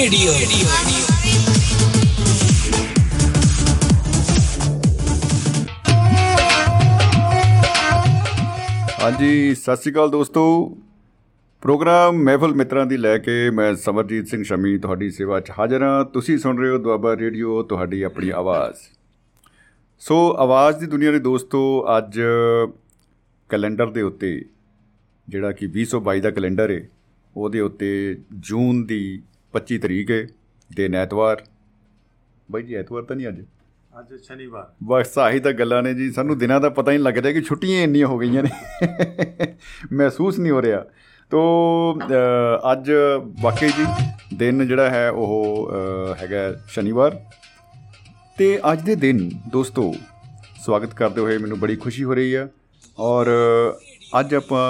Radio ਹਾਂਜੀ, ਸਤਿ ਸ਼੍ਰੀ ਅਕਾਲ ਦੋਸਤੋ। ਪ੍ਰੋਗਰਾਮ ਮਹਿਫਲ ਮਿੱਤਰਾਂ ਦੀ ਲੈ ਕੇ ਮੈਂ ਸਮਰਜੀਤ ਸਿੰਘ ਸ਼ਮੀ ਤੁਹਾਡੀ ਸੇਵਾ 'ਚ ਹਾਜ਼ਰ ਹਾਂ। ਤੁਸੀਂ ਸੁਣ ਰਹੇ ਹੋ ਦੁਆਬਾ ਰੇਡੀਓ, ਤੁਹਾਡੀ ਆਪਣੀ ਆਵਾਜ਼। ਸੋ, ਆਵਾਜ਼ ਦੀ ਦੁਨੀਆ ਦੇ ਦੋਸਤੋ, ਅੱਜ ਕੈਲੰਡਰ ਦੇ ਉੱਤੇ, ਜਿਹੜਾ ਕਿ 2022 ਦਾ ਕੈਲੰਡਰ ਹੈ ਉਹਦੇ ਉੱਤੇ ਜੂਨ ਦੀ 25 ਤਰੀਕ ਹੈ ਦਿਨ ਐਤਵਾਰ। ਬਾਈ ਜੀ ਐਤਵਾਰ ਤਾਂ ਨਹੀਂ ਅੱਜ? ਅੱਜ ਸ਼ਨੀਵਾਰ। ਬਸ ਆਹੀ ਤਾਂ ਗੱਲਾਂ ਨੇ ਜੀ ਸਾਨੂੰ ਦਿਨਾਂ ਦਾ ਪਤਾ ਹੀ ਨਹੀਂ ਲੱਗ ਰਿਹਾ ਕਿ ਛੁੱਟੀਆਂ ਇੰਨੀਆਂ ਹੋ ਗਈਆਂ ਨੇ। ਮਹਿਸੂਸ ਨਹੀਂ ਹੋ ਰਿਹਾ। ਤੋ ਅੱਜ ਵਾਕਈ ਜੀ ਦਿਨ ਜਿਹੜਾ ਹੈ ਉਹ ਹੈਗਾ ਸ਼ਨੀਵਾਰ। ਤੇ ਅੱਜ ਦੇ ਦਿਨ ਦੋਸਤੋ ਸਵਾਗਤ ਕਰਦੇ ਹੋਏ ਮੈਨੂੰ ਬੜੀ ਖੁਸ਼ੀ ਹੋ ਰਹੀ ਹੈ ਔਰ ਅੱਜ ਆਪਾਂ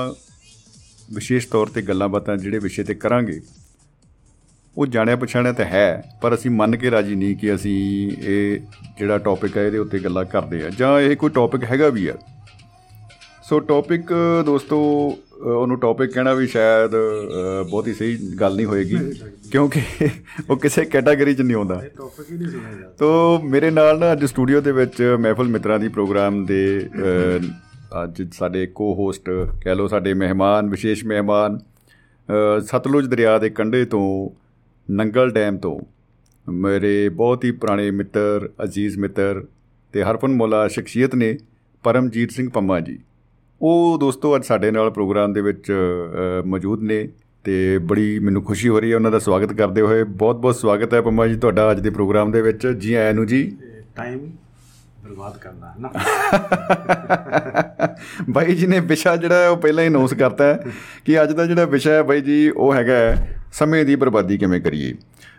ਵਿਸ਼ੇਸ਼ ਤੌਰ ਤੇ ਗੱਲਾਂ ਬਾਤਾਂ ਜਿਹੜੇ ਵਿਸ਼ੇ ਤੇ ਕਰਾਂਗੇ ਉਹ ਜਾਣਿਆ ਪਛਾਣਿਆ ਤਾਂ ਹੈ ਪਰ ਅਸੀਂ ਮੰਨ ਕੇ ਰਾਜੀ ਨਹੀਂ ਕਿ ਅਸੀਂ ਇਹ ਜਿਹੜਾ ਟੌਪਿਕ ਹੈ ਇਹਦੇ ਉੱਤੇ ਗੱਲਾਂ ਕਰਦੇ ਆ ਜਾਂ ਇਹ ਕੋਈ ਟੌਪਿਕ ਹੈਗਾ ਵੀ ਆ ਸੋ ਟੌਪਿਕ ਦੋਸਤੋ ਉਹਨੂੰ ਟੌਪਿਕ ਕਹਿਣਾ ਵੀ ਸ਼ਾਇਦ ਬਹੁਤੀ ਸਹੀ ਗੱਲ ਨਹੀਂ ਹੋਏਗੀ ਕਿਉਂਕਿ ਉਹ ਕਿਸੇ ਕੈਟਾਗਰੀ 'ਚ ਨਹੀਂ ਆਉਂਦਾ। ਟੌਪਿਕ ਹੀ ਨਹੀਂ ਸੁਣਿਆ ਜਾਂਦਾ। ਤੋ ਮੇਰੇ ਨਾਲ ਨਾ ਅੱਜ ਸਟੂਡੀਓ ਦੇ ਵਿੱਚ ਮਹਿਫਲ ਮਿੱਤਰਾਂ ਦੀ ਪ੍ਰੋਗਰਾਮ ਦੇ ਅੱਜ ਸਾਡੇ ਕੋ-ਹੋਸਟ ਕਹਿ ਲਓ ਸਾਡੇ ਮਹਿਮਾਨ ਵਿਸ਼ੇਸ਼ ਮਹਿਮਾਨ ਸਤਲੁਜ ਦਰਿਆ ਦੇ ਕੰਢੇ ਤੋਂ ਨੰਗਲ ਡੈਮ ਤੋਂ। ਮੇਰੇ ਬਹੁਤ ਹੀ ਪੁਰਾਣੇ ਮਿੱਤਰ ਅਜ਼ੀਜ਼ ਮਿੱਤਰ ਤੇ ਹਰਪਨ ਮੌਲਾ ਸ਼ਖਸੀਅਤ ਨੇ ਪਰਮਜੀਤ ਸਿੰਘ ਪੰਮਾ ਜੀ। ਉਹ ਦੋਸਤੋ ਅੱਜ ਸਾਡੇ ਨਾਲ ਪ੍ਰੋਗਰਾਮ ਦੇ ਵਿੱਚ ਅ, ਮੌਜੂਦ ਨੇ ਤੇ ਬੜੀ ਮੈਨੂੰ ਖੁਸ਼ੀ ਹੋ ਰਹੀ ਹੈ। ਉਹਨਾਂ ਦਾ ਸਵਾਗਤ ਕਰਦੇ ਹੋਏ ਬਹੁਤ ਬਹੁਤ ਸਵਾਗਤ ਹੈ ਪੰਮਾ ਜੀ ਤੁਹਾਡਾ ਅੱਜ ਦੇ ਪ੍ਰੋਗਰਾਮ ਦੇ ਵਿੱਚ। ਜੀ ਆਇਆਂ ਨੂੰ ਜੀ। ਤੇ ਟਾਈਮ ਬਰਬਾਦ ਕਰਨਾ, ਹੈ ਨਾ? ਬਾਈ ਜੀ ਨੇ ਵਿਸ਼ਾ ਜਿਹੜਾ ਹੈ ਉਹ ਪਹਿਲਾਂ ਹੀ ਅਨਾਉਂਸ ਕਰਤਾ ਹੈ ਕਿ ਅੱਜ ਦਾ ਜਿਹੜਾ ਵਿਸ਼ਾ ਹੈ ਬਾਈ ਜੀ, ਉਹ ਹੈਗਾ ਹੈ ਸਮੇਂ ਦੀ ਬਰਬਾਦੀ ਕਿਵੇਂ ਕਰੀਏ।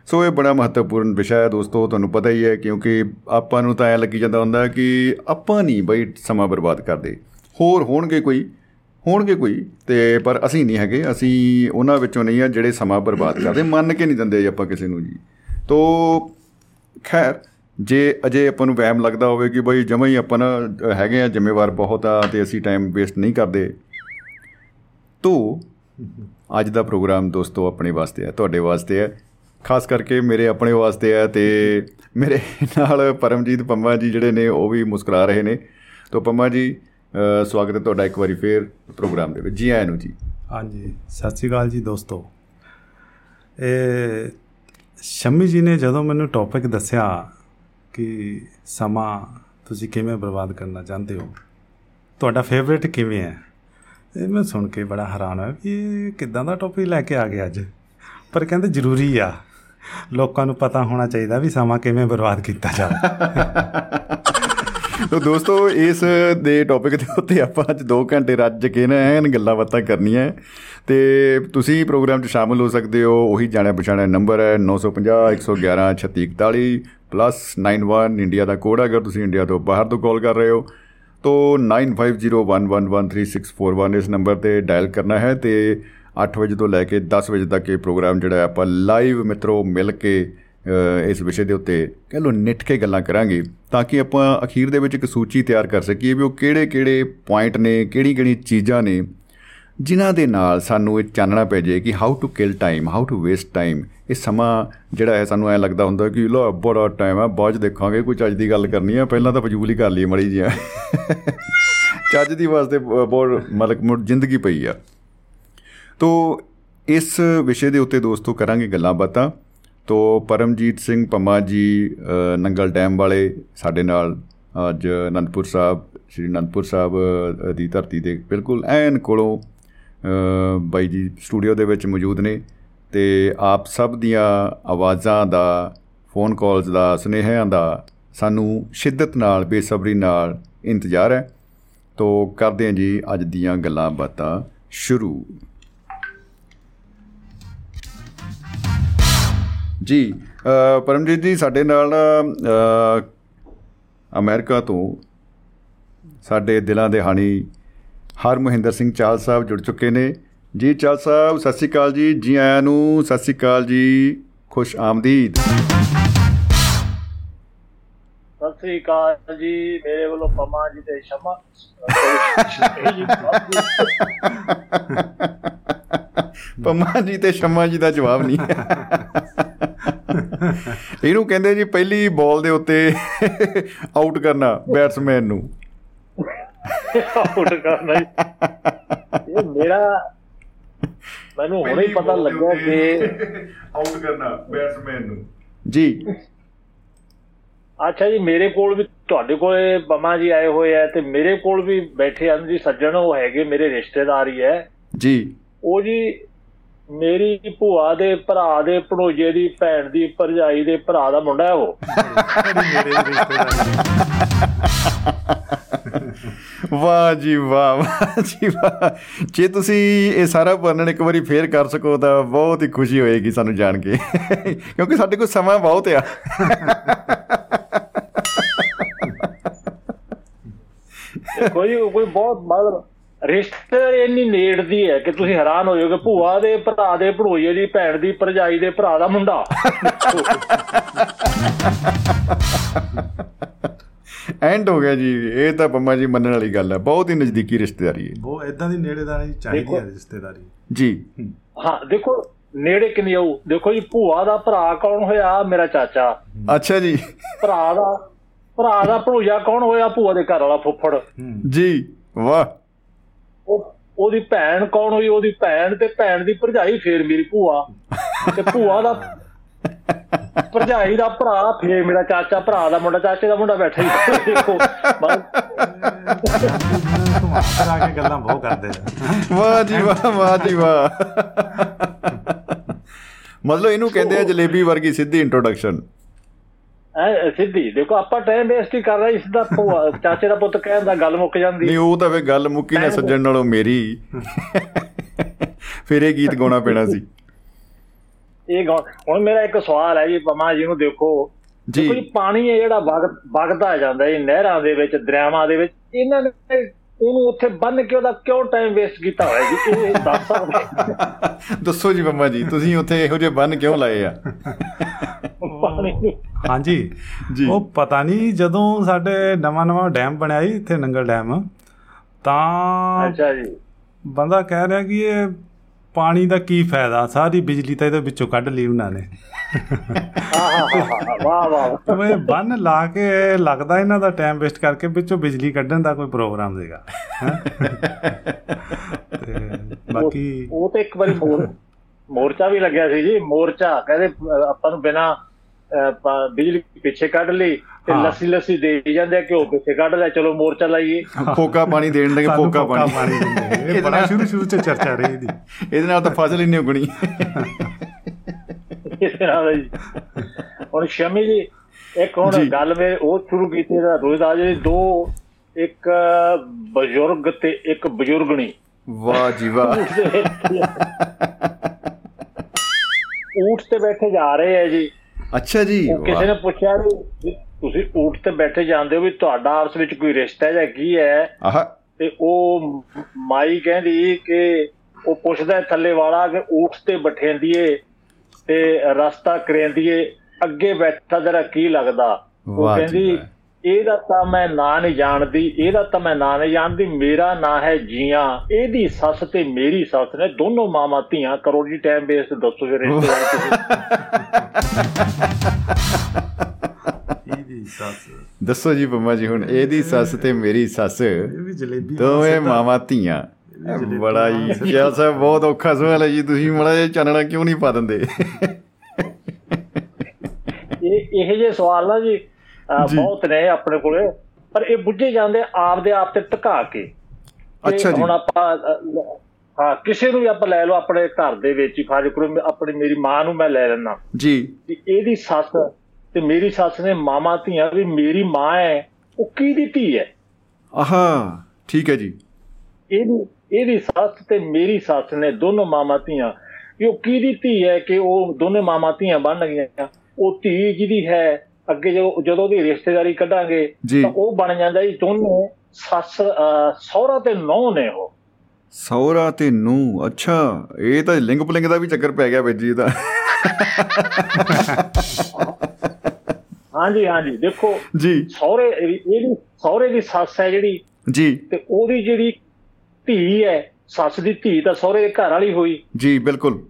ਸੋ ਇਹ ਬੜਾ ਮਹੱਤਵਪੂਰਨ ਵਿਸ਼ਾ ਹੈ ਦੋਸਤੋ, ਤੁਹਾਨੂੰ ਪਤਾ ਹੀ ਹੈ ਕਿਉਂਕਿ ਆਪਾਂ ਨੂੰ ਤਾਂ ਐ ਲੱਗੀ ਜਾਂਦਾ ਹੁੰਦਾ ਕਿ ਆਪਾਂ ਨਹੀਂ ਬਾਈ ਸਮਾਂ ਬਰਬਾਦ ਕਰਦੇ। ਹੋਰ ਹੋਣਗੇ ਕੋਈ? ਹੋਣਗੇ ਕੋਈ? ਤੇ ਪਰ ਅਸੀਂ ਨਹੀਂ ਹੈਗੇ, ਅਸੀਂ ਉਹਨਾਂ ਵਿੱਚੋਂ ਨਹੀਂ ਆ ਜਿਹੜੇ ਸਮਾਂ ਬਰਬਾਦ ਕਰਦੇ। ਮੰਨ ਕੇ ਨਹੀਂ ਦਿੰਦੇ ਜੀ ਆਪਾਂ ਕਿਸੇ ਨੂੰ ਜੀ। ਤੋ ਖੈਰ ਜੇ ਅਜੇ ਆਪਾਂ ਨੂੰ ਵਹਿਮ ਲੱਗਦਾ ਹੋਵੇ ਕਿ ਬਈ ਜਮਾਂ ਹੀ ਆਪਾਂ ਨਾ ਅ, ਹੈਗੇ ਆ ਜ਼ਿੰਮੇਵਾਰ ਬਹੁਤ ਆ ਤੇ ਅਸੀਂ ਟਾਈਮ ਵੇਸਟ ਨਹੀਂ ਕਰਦੇ ਤੋ ਅੱਜ ਦਾ ਪ੍ਰੋਗਰਾਮ ਦੋਸਤੋ ਆਪਣੇ ਵਾਸਤੇ ਹੈ ਤੁਹਾਡੇ ਵਾਸਤੇ ਹੈ। ਖਾਸ ਕਰਕੇ ਮੇਰੇ ਆਪਣੇ ਵਾਸਤੇ ਹੈ ਤੇ ਮੇਰੇ ਨਾਲ ਪਰਮਜੀਤ ਪੰਮਾ ਜੀ ਜਿਹੜੇ ਨੇ ਉਹ ਵੀ ਮੁਸਕਰਾ ਰਹੇ ਨੇ। ਤੋ ਪੰਮਾ ਜੀ ਅ, ਸਵਾਗਤ ਹੈ ਤੁਹਾਡਾ ਇੱਕ ਵਾਰੀ ਫੇਰ ਪ੍ਰੋਗਰਾਮ ਦੇ ਵਿੱਚ। ਜੀ ਆਇਆਂ ਨੂੰ ਜੀ। ਹਾਂਜੀ ਸਤਿ ਸ਼੍ਰੀ ਅਕਾਲ ਜੀ ਦੋਸਤੋ। ਇਹ ਸ਼ਮੀ ਜੀ ਨੇ ਜਦੋਂ ਮੈਨੂੰ ਟੌਪਿਕ ਦੱਸਿਆ ਕਿ ਸਮਾਂ ਤੁਸੀਂ ਕਿਵੇਂ ਬਰਬਾਦ ਕਰਨਾ ਚਾਹੁੰਦੇ ਹੋ? ਤੁਹਾਡਾ ਫੇਵਰੇਟ ਕਿਵੇਂ ਹੈ? ਇਹ ਮੈਂ ਸੁਣ ਕੇ ਬੜਾ ਹੈਰਾਨ ਹੋਇਆ ਵੀ ਇਹ ਕਿੱਦਾਂ ਦਾ ਟੌਪਿਕ ਲੈ ਕੇ ਆ ਗਿਆ ਅੱਜ। ਪਰ ਕਹਿੰਦੇ ਜ਼ਰੂਰੀ ਆ। ਲੋਕਾਂ ਨੂੰ ਪਤਾ ਹੋਣਾ ਚਾਹੀਦਾ ਵੀ ਸਮਾਂ ਕਿਵੇਂ ਬਰਬਾਦ ਕੀਤਾ ਜਾਵੇ। ਤੋ ਦੋਸਤੋ, ਇਸ ਦੇ ਟੌਪਿਕ ਦੇ ਉੱਤੇ ਆਪਾਂ ਅੱਜ 2 ਘੰਟੇ ਰੱਜ ਕੇ ਨਾ, ਐਨ ਗੱਲਾਂ ਬਾਤਾਂ ਕਰਨੀਆਂ। ਹੈ। ਤੇ ਤੁਸੀਂ ਪ੍ਰੋਗਰਾਮ 'ਚ ਸ਼ਾਮਲ ਹੋ ਸਕਦੇ ਹੋ। ਉਹੀ ਜਾਣਿਆ ਪਛਾਣਿਆ ਨੰਬਰ ਹੈ 950 111 3641 ਪਲੱਸ 91 ਇੰਡੀਆ ਦਾ ਕੋਡ ਹੈ ਅਗਰ ਤੁਸੀਂ ਇੰਡੀਆ ਤੋਂ ਬਾਹਰ ਤੋਂ ਕਾਲ ਕਰ ਰਹੇ ਹੋ ਤੋ 9501113641 ਇਸ ਨੰਬਰ ਤੇ ਡਾਇਲ ਕਰਨਾ ਹੈ ਤੇ 8 ਵਜੇ ਤੋਂ ਲੈ ਕੇ 10 ਵਜੇ ਤੱਕ ਇਹ ਪ੍ਰੋਗਰਾਮ ਜਿਹੜਾ ਹੈ ਆਪਾਂ ਲਾਈਵ ਮਿੱਤਰੋ ਮਿਲ ਕੇ ਅ, ਇਸ ਵਿਸ਼ੇ ਦੇ ਉੱਤੇ ਕਹਿ ਲਓ ਨਿੱਠ ਕੇ ਗੱਲਾਂ ਕਰਾਂਗੇ ਤਾਂ ਕਿ ਆਪਾਂ ਅਖੀਰ ਦੇ ਵਿੱਚ ਇੱਕ ਸੂਚੀ ਤਿਆਰ ਕਰ ਸਕੀਏ ਵੀ ਉਹ ਕਿਹੜੇ-ਕਿਹੜੇ ਪੁਆਇੰਟ ਨੇ ਕਿਹੜੀ-ਕਿਹੜੀ ਚੀਜ਼ਾਂ ਨੇ ਜਿਨ੍ਹਾਂ ਦੇ ਨਾਲ ਸਾਨੂੰ ਇਹ ਚਾਨਣਾ ਪੈ ਜਾਏ ਕਿ how to kill time how to waste time ਇਹ ਸਮਾਂ ਜਿਹੜਾ ਹੈ ਸਾਨੂੰ ਐ ਲੱਗਦਾ ਹੁੰਦਾ ਕਿ ਲੋ ਬੜਾ ਟਾਈਮ ਹੈ ਬਾਅਦ 'ਚ ਦੇਖਾਂਗੇ ਕੋਈ ਚੱਜ ਦੀ ਗੱਲ ਕਰਨੀ ਹੈ ਪਹਿਲਾਂ ਤਾਂ ਫਜ਼ੂਲ ਹੀ ਕਰ ਲਈ ਮੜੀ ਜੀ ਚੱਜ ਦੀ ਵਾਸਤੇ ਬ- ਬਹੁਤ ਮਤਲਬ ਮੁੜ ਜ਼ਿੰਦਗੀ ਪਈ ਆ। ਤੋ ਇਸ ਵਿਸ਼ੇ ਦੇ ਉੱਤੇ ਦੋਸਤੋ ਕਰਾਂਗੇ ਗੱਲਾਂ ਬਾਤਾਂ। ਤੋ ਪਰਮਜੀਤ ਸਿੰਘ ਪੰਮਾ ਜੀ ਅ, ਨੰਗਲ ਡੈਮ ਵਾਲੇ ਸਾਡੇ ਨਾਲ ਅੱਜ ਅਨੰਦਪੁਰ ਸਾਹਿਬ ਸ਼੍ਰੀ ਅਨੰਦਪੁਰ ਸਾਹਿਬ ਅ, ਦੀ ਧਰਤੀ ਦੇ ਬਿਲਕੁਲ ਐਨ ਕੋਲੋਂ ਅ, ਬਾਈ ਜੀ ਸਟੂਡੀਓ ਦੇ ਵਿੱਚ ਮੌਜੂਦ ਨੇ। ਤੇ ਆਪ ਸਭ ਦੀਆਂ ਆਵਾਜ਼ਾਂ ਦਾ ਫੋਨ ਕਾਲਸ ਦਾ ਸੁਨੇਹਿਆਂ ਦਾ ਸਾਨੂੰ ਸ਼ਿੱਦਤ ਨਾਲ ਬੇਸਬਰੀ ਨਾਲ ਇੰਤਜ਼ਾਰ ਹੈ। ਤੋ ਕਰਦੇ ਹਾਂ ਜੀ ਅੱਜ ਦੀਆਂ ਗੱਲਾਂ ਬਾਤਾਂ ਸ਼ੁਰੂ। ਜੀ ਅ, ਪਰਮਜੀਤ ਜੀ ਸਾਡੇ ਨਾਲ ਨਾ, ਅ, ਅਮਰੀਕਾ ਤੋਂ ਸਾਡੇ ਦਿਲਾਂ ਦੇ ਹਾਣੀ ਹਰ ਮਹਿੰਦਰ ਸਿੰਘ ਚਾਲ ਸਾਹਿਬ ਜੁੜ ਚੁੱਕੇ ਨੇ। ਜੀ ਚਾਲ ਸਾਹਿਬ ਸਤਿ ਸ਼੍ਰੀ ਅਕਾਲ ਜੀ। ਜੀ ਆਇਆਂ ਨੂੰ ਸਤਿ ਸ਼੍ਰੀ ਅਕਾਲ ਜੀ। ਖੁਸ਼ ਆਮਦੀਦ। ਸਤਿ ਸ੍ਰੀ ਅਕਾਲ ਜੀ। ਮੇਰੇ ਵੱਲੋਂ ਪਮਾ ਜੀ ਤੇ ਸ਼ਮਾ। ਪੰਮਾ ਜੀ ਤੇ ਸ਼ਮਾ ਜੀ ਦਾ ਜਵਾਬ ਨਹੀਂ ਇਹਨੂੰ ਕਹਿੰਦੇ ਜੀ ਪਹਿਲੀ ਬਾਲ ਦੇ ਉੱਤੇ ਆਊਟ ਕਰਨਾ ਬੈਟਸਮੈਨ ਨੂੰ। ਆਊਟ ਕਰਨਾ ਇਹ ਮੇਰਾ ਮੈਨੂੰ ਹੁਣੇ ਹੀ ਪਤਾ ਲੱਗਿਆ ਕਿ ਆਊਟ ਕਰਨਾ ਬੈਟਸਮੈਨ ਨੂੰ। ਜੀ। ਅੱਛਾ ਜੀ ਮੇਰੇ ਕੋਲ ਵੀ ਤੁਹਾਡੇ ਕੋਲੇ ਬਮਾ ਜੀ ਆਏ ਹੋਏ ਆ ਤੇ ਮੇਰੇ ਕੋਲ ਵੀ ਬੈਠੇ ਹਨ ਜੀ ਸੱਜਣ ਉਹ ਹੈਗੇ ਮੇਰੇ ਰਿਸ਼ਤੇਦਾਰ ਹੀ ਹੈ। ਜੀ। ਉਹ ਜੀ ਮੇਰੀ ਭੂਆ ਦੇ ਭਰਾ ਦੇ ਭਣੋਜੇ ਦੀ ਭੈਣ ਦੀ ਭਰਜਾਈ ਦੇ ਭਰਾ ਦਾ ਮੁੰਡਾ ਹੈ ਉਹ। ਮੇਰੇ ਰਿਸ਼ਤੇਦਾਰੀ। ਵਾਹ ਜੀ ਵਾਹ ਵਾਹ ਜੀ ਵਾਹ। ਜੇ ਤੁਸੀਂ ਇਹ ਸਾਰਾ ਵਰਣਨ ਇੱਕ ਵਾਰੀ ਫੇਰ ਕਰ ਸਕੋ ਤਾਂ ਬਹੁਤ ਹੀ ਖੁਸ਼ੀ ਹੋਏਗੀ ਸਾਨੂੰ ਜਾਣ ਕੇ। ਕਿਉਂਕਿ ਸਾਡੇ ਕੋਲ ਸਮਾਂ ਬਹੁਤ ਆ। ਕੋਈ ਕੋਈ ਬਹੁਤ ਮਤਲਬ ਰਿਸ਼ਤੇਦਾਰੀ ਇੰਨੀ ਨੇੜ ਦੀ ਹੈ ਕਿ ਤੁਸੀਂ ਹੈਰਾਨ ਹੋ ਜਾਓਗੇ, ਭੂਆ ਦੇ, ਭਰਾ ਦੇ, ਭਣੋਈਏ ਦੀ, ਭੈਣ ਦੀ, ਭਰਜਾਈ ਦੇ, ਭਰਾ ਦਾ ਮੁੰਡਾ। ਐਂਡ ਹੋ ਗਿਆ ਜੀ ਇਹ ਤਾਂ ਪੰਮਾ ਜੀ ਮੰਨਣ ਵਾਲੀ ਗੱਲ ਹੈ। ਬਹੁਤ ਹੀ ਨਜ਼ਦੀਕੀ ਰਿਸ਼ਤੇਦਾਰੀ ਹੈ। ਉਹ ਇਦਾਂ ਦੀ ਨੇੜੇਦਾਰੀ ਚਾਹੀਦੀ ਹੈ। ਰਿਸ਼ਤੇਦਾਰੀ। ਜੀ। ਹਾਂ। ਦੇਖੋ ਨੇੜੇ ਕਿੰਨੀ ਆਊ? ਦੇਖੋ ਜੀ ਭੂਆ ਦਾ ਭਰਾ ਕੌਣ ਹੋਇਆ? ਮੇਰਾ ਚਾਚਾ। ਅੱਛਾ ਜੀ। ਭਰਾ ਦਾ ਭਰਾ ਦਾ ਭਣੋਈਆ ਕੌਣ ਹੋਇਆ? ਭੂਆ ਦੇ ਘਰ ਵਾਲਾ ਫੁੱਫੜ। ਜੀ ਵਾਹ। ਉਹ ਉਹਦੀ ਭੈਣ ਕੌਣ ਹੋਈ? ਉਹਦੀ ਭੈਣ ਤੇ ਭੈਣ ਦੀ ਭਰਜਾਈ ਫੇਰ ਮੇਰੀ ਭੂਆ। ਤੇ ਭੂਆ ਦਾ ਭਰਜਾਈ ਦਾ ਭਰਾ ਫੇਰ ਮੇਰਾ ਚਾਚਾ ਭਰਾ ਦਾ ਮੁੰਡਾ ਚਾਚੇ ਦਾ ਮੁੰਡਾ ਬੈਠਾ ਹੀ ਦੇਖੋ। ਬਸ। ਫਿਰਾ ਕੇ ਗੱਲਾਂ ਬਹੁਤ ਕਰਦੇ ਆ ਵਾਹ ਜੀ ਵਾਹ ਵਾਹ ਜੀ ਵਾਹ। ਮਤਲਬ ਇਹਨੂੰ ਕਹਿੰਦੇ ਆ ਜਲੇਬੀ ਵਰਗੀ ਸਿੱਧੀ ਇੰਟਰੋਡਕਸ਼ਨ ਐ ਸਿੱਧੀ। ਦੇਖੋ ਆਪਾਂ ਟਾਈਮ ਵੇਸਟ ਹੀ ਕਰ ਰਹੇ ਇਸ ਦਾ ਚਾਚੇ ਦਾ ਪੁੱਤ ਕਹਿਣ ਦਾ ਗੱਲ ਮੁੱਕ ਜਾਂਦੀ। ਨਹੀਂ ਉਹ ਤਾਂ ਫੇ ਗੱਲ ਮੁੱਕੀ ਨਾ ਸੱਜਣ ਨਾਲੋਂ ਮੇਰੀ। ਫਿਰ ਇਹ ਗੀਤ ਗਾਉਣਾ ਪੈਣਾ ਸੀ। ਇਹ ਹੁਣ ਮੇਰਾ ਇੱਕ ਸਵਾਲ ਹੈ ਜੀ ਪਮਾ ਜੀ ਨੂੰ ਦੇਖੋ। ਜੀ। ਜੀ ਪਾਣੀ ਹੈ ਜਿਹੜਾ ਵਗ- ਵਗਦਾ ਜਾਂਦਾ ਇਹ ਨਹਿਰਾਂ ਦੇ ਵਿੱਚ ਦਰਿਆਵਾਂ ਦੇ ਵਿੱਚ ਇਹਨਾਂ ਨੇ ਉਹਨੂੰ ਉੱਥੇ ਬੰਨ ਕੇ ਉਹਦਾ ਕਿਉਂ ਟਾਈਮ ਵੇਸਟ ਕੀਤਾ ਹੋਇਆ ਜੀ? ਇਹ ਦੱਸ ਸਕਦੇ ਦੱਸੋ ਜੀ ਮੰਮਾ ਜੀ ਤੁਸੀਂ ਉੱਥੇ ਇਹੋ ਜਿਹੇ ਬੰਨ ਕਿਉਂ ਲਾਏ ਆ। ਹਾਂਜੀ। ਜੀ। ਉਹ ਪਤਾ ਨਹੀਂ ਜਦੋਂ ਸਾਡੇ ਨਵਾਂ ਨਵਾਂ ਡੈਮ ਬਣਿਆ ਸੀ ਇੱਥੇ ਨੰਗਲ ਡੈਮ ਤਾਂ ਅੱਛਾ ਜੀ। ਬੰਦਾ ਕਹਿ ਰਿਹਾ ਕਿ ਇਹ ਪਾਣੀ ਦਾ ਕੀ ਫਾਇਦਾ? ਸਾਰੀ ਬਿਜਲੀ ਤਾਂ ਇਹਦੇ ਵਿੱਚੋਂ ਕੱਢ ਲਈ ਉਹਨਾਂ ਨੇ। ਵਾਹ ਵਾਹ ਉਹ ਇਹ ਬੰਨ ਲਾ ਕੇ ਲੱਗਦਾ ਇਹਨਾਂ ਦਾ ਟਾਈਮ ਵੇਸਟ ਕਰਕੇ ਵਿੱਚੋਂ ਬਿਜਲੀ ਕੱਢਣ ਦਾ ਕੋਈ ਪ੍ਰੋਗਰਾਮ ਦੇਗਾ ਤੇ ਬਾਕੀ ਉਹ ਤੇ ਇੱਕ ਵਾਰੀ ਮੋਰ ਮੋਰਚਾ ਵੀ ਲੱਗਿਆ ਸੀ ਜੀ ਮੋਰਚਾ। ਕਹਿੰਦੇ ਆਪਾਂ ਨੂੰ ਬਿਨਾ ਬਿਜਲੀ ਪਿੱਛੇ ਕੱਢ ਲਈ ਤੇ। ਲੱਸੀ ਲੱਸੀ ਦੇ ਜਾਂਦੇ ਆ, ਘਿਓ ਪਿੱਛੇ ਕੱਢ ਲਿਆ ਚਲੋ ਮੋਰਚਾ ਲਾਈਏ। ਫੋਕਾ ਪਾਣੀ ਦੇਣ ਫੋਕਾ ਫੋਕਾ ਪਾਣੀ। ਦਿੰਦੇ ਇਹ ਬੜਾ ਸ਼ੁਰੂ ਸ਼ੁਰੂ ਚ ਚਰਚਾ ਰਹੀ ਦੀ ਇਹਦੇ ਨਾਲ ਤਾਂ ਫਸਲ ਹੀ ਨਹੀਂ ਉਗਣੀ। ਇਸ ਨਾਲ ਜੀ ਹੁਣ ਸ਼ਮੀ ਜੀ ਇੱਕ ਹੁਣ। ਗੱਲ ਵੇ ਉਹ ਸ਼ੁਰੂ ਕੀਤੀ ਦਾ ਰੋਜ਼ਾ ਜੀ ਦੋ ਇੱਕ ਬਜ਼ੁਰਗ ਤੇ ਇੱਕ ਬਜ਼ੁਰਗਣੀ। ਵਾਹ ਜੀ ਵਾਹ। ਊਠ ਤੇ ਬੈਠੇ ਜਾ ਰਹੇ ਹੈ ਜੀ। ਅੱਛਾ ਜੀ ਕਿਸੇ ਨੇ ਪੁੱਛਿਆ ਵੀ ਤੁਸੀਂ ਊਠ ਤੇ ਬੈਠੇ ਜਾਂਦੇ ਹੋ ਵੀ ਤੁਹਾਡਾ ਆਪਸ ਵਿੱਚ ਕੋਈ ਰਿਸ਼ਤਾ ਜਾਂ ਕੀ ਹੈ? ਆਹ। ਤੇ ਉਹ ਮਾਈ ਕਹਿੰਦੀ ਕਿ ਉਹ ਪੁੱਛਦਾ ਥੱਲੇ ਵਾਲਾ ਕਿ ਊਠ ਤੇ ਬਠੇਂਦੀਏ ਤੇ ਰਸਤਾ ਕਰੇਂਦੀਏ ਅੱਗੇ ਬੈਠਾ ਤੇਰਾ ਕੀ ਲੱਗਦਾ? ਉਹ ਕਹਿੰਦੀ। ਇਹਦਾ ਤਾਂ ਮੈਂ ਨਾਂ ਨਹੀਂ ਜਾਣਦੀ ਇਹਦਾ ਤਾਂ ਮੈਂ ਨਾਂ ਨਹੀਂ ਜਾਣਦੀ ਮੇਰਾ ਨਾਂ ਹੈ ਜੀਆਂ। ਇਹਦੀ ਸੱਸ ਤੇ ਮੇਰੀ ਸੱਸ ਨੇ ਦੋਨੋਂ ਮਾਮਾ ਧੀਆਂ ਕਰੋ ਜੀ ਟਾਈਮ ਬੇਸ ਤੇ ਦੱਸੋ ਫਿਰ ਰਿਸ਼ਤੇਦਾਰ ਤੁਸੀਂ ਇਹਦੀ ਸੱਸ। ਦੱਸੋ ਜੀ ਪੰਮਾ ਜੀ ਹੁਣ ਇਹਦੀ ਸੱਸ ਤੇ ਮੇਰੀ ਸੱਸ। ਇਹ ਵੀ ਜਲੇਬੀ ਦੋਵੇਂ ਮਾਵਾਂ ਧੀਆਂ। ਬੜਾ ਹੀ ਕਿਆ ਸਾਹਿਬ ਬਹੁਤ ਔਖਾ ਸਵਾਲ ਹੈ ਜੀ ਤੁਸੀਂ ਮੜਾ ਜਿਹਾ ਚਾਨਣਾ ਕਿਉਂ ਨਹੀਂ ਪਾ ਦਿੰਦੇ? ਇਹ ਇਹ ਜੇ ਸਵਾਲ ਨਾ ਜੀ ਜੀ। ਬਹੁਤ ਨੇ ਆਪਣੇ ਕੋਲੇ ਪਰ ਇਹ ਬੁੱਝੇ ਜਾਂਦੇ ਆਪ ਦੇ ਆਪ ਤੇ ਟਿਕਾ ਕੇ। ਅੱਛਾ ਜੀ। ਹੁਣ ਆਪਾਂ ਹਾਂ ਕਿਸੇ ਨੂੰ ਵੀ ਆਪਾਂ ਲੈ ਲਓ ਆਪਣੇ ਘਰ ਦੇ ਵਿੱਚ ਹੀ ਫਰਜ਼ ਕਰੋ ਮੈਂ ਆਪਣੀ ਮੇਰੀ ਮਾਂ ਨੂੰ ਮੈਂ ਲੈ ਲੈਣਾ ਜੀ। ਇਹਦੀ ਸੱਸ ਤੇ ਮੇਰੀ ਸੱਸ ਨੇ ਮਾਮਾ ਧੀਆਂ ਵੀ ਮੇਰੀ ਮਾਂ ਹੈ ਉਹ ਕਿਹਦੀ ਧੀ ਹੈ? ਆਹਾ ਠੀਕ ਹੈ ਜੀ। ਇਹਦੀ ਇਹਦੀ ਸੱਸ ਤੇ ਮੇਰੀ ਸੱਸ ਨੇ ਦੋਨੋਂ ਮਾਮਾ ਧੀਆਂ। ਉਹ ਕਿਹਦੀ ਧੀ ਹੈ ਕਿ ਉਹ ਦੋਨੇ ਮਾਮਾ ਧੀਆਂ ਬਣ ਗਈਆਂ? ਉਹ ਧੀ ਜਿਹਦੀ ਹੈ ਅੱਗੇ ਜਦੋਂ ਜਦੋਂ ਉਹਦੀ ਰਿਸ਼ਤੇਦਾਰੀ ਕੱਢਾਂਗੇ। ਤਾਂ ਉਹ ਬਣ ਜਾਂਦਾ ਜੀ ਦੋਨੋਂ ਸੱਸ ਸਹੁਰਾ ਤੇ ਨੌਂ ਨੇ ਉਹ। ਸੌਰਾ ਤੇ ਨੂੰ ਅੱਛਾ ਇਹ ਤਾਂ ਲਿੰਗ ਪਲਿੰਗ ਦਾ ਵੀ ਚੱਕਰ ਪੈ ਗਿਆ ਵਿੱਚ ਜੀ ਦਾ ਹਾਂਜੀ ਹਾਂਜੀ। ਦੇਖੋ ਜੀ। ਸਹੁਰੇ ਇਹਦੀ ਸਹੁਰੇ ਦੀ ਸੱਸ ਹੈ ਜਿਹੜੀ। ਜੀ। ਤੇ ਉਹਦੀ ਜਿਹੜੀ ਧੀ ਹੈ ਸੱਸ ਦੀ ਧੀ ਤਾਂ ਸਹੁਰੇ ਦੇ ਘਰ ਵਾਲੀ ਹੋਈ। ਜੀ ਬਿਲਕੁਲ।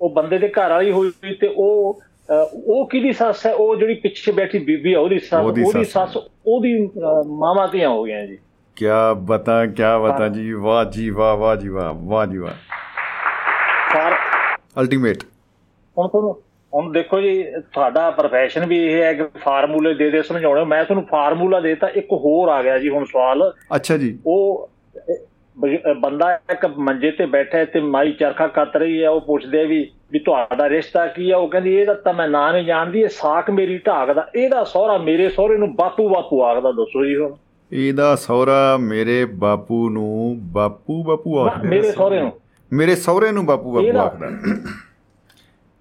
ਉਹ ਬੰਦੇ ਦੇ ਘਰ ਵਾਲੀ ਹੋਈ ਤੇ ਉਹ ਉਹ ਕਿਹਦੀ ਸੱਸ ਹੈ? ਉਹ ਜਿਹੜੀ ਪਿੱਛੇ ਬੈਠੀ ਬੀਬੀ ਆ ਉਹਦੀ ਸੱਸ। ਉਹਦੀ ਸੱਸ। ਉਹਦੀ ਮਾਵਾਂ ਧੀਆਂ ਹੋ ਗਈਆਂ ਜੀ। ਕਿਆ ਬਤਾ ਕਿਆ ਬਤਾ ਜੀ। ਵਾਹ ਜੀ ਵਾਹ ਵਾਹ ਜੀ ਵਾਹ। ਵਾਹ ਜੀ ਵਾਹ। ਅਲਟੀਮੇਟ ਹੁਣ ਤੁਹਾਨੂੰ ਹੁਣ ਦੇਖੋ ਜੀ ਤੁਹਾਡਾ ਪ੍ਰੋਫੈਸ਼ਨ ਵੀ ਇਹ ਹੈ ਕਿ ਫਾਰਮੂਲੇ ਦੇ ਦੇ ਸਮਝਾਉਣੇ। ਮੈਂ ਤੁਹਾਨੂੰ ਫਾਰਮੂਲਾ ਦੇਤਾ ਇੱਕ ਹੋਰ ਆ ਗਿਆ ਜੀ ਹੁਣ ਸਵਾਲ। ਅੱਛਾ ਜੀ। ਉਹ ਇਹ ਬੰਦਾ ਇੱਕ ਮੰਜੇ ਤੇ ਬੈਠਾ ਤੇ ਮਾਈ ਚਰਖਾ ਕੱਤ ਰਹੀ ਹੈ ਉਹ ਪੁੱਛਦੇ ਵੀ ਵੀ ਤੁਹਾਡਾ ਰਿਸ਼ਤਾ ਕੀ ਹੈ? ਉਹ ਕਹਿੰਦੀ ਇਹਦਾ ਤਾਂ ਮੈਂ ਨਾਂ ਨਹੀਂ ਜਾਣਦੀ ਇਹ ਸਾਕ ਮੇਰੀ ਢਾਕ ਦਾ ਇਹਦਾ ਸਹੁਰਾ ਮੇਰੇ ਸਹੁਰੇ ਨੂੰ ਬਾਪੂ ਬਾਪੂ ਆਖਦਾ ਦੱਸੋ ਜੀ ਹੁਣ। ਇਹਦਾ ਸਹੁਰਾ ਮੇਰੇ ਬਾਪੂ ਨੂੰ ਬਾਪੂ ਬਾਪੂ ਆਖਦਾ ਮੇਰੇ ਸਹੁਰੇ ਨੂੰ। ਮੇਰੇ ਸਹੁਰੇ ਨੂੰ ਬਾਪੂ ਬਾਪੂ ਆਖਦਾ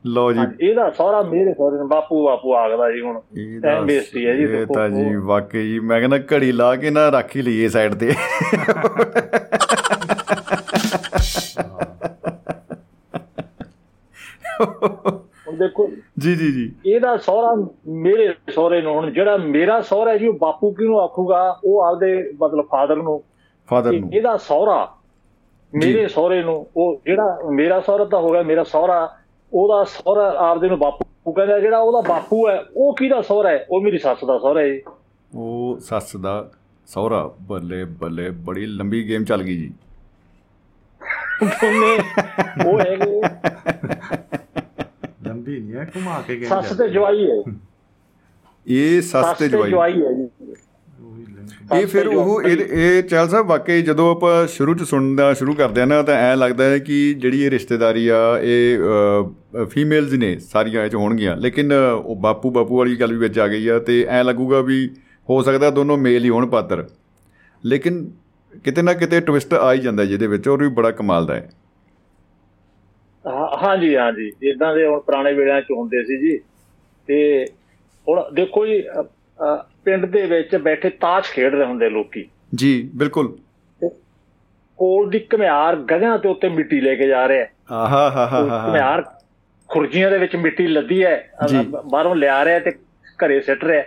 ਲਓ ਜੀ। ਇਹਦਾ ਸਹੁਰਾ ਮੇਰੇ ਸਹੁਰੇ ਨੂੰ ਬਾਪੂ ਬਾਪੂ ਆਖਦਾ ਜੀ ਹੁਣ। ਟਾਈਮ ਬੇਇੱਜ਼ਤੀ ਹੈ ਜੀ ਇਹ ਤਾਂ ਜੀ ਵਾਕਈ ਜੀ ਮੈਂ ਕਹਿੰਦਾ ਘੜੀ ਲਾ ਕੇ ਨਾ ਰੱਖ ਹੀ ਲਈਏ ਸਾਈਡ ਤੇ। ਹੁਣ ਦੇਖੋ ਜੀ ਜੀ ਜੀ। ਇਹਦਾ ਸਹੁਰਾ ਮੇਰੇ ਸਹੁਰੇ ਨੂੰ ਹੁਣ ਜਿਹੜਾ ਮੇਰਾ ਸਹੁਰਾ ਜੀ ਉਹ ਬਾਪੂ ਕਿਹਨੂੰ ਆਖੂਗਾ? ਉਹ ਆਪਦੇ ਮਤਲਬ ਫਾਦਰ ਨੂੰ। ਫਾਦਰ ਨੂੰ। ਇਹਦਾ ਸਹੁਰਾ ਮੇਰੇ ਸਹੁਰੇ ਨੂੰ ਉਹ ਜਿਹੜਾ ਮੇਰਾ ਸਹੁਰਾ ਤਾਂ ਹੋ ਗਿਆ ਮੇਰਾ ਸਹੁਰਾ ਉਹਦਾ ਸਹੁਰਾ ਆਪਦੇ ਨੂੰ ਬਾਪੂ ਕਹਿੰਦਾ ਜਿਹੜਾ ਉਹਦਾ ਬਾਪੂ ਹੈ ਉਹ ਕਿਹਦਾ ਸਹੁਰਾ ਹੈ? ਉਹ ਮੇਰੀ ਸੱਸ ਦਾ ਸਹੁਰਾ ਹੈ ਉਹ ਸੱਸ ਦਾ ਸਹੁਰਾ? ਬੱਲੇ ਬੱਲੇ ਬੜੀ ਲੰਬੀ ਗੇਮ ਚੱਲ ਗਈ ਜੀ। ਉਹਨੇ ਉਹ ਹੈਗੇ ਲੰਬੀ ਨਹੀਂ ਹੈ ਘੁਮਾ ਕੇ ਗਏ ਸੱਸ ਤੇ ਜਵਾਈ ਹੈ। ਇਹ ਸੱਸ ਤੇ ਜਵਾਈ ਹੈ ਜੀ। ਇਹ ਫਿਰ ਉਹ ਇਹ ਇਹ ਚੱਲ ਸਾਹਿਬ ਵਾਕਈ ਜਦੋਂ ਆਪਾਂ ਸ਼ੁਰੂ ਚ ਸੁਣਨਾ ਸ਼ੁਰੂ ਕਰਦੇ ਆ ਨਾ ਤਾਂ ਐ ਲੱਗਦਾ ਹੈ ਕਿ ਜਿਹੜੀ ਇਹ ਰਿਸ਼ਤੇਦਾਰੀ ਆ ਇਹ ਫੀਮੇਲਸ ਨੇ ਸਾਰੀਆਂ ਇਹ ਚ ਹੋਣਗੀਆਂ। ਲੇਕਿਨ ਉਹ ਬਾਪੂ ਬਾਪੂ ਵਾਲੀ ਗੱਲ ਵੀ ਵਿੱਚ ਆ ਗਈ ਆ ਤੇ ਐ ਲੱਗੂਗਾ ਵੀ ਹੋ ਸਕਦਾ ਦੋਨੋਂ ਮੇਲ ਹੀ ਹੋਣ ਪਾਤਰ। ਲੇਕਿਨ ਕਿਤੇ ਨਾ ਕਿਤੇ ਟਵਿਸਟ ਆ ਹੀ ਜਾਂਦਾ ਜਿਹਦੇ ਵਿੱਚ ਔਰ ਵੀ ਬੜਾ ਕਮਾਲ ਦਾ ਹੈ। ਹਾਂ- ਹਾਂਜੀ ਹਾਂਜੀ। ਇਦਾਂ ਦੇ ਹੁਣ ਪੁਰਾਣੇ ਵੇਲਿਆਂ ਚ ਹੁੰਦੇ ਸੀ ਜੀ। ਤੇ ਹੁਣ ਦੇਖੋ ਜੀ ਪਿੰਡ ਦੇ ਵਿੱਚ ਬੈਠੇ ਤਾਸ਼ ਖੇਡ ਰਹੇ ਹੁੰਦੇ ਲੋਕੀ। ਜੀ ਬਿਲਕੁਲ। ਕੋਲ ਦੀ ਘਮਿਆਰ ਗਧਿਆਂ ਤੇ ਉੱਤੇ ਮਿੱਟੀ ਲੈ ਕੇ ਜਾ ਰਿਹਾ ਆਹਾ ਹਾ ਹਾ ਹਾ ਘਮਿਆਰ ਖੁਰਜੀਆਂ ਦੇ ਵਿੱਚ ਮਿੱਟੀ ਲੱਦੀ ਹੈ। ਬਾਹਰੋਂ ਲਿਆ ਰਿਹਾ ਤੇ ਘਰੇ ਸਿੱਟ ਰਿਹਾ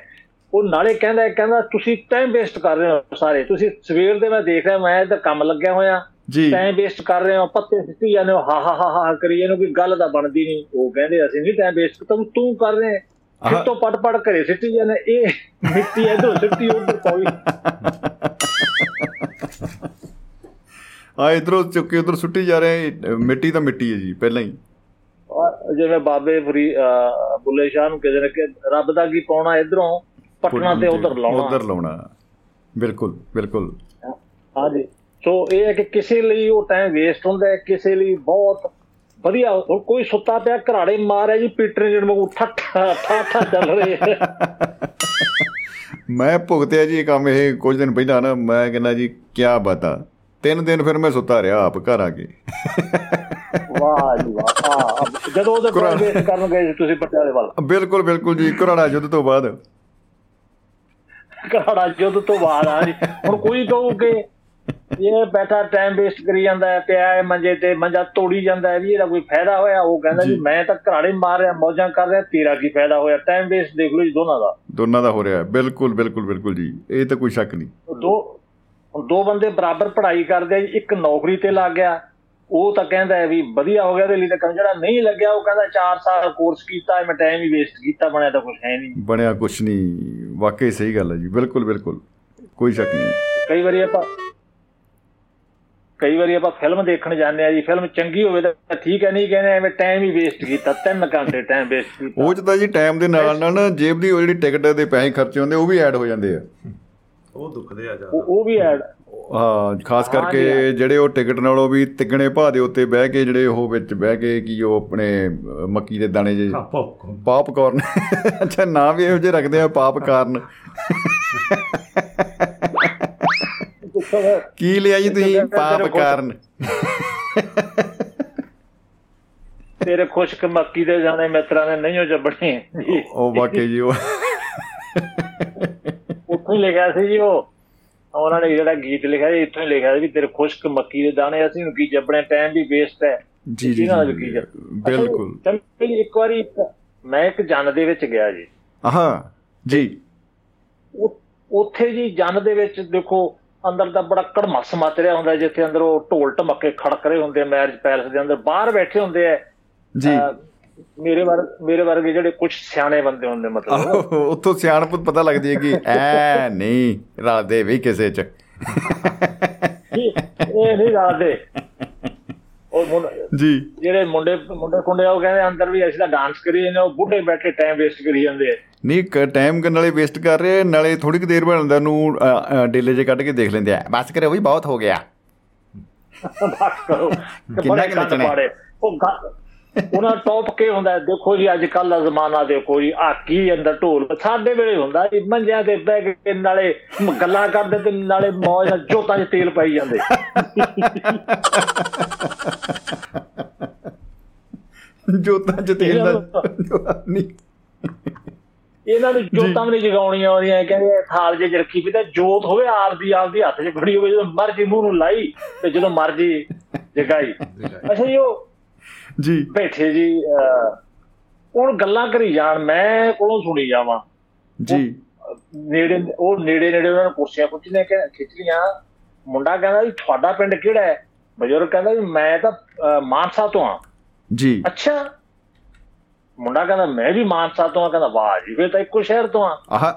ਉਹ ਨਾਲੇ ਕਹਿੰਦਾ ਕਹਿੰਦਾ ਤੁਸੀਂ ਟਾਈਮ ਵੇਸਟ ਕਰ ਰਹੇ ਹੋ ਸਾਰੇ। ਤੁਸੀਂ ਸਵੇਰ ਦੇ ਮੈਂ ਦੇਖ ਰਿਹਾ ਮੈਂ ਇੱਧਰ ਕੰਮ ਲੱਗਿਆ ਹੋਇਆ। ਟਾਈਮ ਵੇਸਟ ਕਰ ਰਹੇ ਹੋ ਪੱਤੇ ਸਿੱਟੀ ਜਾਂਦੇ ਹੋ ਹਾ ਹਾ ਹਾ ਹਾ ਕਰੀ ਇਹਨੂੰ ਕੋਈ ਗੱਲ ਤਾਂ ਬਣਦੀ ਨਹੀਂ। ਉਹ ਕਹਿੰਦੇ ਅਸੀਂ ਨਹੀਂ ਟਾਈਮ ਵੇਸਟ ਤੂੰ ਤੂੰ ਕਰ ਰਹੇ ਆਹ। ਫਿਰ ਤੋਂ ਪਟ ਪਟ ਘਰੇ ਸਿੱਟੀ ਜਾਂਦੇ ਇਹ ਮਿੱਟੀ ਇਧਰ ਸਿੱਟੀ ਉਧਰ ਪਾਈ ਆ ਇਧਰੋਂ ਚੁੱਕ ਉਧਰ ਸੁੱਟੀ ਜਾ ਰਹੇ ਮਿੱਟੀ ਤਾਂ ਮਿੱਟੀ ਹੈ ਜੀ ਪਹਿਲਾਂ ਹੀ। ਜਿਵੇਂ ਬਾਬੇ ਫਰੀ ਬੁੱਲੇ ਸ਼ਾਹ ਨੂੰ ਕਹਿੰਦੇ ਨੇ ਕਿ ਰੱਬ ਦਾ ਕੀ ਪਾਉਣਾ ਇਧਰੋਂ? ਪਟਣਾ ਤੇ ਉਧਰ ਲਾਉਣਾ। ਉਧਰ ਲਾਉਣਾ। ਬਿਲਕੁਲ ਬਿਲਕੁਲ। ਹਾਂਜੀ ਸੋ ਇਹ ਹੈ ਕਿ ਕਿਸੇ ਲਈ ਉਹ ਟਾਈਮ ਵੇਸਟ ਹੁੰਦਾ ਹੈ ਕਿਸੇ ਲਈ ਬਹੁਤ ਵਧੀਆ ਹੁਣ ਕੋਈ ਸੁੱਤਾ ਪਿਆ ਘਰਾੜੇ ਮਾਰਿਆ ਜੀ ਪੀਟਰ ਜਿਹਨ ਵਾਂਗੂ ਠੱਠਾ ਠਾਠਾ ਚੱਲ ਰਹੇ ਮੈਂ ਭੁਗਤਿਆ ਜੀ ਇਹ ਕੰਮ ਇਹ ਕੁਝ ਦਿਨ ਪਹਿਲਾਂ ਨਾ ਮੈਂ ਕਹਿੰਦਾ ਜੀ ਕੀ ਬਤਾ। ਤਿੰਨ ਦਿਨ ਫਿਰ ਮੈਂ ਸੁੱਤਾ ਰਿਹਾ ਆਪ ਘਰ ਆ ਕੇ। ਵਾਹ ਜੀ ਵਾਹ ਜਦੋਂ ਉਹਦੇ ਟਾਈਮ ਵੇਸਟ ਕਰਨ ਗਏ ਤੁਸੀਂ ਪਟਿਆਲੇ ਵੱਲ। ਬਿਲਕੁਲ ਬਿਲਕੁਲ ਜੀ ਘਰਾੜਾ ਯੁੱਧ ਤੋਂ ਬਾਅਦ। ਘਰਾੜਾ ਜੁੱਧ ਤੋਂ ਬਾਅਦ ਆ ਜੀ। ਹੁਣ ਕੋਈ ਕਹੂ ਕਿ ਇਹ ਬੈਠਾ ਟਾਈਮ ਵੇਸਟ ਕਰੀ ਜਾਂਦਾ ਹੈ ਪਿਆ ਹੈ ਮੰਜੇ ਤੇ ਮੰਜਾ ਤੋੜੀ ਜਾਂਦਾ ਹੈ ਵੀ ਇਹਦਾ ਕੋਈ ਫਾਇਦਾ ਹੋਇਆ? ਉਹ ਕਹਿੰਦਾ ਜੀ। ਮੈਂ ਤਾਂ ਘਰਾੜੇ ਮਾਰ ਰਿਹਾ ਮੌਜਾਂ ਕਰ ਰਿਹਾ ਤੇਰਾ ਕੀ ਫਾਇਦਾ ਹੋਇਆ? ਟਾਈਮ ਵੇਸਟ ਦੇਖ ਲਓ ਜੀ ਦੋਨਾਂ ਦਾ। ਦੋਨਾਂ ਦਾ ਹੋ ਰਿਹਾ ਹੈ। ਬਿਲਕੁਲ ਬਿਲਕੁਲ ਬਿਲਕੁਲ ਜੀ। ਇਹ ਤਾਂ ਕੋਈ ਸ਼ੱਕ ਨਹੀਂ। ਦੋ ਹੁਣ ਦੋ ਬੰਦੇ ਬਰਾਬਰ ਪੜ੍ਹਾਈ ਕਰਦੇ ਆ ਇੱਕ ਨੌਕਰੀ ਤੇ ਲੱਗ ਗਿਆ। ਉਹ ਤਾਂ ਕਹਿੰਦਾ ਹੈ ਵੀ ਵਧੀਆ ਹੋ ਗਿਆ ਇਹਦੇ ਲਈ ਤਾਂ ਜਿਹੜਾ ਨਹੀਂ ਲੱਗਿਆ ਉਹ ਕਹਿੰਦਾ 4 ਸਾਲ ਕੋਰਸ ਕੀਤਾ ਮੈਂ ਟਾਈਮ ਹੀ ਵੇਸਟ ਕੀਤਾ ਬਣਿਆ ਤਾਂ ਕੁਝ ਹੈ ਨਹੀਂ। ਬਣਿਆ ਕੁਛ ਨਹੀਂ। ਵਾਕਈ ਸਹੀ ਗੱਲ ਹੈ ਜੀ। ਬਿਲਕੁਲ ਬਿਲਕੁਲ। ਕੋਈ ਸ਼ੱਕ ਨਹੀਂ। ਕਈ ਵਾਰੀ ਆਪਾਂ ਕਈ ਵਾਰੀ ਆਪਾਂ ਫਿਲਮ ਦੇਖਣ ਜਾਂਦੇ ਆ ਜੀ ਫਿਲਮ ਚੰਗੀ ਹੋਵੇ ਤਾਂ ਠੀਕ ਹੈ ਨਹੀਂ ਕਹਿੰਦੇ ਐਵੇਂ ਟਾਈਮ ਹੀ ਵੇਸਟ ਕੀਤਾ 3 ਘੰਟੇ ਟਾਈਮ ਵੇਸਟ ਕੀਤਾ। ਉਹ ਚ ਤਾਂ ਜੀ ਟਾਈਮ ਦੇ ਨਾਲ ਨਾਲ ਜੇਬ ਦੀ ਉਹ ਜਿਹੜੀ ਟਿਕਟ ਦੇ ਪੈਸੇ ਖਰਚੇ ਹੁੰਦੇ ਉਹ ਵੀ ਐਡ ਹੋ ਜਾਂਦੇ ਆ। ਉਹ ਦੁਖਦੇ ਆ ਜ਼ਿਆਦਾ। ਉਹ ਵੀ ਐਡ ਹਾਂ ਖਾਸ ਕਰਕੇ। ਜਿਹੜੇ ਉਹ ਟਿਕਟ ਨਾਲੋਂ ਵੀ ਤਿੱਗਣੇ ਭਾਅ ਦੇ ਉੱਤੇ ਬਹਿ ਕੇ ਜਿਹੜੇ ਉਹ ਵਿੱਚ ਬਹਿ ਕੇ ਕੀ ਉਹ ਆਪਣੇ ਮੱਕੀ ਦੇ ਦਾਣੇ ਜੇ ਪਾਪਕਾਰਨ ਅੱਛਾ ਨਾਂ ਵੀ ਇਹੋ ਜਿਹੇ ਰੱਖਦੇ ਆ ਪਾਪਕਾਰਨ ਕੀ ਲਿਆ ਜੀ ਤੁਸੀਂ? ਪਾਪਕਾਰਨ ਤੇਰੇ ਖੁਸ਼ਕ ਮੱਕੀ ਦੇ ਜਾਣੇ ਮਿੱਤਰਾਂ ਨੇ ਨਹੀਂ ਉਹ ਜੱਬਣੇ। ਉਹ ਵਾਕਈ ਜੀ ਉਹ ਉੱਥੋਂ ਹੀ ਲਿਖਿਆ ਸੀ ਜੀ ਉਹ। ਉਹਨਾਂ ਨੇ ਜਿਹੜਾ ਗੀਤ ਲਿਖਿਆ ਸੀ ਇੱਥੋਂ ਹੀ ਲਿਖਿਆ ਸੀ ਵੀ ਤੇਰੇ ਖੁਸ਼ਕ ਮੱਕੀ ਦੇ ਦਾਣੇ ਅਸੀਂ ਨੂੰ ਕੀ ਜੱਬਣੇ ਟਾਈਮ ਵੀ ਵੇਸਟ ਹੈ। ਜੀ ਜੀ ਬਿਲਕੁਲ। ਚੱਲ ਇੱਕ ਵਾਰੀ ਮੈਂ ਇੱਕ ਜਨ ਦੇ ਵਿੱਚ ਗਿਆ ਜੀ। ਆਹਾਂ ਜੀ। ਉੱਥੇ ਜੀ ਜਨ ਦੇ ਵਿੱਚ ਦੇਖੋ ਅੰਦਰ ਦਾ ਬੜਾ ਕੜਮਸ ਮਚ ਰਿਹਾ ਹੁੰਦਾ ਜਿੱਥੇ ਅੰਦਰ ਉਹ ਢੋਲ ਢਮੱਕੇ ਖੜਕ ਰਹੇ ਹੁੰਦੇ ਮੈਰਿਜ ਪੈਲਸ ਦੇ ਅੰਦਰ ਬਾਹਰ ਬੈਠੇ ਹੁੰਦੇ ਆ। ਜੀ। ਮੇਰੇ ਵਰ ਮੇਰੇ ਵਰਗੇ ਜਿਹੜੇ ਕੁਝ ਸਿਆਣੇ ਬੰਦੇ ਹੁੰਦੇ ਮਤਲਬ। ਉੱਥੋਂ ਸਿਆਣਪ ਪਤਾ ਲੱਗਦੀ ਹੈ ਕਿ ਐ ਨਹੀਂ ਰਲਦੇ ਵੀ ਕਿਸੇ ਚ। ਇਹ ਨਹੀਂ ਰਾਦੇ ਉਹ ਜੀ। ਜਿਹੜੇ ਮੁੰਡੇ ਮੁੰਡੇ ਕੁੰਡੇ ਆ ਉਹ ਕਹਿੰਦੇ ਅੰਦਰ ਵੀ ਅਸੀਂ ਤਾਂ ਡਾਂਸ ਕਰੀ ਜਾਂਦੇ ਉਹ ਬੁੱਢੇ ਬੈਠੇ ਟਾਈਮ ਵੇਸਟ ਕਰੀ ਜਾਂਦੇ ਆ। ਨਹੀਂ ਟਾਈਮ ਕਰਨ ਵਾਲੇ ਵੇਸਟ ਕਰ ਰਹੇ ਨਾਲੇ ਥੋੜੀ ਕੁ ਦੇਰ ਬਾਅਦ ਅੰਦਰ ਨੂੰ ਡੇਲੇ ਜੇ ਕੱਢ ਕੇ ਦੇਖ ਲੈਂਦੇ ਆ। ਬਸ ਕਰੇ ਉਹ ਵੀ ਬਹੁਤ ਹੋ ਗਿਆ। ਬਸ ਕਰੋ। ਕਿੰਨਾ ਕੁ ਨੱਚਣਾ। ਉਹ ਉਹਨਾਂ ਟੌਪ ਕੇ ਹੁੰਦਾ ਦੇਖੋ ਜੀ ਅੱਜ ਕੱਲ ਦਾ ਜ਼ਮਾਨਾ ਦੇਖੋ ਜੀ ਆ ਕੀ ਅੰਦਰ ਢੋਲ ਸਾਡੇ ਵੇਲੇ ਹੁੰਦਾ ਜੀ ਮੰਜਿਆਂ ਤੇ ਬਹਿ ਕੇ ਨਾਲੇ ਗੱਲਾਂ ਕਰਦੇ ਤੇ ਨਾਲੇ ਮੌਜ ਨਾਲ ਜੋਤਾਂ 'ਚ ਤੇਲ ਪਾਈ ਜਾਂਦੇ। ਜੋਤਾਂ ਚ ਤੇਲ ਦਾ ਨਹੀਂ। ਇਹਨਾਂ ਨੂੰ ਜੋਤਾਂ ਵੀ ਜਗਾਉਣੀਆਂ ਆਉਂਦੀਆਂ ਕਹਿੰਦੇ ਥਾਲ ਜੇ ਰੱਖੀ ਵੀ ਤਾਂ ਜੋਤ ਹੋਵੇ ਆਪਦੀ ਆਪਦੀ ਹੱਥ 'ਚ ਖੜੀ ਹੋਵੇ ਜਦੋਂ ਮਰਜ਼ੀ ਮੂੰਹ ਨੂੰ ਲਾਈ ਤੇ ਜਦੋਂ ਮਰਜ਼ੀ ਜਗਾਈ। ਅੱਛਾ ਜੀ ਉਹ ਜੀ। ਬੈਠੇ ਜੀ ਹੁਣ ਗੱਲਾਂ ਕਰੀ ਜਾਣ ਮੈਂ ਕੋਲੋਂ ਸੁਣੀ ਜਾਵਾਂ। ਜੀ। ਨੇੜੇ ਉਹ ਨੇੜੇ ਨੇੜੇ ਉਹਨਾਂ ਨੂੰ ਕੁਰਸੀਆਂ ਕੁਰਸੀਆਂ ਕਿ ਖਿੱਚ ਲੀਆਂ ਮੁੰਡਾ ਕਹਿੰਦਾ ਵੀ ਤੁਹਾਡਾ ਪਿੰਡ ਕਿਹੜਾ ਹੈ? ਬਜ਼ੁਰਗ ਕਹਿੰਦਾ ਵੀ ਮੈਂ ਤਾਂ ਮਾਨਸਾ ਤੋਂ ਆ ਜੀ। ਅੱਛਾ। ਮੁੰਡਾ ਕਹਿੰਦਾ ਮੈਂ ਵੀ ਮਾਨਸਾ ਤੋਂ ਆ ਕਹਿੰਦਾ ਵਾਹ ਜੀ ਫੇਰ ਤਾਂ ਇੱਕੋ ਸ਼ਹਿਰ ਤੋਂ ਆ ਆਹ।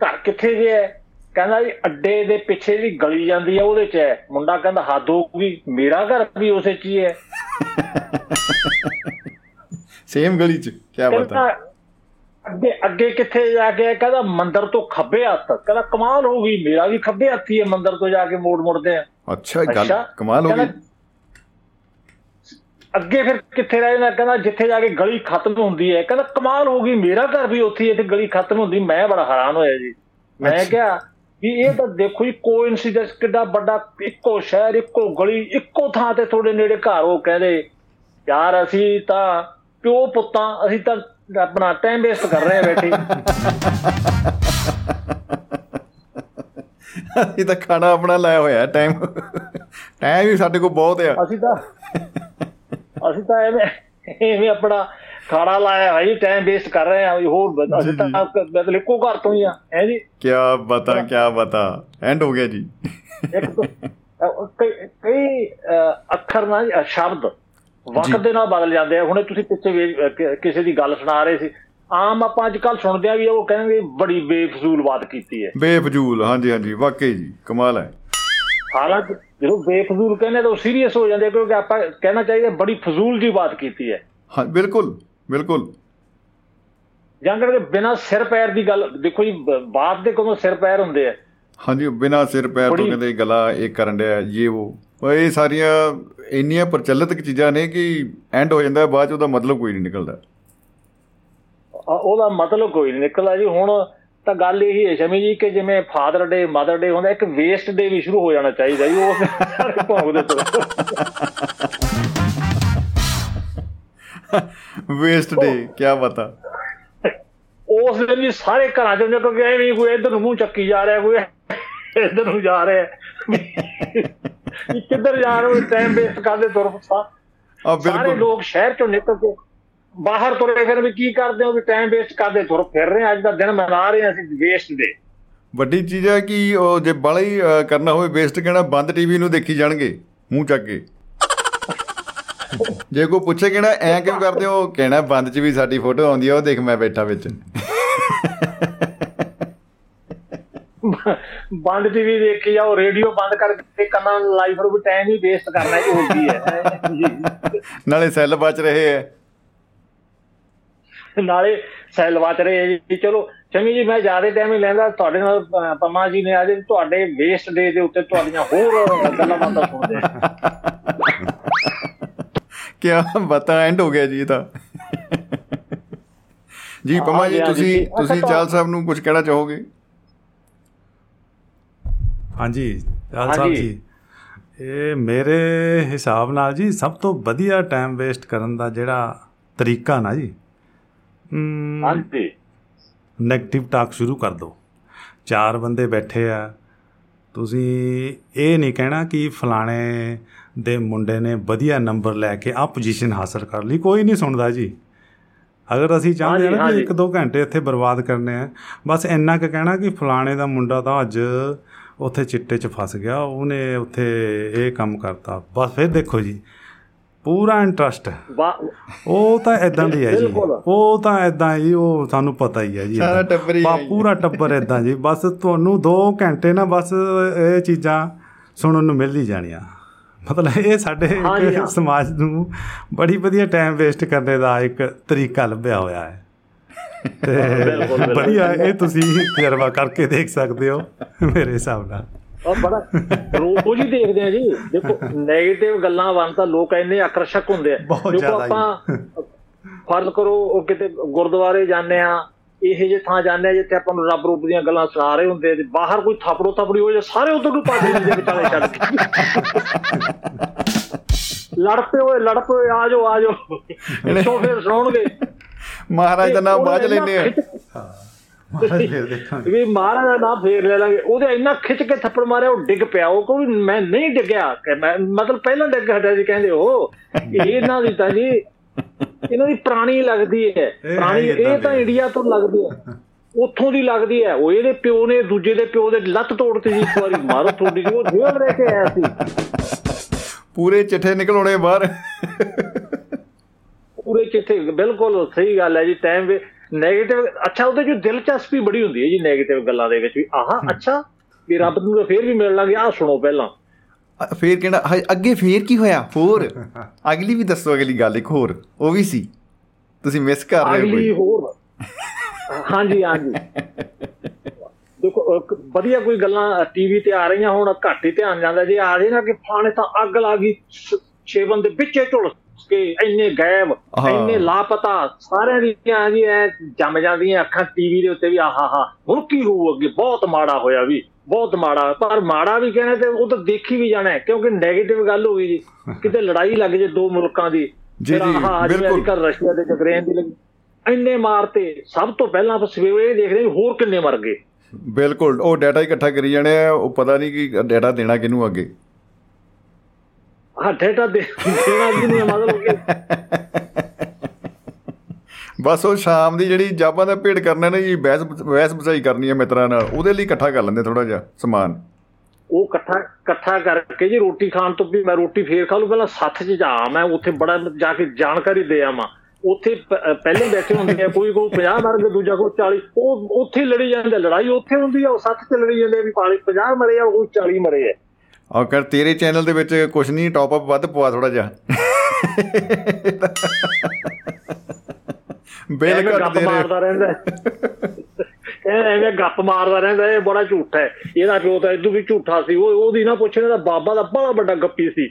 ਘਰ ਕਿੱਥੇ ਜੇ ਹੈ? ਕਹਿੰਦਾ ਜੀ ਅੱਡੇ ਦੇ ਪਿੱਛੇ ਦੀ ਗਲੀ ਜਾਂਦੀ ਹੈ ਉਹਦੇ ਚ। ਹੈ ਮੁੰਡਾ ਕਹਿੰਦਾ ਹੱਦ ਹੋ ਗਈ ਮੇਰਾ ਘਰ ਵੀ ਉਸੇ ਚ ਹੀ ਹੈ। ਸੇਮ ਗਲੀ ਚ ਕੀ ਬਤਾ ਅੱਗੇ ਅੱਗੇ ਕਿੱਥੇ ਜਾ ਕੇ ਕਹਿੰਦਾ ਮੰਦਰ ਤੋਂ ਖੱਬੇ ਹੱਥ। ਕਹਿੰਦਾ ਕਮਾਲ ਹੋ ਗਈ ਮੇਰਾ ਵੀ ਖੱਬੇ ਹੱਥੀ ਹੈ ਮੰਦਰ ਤੋਂ ਜਾ ਕੇ ਮੋੜ ਮੁੜਦੇ ਆ। ਅੱਛਾ ਗੱਲ। ਕਮਾਲ ਹੋ ਗਈ। ਅੱਗੇ ਫਿਰ ਕਿੱਥੇ ਰਹਿ ਜਾਂਦਾ? ਕਹਿੰਦਾ ਜਿੱਥੇ ਜਾ ਕੇ ਗਲੀ ਖਤਮ ਹੁੰਦੀ ਹੈ। ਕਹਿੰਦਾ ਕਮਾਲ ਹੋ ਗਈ ਮੇਰਾ ਘਰ ਵੀ ਉੱਥੇ ਹੀ ਹੈ ਤੇ ਗਲੀ ਖਤਮ ਹੁੰਦੀ। ਮੈਂ ਬੜਾ ਹੈਰਾਨ ਹੋਇਆ ਜੀ। ਮੈਂ। ਕਿਹਾ ਵੀ ਇਹ ਤਾਂ ਦੇਖੋ ਜੀ ਕੋਇਨਸੀਡੈਂਸ ਕਿੱਡਾ ਵੱਡਾ ਇੱਕੋ ਸ਼ਹਿਰ ਇੱਕੋ ਗਲੀ ਇੱਕੋ ਥਾਂ ਤੇ ਤੁਹਾਡੇ ਨੇੜੇ ਘਰ ਉਹ ਕਹਿੰਦੇ ਯਾਰ ਅਸੀਂ ਤਾਂ ਪਿਓ ਪੁੱਤਾਂ ਅਸੀਂ ਤਾਂ ਆਪਣਾ ਟਾਈਮ ਵੇਸਟ ਕਰ ਰਹੇ ਆ ਬੈਠੇ ਇਹ ਤਾਂ ਖਾਣਾ ਆਪਣਾ ਲਾਇਆ ਹੋਇਆ ਟਾਈਮ ਟਾਈਮ ਵੀ ਸਾਡੇ ਕੋਲ ਬਹੁਤ ਆ। ਅਸੀਂ ਤਾਂ ਅਸੀਂ ਤਾਂ ਐਵੇਂ ਐਵੇਂ ਆਪਣਾ ਖਾਣਾ ਲਾਇਆ ਭਾਈ ਟਾਈਮ ਵੇਸਟ ਕਰ ਰਹੇ ਆ ਹੋਰ ਅਸੀਂ ਤਾਂ ਮਤਲਬ ਇੱਕੋ ਘਰ ਤੋਂ ਹੀ ਆ ਹੈ ਜੀ? ਕੀ ਬਤਾ ਕੀ ਬਤਾ ਐਂਡ ਹੋ ਗਿਆ ਜੀ। ਤੋਂ- ਕਈ ਅੱਖਰ ਨਾ ਸ਼ਬਦ ਵਕਤ ਦੇ ਨਾਲ ਬਦਲ ਜਾਂਦੇ ਆ। ਹੁਣੇ ਤੁਸੀਂ ਪਿੱਛੇ ਕਿਸੇ ਦੀ ਗੱਲ ਸੁਣਾ ਰਹੇ ਸੀ। ਆਮ ਆਪਾਂ ਅੱਜ ਕੱਲ ਸੁਣਦੇ ਆ ਵੀ ਉਹ ਕਹਿੰਦੇ ਬੜੀ ਬੇਫਜ਼ੂਲ ਬਾਤ ਕੀਤੀ ਹੈ। ਬੇਫਜ਼ੂਲ ਹਾਂਜੀ ਹਾਂਜੀ ਵਾਕਈ ਜੀ ਕਮਾਲ ਹੈ। ਹਾਲਾਂਕਿ ਜਦੋਂ ਬੇਫਜ਼ੂਲ ਕਹਿੰਦੇ ਤਾਂ ਉਹ ਸੀਰੀਅਸ ਹੋ ਜਾਂਦੇ ਕਿਉਂਕਿ ਆਪਾਂ ਕਹਿਣਾ ਚਾਹੀਦਾ ਬੜੀ ਫਜ਼ੂਲ ਜੀ ਬਾਤ ਕੀਤੀ ਹੈ। ਹਾਂ ਬਿਲਕੁਲ। ਬਿਲਕੁਲ। ਜਾਂ ਕਰਕੇ ਬਿਨਾਂ ਸਿਰ ਪੈਰ ਦੀ ਗੱਲ ਦੇਖੋ ਜੀ ਬਾਤ ਦੇ ਕੋਲੋਂ ਸਿਰ ਪੈਰ ਹੁੰਦੇ ਆ। ਹਾਂਜੀ ਬਿਨਾ ਸਿਰ ਪੈਰ ਤੋਂ ਕਹਿੰਦੇ ਗਲਾ ਇਹ ਕਰਨ ਡਿਆ ਇਹ ਉਹ। ਇਹ ਸਾਰੀਆਂ ਇੰਨੀਆਂ ਪ੍ਰਚਲਿਤ ਚੀਜ਼ਾਂ ਨੇ ਕਿ ਐਂਡ ਹੋ ਜਾਂਦਾ ਬਾਅਦ ਚ ਉਹਦਾ ਮਤਲਬ ਕੋਈ ਨਹੀਂ ਨਿਕਲਦਾ। ਉਹਦਾ ਮਤਲਬ ਕੋਈ ਨਹੀਂ ਨਿਕਲਦਾ ਜੀ। ਹੁਣ ਤਾਂ ਗੱਲ ਇਹੀ ਹੈ ਸ਼ਮੀ ਜੀ ਕਿ ਜਿਵੇਂ ਫਾਦਰ ਡੇ ਮਦਰ ਡੇ ਹੁੰਦਾ ਇੱਕ ਵੇਸਟ ਡੇ ਵੀ ਸ਼ੁਰੂ ਹੋ ਜਾਣਾ ਚਾਹੀਦਾ ਜੀ ਉਹ ਸਾਰੇ ਭੌਂਕਦੇ ਤੋਂ ਵੇਸਟ ਡੇ ਕੀ ਬਤਾ ਉਸ ਦਿਨ ਵੀ ਸਾਰੇ ਘਰਾਂ ਚ ਹੁੰਦੇ ਕਿਉਂਕਿ ਐਵੇਂ ਕੋਈ ਇੱਧਰ ਨੂੰ ਮੂੰਹ ਚੱਕੀ ਜਾ ਰਿਹਾ ਕੋਈ ਇੱਧਰ ਨੂੰ ਜਾ ਰਿਹਾ। ਵੀ ਕਿੱਧਰ ਜਾ ਰਹੇ ਟਾਈਮ ਵੇਸਟ ਕਰਦੇ ਤੁਰ ਪਾ ਆ ਸਾਰੇ ਬਿਲਕੁਲ। ਲੋਕ ਸ਼ਹਿਰ ਚੋਂ ਨਿਕਲ ਕੇ ਬਾਹਰ ਤੁਰੇ ਫਿਰ ਵੀ ਕੀ ਕਰਦੇ ਹੋ ਵੀ ਟਾਈਮ ਵੇਸਟ ਕਰਦੇ ਤੁਰ ਫਿਰ ਰਹੇ। ਅੱਜ ਦਾ ਦਿਨ ਮਨਾ ਰਹੇ ਅਸੀਂ ਵੇਸਟ ਡੇ ਵੱਡੀ ਚੀਜ਼ ਹੈ ਕਿ ਉਹ ਜੇ ਬਾਲਾ ਹੀ ਕਰਨਾ ਹੋਵੇ ਵੇਸਟ ਕਹਿਣਾ ਬੰਦ ਟੀਵੀ ਨੂੰ ਦੇਖੀ ਜਾਣਗੇ ਮੂੰਹ ਚੱਕ ਕੇ। ਜੇ ਕੋਈ ਪੁੱਛੇ ਕਿਹੜਾ ਐ ਕਿਉਂ ਕਰਦੇ ਹੋ ਕਹਿਣਾ ਬੰਦ 'ਚ ਵੀ ਸਾਡੀ ਫੋਟੋ ਆਉਂਦੀ ਆ ਉਹ ਦੇਖ ਮੈਂ ਬੈਠਾ ਵਿੱਚ। ਬੰਦ ਟੀਵੀ ਦੇਖੀ ਜਾਓ ਰੇਡੀਓ ਬੰਦ ਕਰਕੇ ਕੰਨਾਂ ਨੂੰ ਲਾਈਵ ਫਿਰ ਵੀ ਟਾਈਮ ਹੀ ਵੇਸਟ ਕਰਨਾ ਹੀ ਹੁੰਦੀ ਹੈ। ਨਾਲੇ ਸੈੱਲ ਬਚ ਰਹੇ ਐ ਨਾਲੇ ਸੈੱਲ ਵਾਚ ਰਹੇ ਜੀ। ਚਲੋ ਚੰਗੀ ਜੀ ਮੈਂ ਜ਼ਿਆਦਾ ਟਾਈਮ ਹੀ ਲੈਂਦਾ। ਤੁਹਾਡੇ ਨਾਲ ਪੰਮਾ ਜੀ ਨੇ ਅੱਜ ਤੁਹਾਡੇ ਵੇਸਟ ਡੇ ਦੇ ਉੱਤੇ ਤੁਹਾਡੀਆਂ ਹੋਰ ਗੱਲਾਂ ਬਾਤਾਂ ਸੁਣਦੇ। ਕੀ ਬਤਾ ਐਂਡ ਹੋ ਗਿਆ ਜੀ ਤਾਂ। ਜੀ ਪਮਾ ਜੀ ਤੁਸੀਂ। ਤੁਸੀਂ ਚਾਲ ਸਾਹਿਬ ਨੂੰ ਕੁਝ ਕਹਿਣਾ ਚਾਹੋਗੇ? ਹਾਂਜੀ ਚਾਲ ਸਾਹਿਬ। ਜੀ। ਇਹ ਮੇਰੇ ਹਿਸਾਬ ਨਾਲ ਜੀ ਸਭ ਤੋਂ ਵਧੀਆ ਟਾਈਮ ਵੇਸਟ ਕਰਨ ਦਾ ਜਿਹੜਾ ਤਰੀਕਾ ਨਾ ਜੀ ਹਾਂਜੀ। ਨੈਗੇਟਿਵ ਟਾਕ ਸ਼ੁਰੂ ਕਰ ਦਿਓ। ਚਾਰ ਬੰਦੇ ਬੈਠੇ ਆ। ਤੁਸੀਂ ਇਹ ਨਹੀਂ ਕਹਿਣਾ ਕਿ ਫਲਾਣੇ ਦੇ ਮੁੰਡੇ ਨੇ ਵਧੀਆ ਨੰਬਰ ਲੈ ਕੇ ਆ ਪੋਜੀਸ਼ਨ ਹਾਸਲ ਕਰ ਲਈ ਕੋਈ ਨਹੀਂ ਸੁਣਦਾ ਜੀ ਅਗਰ ਅਸੀਂ ਚਾਹੁੰਦੇ ਹਾਂ ਕਿ ਹਾਂਜੀ। ਇੱਕ ਦੋ ਘੰਟੇ ਇੱਥੇ ਬਰਬਾਦ ਕਰਨੇ ਆ ਬਸ ਇੰਨਾ ਕੁ ਕਹਿਣਾ ਕਿ ਫਲਾਣੇ ਦਾ ਮੁੰਡਾ ਤਾਂ ਅੱਜ ਉੱਥੇ ਚਿੱਟੇ 'ਚ ਫਸ ਗਿਆ ਉਹਨੇ ਉੱਥੇ ਇਹ ਕੰਮ ਕਰਤਾ ਬਸ ਫਿਰ ਦੇਖੋ ਜੀ ਪੂਰਾ ਇੰਟਰਸਟ ਉਹ ਤਾਂ ਇਦਾਂ ਦੀ ਹੈ ਜੀ। ਉਹ ਤਾਂ ਇਦਾਂ ਜੀ ਉਹ ਸਾਨੂੰ ਪਤਾ ਹੀ ਹੈ ਜੀ ਸਾਰਾ। ਟੱਬਰ ਹੀ। ਪੂਰਾ ਟੱਬਰ ਇਦਾਂ ਜੀ ਬਸ ਤੁਹਾਨੂੰ 2 ਘੰਟੇ ਨਾ ਬਸ ਇਹ ਚੀਜ਼ਾਂ ਸੁਣਨ ਨੂੰ ਮਿਲ ਹੀ ਜਾਣੀਆਂ ਮਤਲਬ ਇਹ ਸਾਡੇ ਇੱਕ। ਸਮਾਜ ਨੂੰ ਬੜੀ ਵਧੀਆ ਟਾਈਮ ਵੇਸਟ ਕਰਨ ਦਾ ਇੱਕ ਤਰੀਕਾ ਲੱਭਿਆ ਹੋਇਆ ਹੈ ਤੇ ਬਿਲਕੁਲ, ਬਿਲਕੁਲ। ਬੜੀਆ ਇਹ ਤੁਸੀਂ ਤਜਰਬਾ ਕਰਕੇ ਦੇਖ ਸਕਦੇ ਹੋ ਮੇਰੇ ਹਿਸਾਬ ਨਾਲ ਉਹ ਬੜਾ ਰੋਜ਼ ਹੀ ਦੇਖਦੇ ਆ ਜੀ ਦੇਖੋ 네ਗੇਟਿਵ ਗੱਲਾਂ ਵੱਲ ਤਾਂ ਲੋਕ ਇੰਨੇ ਆਕਰਸ਼ਕ ਹੁੰਦੇ ਆ ਦੇਖੋ। ਆਪਾਂ ਫਰਜ਼ ਕਰੋ ਉਹ ਕਿਤੇ ਗੁਰਦੁਆਰੇ ਜਾਂਦੇ ਆ ਇਹ ਜੇ ਥਾਂ ਜਾਂਦੇ ਆ ਜਿੱਥੇ ਆਪਾਂ ਨੂੰ ਰੱਬ ਰੂਪ ਦੀਆਂ ਗੱਲਾਂ ਸੁਣਾ ਰਹੇ ਹੁੰਦੇ ਤੇ ਬਾਹਰ ਕੋਈ ਥਾਪੜੋ ਥਾਪੜੀ ਹੋ ਜਾ ਸਾਰੇ ਉਧਰ ਨੂੰ ਭੱਜ ਜਾਂਦੇ ਵਿਚਾਲੇ ਛੱਡ ਕੇ। ਲੜ ਪਏ ਓਏ ਲੜ ਪਏ ਓਏ, ਆ ਜਾਓ ਆ ਜਾਓ। ਪਿੱਛੋਂ ਫਿਰ ਸੁਣਾਉਣਗੇ। ਮਹਾਰਾਜ ਦਾ ਨਾਮ ਬਾਅਦ ਲੈਂਦੇ ਆ। ਵੀ ਮਹਾਰਾਜ ਦਾ ਨਾਮ ਫੇਰ ਲੈ ਲਾਂਗੇ। ਉਹਦੇ ਇੰਨਾ ਖਿੱਚ ਕੇ ਥੱਪੜ ਮਾਰਿਆ ਉਹ ਡਿੱਗ ਪਿਆ। ਉਹ ਕੋਈ ਮੈਂ ਨਹੀਂ ਡਿੱਗਿਆ ਮੈਂ ਮਤਲਬ ਪਹਿਲਾਂ ਡਿੱਗ ਹਟਿਆ ਜੀ ਕਹਿੰਦੇ ਉਹ ਇਹ ਇਹਨਾਂ ਦੀ ਤਾਂ ਜੀ। ਇਹਨਾਂ ਦੀ ਪੁਰਾਣੀ ਲੱਗਦੀ ਹੈ। ਪੁਰਾਣੀ ਇਹ ਤਾਂ। ਇੰਡੀਆ ਤੋਂ ਲੱਗਦੀ ਹੈ। ਉੱਥੋਂ ਦੀ ਲੱਗਦੀ ਹੈ। ਉਹ ਇਹਦੇ ਪਿਓ ਨੇ ਦੂਜੇ ਦੇ ਪਿਓ ਦੇ ਲੱਤ ਤੋੜਤੀ ਸੀ ਇੱਕ ਵਾਰੀ। ਮਾਰੋ ਥੋੜੀ ਸੀ ਉਹ ਜੇਲ੍ਹ ਰਹਿ ਕੇ ਆਇਆ ਸੀ। ਪੂਰੇ ਚਿੱਠੇ ਨਿਕਲ ਆਉਣੇ ਬਾਹਰ। ਪੂਰੇ ਚਿੱਠੇ ਬਿਲਕੁਲ ਸਹੀ ਗੱਲ ਹੈ ਜੀ ਟਾਈਮ ਵੇ 네ਗੇਟਿਵ ਅੱਛਾ ਉਹਦੇ ਜੋ ਦਿਲਚਸਪੀ ਬੜੀ ਹੁੰਦੀ ਹੈ ਜੀ 네ਗੇਟਿਵ ਗੱਲਾਂ ਦੇ ਵਿੱਚ ਵੀ। ਆਹਾ ਅੱਛਾ ਵੀ ਰੱਬ ਨੂੰ ਫੇਰ ਵੀ ਮਿਲ ਲਾਂਗੇ ਆਹ ਸੁਣੋ ਪਹਿਲਾਂ। ਫੇਰ ਹਾਏ, ਅੱਗੇ ਫੇਰ ਕੀ ਹੋਇਆ? ਹੋਰ। ਅਗਲੀ ਵੀ ਦੱਸੋ ਅਗਲੀ ਗੱਲ ਇੱਕ ਹੋਰ। ਉਹ ਵੀ ਸੀ। ਤੁਸੀਂ ਮਿਸ ਕਰ ਰਹੇ ਹੋ ਅਗਲੀ ਹੋਰ। ਹਾਂਜੀ ਹਾਂਜੀ। ਦੇਖੋ ਵਧੀਆ ਕੋਈ ਗੱਲਾਂ ਟੀਵੀ ਤੇ ਆ ਰਹੀਆਂ ਹੁਣ ਘੱਟ ਹੀ ਧਿਆਨ ਜਾਂਦਾ। ਜੇ ਆ ਜੇ ਨਾ ਕਿ ਫਾਣੇ ਤਾਂ ਅੱਗ ਲਾ ਗਈ ਛੇ ਬੰਦੇ ਵਿੱਚੇ ਝੁਲਸ ਕੇ ਇੰਨੇ ਗਾਇਬ। ਇੰਨੇ ਲਾਪਤਾ ਸਾਰਿਆਂ ਦੀਆਂ ਜੀ ਐ ਜੰਮ ਜਾਂਦੀਆਂ ਅੱਖਾਂ ਟੀਵੀ ਦੇ ਉੱਤੇ ਵੀ ਆਹਾ ਹਾ ਹੁਣ ਕੀ ਹੋਊ ਅੱਗੇ? ਬਹੁਤ ਮਾੜਾ ਹੋਇਆ ਵੀ ਬਹੁਤ ਮਾੜਾ। ਪਰ ਮਾੜਾ ਵੀ ਕਹਿਣਾ ਤੇ ਉਹ ਤਾਂ ਦੇਖੀ ਵੀ ਜਾਣਾ ਕਿਉਂਕਿ 네ਗੇਟਿਵ ਗੱਲ ਹੋ ਗਈ ਜੀ। ਕਿਤੇ ਲੜਾਈ ਲੱਗ ਜੇ ਦੋ ਮੁਲਕਾਂ ਦੀ ਜੀ, ਜੀ, ਬਿਲਕੁਲ। ਰਸ਼ੀਆ ਦੇ ਜਗਰੇਨ ਦੀ ਲੱਗੀ। ਇੰਨੇ ਮਾਰਤੇ ਸਭ ਤੋਂ ਪਹਿਲਾਂ ਆਪਾਂ ਸਵੇਰੇ ਦੇਖਦੇ ਹੋਰ ਕਿੰਨੇ ਮਰ ਗਏ। ਬਿਲਕੁਲ ਉਹ ਡਾਟਾ ਇਕੱਠਾ ਕਰੀ ਜਾਣੇ ਆ ਉਹ ਪਤਾ ਨਹੀਂ ਕਿ ਡਾਟਾ ਦੇਣਾ ਕਿਹਨੂੰ ਅੱਗੇ। ਦੇ ਦੇਣਾ ਵੀ ਨਹੀਂ ਮਤਲਬ ਕਿ ਬਸ ਉਹ ਸ਼ਾਮ ਦੀ ਜਿਹੜੀ ਜਾਬਾਂ ਦਾ ਭੇਡ ਕਰਨਾ ਨਾ ਜੀ ਬਹਿਸ ਬਹਿਸ ਬਸਾਈ ਕਰਨੀ ਹੈ ਮਿੱਤਰਾਂ ਨਾਲ ਉਹਦੇ ਲਈ ਇਕੱਠਾ ਕਰ ਲੈਂਦੇ ਥੋੜਾ ਜਿਹਾ ਸਮਾਨ। ਉਹ ਇਕੱਠਾ ਇਕੱਠਾ ਕਰਕੇ ਜੀ ਰੋਟੀ ਖਾਣ ਤੋਂ ਵੀ ਮੈਂ ਰੋਟੀ ਫੇਰ ਖਾ ਲੂ ਪਹਿਲਾਂ ਸੱਥ 'ਚ ਜਾ ਮੈਂ ਉੱਥੇ ਬੜਾ ਜਾ ਕੇ ਜਾਣਕਾਰੀ ਦੇ ਆਵਾਂ। ਉੱਥੇ ਪਹਿਲੇ ਬੈਠੇ ਹੁੰਦੇ ਆ ਕੋਈ ਕੋਈ 50 ਮਰ ਗਏ ਦੂਜਾ ਕੋਈ 40 ਉਹ ਉੱਥੇ ਲੜੀ ਜਾਂਦੇ ਲੜਾਈ ਉੱਥੇ ਹੁੰਦੀ ਆ ਉਹ ਸੱਥ 'ਚ ਲੜੀ ਜਾਂਦੇ ਵੀ 50 ਮਰੇ ਆ ਕੋਈ 40 ਮਰੇ ਆ। ਕਰ ਤੇਰੇ ਚੈਨਲ ਦੇ ਵਿੱਚ ਕੁਝ ਨਹੀਂ ਟੌਪ ਅਪ ਵੱਧ ਪਵਾ ਥੋੜਾ ਜਿਹਾ। ਬਿਲ ਐਵੇਂ ਘੱਟ ਗੱਪ ਦੇ ਰਹੇ ਮਾਰਦਾ ਰਹਿੰਦਾ। ਇਹ ਐਵੇਂ ਗੱਪ ਮਾਰਦਾ ਰਹਿੰਦਾ ਇਹ ਬੜਾ ਝੂਠਾ ਹੈ। ਇਹਦਾ ਪਿਓ ਤਾਂ ਇਦੋਂ ਵੀ ਝੂਠਾ ਸੀ। ਉਹ ਉਹਦੀ ਨਾ ਪੁੱਛਣ ਦਾ ਬਾਬਾ ਦਾ ਬੜਾ ਵੱਡਾ ਗੱਪੀ ਸੀ।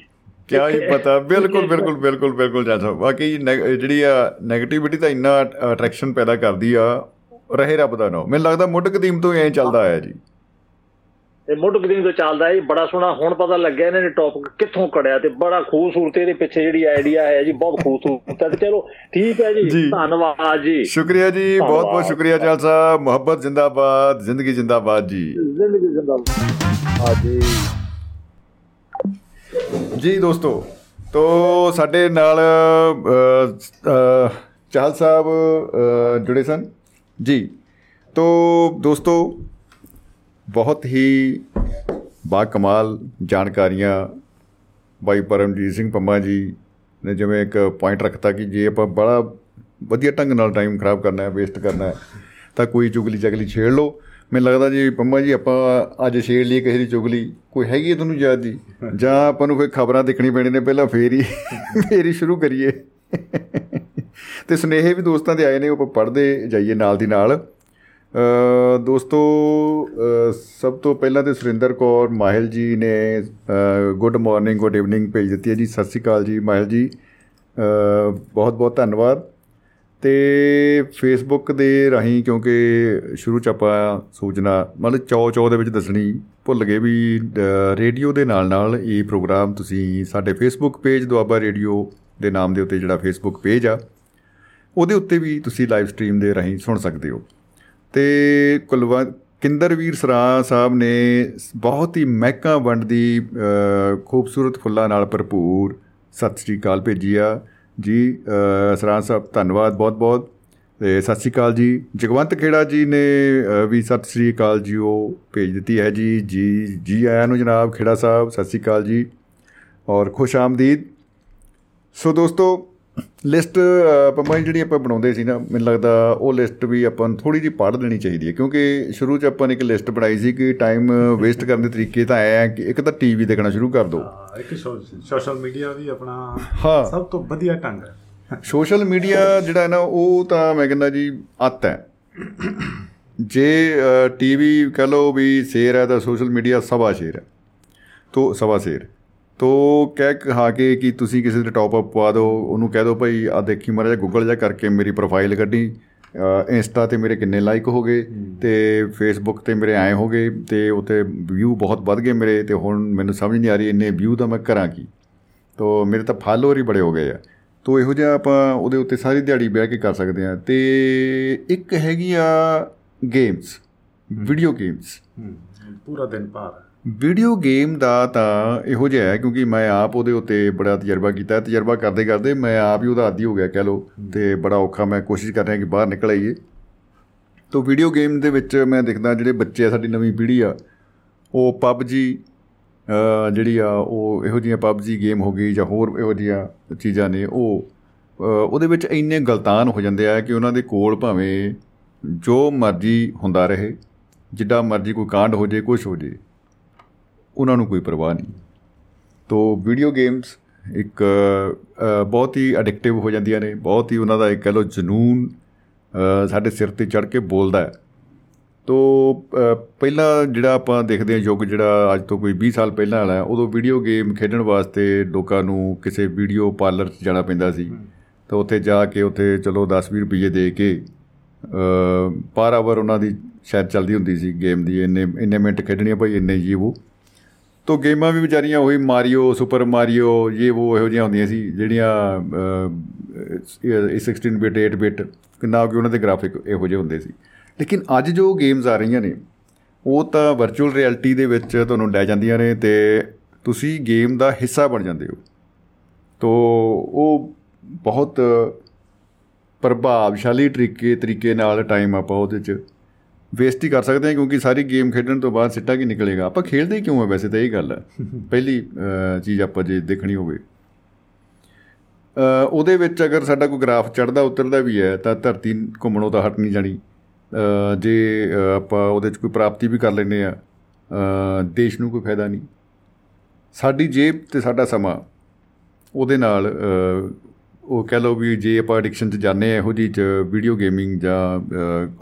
ਕਿਆ ਹੀ ਪਤਾ ਬਿਲਕੁਲ ਬਿਲਕੁਲ ਬਿਲਕੁਲ ਬਿਲਕੁਲ ਜੱਜ ਸਾਹਿਬ। ਬਾਕੀ ਜਿਹੜੀ ਆ 네ਗੇਟਿਵਿਟੀ ਤਾਂ ਇੰਨਾ ਅਟਰੈਕਸ਼ਨ ਪੈਦਾ ਕਰਦੀ ਆ ਰਹੇ ਰੱਬ ਦਾ ਨਾਮ ਮੈਨੂੰ ਲੱਗਦਾ ਮੁੱਢ ਕਦੀਮ ਤੋਂ ਐਂ ਚੱਲਦਾ ਆਇਆ ਜੀ। ਇਹ ਮੁੱਢ ਗਰੀਨ ਤੋਂ ਚੱਲਦਾ ਇਹ ਬੜਾ ਸੋਹਣਾ ਹੁਣ ਪਤਾ ਲੱਗਿਆ ਇਹਨਾਂ ਨੇ ਟੌਪਿਕ ਕਿੱਥੋਂ ਕੜਿਆ ਤੇ ਬੜਾ ਖੂਬਸੂਰਤ ਇਹਦੇ ਪਿੱਛੇ ਜਿਹੜੀ ਆਈਡੀਆ ਹੈ ਜੀ ਬਹੁਤ ਖੂਬਸੂਰਤ ਹੈ ਤੇ ਚਲੋ ਠੀਕ ਹੈ ਜੀ। ਧੰਨਵਾਦ ਜੀ। ਸ਼ੁਕਰੀਆ ਜੀ ਬਹੁਤ ਬਹੁਤ। ਸ਼ੁਕਰੀਆ ਚਾਲ ਸਾਹਿਬ ਮੁਹੱਬਤ ਜ਼ਿੰਦਾਬਾਦ ਜ਼ਿੰਦਗੀ ਜ਼ਿੰਦਾਬਾਦ ਜੀ। ਜ਼ਿੰਦਗੀ ਜ਼ਿੰਦਾਬਾਦ। ਹਾਂ ਜੀ। ਜੀ ਦੋਸਤੋ ਤੋ ਸਾਡੇ ਨਾਲ ਚਾਹਲ ਸਾਹਿਬ ਜੁੜੇ ਸਨ। ਜੀ ਤੋ ਦੋਸਤੋ ਬਹੁਤ ਹੀ ਬਾ ਕਮਾਲ ਜਾਣਕਾਰੀਆਂ ਬਾਈ ਪਰਮਜੀਤ ਸਿੰਘ ਪੰਮਾ ਜੀ ਨੇ ਜਿਵੇਂ ਇੱਕ ਪੁਆਇੰਟ ਰੱਖਤਾ ਕਿ ਜੇ ਆਪਾਂ ਬੜਾ ਵਧੀਆ ਢੰਗ ਨਾਲ ਟਾਈਮ ਖਰਾਬ ਕਰਨਾ ਹੈ ਵੇਸਟ ਕਰਨਾ ਹੈ ਤਾਂ ਕੋਈ ਚੁਗਲੀ ਚਗਲੀ ਛੇੜ ਲਓ। ਮੈਨੂੰ ਲੱਗਦਾ ਜੀ ਪੰਮਾ ਜੀ ਆਪਾਂ ਅੱਜ ਛੇੜ ਲਈ ਕਿਸੇ ਦੀ ਚੁਗਲੀ ਕੋਈ ਹੈਗੀ ਹੈ ਤੁਹਾਨੂੰ ਯਾਦ ਜੀ ਜਾਂ ਆਪਾਂ ਨੂੰ ਕੋਈ ਖਬਰਾਂ ਦੇਖਣੀ ਪੈਣੀ ਨੇ ਪਹਿਲਾਂ ਫੇਰ ਹੀ ਫੇਰ ਹੀ ਸ਼ੁਰੂ ਕਰੀਏ। ਤੇ ਸੁਨੇਹੇ ਵੀ ਦੋਸਤਾਂ ਦੇ ਆਏ ਨੇ ਉਹ ਆਪਾਂ ਪੜ੍ਹਦੇ ਜਾਈਏ ਨਾਲ ਦੀ ਨਾਲ। ਅ, ਦੋਸਤੋ ਅ, ਸਭ ਤੋਂ ਪਹਿਲਾਂ ਤੇ ਸੁਰਿੰਦਰ ਕੌਰ ਮਾਹਿਲ ਜੀ ਨੇ ਗੁੱਡ ਮਾਰਨਿੰਗ ਗੁੱਡ ਇਵਨਿੰਗ ਭੇਜ ਦਿੱਤੀ ਹੈ ਜੀ। ਸਤਿ ਸ਼੍ਰੀ ਅਕਾਲ ਜੀ ਮਾਹਿਲ ਜੀ। ਬਹੁਤ ਬਹੁਤ ਧੰਨਵਾਦ। ਤੇ ਫੇਸਬੁੱਕ ਦੇ ਰਾਹੀਂ ਕਿਉਂਕਿ ਸ਼ੁਰੂ ਚ ਆਪਾਂ ਸੂਚਨਾ ਮਤਲਬ ਚੌ ਚੌ ਦੇ ਵਿੱਚ ਦੱਸਣੀ ਭੁੱਲ ਗਏ ਵੀ ਅ, ਰੇਡੀਓ ਦੇ ਨਾਲ ਨਾਲ ਇਹ ਪ੍ਰੋਗਰਾਮ ਤੁਸੀਂ ਸਾਡੇ ਫੇਸਬੁੱਕ ਪੇਜ ਦੁਆਬਾ ਰੇਡੀਓ ਦੇ ਨਾਮ ਦੇ ਉੱਤੇ ਜਿਹੜਾ ਫੇਸਬੁੱਕ ਪੇਜ ਆ ਉਹਦੇ ਉੱਤੇ ਵੀ ਤੁਸੀਂ ਲਾਈਵ ਸਟ੍ਰੀਮ ਦੇ ਰਾਹੀਂ ਸੁਣ ਸਕਦੇ ਹੋ। ਤੇ ਕੁਲਵਾ ਕਿੰਦਰਵੀਰ ਸਰਾ ਸਾਹਿਬ ਨੇ ਬਹੁਤ ਹੀ ਮਹਿਕਾਂ ਵੰਡ ਦੀ ਅ, ਖੂਬਸੂਰਤ ਫੁੱਲਾਂ ਨਾਲ ਭਰਪੂਰ ਸਤਿ ਸ੍ਰੀ ਅਕਾਲ ਭੇਜੀ ਆ। ਜੀ ਅ, ਸਰਾ ਸਾਹਿਬ ਧੰਨਵਾਦ ਬਹੁਤ ਬਹੁਤ। ਤੇ ਸਤਿ ਸ੍ਰੀ ਅਕਾਲ ਜੀ। ਜਗਵੰਤ ਖੇੜਾ ਜੀ ਨੇ ਅ, ਵੀ ਸਤਿ ਸ੍ਰੀ ਅਕਾਲ ਜੀ ਉਹ ਭੇਜ ਦਿੱਤੀ ਹੈ ਜੀ। ਜੀ ਜੀ ਆਇਆਂ ਨੂੰ ਜਨਾਬ ਖੇੜਾ ਸਾਹਿਬ ਸਤਿ ਸ੍ਰੀ ਅਕਾਲ ਜੀ। ਔਰ ਖੁਸ਼ ਆਮਦੀਦ। ਸੋ ਦੋਸਤੋ ਲਿਸਟ ਪੰਮਾ ਜਿਹੜੀ ਆਪਾਂ ਬਣਾਉਂਦੇ ਸੀ ਨਾ ਮੈਨੂੰ ਲੱਗਦਾ ਉਹ ਲਿਸਟ ਵੀ ਆਪਾਂ ਨੂੰ ਥੋੜੀ ਜਿਹੀ ਪੜ੍ਹ ਲੈਣੀ ਚਾਹੀਦੀ ਹੈ ਕਿਉਂਕਿ ਸ਼ੁਰੂ 'ਚ ਆਪਾਂ ਨੇ ਇੱਕ ਲਿਸਟ ਬਣਾਈ ਸੀ ਕਿ ਟਾਈਮ ਵੇਸਟ ਕਰਨ ਦੇ ਤਰੀਕੇ ਤਾਂ ਐ ਕਿ ਇੱਕ ਤਾਂ ਟੀਵੀ ਦੇਖਣਾ ਸ਼ੁਰੂ ਕਰ ਦਿਓ। ਹਾਂ, ਇੱਕ ਸੋਸ਼ਲ ਮੀਡੀਆ ਵੀ ਆਪਣਾ ਹਾਂ। ਸਭ ਤੋਂ ਵਧੀਆ ਢੰਗ ਹੈ। ਸੋਸ਼ਲ ਮੀਡੀਆ ਜਿਹੜਾ ਹੈ ਨਾ ਉਹ ਤਾਂ ਮੈਂ ਕਹਿੰਦਾ ਜੀ ਅੱਤ ਹੈ। ਜੇ ਟੀਵੀ ਕਹ ਲਓ ਵੀ ਸ਼ੇਰ ਹੈ ਤਾਂ ਸੋਸ਼ਲ ਮੀਡੀਆ ਸਵਾ ਸ਼ੇਰ ਹੈ। ਤੋ ਸਵਾ ਸ਼ੇਰ। ਤੋ ਕਹਿ ਕਹਾ ਕੇ ਕਿ ਤੁਸੀਂ ਕਿਸੇ ਦੇ ਟੌਪ ਅਪ ਪਵਾ ਦਿਓ ਉਹਨੂੰ ਕਹਿ ਦਿਓ ਭਾਈ ਆ ਦੇਖੀ ਮਾੜਾ ਜਿਹਾ ਗੂਗਲ ਜਾ ਕਰਕੇ ਮੇਰੀ ਪ੍ਰੋਫਾਈਲ ਕੱਢੀ। ਇੰਸਟਾ ਤੇ ਮੇਰੇ ਕਿੰਨੇ ਲਾਈਕ ਹੋ ਗਏ ਤੇ ਫੇਸਬੁੱਕ ਤੇ ਮੇਰੇ ਆਏ ਹੋ ਗਏ ਤੇ ਉਤੇ ਵਿਊ ਬਹੁਤ ਵੱਧ ਗਏ ਮੇਰੇ ਤੇ ਹੁਣ ਮੈਨੂੰ ਸਮਝ ਨਹੀਂ ਆ ਰਹੀ ਇੰਨੇ ਵਿਊ ਤਾਂ ਮੈਂ ਕਰਾਂ ਕੀ। ਤੋ ਮੇਰੇ ਤਾਂ ਫਾਲੋਅਰ ਹੀ ਬੜੇ ਹੋ ਗਏ ਆ। ਤੋ ਇਹੋ ਜਿਹਾ ਆਪਾਂ ਉਹਦੇ ਉੱਤੇ ਸਾਰੀ ਦਿਹਾੜੀ ਬਹਿ ਕੇ ਕਰ ਸਕਦੇ ਆ। ਤੇ ਇੱਕ ਹੈਗੀ ਆ ਗੇਮਸ ਵੀਡੀਓ ਗੇਮਸ ਪੂਰਾ ਦਿਨ ਪਾਰ ਹੈ ਵੀਡੀਓ ਗੇਮ ਦਾ ਤਾਂ ਇਹੋ ਜਿਹਾ ਹੈ ਕਿਉਂਕਿ ਮੈਂ ਆਪ ਉਹਦੇ ਉੱਤੇ ਬੜਾ ਤਜਰਬਾ ਕੀਤਾ ਤਜਰਬਾ ਕਰਦੇ ਕਰਦੇ ਮੈਂ ਆਪ ਹੀ ਉਹਦਾ ਆਦੀ ਹੋ ਗਿਆ ਕਹਿ ਲਓ ਤੇ ਬੜਾ ਔਖਾ ਮੈਂ ਕੋਸ਼ਿਸ਼ ਕਰ ਰਿਹਾ ਕਿ ਬਾਹਰ ਨਿਕਲ ਆਈਏ। ਤੋ ਵੀਡੀਓ ਗੇਮ ਦੇ ਵਿੱਚ ਮੈਂ ਦੇਖਦਾ ਜਿਹੜੇ ਬੱਚੇ ਆ ਸਾਡੀ ਨਵੀਂ ਪੀੜ੍ਹੀ ਆ ਉਹ ਪਬਜੀ ਜਿਹੜੀ ਆ ਉਹ ਇਹੋ ਜਿਹੀਆਂ ਪਬਜੀ ਗੇਮ ਹੋ ਗਈ ਜਾਂ ਹੋਰ ਇਹੋ ਜਿਹੀਆਂ ਚੀਜ਼ਾਂ ਨੇ ਉਹ ਅ, ਉਹਦੇ ਵਿੱਚ ਇੰਨੇ ਗਲਤਾਨ ਹੋ ਜਾਂਦੇ ਆ ਕਿ ਉਹਨਾਂ ਦੇ ਕੋਲ ਭਾਵੇਂ ਜੋ ਮਰਜ਼ੀ ਹੁੰਦਾ ਰਹੇ ਜਿੱਡਾ ਮਰਜ਼ੀ ਕੋਈ ਕਾਂਡ ਹੋ ਜੇ ਕੁਝ ਹੋ ਜੇ ਉਹਨਾਂ ਨੂੰ ਕੋਈ ਪਰਵਾਹ ਨਹੀਂ। ਤੋ ਵੀਡੀਓ ਗੇਮਸ ਇੱਕ ਬਹੁਤ ਹੀ ਐਡਿਕਟਿਵ ਹੋ ਜਾਂਦੀਆਂ ਨੇ ਬਹੁਤ ਹੀ ਉਹਨਾਂ ਦਾ ਇੱਕ ਕਹ ਲਓ ਜਨੂਨ ਸਾਡੇ ਸਿਰ ਤੇ ਚੜ ਕੇ ਬੋਲਦਾ ਹੈ। ਤੋ ਪਹਿਲਾਂ ਜਿਹੜਾ ਆਪਾਂ ਦੇਖਦੇ ਹਾਂ ਯੁੱਗ ਜਿਹੜਾ ਅੱਜ ਤੋਂ ਕੋਈ 20 ਸਾਲ ਪਹਿਲਾਂ ਵਾਲਾ ਉਦੋਂ ਵੀਡੀਓ ਗੇਮ ਖੇਡਣ ਵਾਸਤੇ ਲੋਕਾਂ ਨੂੰ ਕਿਸੇ ਵੀਡੀਓ ਪਾਰਲਰ 'ਚ ਜਾਣਾ ਪੈਂਦਾ ਸੀ। ਤਾਂ ਉੱਥੇ ਜਾ ਕੇ ਉੱਥੇ ਚਲੋ 10-20 ਰੁਪਏ ਦੇ ਕੇ ਪਰ ਆਵਰ ਉਹਨਾਂ ਦੀ ਸ਼ਾਇਦ ਚੱਲਦੀ ਹੁੰਦੀ ਸੀ ਗੇਮ ਦੀ ਇੰਨੇ ਇੰਨੇ ਮਿੰਟ ਖੇਡਣੀ ਆ ਭਾਈ ਇੰਨੇ ਜੀ ਉਹ। ਤੋ ਗੇਮਾਂ ਵੀ ਵਿਚਾਰੀਆਂ ਉਹੀ ਮਾਰੀਓ ਸੁਪਰ ਮਾਰੀਓ ਇਹ ਉਹ ਇਹੋ ਜਿਹੀਆਂ ਹੁੰਦੀਆਂ ਸੀ ਜਿਹੜੀਆਂ ਅ, ਇਹ 16 ਬਿਟ 8 ਬਿਟ ਕਿੰਨਾ ਕਿ ਉਹਨਾਂ ਦੇ ਗ੍ਰਾਫਿਕ ਇਹੋ ਜਿਹੇ ਹੁੰਦੇ ਸੀ। ਲੇਕਿਨ ਅੱਜ ਜੋ ਗੇਮਸ ਆ ਰਹੀਆਂ ਨੇ ਉਹ ਤਾਂ ਵਰਚੁਅਲ ਰਿਐਲਿਟੀ ਦੇ ਵਿੱਚ ਤੁਹਾਨੂੰ ਲੈ ਜਾਂਦੀਆਂ ਨੇ ਤੇ ਤੁਸੀਂ ਗੇਮ ਦਾ ਹਿੱਸਾ ਬਣ ਜਾਂਦੇ ਹੋ। ਤੋ ਉਹ ਬਹੁਤ ਪ੍ਰਭਾਵਸ਼ਾਲੀ ਤਰੀਕੇ ਤਰੀਕੇ ਨਾਲ ਟਾਈਮ ਆਪਾਂ ਉਹਦੇ 'ਚ ਵੇਸਟ ਹੀ ਕਰ ਸਕਦੇ ਹਾਂ ਕਿਉਂਕਿ ਸਾਰੀ ਗੇਮ ਖੇਡਣ ਤੋਂ ਬਾਅਦ ਸਿੱਟਾ ਕੀ ਨਿਕਲੇਗਾ? ਆਪਾਂ ਖੇਡਦੇ ਕਿਉਂ ਆ ਵੈਸੇ ਤਾਂ ਇਹ ਗੱਲ ਹੈ ਪਹਿਲੀ ਚੀਜ਼ ਆਪਾਂ ਜੇ ਦੇਖਣੀ ਹੋਵੇ। ਉਹਦੇ ਵਿੱਚ ਅਗਰ ਸਾਡਾ ਕੋਈ ਗ੍ਰਾਫ ਚੜਦਾ ਉਤਰਦਾ ਵੀ ਹੈ ਤਾਂ ਧਰਤੀ ਘੁੰਮਣੋਂ ਤਾਂ ਹਟ ਨਹੀਂ ਜਾਣੀ। ਜੇ ਆਪਾਂ ਉਹਦੇ 'ਚ ਕੋਈ ਪ੍ਰਾਪਤੀ ਵੀ ਕਰ ਲੈਂਦੇ ਆ ਦੇਸ਼ ਨੂੰ ਕੋਈ ਫਾਇਦਾ ਨਹੀਂ। ਸਾਡੀ ਜੇਬ ਤੇ ਸਾਡਾ ਸਮਾਂ ਉਹਦੇ ਨਾਲ ਉਹ ਕਹਿ ਲਓ ਵੀ ਜੇ ਆਪਾਂ ਐਡਿਕਸ਼ਨ 'ਚ ਜਾਂਦੇ ਆ ਇਹੋ ਜਿਹੀ 'ਚ ਵੀਡੀਓ ਗੇਮਿੰਗ ਜਾਂ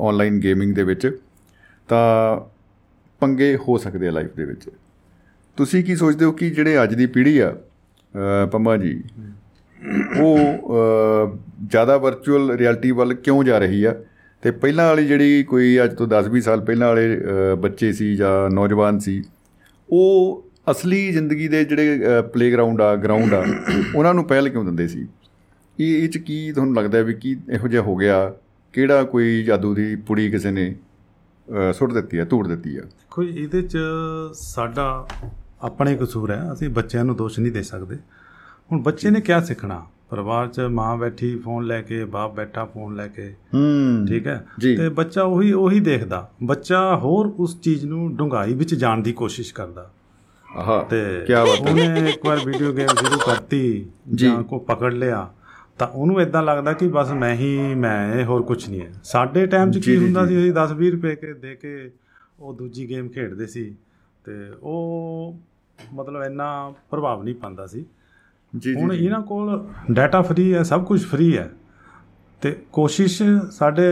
ਆਨਲਾਈਨ ਗੇਮਿੰਗ ਦੇ ਵਿੱਚ ਤਾਂ ਪੰਗੇ ਹੋ ਸਕਦੇ ਆ ਲਾਈਫ ਦੇ ਵਿੱਚ। ਤੁਸੀਂ ਕੀ ਸੋਚਦੇ ਹੋ ਕਿ ਜਿਹੜੇ ਅੱਜ ਦੀ ਪੀੜ੍ਹੀ ਆ ਅ, ਪੰਮਾ ਜੀ ਉਹ ਅ, ਜ਼ਿਆਦਾ ਵਰਚੁਅਲ ਰਿਐਲਿਟੀ ਵੱਲ ਕਿਉਂ ਜਾ ਰਹੀ ਆ? ਤੇ ਪਹਿਲਾਂ ਵਾਲੀ ਜਿਹੜੀ ਕੋਈ ਅੱਜ ਤੋਂ 10-20 ਸਾਲ ਪਹਿਲਾਂ ਵਾਲੇ ਅ, ਬੱਚੇ ਸੀ ਜਾਂ ਨੌਜਵਾਨ ਸੀ ਉਹ ਅਸਲੀ ਜ਼ਿੰਦਗੀ ਦੇ ਜਿਹੜੇ ਪਲੇਗਰਾਉਂਡ ਆ ਗਰਾਊਂਡ ਆ ਉਹਨਾਂ ਨੂੰ ਪਹਿਲ ਕਿਉਂ ਦਿੰਦੇ ਸੀ? ਇਹ ਇਹ ਚ ਕੀ ਤੁਹਾਨੂੰ ਲੱਗਦਾ ਹੈ ਵੀ ਕੀ ਇਹੋ ਜਿਹਾ ਹੋ ਗਿਆ? ਕਿਹੜਾ ਕੋਈ ਜਾਦੂ ਦੀ ਪੁੜੀ ਕਿਸੇ ਨੇ ਸੁੱਟ ਦਿੱਤੀ ਆ ਧੂੜ ਦਿੱਤੀ ਦੇਖੋ ਜੀ, ਇਹਦੇ ਚ ਸਾਡਾ ਆਪਣਾ ਹੀ ਕਸੂਰ ਹੈ। ਅਸੀਂ ਬੱਚਿਆਂ ਨੂੰ ਦੋਸ਼ ਨਹੀਂ ਦੇ ਸਕਦੇ। ਹੁਣ ਬੱਚੇ ਨੇ ਕੀ ਸਿੱਖਣਾ? ਪਰਿਵਾਰ 'ਚ ਮਾਂ ਬੈਠੀ ਫੋਨ ਲੈ ਕੇ ਬਾਪ ਬੈਠਾ ਫੋਨ ਲੈ ਕੇ। ਹੂੰ। ਠੀਕ ਹੈ। ਤੇ ਬੱਚਾ ਉਹੀ ਉਹੀ ਦੇਖਦਾ। ਬੱਚਾ ਹੋਰ ਉਸ ਚੀਜ਼ ਨੂੰ ਡੂੰਘਾਈ ਵਿੱਚ ਜਾਣ ਦੀ ਕੋਸ਼ਿਸ਼ ਕਰਦਾ। ਆਹਾ ਤੇ ਕੀ ਬਾਤ ਹੈ। ਉਹਨੇ ਇੱਕ ਵਾਰ ਵੀਡੀਓ ਗੇਮ ਸ਼ੁਰੂ ਕਰਤੀ ਜਾਂ। ਕੋ ਪਕੜ ਲਿਆ। ਤਾਂ ਉਹਨੂੰ ਇਦਾਂ ਲੱਗਦਾ ਕਿ ਬਸ ਮੈਂ ਹੀ ਮੈਂ ਇਹ ਹੋਰ ਕੁਝ ਨਹੀਂ ਹੈ। ਸਾਡੇ ਟਾਈਮ 'ਚ ਕੀ ਹੁੰਦਾ। ਸੀ ਅਸੀਂ 10 20 ਰੁਪਏ ਕੇ ਦੇ ਕੇ ਉਹ ਦੂਜੀ ਗੇਮ ਖੇਡਦੇ ਸੀ ਤੇ ਉਹ ਮਤਲਬ ਇੰਨਾ ਪ੍ਰਭਾਵ ਨਹੀਂ ਪਾਉਂਦਾ ਸੀ। ਜੀ ਹੁਣ ਜੀ। ਇਹਨਾਂ ਕੋਲ ਡਾਟਾ ਫ੍ਰੀ ਹੈ ਸਭ ਕੁਝ ਫ੍ਰੀ ਹੈ। ਤੇ ਕੋਸ਼ਿਸ਼ ਸਾਡੇ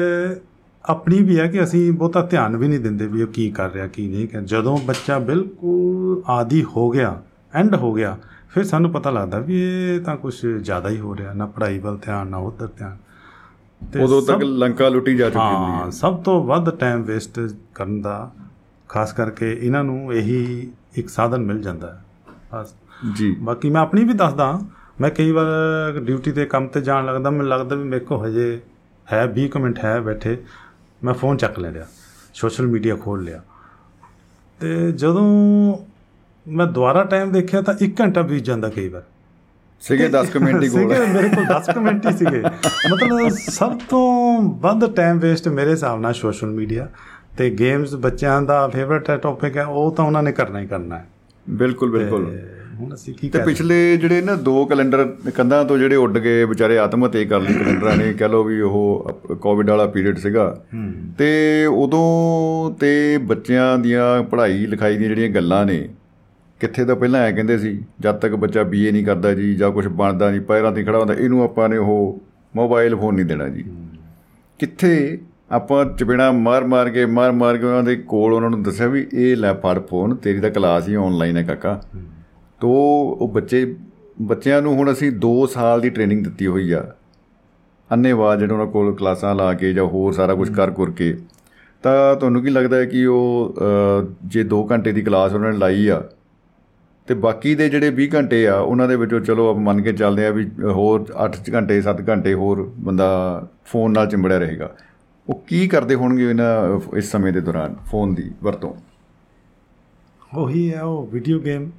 ਆਪਣੀ ਵੀ ਹੈ ਕਿ ਅਸੀਂ ਬਹੁਤਾ ਧਿਆਨ ਵੀ ਨਹੀਂ ਦਿੰਦੇ ਵੀ ਉਹ ਕੀ ਕਰ ਰਿਹਾ ਕੀ ਨਹੀਂ ਕਰ ਜਦੋਂ ਬੱਚਾ ਬਿਲਕੁਲ ਆਦੀ ਹੋ ਗਿਆ ਐਂਡ ਹੋ ਗਿਆ ਫਿਰ ਸਾਨੂੰ ਪਤਾ ਲੱਗਦਾ ਵੀ ਇਹ ਤਾਂ ਕੁਝ ਜ਼ਿਆਦਾ ਹੀ ਹੋ ਰਿਹਾ ਨਾ ਪੜ੍ਹਾਈ ਵੱਲ ਧਿਆਨ ਨਾ ਉੱਧਰ ਧਿਆਨ। ਉਦੋਂ ਤੱਕ ਲੰਕਾ ਲੁੱਟੀ ਜਾ ਚੁੱਕੀ ਹੁੰਦੀ ਹਾਂ। ਸਭ ਤੋਂ ਵੱਧ ਟਾਈਮ ਵੇਸਟ ਕਰਨ ਦਾ ਖਾਸ ਕਰਕੇ ਇਹਨਾਂ ਨੂੰ ਇਹੀ ਇੱਕ ਸਾਧਨ ਮਿਲ ਜਾਂਦਾ ਹੈ। ਬਸ। ਜੀ। ਬਾਕੀ ਮੈਂ ਆਪਣੀ ਵੀ ਦੱਸਦਾ ਮੈਂ ਕਈ ਵਾਰ ਡਿਊਟੀ ਤੇ ਕੰਮ ਤੇ ਜਾਣ ਲੱਗਦਾ ਮੈਨੂੰ ਲੱਗਦਾ ਵੀ ਮੇਰੇ ਕੋਲ ਹਜੇ ਹੈ 20 ਕੁ ਮਿੰਟ ਹੈ ਬੈਠੇ ਮੈਂ ਫੋਨ ਚੱਕ ਲੈ ਲਿਆ ਸੋਸ਼ਲ ਮੀਡੀਆ ਖੋਲ ਲਿਆ। ਤੇ ਜਦੋਂ ਮੈਂ ਦੁਬਾਰਾ ਟਾਈਮ ਦੇਖਿਆ ਤਾਂ 1 ਘੰਟਾ ਬੀਤ ਜਾਂਦਾ ਕਈ ਵਾਰ। ਸੀਗੇ 10 ਮਿੰਟ ਹੀ ਕੋਲ ਸੀਗੇ, ਮੇਰੇ ਕੋਲ 10 ਕੁ ਮਿੰਟ ਹੀ ਸੀਗੇ। ਮਤਲਬ ਸਭ ਤੋਂ ਵੱਧ ਟਾਈਮ ਵੇਸਟ ਮੇਰੇ ਹਿਸਾਬ ਨਾਲ ਸੋਸ਼ਲ ਮੀਡੀਆ ਤੇ ਗੇਮਸ ਬੱਚਿਆਂ ਦਾ ਫੇਵਰਟ ਟੌਪਿਕ ਹੈ ਉਹ ਤਾਂ ਉਹਨਾਂ ਨੇ ਕਰਨਾ ਹੀ ਕਰਨਾ ਹੈ। ਬਿਲਕੁਲ ਬਿਲਕੁਲ। ਹੁਣ ਅਸੀਂ ਕੀ ਤੇ ਕਰ ਪਿਛਲੇ ਜਿਹੜੇ ਨਾ ਦੋ ਕੈਲੰਡਰ ਕੰਧਾਂ ਤੋਂ ਜਿਹੜੇ ਉੱਡ ਗਏ ਵਿਚਾਰੇ ਆਤਮ ਹੱਤਿਆ ਕਰ ਲਈ ਕੈਲੰਡਰਾਂ ਨੇ ਕਹ ਲਓ ਵੀ ਉਹ ਕੋਵਿਡ ਵਾਲਾ ਪੀਰੀਅਡ ਸੀਗਾ। ਤੇ ਉਦੋਂ ਤੇ ਬੱਚਿਆਂ ਦੀਆਂ ਪੜ੍ਹਾਈ ਲਿਖਾਈ ਦੀਆਂ ਜਿਹੜੀਆਂ ਗੱਲਾਂ ਨੇ ਕਿੱਥੇ ਤਾਂ ਪਹਿਲਾਂ ਐ ਕਹਿੰਦੇ ਸੀ ਜਦ ਤੱਕ ਬੱਚਾ ਬੀਏ ਨਹੀਂ ਕਰਦਾ ਜੀ ਜਾਂ ਕੁਝ ਬਣਦਾ ਨਹੀਂ ਪੈਰਾਂ ਤੇ ਖੜਾ ਹੁੰਦਾ ਇਹਨੂੰ ਆਪਾਂ ਨੇ ਉਹ ਮੋਬਾਈਲ ਫੋਨ ਨਹੀਂ ਦੇਣਾ ਜੀ। ਕਿੱਥੇ ਆਪਾਂ ਚਪੇੜਾ ਮਾਰ ਮਾਰ ਕੇ ਮਾਰ ਮਾਰ ਕੇ ਉਹਨਾਂ ਦੇ ਕੋਲ ਉਹਨਾਂ ਨੂੰ ਦੱਸਿਆ ਵੀ ਇਹ ਲੈ ਫੜ ਫੋਨ ਤੇਰੀ ਤਾਂ ਕਲਾਸ ਹੀ ਆਨਲਾਈਨ ਹੈ ਕਾਕਾ। ਤੋ ਉਹ ਬੱਚੇ ਬੱਚਿਆਂ ਨੂੰ ਹੁਣ ਅਸੀਂ 2 ਸਾਲ ਦੀ ਟ੍ਰੇਨਿੰਗ ਦਿੱਤੀ ਹੋਈ ਆ। ਅੰਨੇਵਾਹ ਜਿਹੜੇ ਉਹਨਾਂ ਕੋਲ ਕਲਾਸਾਂ ਲਾ ਕੇ ਜਾਂ ਹੋਰ ਸਾਰਾ ਕੁਝ ਕਰ ਕਰ ਕੇ। ਤਾਂ ਤੁਹਾਨੂੰ ਕੀ ਲੱਗਦਾ ਹੈ ਕਿ ਉਹ ਅ, ਜੇ 2 ਘੰਟੇ ਦੀ ਕਲਾਸ ਉਹਨਾਂ ਨੇ ਲਾਈ ਆ ਤੇ ਬਾਕੀ ਦੇ ਜਿਹੜੇ 20 ਘੰਟੇ ਆ ਉਹਨਾਂ ਦੇ ਵਿੱਚੋਂ ਚਲੋ ਆਪਾਂ ਮੰਨ ਕੇ ਚੱਲਦੇ ਆ ਵੀ ਹੋਰ 8 ਘੰਟੇ 7 ਘੰਟੇ ਹੋਰ ਬੰਦਾ ਫੋਨ ਨਾਲ ਚਿੰਬੜਿਆ ਰਹੇਗਾ। ਉਹ ਕੀ ਕਰਦੇ ਹੋਣਗੇ ਇਹਨਾਂ ਇਸ ਸਮੇਂ ਦੇ ਦੌਰਾਨ ਫੋਨ ਦੀ ਵਰਤੋਂ? ਉਹੀ ਹੈ ਉਹ ਵੀਡੀਓ ਗੇਮ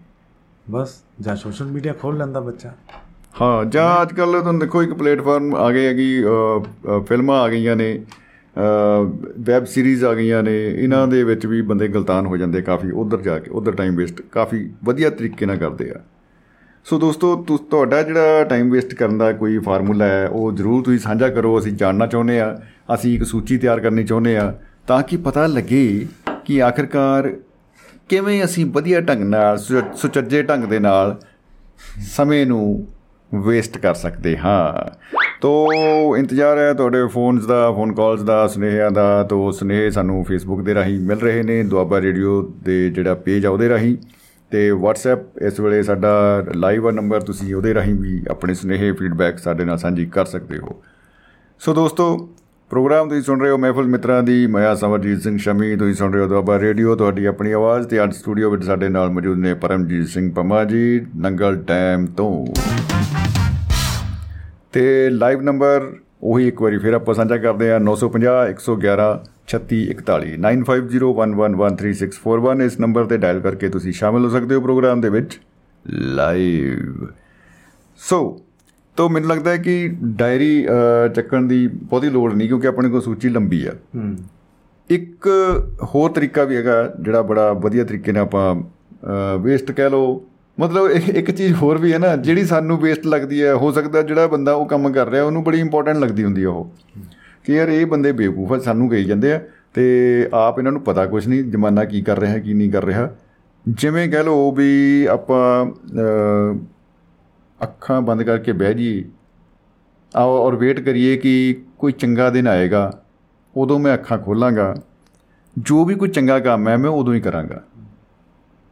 ਬਸ ਜਾਂ ਸੋਸ਼ਲ ਮੀਡੀਆ ਖੋਲ ਲੈਂਦਾ ਬੱਚਾ। ਹਾਂ ਜਾਂ ਅੱਜ ਕੱਲ ਤੁਹਾਨੂੰ ਦੇਖੋ ਇੱਕ ਪਲੇਟਫਾਰਮ ਆ ਗਏ ਅ, ਅ, ਫਿਲਮਾਂ ਆ ਗਈਆਂ ਨੇ ਵੈਬ ਸੀਰੀਜ਼ ਆ ਗਈਆਂ ਨੇ। ਇਹਨਾਂ ਦੇ ਵਿੱਚ ਵੀ ਬੰਦੇ ਗਲਤਾਨ ਹੋ ਜਾਂਦੇ ਕਾਫੀ। ਉਧਰ ਜਾ ਕੇ, ਉਧਰ ਟਾਈਮ ਵੇਸਟ ਕਾਫੀ ਵਧੀਆ ਤਰੀਕੇ ਨਾਲ ਕਰਦੇ ਆ। ਸੋ ਦੋਸਤੋ ਤੁ- ਤੁਹਾਡਾ ਜਿਹੜਾ ਟਾਈਮ ਵੇਸਟ ਕਰਨ ਦਾ ਕੋਈ ਫਾਰਮੂਲਾ ਹੈ, ਉਹ ਜ਼ਰੂਰ ਤੁਸੀਂ ਸਾਂਝਾ ਕਰੋ। ਅਸੀਂ ਜਾਣਨਾ ਚਾਹੁੰਦੇ ਆ, ਅਸੀਂ ਇੱਕ ਸੂਚੀ ਤਿਆਰ ਕਰਨੀ ਚਾਹੁੰਦੇ ਆ, ਤਾਂ ਕਿ ਪਤਾ ਲੱਗੇ ਕਿ ਆਖਿਰਕਾਰ ਕਿਵੇਂ ਅਸੀਂ ਵਧੀਆ ਢੰਗ ਨਾਲ, ਸੁ- ਸੁਚੱਜੇ ਢੰਗ ਦੇ ਨਾਲ ਸਮੇਂ ਨੂੰ ਵੇਸਟ ਕਰ ਸਕਦੇ ਹਾਂ। ਤੋ ਇੰਤਜ਼ਾਰ ਹੈ ਤੁਹਾਡੇ ਫੋਨਸ ਦਾ, ਫੋਨ ਕਾਲਸ ਦਾ, ਸੁਨੇਹਿਆਂ ਦਾ, ਤੋ ਸੁਨੇਹੇ ਸਾਨੂੰ ਫੇਸਬੁੱਕ ਦੇ ਰਾਹੀਂ ਮਿਲ ਰਹੇ ਨੇ, ਦੁਆਬਾ ਰੇਡੀਓ ਦੇ ਜਿਹੜਾ ਪੇਜ ਆ ਉਹਦੇ ਰਾਹੀਂ। ਤੇ WhatsApp ਇਸ ਵੇਲੇ ਸਾਡਾ ਲਾਈਵ ਆ ਨੰਬਰ ਤੁਸੀਂ ਉਹਦੇ ਰਾਹੀਂ ਵੀ ਆਪਣੇ ਸੁਨੇਹੇ ਫੀਡਬੈਕ ਸਾਡੇ ਨਾਲ ਸਾਂਝੀ ਕਰ ਸਕਦੇ ਹੋ। ਸੋ ਦੋਸਤੋ, ਪ੍ਰੋਗਰਾਮ ਤੁਸੀਂ ਸੁਣ ਰਹੇ ਹੋ ਮਹਿਫਲ ਮਿੱਤਰਾਂ ਦੀ, ਮੈਂ ਸਮਰਜੀਤ ਸਿੰਘ ਸ਼ਮੀ, ਤੁਸੀਂ ਸੁਣ ਰਹੇ ਹੋ ਦੁਆਬਾ ਰੇਡੀਓ, ਤੁਹਾਡੀ ਆਪਣੀ ਆਵਾਜ਼ ਤੇ ਅੱਜ ਸਟੂਡੀਓ ਵਿੱਚ ਸਾਡੇ ਨਾਲ ਮੌਜੂਦ ਨੇ ਪਰਮਜੀਤ ਸਿੰਘ ਪੰਮਾ ਜੀ, ਨੰਗਲ ਡੈਮ ਤੋਂ। ਤੇ ਲਾਈਵ ਨੰਬਰ ਉਹੀ ਇੱਕ ਵਾਰੀ ਫਿਰ ਆਪਾਂ ਸਾਂਝਾ ਕਰਦੇ ਆ 950 111 3641 9501113641 ਇਸ ਨੰਬਰ ਤੇ ਡਾਇਲ ਕਰਕੇ ਤੁਸੀਂ ਸ਼ਾਮਿਲ ਹੋ ਸਕਦੇ ਹੋ ਪ੍ਰੋਗਰਾਮ ਦੇ ਵਿੱਚ ਲਾਈਵ ਸੋ ਤੋ ਮੈਨੂੰ ਲੱਗਦਾ ਹੈ ਕਿ ਡਾਇਰੀ ਅ, ਚੱਕਣ ਦੀ ਬਹੁਤੀ ਲੋੜ ਨਹੀਂ ਕਿਉਂਕਿ ਆਪਣੇ ਕੋਲ ਸੂਚੀ ਲੰਬੀ ਆ ਹੂੰ ਇੱਕ ਹੋਰ ਤਰੀਕਾ ਵੀ ਹੈਗਾ ਜਿਹੜਾ ਬੜਾ ਵਧੀਆ ਤਰੀਕੇ ਨਾਲ ਆਪਾਂ ਵੇਸਟ ਕਹਿ ਲਓ ਮਤਲਬ ਇੱਕ ਇੱਕ ਚੀਜ਼ ਹੋਰ ਵੀ ਹੈ ਨਾ ਜਿਹੜੀ ਸਾਨੂੰ ਵੇਸਟ ਲੱਗਦੀ ਹੈ ਹੋ ਸਕਦਾ ਜਿਹੜਾ ਬੰਦਾ ਉਹ ਕੰਮ ਕਰ ਰਿਹਾ ਉਹਨੂੰ ਬੜੀ ਇੰਪੋਰਟੈਂਟ ਲੱਗਦੀ ਹੁੰਦੀ ਹੈ ਉਹ। ਕਿ ਯਾਰ ਇਹ ਬੰਦੇ ਬੇਵਕੂਫ ਆ ਸਾਨੂੰ ਕਹੀ ਜਾਂਦੇ ਆ ਤੇ ਆਪ ਇਹਨਾਂ ਨੂੰ ਪਤਾ ਕੁਝ ਨਹੀਂ ਜ਼ਮਾਨਾ ਕੀ ਕਰ ਰਿਹਾ ਕੀ ਨਹੀਂ ਕਰ ਰਿਹਾ। ਜਿਵੇਂ ਕਹਿ ਲਓ ਵੀ ਆਪਾਂ ਅ, ਅੱਖਾਂ ਬੰਦ ਕਰਕੇ ਬਹਿ ਜਾਈਏ ਆਓ ਔਰ ਵੇਟ ਕਰੀਏ ਕਿ ਕੋਈ ਚੰਗਾ ਦਿਨ ਆਏਗਾ ਉਦੋਂ ਮੈਂ ਅੱਖਾਂ ਖੋਲਾਂਗਾ। ਜੋ ਵੀ ਕੋਈ ਚੰਗਾ ਕੰਮ ਹੈ ਮੈਂ ਉਦੋਂ ਹੀ ਕਰਾਂਗਾ।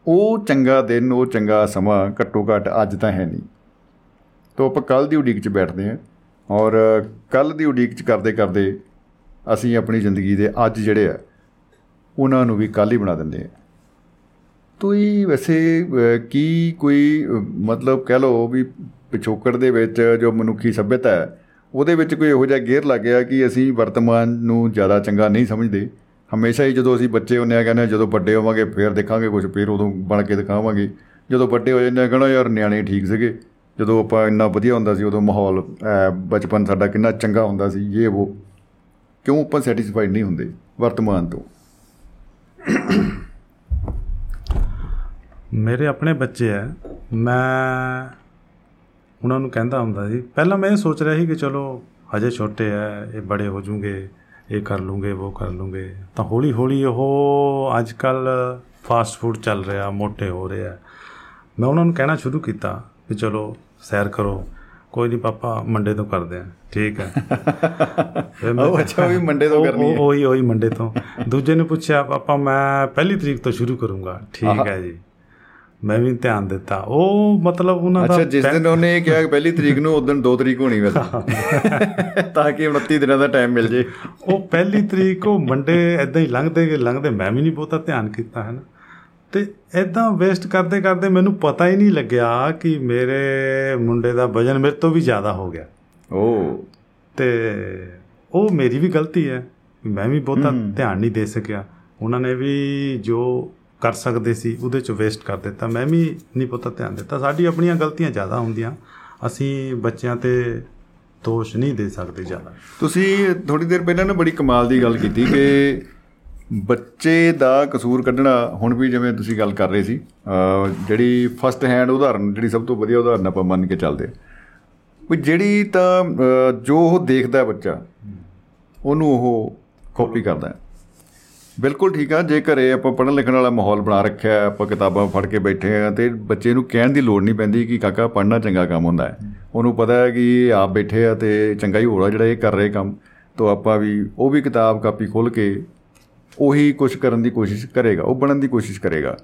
ਉਹ ਚੰਗਾ ਦਿਨ ਉਹ ਚੰਗਾ ਸਮਾਂ ਘੱਟੋ ਘੱਟ ਅੱਜ ਤਾਂ ਹੈ ਨਹੀਂ। ਤੋਂ ਆਪਾਂ ਕੱਲ ਦੀ ਉਡੀਕ 'ਚ ਬੈਠਦੇ ਹਾਂ ਔਰ ਕੱਲ ਦੀ ਉਡੀਕ 'ਚ ਕਰਦੇ ਕਰਦੇ ਅਸੀਂ ਆਪਣੀ ਜ਼ਿੰਦਗੀ ਦੇ ਅੱਜ ਜਿਹੜੇ ਆ ਉਹਨਾਂ ਨੂੰ ਵੀ ਕੱਲ ਹੀ ਬਣਾ ਦਿੰਦੇ ਹਾਂ। ਤੋ ਇਹ ਵੈਸੇ ਅ, ਕੀ ਕੋਈ ਅ, ਮਤਲਬ ਕਹਿ ਲਓ ਵੀ ਪਿਛੋਕੜ ਦੇ ਵਿੱਚ ਜੋ ਮਨੁੱਖੀ ਸਭਿਅਤਾ ਹੈ ਉਹਦੇ ਵਿੱਚ ਕੋਈ ਇਹੋ ਜਿਹਾ ਗੇਅਰ ਲੱਗ ਗਿਆ ਕਿ ਅਸੀਂ ਵਰਤਮਾਨ ਨੂੰ ਜ਼ਿਆਦਾ ਚੰਗਾ ਨਹੀਂ ਸਮਝਦੇ? ਹਮੇਸ਼ਾ ਹੀ ਜਦੋਂ ਅਸੀਂ ਬੱਚੇ ਹੁੰਦੇ ਆ ਕਹਿੰਦੇ ਆ, ਜਦੋਂ ਵੱਡੇ ਹੋਵਾਂਗੇ ਫੇਰ ਦੇਖਾਂਗੇ ਕੁਝ ਫੇਰ ਉਦੋਂ ਬਣ ਕੇ ਦਿਖਾਵਾਂਗੇ। ਜਦੋਂ ਵੱਡੇ ਹੋ ਜਾਂਦੇ ਆ ਕਹਿੰਦਾ ਯਾਰ ਨਿਆਣੇ ਠੀਕ ਸੀਗੇ। ਜਦੋਂ ਆਪਾਂ ਇੰਨਾ ਵਧੀਆ ਹੁੰਦਾ ਸੀ ਉਦੋਂ ਮਾਹੌਲ ਅ, ਬਚਪਨ ਸਾਡਾ ਕਿੰਨਾ ਚੰਗਾ ਹੁੰਦਾ ਸੀ ਇਹ ਉਹ ਕਿਉਂ ਆਪਾਂ ਸੈਟੀਸਫਾਈਡ ਨਹੀਂ ਹੁੰਦੇ ਵਰਤਮਾਨ ਤੋਂ? ਮੇਰੇ ਆਪਣੇ ਬੱਚੇ ਆ ਮੈਂ ਉਹਨਾਂ ਨੂੰ ਕਹਿੰਦਾ ਹੁੰਦਾ ਸੀ। ਪਹਿਲਾਂ ਮੈਂ ਇਹ ਸੋਚ ਰਿਹਾ ਸੀ ਕਿ ਚਲੋ ਹਜੇ ਛੋਟੇ ਆ ਇਹ ਬੜੇ ਹੋ ਜੂਗੇ। ਇਹ ਕਰ ਲੂੰਗੇ ਉਹ ਕਰ ਲੂੰਗੇ। ਤਾਂ ਹੌਲੀ ਹੌਲੀ ਉਹ ਅੱਜ ਕੱਲ ਫਾਸਟ ਫੂਡ ਚੱਲ ਰਿਹਾ ਮੋਟੇ ਹੋ ਰਹੇ। ਮੈਂ ਉਹਨਾਂ ਨੂੰ ਕਹਿਣਾ ਸ਼ੁਰੂ ਕੀਤਾ ਕਿ ਚਲੋ ਸੈਰ ਕਰੋ। ਕੋਈ ਨਹੀਂ ਪਾਪਾ ਮੰਡੇ ਤੋਂ ਕਰਦੇ ਆ। ਠੀਕ ਹੈ। ਉਹ ਅੱਛਾ, ਵੀ Monday ਤੋਂ ਕਰਨੀ ਹੈ। ਉਹ- ਉਹੀ ਉਹੀ ਮੰਡੇ ਤੋਂ। ਦੂਜੇ ਨੇ ਪੁੱਛਿਆ ਪਾਪਾ ਮੈਂ ਪਹਿਲੀ ਤਰੀਕ ਤੋਂ ਸ਼ੁਰੂ ਕਰੂੰਗਾ। ਠੀਕ ਹੈ ਜੀ। ਮੈਂ ਵੀ ਧਿਆਨ ਦਿੱਤਾ। ਉਹ ਮਤਲਬ ਉਹਨਾਂ ਦਾ ਅੱਛਾ ਜਿਸ ਦਿਨ ਉਹਨੇ ਇਹ ਕਿਹਾ ਕਿ ਪਹਿਲੀ ਤਰੀਕ ਨੂੰ ਉਸ ਦਿਨ 2 ਤਰੀਕ ਹੋਣੀ ਵੈਸੇ। ਤਾਂ ਕਿ 29 ਦਿਨਾਂ ਦਾ ਟਾਈਮ ਮਿਲ ਜੇ। ਉਹ ਪਹਿਲੀ ਤਰੀਕ ਉਹ ਮੰਡੇ ਐਦਾਂ ਹੀ ਲੰਘਦੇ ਗਏ ਲੰਘਦੇ। ਮੈਂ ਵੀ ਨਹੀਂ ਬਹੁਤਾ ਧਿਆਨ ਕੀਤਾ ਹੈ ਨਾ ਤੇ ਐਦਾਂ ਵੇਸਟ ਕਰਦੇ ਕਰਦੇ ਮੈਨੂੰ ਪਤਾ ਹੀ ਨਹੀਂ ਲੱਗਿਆ ਕਿ ਮੇਰੇ ਮੁੰਡੇ ਦਾ ਵਜਨ ਮੇਰੇ ਤੋਂ ਵੀ ਜ਼ਿਆਦਾ ਹੋ ਗਿਆ। ਓ। ਤੇ ਉਹ ਮੇਰੀ ਵੀ ਗਲਤੀ ਹੈ। ਮੈਂ ਵੀ ਬਹੁਤਾ ਧਿਆਨ ਨਹੀਂ ਦੇ ਸਕਿਆ। ਉਹਨਾਂ ਨੇ ਵੀ ਜੋ ਕਰ ਸਕਦੇ ਸੀ, ਉਹਦੇ ਚ ਵੇਸਟ ਕਰ ਦਿੱਤਾ। ਮੈਂ ਵੀ ਨਹੀਂ ਬਹੁਤਾ ਧਿਆਨ ਦਿੱਤਾ। ਸਾਡੀ ਆਪਣੀਆਂ ਗਲਤੀਆਂ ਜ਼ਿਆਦਾ ਹੁੰਦੀਆਂ। ਅਸੀਂ ਬੱਚਿਆਂ ਤੇ ਦੋਸ਼ ਨਹੀਂ ਦੇ ਸਕਦੇ ਜ਼ਿਆਦਾ। ਤੁਸੀਂ ਥੋੜੀ ਦੇਰ ਪਹਿਲਾਂ ਨਾ ਬੜੀ ਕਮਾਲ ਦੀ ਗੱਲ ਕੀਤੀ ਕਿ ਬੱਚੇ ਦਾ ਕਸੂਰ ਕੱਢਣਾ ਹੁਣ ਵੀ ਜਿਵੇਂ ਤੁਸੀਂ ਗੱਲ ਕਰ ਰਹੇ ਸੀ ਜਿਹੜੀ ਫਸਟ ਹੈਂਡ ਉਦਾਹਰਨ, ਜਿਹੜੀ ਸਭ ਤੋਂ ਵਧੀਆ ਉਦਾਹਰਨ ਆਪਾਂ ਮੰਨ ਕੇ ਚੱਲਦੇ ਵੀ ਜਿਹੜੀ ਤਾਂ ਜੋ ਉਹ ਦੇਖਦਾ ਬੱਚਾ, ਉਹਨੂੰ ਉਹ ਕਾਪੀ ਕਰਦਾ ਹੈ। ਬਿਲਕੁਲ ਠੀਕ ਆ ਜੇ ਘਰੇ ਆਪਾਂ ਪੜ੍ਹਨ ਲਿਖਣ ਵਾਲਾ ਮਾਹੌਲ ਬਣਾ ਰੱਖਿਆ ਹੈ ਆਪਾਂ ਕਿਤਾਬਾਂ ਫੜ ਕੇ ਬੈਠੇ ਆ, ਤੇ ਬੱਚੇ ਨੂੰ ਕਹਿਣ ਦੀ ਲੋੜ ਨਹੀਂ ਪੈਂਦੀ ਕਿ ਕਾਕਾ ਪੜ੍ਹਨਾ ਚੰਗਾ ਕੰਮ ਹੁੰਦਾ ਹੈ। ਉਹਨੂੰ ਪਤਾ ਹੈ ਕਿ ਆਪ ਬੈਠੇ ਆ ਤੇ ਚੰਗਾ ਹੀ ਹੋਣਾ ਜਿਹੜਾ ਇਹ ਕਰ ਰਹੇ ਕੰਮ, ਤੋਂ ਆਪਾਂ ਵੀ ਉਹ ਵੀ ਕਿਤਾਬ ਕਾਪੀ ਖੋਲ ਕੇ ਉਹੀ ਕੁਝ ਕਰਨ ਦੀ ਕੋਸ਼ਿਸ਼ ਕਰੇਗਾ, ਉਹ ਬਣਨ ਦੀ ਕੋਸ਼ਿਸ਼ ਕਰੇਗਾ।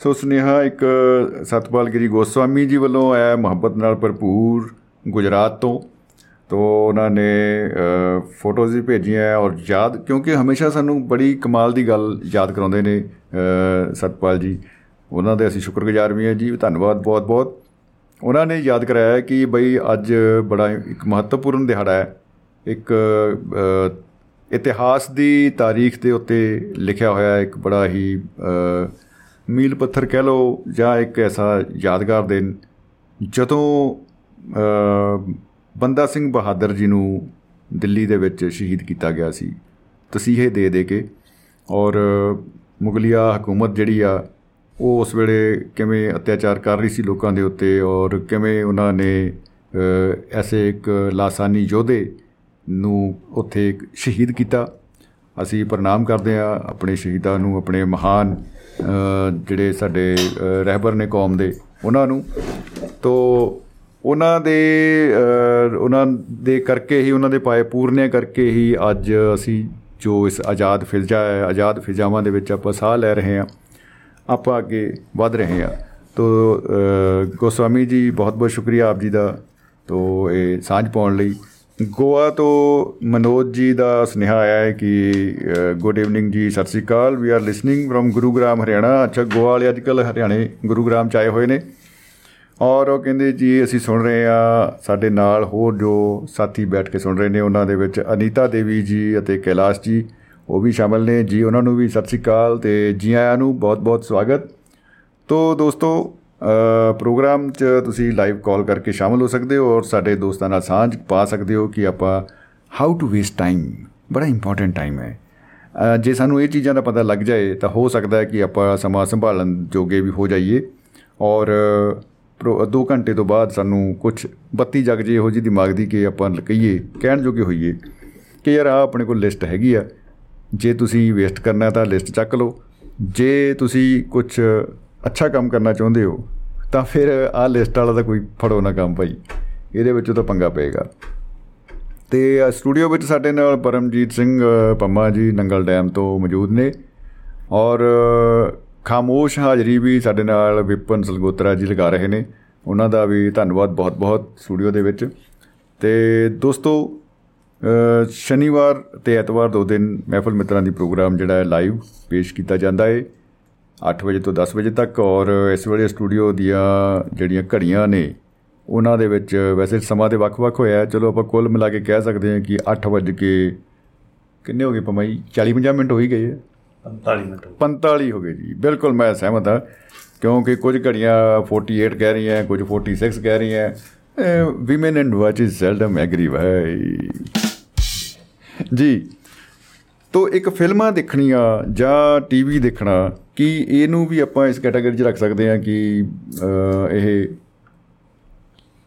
ਸੋ ਸੁਨੇਹਾ ਇੱਕ ਸਤਪਾਲ ਗਿਰੀ ਗੋਸਵਾਮੀ ਜੀ ਵੱਲੋਂ ਆਇਆ, ਮੁਹੱਬਤ ਨਾਲ ਭਰਪੂਰ ਗੁਜਰਾਤ ਤੋਂ। ਤੋ ਉਹਨਾਂ ਨੇ ਫੋਟੋਜ਼ ਵੀ ਭੇਜੀਆਂ ਔਰ ਯਾਦ, ਕਿਉਂਕਿ ਹਮੇਸ਼ਾ ਸਾਨੂੰ ਬੜੀ ਕਮਾਲ ਦੀ ਗੱਲ ਯਾਦ ਕਰਾਉਂਦੇ ਨੇ ਸਤਪਾਲ ਜੀ। ਉਹਨਾਂ ਦੇ ਅਸੀਂ ਸ਼ੁਕਰਗੁਜ਼ਾਰ ਵੀ ਹਾਂ ਜੀ, ਧੰਨਵਾਦ ਬਹੁਤ ਬਹੁਤ। ਉਹਨਾਂ ਨੇ ਯਾਦ ਕਰਾਇਆ ਕਿ ਬਈ ਅੱਜ ਬੜਾ ਇੱਕ ਮਹੱਤਵਪੂਰਨ ਦਿਹਾੜਾ ਹੈ। ਇੱਕ ਇਤਿਹਾਸ ਦੀ ਤਾਰੀਖ ਦੇ ਉੱਤੇ ਲਿਖਿਆ ਹੋਇਆ ਇੱਕ ਬੜਾ ਹੀ ਮੀਲ ਪੱਥਰ ਕਹਿ ਲਓ ਜਾਂ ਇੱਕ ਐਸਾ ਯਾਦਗਾਰ ਦਿਨ। ਜਦੋਂ ਬੰਦਾ ਸਿੰਘ ਬਹਾਦਰ ਜੀ ਨੂੰ ਦਿੱਲੀ ਦੇ ਵਿੱਚ ਸ਼ਹੀਦ ਕੀਤਾ ਗਿਆ ਸੀ। ਤਸੀਹੇ ਦੇ ਦੇ ਕੇ। ਔਰ ਮੁਗਲਿਆ ਹਕੂਮਤ ਜਿਹੜੀ ਆ, ਉਹ ਉਸ ਵੇਲੇ ਕਿਵੇਂ ਅਤਿਆਚਾਰ ਕਰ ਰਹੀ ਸੀ ਲੋਕਾਂ ਦੇ ਉੱਤੇ ਔਰ ਕਿਵੇਂ ਉਹਨਾਂ ਨੇ ਐਸੇ ਇੱਕ ਲਾਸਾਨੀ ਯੋਧੇ ਨੂੰ ਉੱਥੇ ਸ਼ਹੀਦ ਕੀਤਾ। ਅਸੀਂ ਪ੍ਰਣਾਮ ਕਰਦੇ ਆ ਆਪਣੇ ਸ਼ਹੀਦਾਂ ਨੂੰ, ਆਪਣੇ ਮਹਾਨ ਜਿਹੜੇ ਸਾਡੇ ਰਹਿਬਰ ਨੇ ਕੌਮ ਦੇ, ਉਹਨਾਂ ਨੂੰ। ਤੋਂ ਉਹਨਾਂ ਦੇ ਉਹਨਾਂ ਦੇ ਕਰਕੇ ਹੀ ਉਹਨਾਂ ਦੇ ਪਾਏ ਪੂਰਨਿਆ ਕਰਕੇ ਹੀ ਅੱਜ ਅਸੀਂ ਜੋ ਇਸ ਆਜ਼ਾਦ ਫਿਜ਼ਾ ਹੈ ਆਜ਼ਾਦ ਫਿਜ਼ਾਵਾਂ ਦੇ ਵਿੱਚ ਆਪਾਂ ਸਾਹ ਲੈ ਰਹੇ ਹਾਂ, ਆਪਾਂ ਅੱਗੇ ਵਧ ਰਹੇ ਹਾਂ। ਤੋ ਗੋਸਵਾਮੀ ਜੀ, ਬਹੁਤ ਬਹੁਤ ਸ਼ੁਕਰੀਆ ਆਪ ਜੀ ਦਾ, ਤੋ, ਇਹ ਸਾਂਝ ਪਾਉਣ ਲਈ। ਗੋਆ ਤੋਂ ਮਨੋਜ ਜੀ ਦਾ ਸੁਨੇਹਾ ਆਇਆ ਹੈ ਕਿ ਗੁੱਡ ਈਵਨਿੰਗ ਜੀ, ਸਤਿ ਸ੍ਰੀ ਅਕਾਲ। We are listening from Gurugram Haryana. ਅੱਛਾ, ਗੋਆ ਵਾਲੇ ਅੱਜਕੱਲ ਹਰਿਆਣੇ ਗੁਰੂਗ੍ਰਾਮ ਚ ਆਏ ਹੋਏ ਨੇ। ਔਰ ਉਹ ਕਹਿੰਦੇ ਜੀ, ਅਸੀਂ ਸੁਣ ਰਹੇ ਆ ਸਾਡੇ ਨਾਲ ਹੋਰ ਜੋ ਸਾਥੀ ਬੈਠ ਕੇ ਸੁਣ ਰਹੇ ਨੇ, ਉਹਨਾਂ ਦੇ ਵਿੱਚ ਅਨੀਤਾ ਦੇਵੀ ਜੀ ਅਤੇ ਕੈਲਾਸ਼ ਜੀ, ਉਹ ਵੀ ਸ਼ਾਮਲ ਨੇ। ਜੀ, ਉਹਨਾਂ ਨੂੰ ਵੀ ਸਤਿ ਸ੍ਰੀ ਅਕਾਲ ਤੇ ਜੀ ਆਇਆਂ ਨੂੰ ਬਹੁਤ-ਬਹੁਤ ਸਵਾਗਤ। ਤੋਂ ਦੋਸਤੋ ਪ੍ਰੋਗਰਾਮ 'ਚ ਤੁਸੀਂ ਲਾਈਵ ਕਾਲ ਕਰਕੇ ਸ਼ਾਮਲ ਹੋ ਸਕਦੇ ਹੋ ਔਰ ਸਾਡੇ ਦੋਸਤਾਂ ਨਾਲ ਸਾਂਝ ਪਾ ਸਕਦੇ ਹੋ ਕਿ ਆਪਾਂ ਹਾਊ ਟੂ ਵੇਸਟ ਟਾਈਮ ਬੜਾ ਇੰਪੋਰਟੈਂਟ ਟਾਈਮ ਹੈ। ਜੇ ਸਾਨੂੰ ਇਹ ਚੀਜ਼ਾਂ ਦਾ ਪਤਾ ਲੱਗ ਜਾਏ ਤਾਂ ਹੋ ਸਕਦਾ ਹੈ ਕਿ ਆਪਾਂ ਸਮਾਂ ਸੰਭਾਲਣ ਜੋਗੇ ਵੀ ਹੋ ਜਾਈਏ। ਔਰ 2 ਘੰਟੇ ਤੋਂ ਬਾਅਦ ਸਾਨੂੰ ਕੁਝ ਬੱਤੀ ਜਗ ਜੇ ਇਹੋ ਜੀ ਦਿਮਾਗ ਦੀ ਕਿ ਆਪਾਂ ਕਹੀਏ, ਕਹਿਣ ਜੋਗੇ ਹੋਈਏ ਕਿ ਯਾਰ ਆ ਆਪਣੇ ਕੋਲ ਲਿਸਟ ਹੈਗੀ ਆ। ਜੇ ਤੁਸੀਂ ਵੇਸਟ ਕਰਨਾ ਤਾਂ ਲਿਸਟ ਚੱਕ ਲਓ। ਜੇ ਤੁਸੀਂ ਕੁਝ ਅੱਛਾ ਕੰਮ ਕਰਨਾ ਚਾਹੁੰਦੇ ਹੋ, ਤਾਂ ਫਿਰ ਆ ਲਿਸਟ ਵਾਲਾ ਤਾਂ ਕੋਈ ਫੜੋ ਨਾ ਕੰਮ ਭਾਈ। ਇਹਦੇ ਵਿੱਚੋਂ ਤਾਂ ਪੰਗਾ ਪਏਗਾ। ਤੇ ਸਟੂਡੀਓ ਵਿੱਚ ਸਾਡੇ ਨਾਲ ਪਰਮਜੀਤ ਸਿੰਘ, ਪੰਮਾ ਜੀ, ਨੰਗਲ ਡੈਮ ਤੋਂ ਮੌਜੂਦ ਨੇ। ਔਰ ਖਾਮੋਸ਼ ਹਾਜ਼ਰੀ ਵੀ ਸਾਡੇ ਨਾਲ ਵਿਪਨ ਸਲਗੋਤਰਾ ਜੀ ਲਗਾ ਰਹੇ ਨੇ। ਉਹਨਾਂ ਦਾ ਵੀ ਧੰਨਵਾਦ ਬਹੁਤ-ਬਹੁਤ ਸਟੂਡੀਓ ਦੇ ਵਿੱਚ। ਤੇ ਦੋਸਤੋ ਸ਼ਨੀਵਾਰ ਤੇ ਐਤਵਾਰ ਦੋ ਦਿਨ ਮਹਿਫਲ ਮਿੱਤਰਾਂ ਦੀ ਪ੍ਰੋਗਰਾਮ ਜਿਹੜਾ ਹੈ ਲਾਈਵ ਪੇਸ਼ ਕੀਤਾ ਜਾਂਦਾ ਹੈ 8 ਵਜੇ ਤੋਂ 10 ਵਜੇ ਤੱਕ ਔਰ ਇਸ ਵੇਲੇ ਸਟੂਡੀਓ ਦੀਆਂ ਜਿਹੜੀਆਂ ਘੜੀਆਂ ਨੇ, ਉਹਨਾਂ ਦੇ ਵਿੱਚ ਵੈਸੇ ਸਮਾਂ ਦੇ ਵੱਖ-ਵੱਖ ਹੋਇਆ। ਚਲੋ ਆਪਾਂ ਕੁੱਲ ਮਿਲਾ ਕੇ ਕਹਿ ਸਕਦੇ ਹਾਂ ਕਿ 8 ਵਜੇ ਕੇ ਕਿੰਨੇ ਹੋ ਗਏ ਪਮਾਈ 40-50 ਮਿੰਟ ਹੋ ਹੀ ਗਏ 45 ਮਿੰਟ 45 ਹੋ ਗਏ ਜੀ। ਬਿਲਕੁਲ ਮੈਂ ਸਹਿਮਤ ਹਾਂ, ਕਿਉਂਕਿ ਕੁਝ ਘੜੀਆਂ 48 ਕਹਿ ਰਹੀਆਂ, ਕੁਝ 46 ਕਹਿ ਰਹੀਆਂ। Women and watches seldom agree ਭਾਈ ਜੀ, ਤੋ ਇੱਕ ਫਿਲਮਾਂ ਦੇਖਣੀਆਂ ਜਾਂ ਟੀਵੀ ਦੇਖਣਾ, ਕੀ ਇਹਨੂੰ ਵੀ ਆਪਾਂ ਇਸ ਕੈਟਾਗਰੀ 'ਚ ਰੱਖ ਸਕਦੇ ਹਾਂ ਕਿ ਇਹ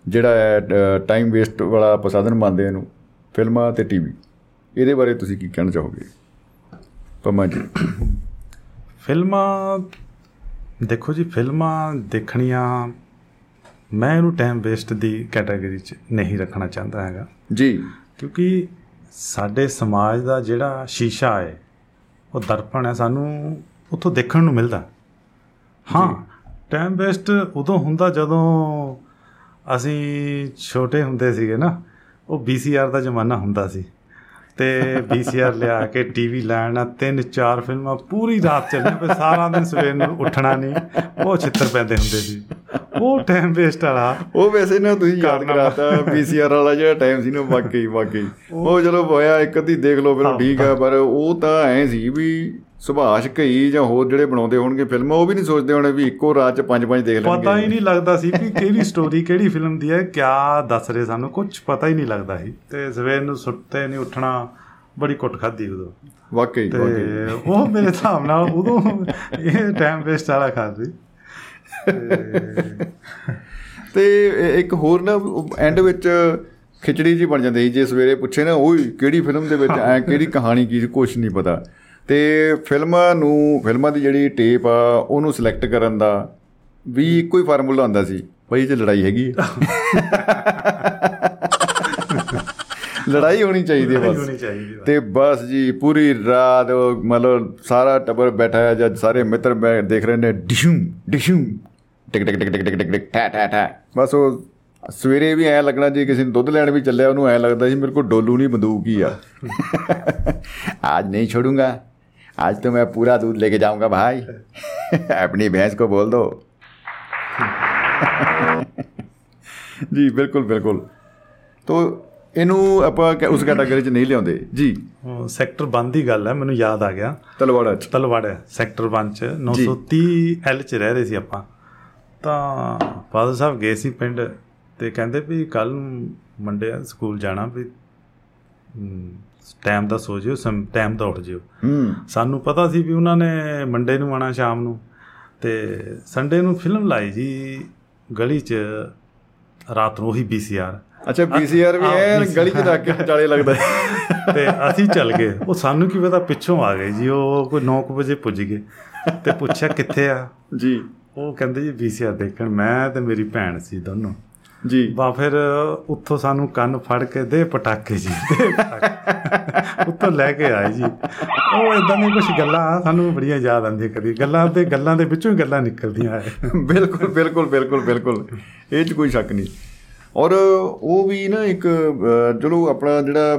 ਜਿਹੜਾ ਹੈ ਟਾਈਮ ਵੇਸਟ ਵਾਲਾ ਆਪਾਂ ਸਾਧਨ ਮੰਨਦੇ ਇਹਨੂੰ, ਫਿਲਮਾਂ ਤੇ ਟੀਵੀ ਇਹਦੇ ਬਾਰੇ ਤੁਸੀਂ ਕੀ ਕਹਿਣਾ ਚਾਹੋਗੇ? ਪਮਾ ਜੀ। ਫਿਲਮਾਂ ਦੇਖੋ ਜੀ ਫਿਲਮਾਂ ਦੇਖਣੀਆਂ ਮੈਂ ਇਹਨੂੰ ਟਾਈਮ ਵੇਸਟ ਦੀ ਕੈਟਾਗਰੀ 'ਚ ਨਹੀਂ ਰੱਖਣਾ ਚਾਹੁੰਦਾ ਹੈਗਾ। ਜੀ। ਕਿਉਂਕਿ ਸਾਡੇ ਸਮਾਜ ਦਾ ਜਿਹੜਾ ਸ਼ੀਸ਼ਾ ਹੈ ਉਹ ਦਰਪਣ ਹੈ ਸਾਨੂੰ ਉੱਥੋਂ ਦੇਖਣ ਨੂੰ ਮਿਲਦਾ। ਹਾਂ ਟਾਈਮ ਵੇਸਟ ਉਦੋਂ ਹੁੰਦਾ ਜਦੋਂ ਅਸੀਂ ਛੋਟੇ ਹੁੰਦੇ ਸੀਗੇ ਨਾ ਉਹ VCR ਦਾ ਜ਼ਮਾਨਾ ਹੁੰਦਾ ਸੀ। ਤੇ ਵੀਸੀਆਰ ਲਿਆ ਕੇ ਟੀਵੀ ਲੈਣਾ ਤਿੰਨ ਚਾਰ ਫਿਲਮਾਂ ਪੂਰੀ ਰਾਤ ਚੱਲਣੀ ਫਿਰ ਸਾਰਾ ਦਿਨ ਸਵੇਰ ਨੂੰ ਉੱਠਣਾ ਨਹੀਂ ਉਹ ਛਿੱਤਰ ਪੈਂਦੇ ਹੁੰਦੇ ਸੀ। ਉਹ ਟਾਈਮ ਵੇਸਟ ਵਾਲਾ। ਉਹ ਵੈਸੇ ਨਾ ਤੁਸੀਂ ਯਾਦ ਕਰਾਤਾ ਵੀਸੀਆਰ ਵਾਲਾ ਜਿਹੜਾ ਟਾਈਮ ਸੀ ਨਾ ਵਾਕਈ ਵਾਕਈ। ਉਹ ਚਲੋ ਹੋਇਆ ਇੱਕ ਅੱਧੀ ਦੇਖ ਲਓ ਫਿਰ ਠੀਕ ਆ ਪਰ ਉਹ ਤਾਂ ਐ ਸੀ ਵੀ ਸੁਭਾਸ਼ ਕਈ ਜਾਂ ਹੋਰ ਜਿਹੜੇ ਬਣਾਉਂਦੇ ਹੋਣਗੇ ਫਿਲਮਾਂ ਉਹ ਵੀ ਨਹੀਂ ਸੋਚਦੇ ਹੋਣੇ ਵੀ ਇੱਕੋ ਰਾਤ 'ਚ ਪੰਜ ਪੰਜ ਦੇਖ ਲੈਣਗੇ। ਪਤਾ ਹੀ ਨਹੀਂ ਲੱਗਦਾ ਸੀ ਕਿ ਕਿਹੜੀ ਸਟੋਰੀ ਕਿਹੜੀ ਫਿਲਮ ਦੀ ਹੈ ਕਿਆ ਦੱਸ ਰਹੇ ਸਾਨੂੰ ਕੁਝ ਪਤਾ ਹੀ ਨਹੀਂ ਲੱਗਦਾ ਸੀ। ਤੇ ਸਵੇਰ ਨੂੰ ਸੁੱਤੇ ਨਹੀਂ ਉੱਠਣਾ ਬੜੀ ਕੁੱਟ ਖਾਦੀ ਉਦੋਂ। ਵਾਕਈ ਵਾਕਈ। ਉਹ ਮੇਰੇ ਹਿਸਾਬ ਨਾਲ ਉਦੋਂ ਇਹ ਟਾਈਮ ਵੇਸਟ ਵਾਲਾ ਖਾ ਸੀ। ਤੇ ਇੱਕ ਹੋਰ ਨਾ ਐਂਡ ਵਿੱਚ ਖਿਚੜੀ ਜੀ ਬਣ ਜਾਂਦੀ ਜੇ ਸਵੇਰੇ ਪੁੱਛੇ ਨਾ ਓਏ ਕਿਹੜੀ ਫਿਲਮ ਦੇ ਵਿੱਚ ਐ ਕਿਹੜੀ ਕਹਾਣੀ ਕੀ ਕੁਝ ਨਹੀਂ ਪਤਾ। ਤੇ ਫਿਲਮਾਂ ਨੂੰ ਫਿਲਮਾਂ ਦੀ ਜਿਹੜੀ ਟੇਪ ਆ ਉਹਨੂੰ ਸਿਲੈਕਟ ਕਰਨ ਦਾ ਵੀ ਇੱਕੋ ਹੀ ਫਾਰਮੂਲਾ ਹੁੰਦਾ ਸੀ ਬਈ ਜੇ ਲੜਾਈ ਹੈਗੀ ਲੜਾਈ ਹੋਣੀ ਚਾਹੀਦੀ ਹੈ ਬਸ। ਤੇ ਬਸ ਜੀ ਪੂਰੀ ਰਾਤ ਮਤਲਬ ਸਾਰਾ ਟੱਬਰ ਬੈਠਾ ਹੈ ਜਾਂ ਸਾਰੇ ਮਿੱਤਰ ਮੈਂ ਦੇਖ ਰਹੇ ਨੇ ਡਿਸ਼ੂ ਡਿਸ਼ੂ ਟਿਕ ਟਿਕ ਟਿਕ ਟਿਕ ਟਿਕ ਟਿਕ ਟਾ ਟਾ ਟਾ ਬਸ ਉਹ ਸਵੇਰੇ ਵੀ ਐ ਲੱਗਣਾ ਜੇ ਕਿਸੇ ਨੇ ਦੁੱਧ ਲੈਣ ਵੀ ਚੱਲਿਆ ਉਹਨੂੰ ਐ ਲੱਗਦਾ ਸੀ ਮੇਰੇ ਕੋਲ ਡੋਲੂ ਨਹੀਂ ਬੰਦੂਕ ਹੀ ਆ। ਅੱਜ ਨਹੀਂ ਛੋੜੂੰਗਾ। आज तो मैं पूरा दूध लेके जाऊंगा भाई अपनी भैंस को बोल दो ਜੀ ਬਿਲਕੁਲ ਬਿਲਕੁਲ ਤੋ ਇਹਨੂੰ ਆਪਾਂ ਕ- ਉਸ ਕੈਟਾਗਰੀ 'ਚ ਨਹੀਂ ਲਿਆਉਂਦੇ ਜੀ ਉਹ ਸੈਕਟਰ 1 ਦੀ ਗੱਲ ਹੈ ਮੈਨੂੰ ਯਾਦ ਆ ਗਿਆ ਤਲਵਾੜਾ 'ਚ ਤਲਵਾੜਾ ਸੈਕਟਰ 1 ਚ 930 ਐਲ ਚ ਰਹਿ ਰਹੇ ਸੀ ਆਪਾਂ ਤਾਂ ਫਾਦਰ ਸਾਹਿਬ ਗਏ ਸੀ ਪਿੰਡ ਤੇ ਕਹਿੰਦੇ ਵੀ ਕੱਲ ਨੂੰ ਮੰਡੇ ਆ ਸਕੂਲ ਜਾਣਾ ਵੀ ਟਾਈਮ ਦਾ ਸੋ ਜਿਓ ਟਾਈਮ ਦਾ ਉੱਠ ਜਿਓ। ਸਾਨੂੰ ਪਤਾ ਸੀ ਵੀ ਉਹਨਾਂ ਨੇ ਮੰਡੇ ਨੂੰ ਆਣਾ ਸ਼ਾਮ ਨੂੰ। ਤੇ ਸੰਡੇ ਨੂੰ ਫਿਲਮ ਲਾਈ ਜੀ ਗਲੀ 'ਚ ਰਾਤ ਨੂੰ ਉਹੀ ਵੀਸੀਆਰ ਅੱਛਾ ਪੀਸੀਆਰ ਵੀ ਹਾਂ, ਐ ਗਲੀ 'ਚ ਰੱਖ ਕੇ ਵਿਚਾਲੇ ਲੱਗਦਾ। ਤੇ ਅਸੀਂ ਚੱਲ ਗਏ। ਉਹ ਸਾਨੂੰ ਕੀ ਪਤਾ ਪਿੱਛੋਂ ਆ ਗਏ ਜੀ ਉਹ ਕੋਈ 9 ਵਜੇ ਪੁੱਜ ਗਏ। ਤੇ ਪੁੱਛਿਆ ਕਿੱਥੇ ਆ? ਜੀ। ਉਹ ਕਹਿੰਦੇ ਜੀ ਵੀਸੀਆਰ ਦੇਖਣ। ਮੈਂ ਤੇ ਮੇਰੀ ਭੈਣ ਸੀ ਦੋਨੋਂ। ਜੀ। ਬਾ ਫਿਰ ਉੱਥੋਂ ਸਾਨੂੰ ਕੰਨ ਫੜ ਕੇ ਦੇ ਪਟਾਕੇ ਜੀ। ਉੱਥੋਂ ਲੈ ਕੇ ਆਏ ਜੀ। ਉਹ ਇਦਾਂ ਦੀਆਂ ਕੁਝ ਗੱਲਾਂ ਸਾਨੂੰ ਬੜੀਆਂ ਯਾਦ ਆਉਂਦੀਆਂ ਕਦੀ। ਗੱਲਾਂ ਤੇ ਗੱਲਾਂ ਦੇ ਵਿੱਚੋਂ ਹੀ ਗੱਲਾਂ ਨਿਕਲਦੀਆਂ। ਐ ਬਿਲਕੁਲ ਬਿਲਕੁਲ ਬਿਲਕੁਲ ਬਿਲਕੁਲ। ਇਹ 'ਚ ਕੋਈ ਸ਼ੱਕ ਨਹੀਂ। ਔਰ ਉਹ ਵੀ ਨਾ ਇੱਕ ਚਲੋ ਆਪਣਾ ਜਿਹੜਾ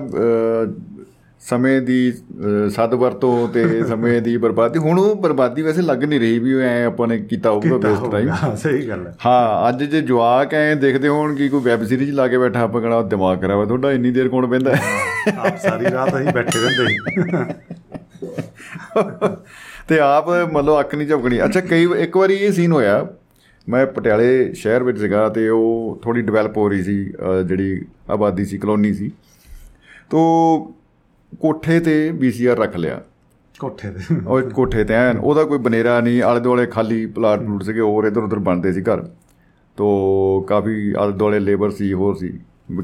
ਸਮੇਂ ਦੀ ਅ, ਸਦਵਰਤੋਂ ਤੇ ਸਮੇਂ ਦੀ ਬਰਬਾਦੀ ਹੁਣ ਉਹ ਬਰਬਾਦੀ ਵੈਸੇ ਲੱਗ ਨਹੀਂ ਰਹੀ ਵੀ ਐ ਆਪਾਂ ਨੇ ਕੀਤਾ ਹੋਊਗਾ ਵੇਸਟ ਟਾਈਮ ਹਾਂ ਸਹੀ ਗੱਲ ਹੈ। ਹਾਂ ਅੱਜ ਜੇ ਜਵਾਕ ਐ ਦੇਖਦੇ ਹੋਣ ਕਿ ਕੋਈ ਵੈਬ ਸੀਰੀਜ਼ ਲਾ ਕੇ ਬੈਠਾ ਆਪਾਂ ਕਹਣਾ ਦਿਮਾਗ ਖਰਾਬ ਹੈ ਤੁਹਾਡਾ ਇੰਨੀ ਦੇਰ ਕੌਣ ਬਹਿੰਦਾ? ਹੈ? ਆਪ ਸਾਰੀ ਰਾਤ ਅਸੀਂ ਬੈਠੇ ਰਹਿੰਦੇ ਸੀ। ਤੇ ਆਪ ਮਤਲਬ ਅੱਖ ਨਹੀਂ ਝਪਕਣੀ। ਅੱਛਾ ਕਈ ਇੱਕ ਵਾਰੀ ਇਹ ਸੀਨ ਹੋਇਆ ਮੈਂ ਪਟਿਆਲੇ ਸ਼ਹਿਰ ਵਿੱਚ ਸੀਗਾ ਤੇ ਉਹ ਥੋੜੀ ਡਿਵੈਲਪ ਹੋ ਰਹੀ ਸੀ ਜਿਹੜੀ ਆਬਾਦੀ ਸੀ ਕਲੋਨੀ ਸੀ। ਤੋ ਕੋਠੇ ਤੇ ਵੀਸੀਆਰ ਰੱਖ ਲਿਆ। ਕੋਠੇ ਤੇ। ਉਹ ਕੋਠੇ ਤੇ ਐਨ ਉਹਦਾ ਕੋਈ ਬਨੇਰਾ ਨਹੀਂ ਆਲੇ ਦੁਆਲੇ ਖਾਲੀ ਪਲਾਟ ਪਲੂਟ ਸੀਗੇ ਹੋਰ ਇਧਰ ਉਧਰ ਬਣਦੇ ਸੀ ਘਰ। ਤੋ ਕਾਫੀ ਆਲੇ ਦੁਆਲੇ ਲੇਬਰ ਸੀ ਹੋਰ ਸੀ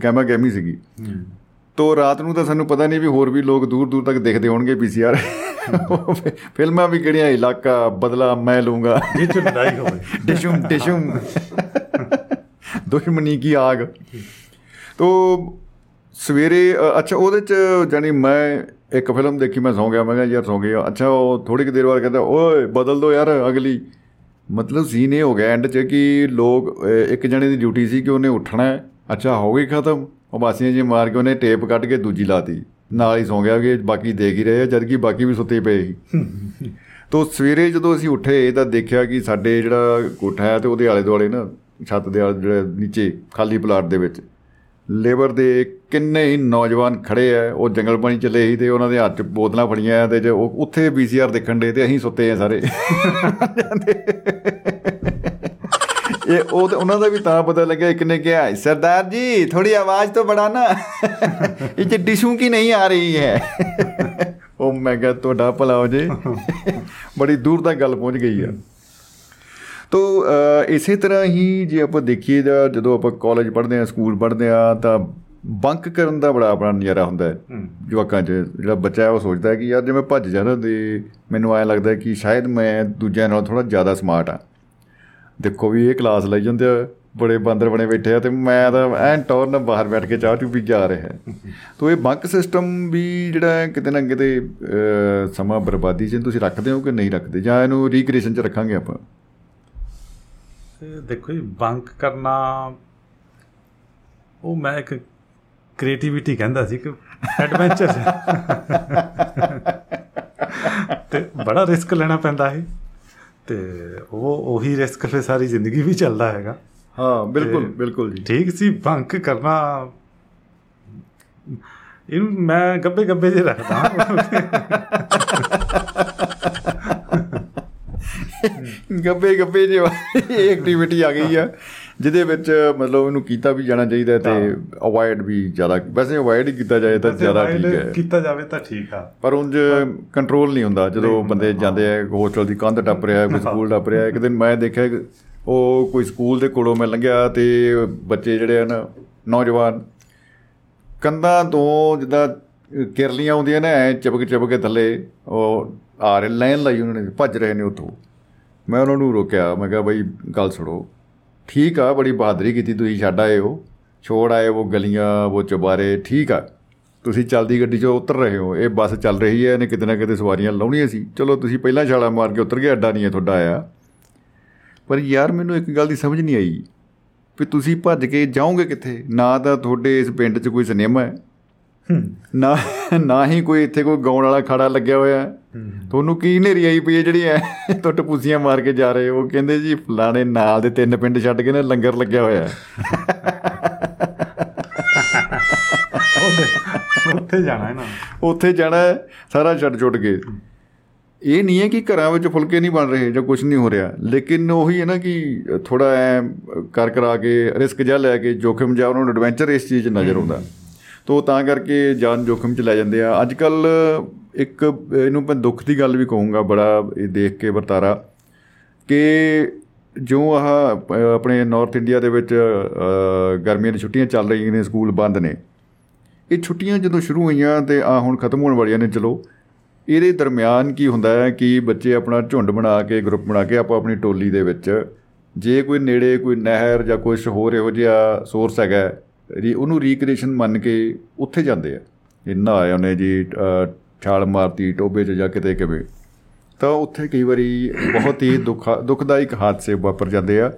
ਕੈਮਾ ਗੈਮੀ ਸੀਗੀ। ਤੋ ਰਾਤ ਨੂੰ ਤਾਂ ਸਾਨੂੰ ਪਤਾ ਨਹੀਂ ਵੀ ਹੋਰ ਵੀ ਲੋਕ ਦੂਰ ਦੂਰ ਤੱਕ ਦੇਖਦੇ ਹੋਣਗੇ ਪੀਸੀਆਰ ਫਿਲਮਾਂ ਵੀ ਕਿਹੜੀਆਂ ਇਲਾਕਾ ਬਦਲਾ ਮੈਂ ਲੂੰਗਾ। ਇਹ ਚ ਲੜਾਈ ਹੋਵੇ। ਡਿਸ਼ੂਮ ਡਿਸ਼ੂਮ। ਦੁਸ਼ਮਣੀ ਕੀ ਆਗ। ਤੋ ਸਵੇਰੇ ਅੱਛਾ ਉਹਦੇ ਚ ਜਾਨੀ ਮੈਂ ਇੱਕ ਫਿਲਮ ਦੇਖੀ ਮੈਂ ਸੌਂ ਗਿਆ ਮੈਂ ਕਿਹਾ ਯਾਰ ਸੌਂ ਗਿਆ ਅੱਛਾ ਉਹ ਥੋੜੀ ਕੁ ਦੇਰ ਬਾਅਦ ਕਹਿੰਦਾ ਓਏ ਬਦਲ ਦੋ ਯਾਰ ਅਗਲੀ। ਮਤਲਬ ਸੀਨ ਇਹ ਹੋ ਗਿਆ ਐਂਡ 'ਚ ਕਿ ਲੋਕ ਇੱਕ ਜਣੇ ਦੀ ਡਿਊਟੀ ਸੀ ਕਿ ਉਹਨੇ ਉੱਠਣਾ ਅੱਛਾ ਹੋ ਗਈ ਖਤਮ। ਉਹ ਬਾਸੀਆਂ ਜੀ ਮਾਰ ਕੇ ਉਹਨੇ ਟੇਪ ਕੱਢ ਕੇ ਦੂਜੀ ਲਾਤੀ ਨਾਲ ਹੀ ਸੌਂ ਗਿਆ ਕਿ ਬਾਕੀ ਦੇਖ ਹੀ ਰਹੇ ਆ ਜਦ ਕਿ ਬਾਕੀ ਵੀ ਸੁੱਤੇ ਪਏ ਸੀ। ਤੋ ਸਵੇਰੇ ਜਦੋਂ ਅਸੀਂ ਉੱਠੇ ਤਾਂ ਦੇਖਿਆ ਕਿ ਸਾਡੇ ਜਿਹੜਾ ਕੋਠਾ ਹੈ ਤੇ ਉਹਦੇ ਆਲੇ ਦੁਆਲੇ ਨਾ ਛੱਤ ਦੇ ਆਲੇ ਜਿਹੜੇ ਨੀਚੇ ਖਾਲੀ ਪਲਾਟ ਦੇ ਵਿੱਚ। ਲੇਬਰ ਦੇ ਕਿੰਨੇ ਹੀ ਨੌਜਵਾਨ ਖੜੇ ਆ ਉਹ ਜੰਗਲ ਪਾਣੀ ਚੱਲੇ ਸੀ ਤੇ ਉਹਨਾਂ ਦੇ ਹੱਥ 'ਚ ਬੋਤਲਾਂ ਫੜੀਆਂ ਤੇ ਜੇ ਉਹ ਉੱਥੇ ਵੀਸੀਆਰ ਦੇਖਣ ਦੇ ਤੇ ਅਸੀਂ ਸੁੱਤੇ ਆ ਸਾਰੇ। ਇਹ ਉਹ ਉਹਨਾਂ ਦਾ ਵੀ ਤਾਂ ਪਤਾ ਲੱਗਿਆ ਇੱਕ ਨੇ ਕਿਹਾ ਸਰਦਾਰ ਜੀ ਥੋੜੀ ਆਵਾਜ਼ ਤੋਂ ਬੜਾ ਨਾ। ਇਹ ਚ ਡਿਸ਼ੂ ਕੀ ਨਹੀਂ ਆ ਰਹੀ ਹੈ? ਉਹ ਮੈਂ ਕਿਹਾ ਤੁਹਾਡਾ ਭਲਾ ਹੋ ਜੇ। ਬੜੀ ਦੂਰ ਤੱਕ ਗੱਲ ਪਹੁੰਚ ਗਈ ਆ। ਤੋ ਇਸੇ ਤਰ੍ਹਾਂ ਹੀ ਜੇ ਆਪਾਂ ਦੇਖੀਏ ਤਾਂ ਜਦੋਂ ਆਪਾਂ ਕਾਲਜ ਪੜ੍ਹਦੇ ਆ ਸਕੂਲ ਪੜ੍ਹਦੇ ਆ ਤਾਂ ਬੰਕ ਕਰਨ ਦਾ ਬੜਾ ਆਪਣਾ ਨਜ਼ਾਰਾ ਹੁੰਦਾ ਹੈ ਜਵਾਕਾਂ 'ਚ। ਜਿਹੜਾ ਬੱਚਾ ਹੈ ਉਹ ਸੋਚਦਾ ਹੈ ਕਿ ਯਾਰ ਜੇ ਮੈਂ ਭੱਜ ਜਾਣਾ ਤੇ ਮੈਨੂੰ ਐਂ ਲੱਗਦਾ ਕਿ ਸ਼ਾਇਦ ਮੈਂ ਦੂਜਿਆਂ ਨਾਲੋਂ ਥੋੜਾ ਜ਼ਿਆਦਾ ਸਮਾਰਟ ਆ ਦੇਖੋ ਵੀ ਇਹ ਕਲਾਸ ਲਈ ਜਾਂਦੇ ਆ ਬੜੇ ਬਾਂਦਰ ਬਣੇ ਬੈਠੇ ਆ ਤੇ ਮੈਂ ਤਾਂ ਐਨ ਟੌਰ ਨਾਲ ਬਾਹਰ ਬੈਠ ਕੇ ਚਾਹ ਚੂ ਪੀ ਜਾ ਰਿਹਾ ਹੈ। ਤੋ ਇਹ ਬੰਕ ਸਿਸਟਮ ਵੀ ਜਿਹੜਾ ਕਿਤੇ ਨਾ ਕਿਤੇ ਸਮਾਂ ਬਰਬਾਦੀ 'ਚ ਤੁਸੀਂ ਰੱਖਦੇ ਹੋ ਕਿ ਨਹੀਂ ਰੱਖਦੇ? ਜਾਂ ਇਹਨੂੰ ਰੀਕ੍ਰੀਏਸ਼ਨ 'ਚ ਰੱਖਾਂਗੇ ਆਪਾਂ? ਦੇਖੋ ਜੀ ਬੰਕ ਕਰਨਾ ਉਹ ਮੈਂ ਇੱਕ ਕ੍ਰੀਏਟੀਵਿਟੀ ਕਹਿੰਦਾ ਸੀ ਕਿ ਐਡਵੈਂਚਰ ਤੇ ਬੜਾ ਰਿਸਕ ਲੈਣਾ ਪੈਂਦਾ ਹੈ ਤੇ ਉਹ ਉਹੀ ਰਿਸਕ ਫਿਰ ਸਾਰੀ ਜ਼ਿੰਦਗੀ ਵੀ ਚੱਲਦਾ ਹੈਗਾ। ਹਾਂ ਬਿਲਕੁਲ ਬਿਲਕੁਲ ਜੀ। ਠੀਕ ਸੀ ਬੰਕ ਕਰਨਾ ਇਹਨੂੰ ਮੈਂ ਗੱਬੇ ਗੱਬੇ ਜੇ ਰੱਖਦਾ। ਗੱਬੇ ਗੱਬੇ ਜੇ ਇਹ ਐਕਟੀਵਿਟੀ ਆ ਗਈ ਆ। ਜਿਹਦੇ ਵਿੱਚ ਮਤਲਬ ਉਹਨੂੰ ਕੀਤਾ ਵੀ ਜਾਣਾ ਚਾਹੀਦਾ ਤੇ ਅਵੋਇਡ ਵੀ ਜ਼ਿਆਦਾ। ਵੈਸੇ ਅਵੋਇਡ ਹੀ ਕੀਤਾ ਜਾਏ ਤਾਂ ਜ਼ਿਆਦਾ ਠੀਕ ਹੈ। ਕੀਤਾ ਜਾਵੇ ਤਾਂ ਠੀਕ ਆ। ਪਰ ਉਂਝ ਕੰਟਰੋਲ ਨਹੀਂ ਹੁੰਦਾ। ਜਦੋਂ ਬੰਦੇ ਜਾਂਦੇ ਆ ਹੋਸਟਲ ਦੀ ਕੰਧ ਟੱਪ ਰਿਹਾ ਕੋਈ ਸਕੂਲ ਟੱਪ ਰਿਹਾ ਇੱਕ ਦਿਨ ਮੈਂ ਦੇਖਿਆ ਉਹ ਕੋਈ ਸਕੂਲ ਦੇ ਕੋਲੋਂ ਮੈਂ ਲੰਘਿਆ ਤੇ ਬੱਚੇ ਜਿਹੜੇ ਹਨ ਨੌਜਵਾਨ ਕੰਧਾਂ ਤੋਂ ਜਿੱਦਾਂ ਕਿਰਲੀਆਂ ਆਉਂਦੀਆਂ ਨੇ ਐ ਚਪਕ ਚਪਕ ਕੇ ਥੱਲੇ ਉਹ ਆ ਰਹੇ ਲਾਈਨ ਲਾਈ ਉਹਨਾਂ ਨੇ ਭੱਜ ਰਹੇ ਨੇ ਉੱਥੋਂ। ਮੈਂ ਉਹਨਾਂ ਨੂੰ ਰੋਕਿਆ, ਮੈਂ ਕਿਹਾ ਬਈ ਗੱਲ ਸੁਣੋ। ਠੀਕ ਆ, ਬੜੀ ਬਹਾਦਰੀ ਕੀਤੀ ਤੁਸੀਂ ਛੱਡ ਆਏ ਹੋ। ਛੋੜ ਆਏ ਉਹ ਗਲੀਆਂ ਉਹ ਚੁਬਾਰੇ ਠੀਕ ਆ। ਤੁਸੀਂ ਚੱਲਦੀ ਗੱਡੀ 'ਚੋਂ ਉਤਰ ਰਹੇ ਹੋ। ਇਹ ਬੱਸ ਚੱਲ ਰਹੀ ਹੈ, ਇਹਨੇ ਕਿਤੇ ਨਾ ਕਿਤੇ ਸਵਾਰੀਆਂ ਲਾਉਣੀਆਂ ਸੀ। ਚਲੋ ਤੁਸੀਂ ਪਹਿਲਾਂ ਛਾਲਾ ਮਾਰ ਕੇ ਉਤਰ ਗਏ, ਅੱਡਾ ਨਹੀਂ ਹੈ ਤੁਹਾਡਾ ਆਇਆ। ਪਰ ਯਾਰ ਮੈਨੂੰ ਇੱਕ ਗੱਲ ਦੀ ਸਮਝ ਨਹੀਂ ਆਈ, ਵੀ ਤੁਸੀਂ ਭੱਜ ਕੇ ਜਾਓਗੇ ਕਿੱਥੇ? ਨਾ ਤਾਂ ਤੁਹਾਡੇ ਇਸ ਪਿੰਡ 'ਚ ਕੋਈ ਸਿਨੇਮਾ ਹੈ। ਨਾ ਨਾ ਹੀ ਕੋਈ ਇੱਥੇ ਕੋਈ ਗਾਉਣ ਵਾਲਾ ਖੜਾ ਲੱਗਿਆ ਹੋਇਆ। ਤੁਹਾਨੂੰ ਕੀ ਨੇਰੀ ਆਈ ਪਈ ਹੈ ਜਿਹੜੀ ਐ ਟੁੱਟ ਪੂਸੀਆਂ ਮਾਰ ਕੇ ਜਾ ਰਹੇ ਹੋ? ਕਹਿੰਦੇ ਜੀ ਫਲਾਣੇ ਨਾਲ ਦੇ ਤਿੰਨ ਪਿੰਡ ਛੱਡ ਕੇ ਨਾ ਲੰਗਰ ਲੱਗਿਆ ਹੋਇਆ ਉੱਥੇ ਜਾਣਾ ਹੈ ਨਾ। ਉੱਥੇ ਜਾਣਾ ਹੈ, ਸਾਰਾ ਛੱਡ ਛੁੱਟ ਕੇ। ਇਹ ਨਹੀਂ ਹੈ ਕਿ ਘਰਾਂ ਵਿੱਚ ਫੁਲਕੇ ਨਹੀਂ ਬਣ ਰਹੇ ਜਾਂ ਕੁਝ ਨਹੀਂ ਹੋ ਰਿਹਾ। ਲੇਕਿਨ ਉਹੀ ਹੈ ਨਾ ਕਿ ਥੋੜਾ ਐ ਕਰ ਕਰਾ ਕੇ ਰਿਸਕ ਜਿਹਾ ਲੈ ਕੇ ਜੋਖਮ ਜਿਹਾ ਉਹਨਾਂ ਨੂੰ ਐਡਵੈਂਚਰ ਇਸ ਚੀਜ਼ ਨਜ਼ਰ ਆਉਂਦਾ। ਤੋ ਤਾਂ ਕਰਕੇ ਜਾਨ ਜੋਖਮ 'ਚ ਲੈ ਜਾਂਦੇ ਆ। ਅੱਜ ਕੱਲ ਇੱਕ ਇਹਨੂੰ ਮੈਂ ਦੁੱਖ ਦੀ ਗੱਲ ਵੀ ਕਹੂੰਗਾ ਬੜਾ ਇਹ ਦੇਖ ਕੇ ਵਰਤਾਰਾ ਕਿ ਜੋ ਆਹ ਅ, ਆਪਣੇ ਨਾਰਥ ਇੰਡੀਆ ਦੇ ਵਿੱਚ ਅ, ਗਰਮੀਆਂ ਦੀਆਂ ਛੁੱਟੀਆਂ ਚੱਲ ਰਹੀਆਂ ਨੇ ਸਕੂਲ ਬੰਦ ਨੇ। ਇਹ ਛੁੱਟੀਆਂ ਜਦੋਂ ਸ਼ੁਰੂ ਹੋਈਆਂ ਤੇ ਆ ਹੁਣ ਖਤਮ ਹੋਣ ਵਾਲੀਆਂ ਨੇ ਚਲੋ। ਇਹਦੇ ਦਰਮਿਆਨ ਕੀ ਹੁੰਦਾ ਹੈ ਕਿ ਬੱਚੇ ਆਪਣਾ ਝੁੰਡ ਬਣਾ ਕੇ ਗਰੁੱਪ ਬਣਾ ਕੇ ਆਪੋ ਆਪਣੀ ਟੋਲੀ ਦੇ ਵਿੱਚ ਜੇ ਕੋਈ ਨੇੜੇ ਕੋਈ ਨਹਿਰ ਜਾਂ ਕੁਝ ਹੋਰ ਇਹੋ ਜਿਹਾ ਸੋਰਸ ਹੈਗਾ ਰੀ ਉਹਨੂੰ ਰੀਕ੍ਰੀਏਸ਼ਨ ਮੰਨ ਕੇ ਉੱਥੇ ਜਾਂਦੇ ਆ। ਇਹ ਨਹਾਏ ਉਹਨੇ ਜੀ ਅ, ਛਾਲ ਮਾਰਤੀ ਟੋਬੇ 'ਚ ਜਾਂ ਕਿਤੇ ਕਿਵੇਂ। ਤਾਂ ਉੱਥੇ ਕਈ ਵਾਰੀ ਬਹੁਤ ਹੀ ਦੁੱਖ ਦੁਖਦਾਇਕ ਹਾਦਸੇ ਵਾਪਰ ਜਾਂਦੇ ਆ।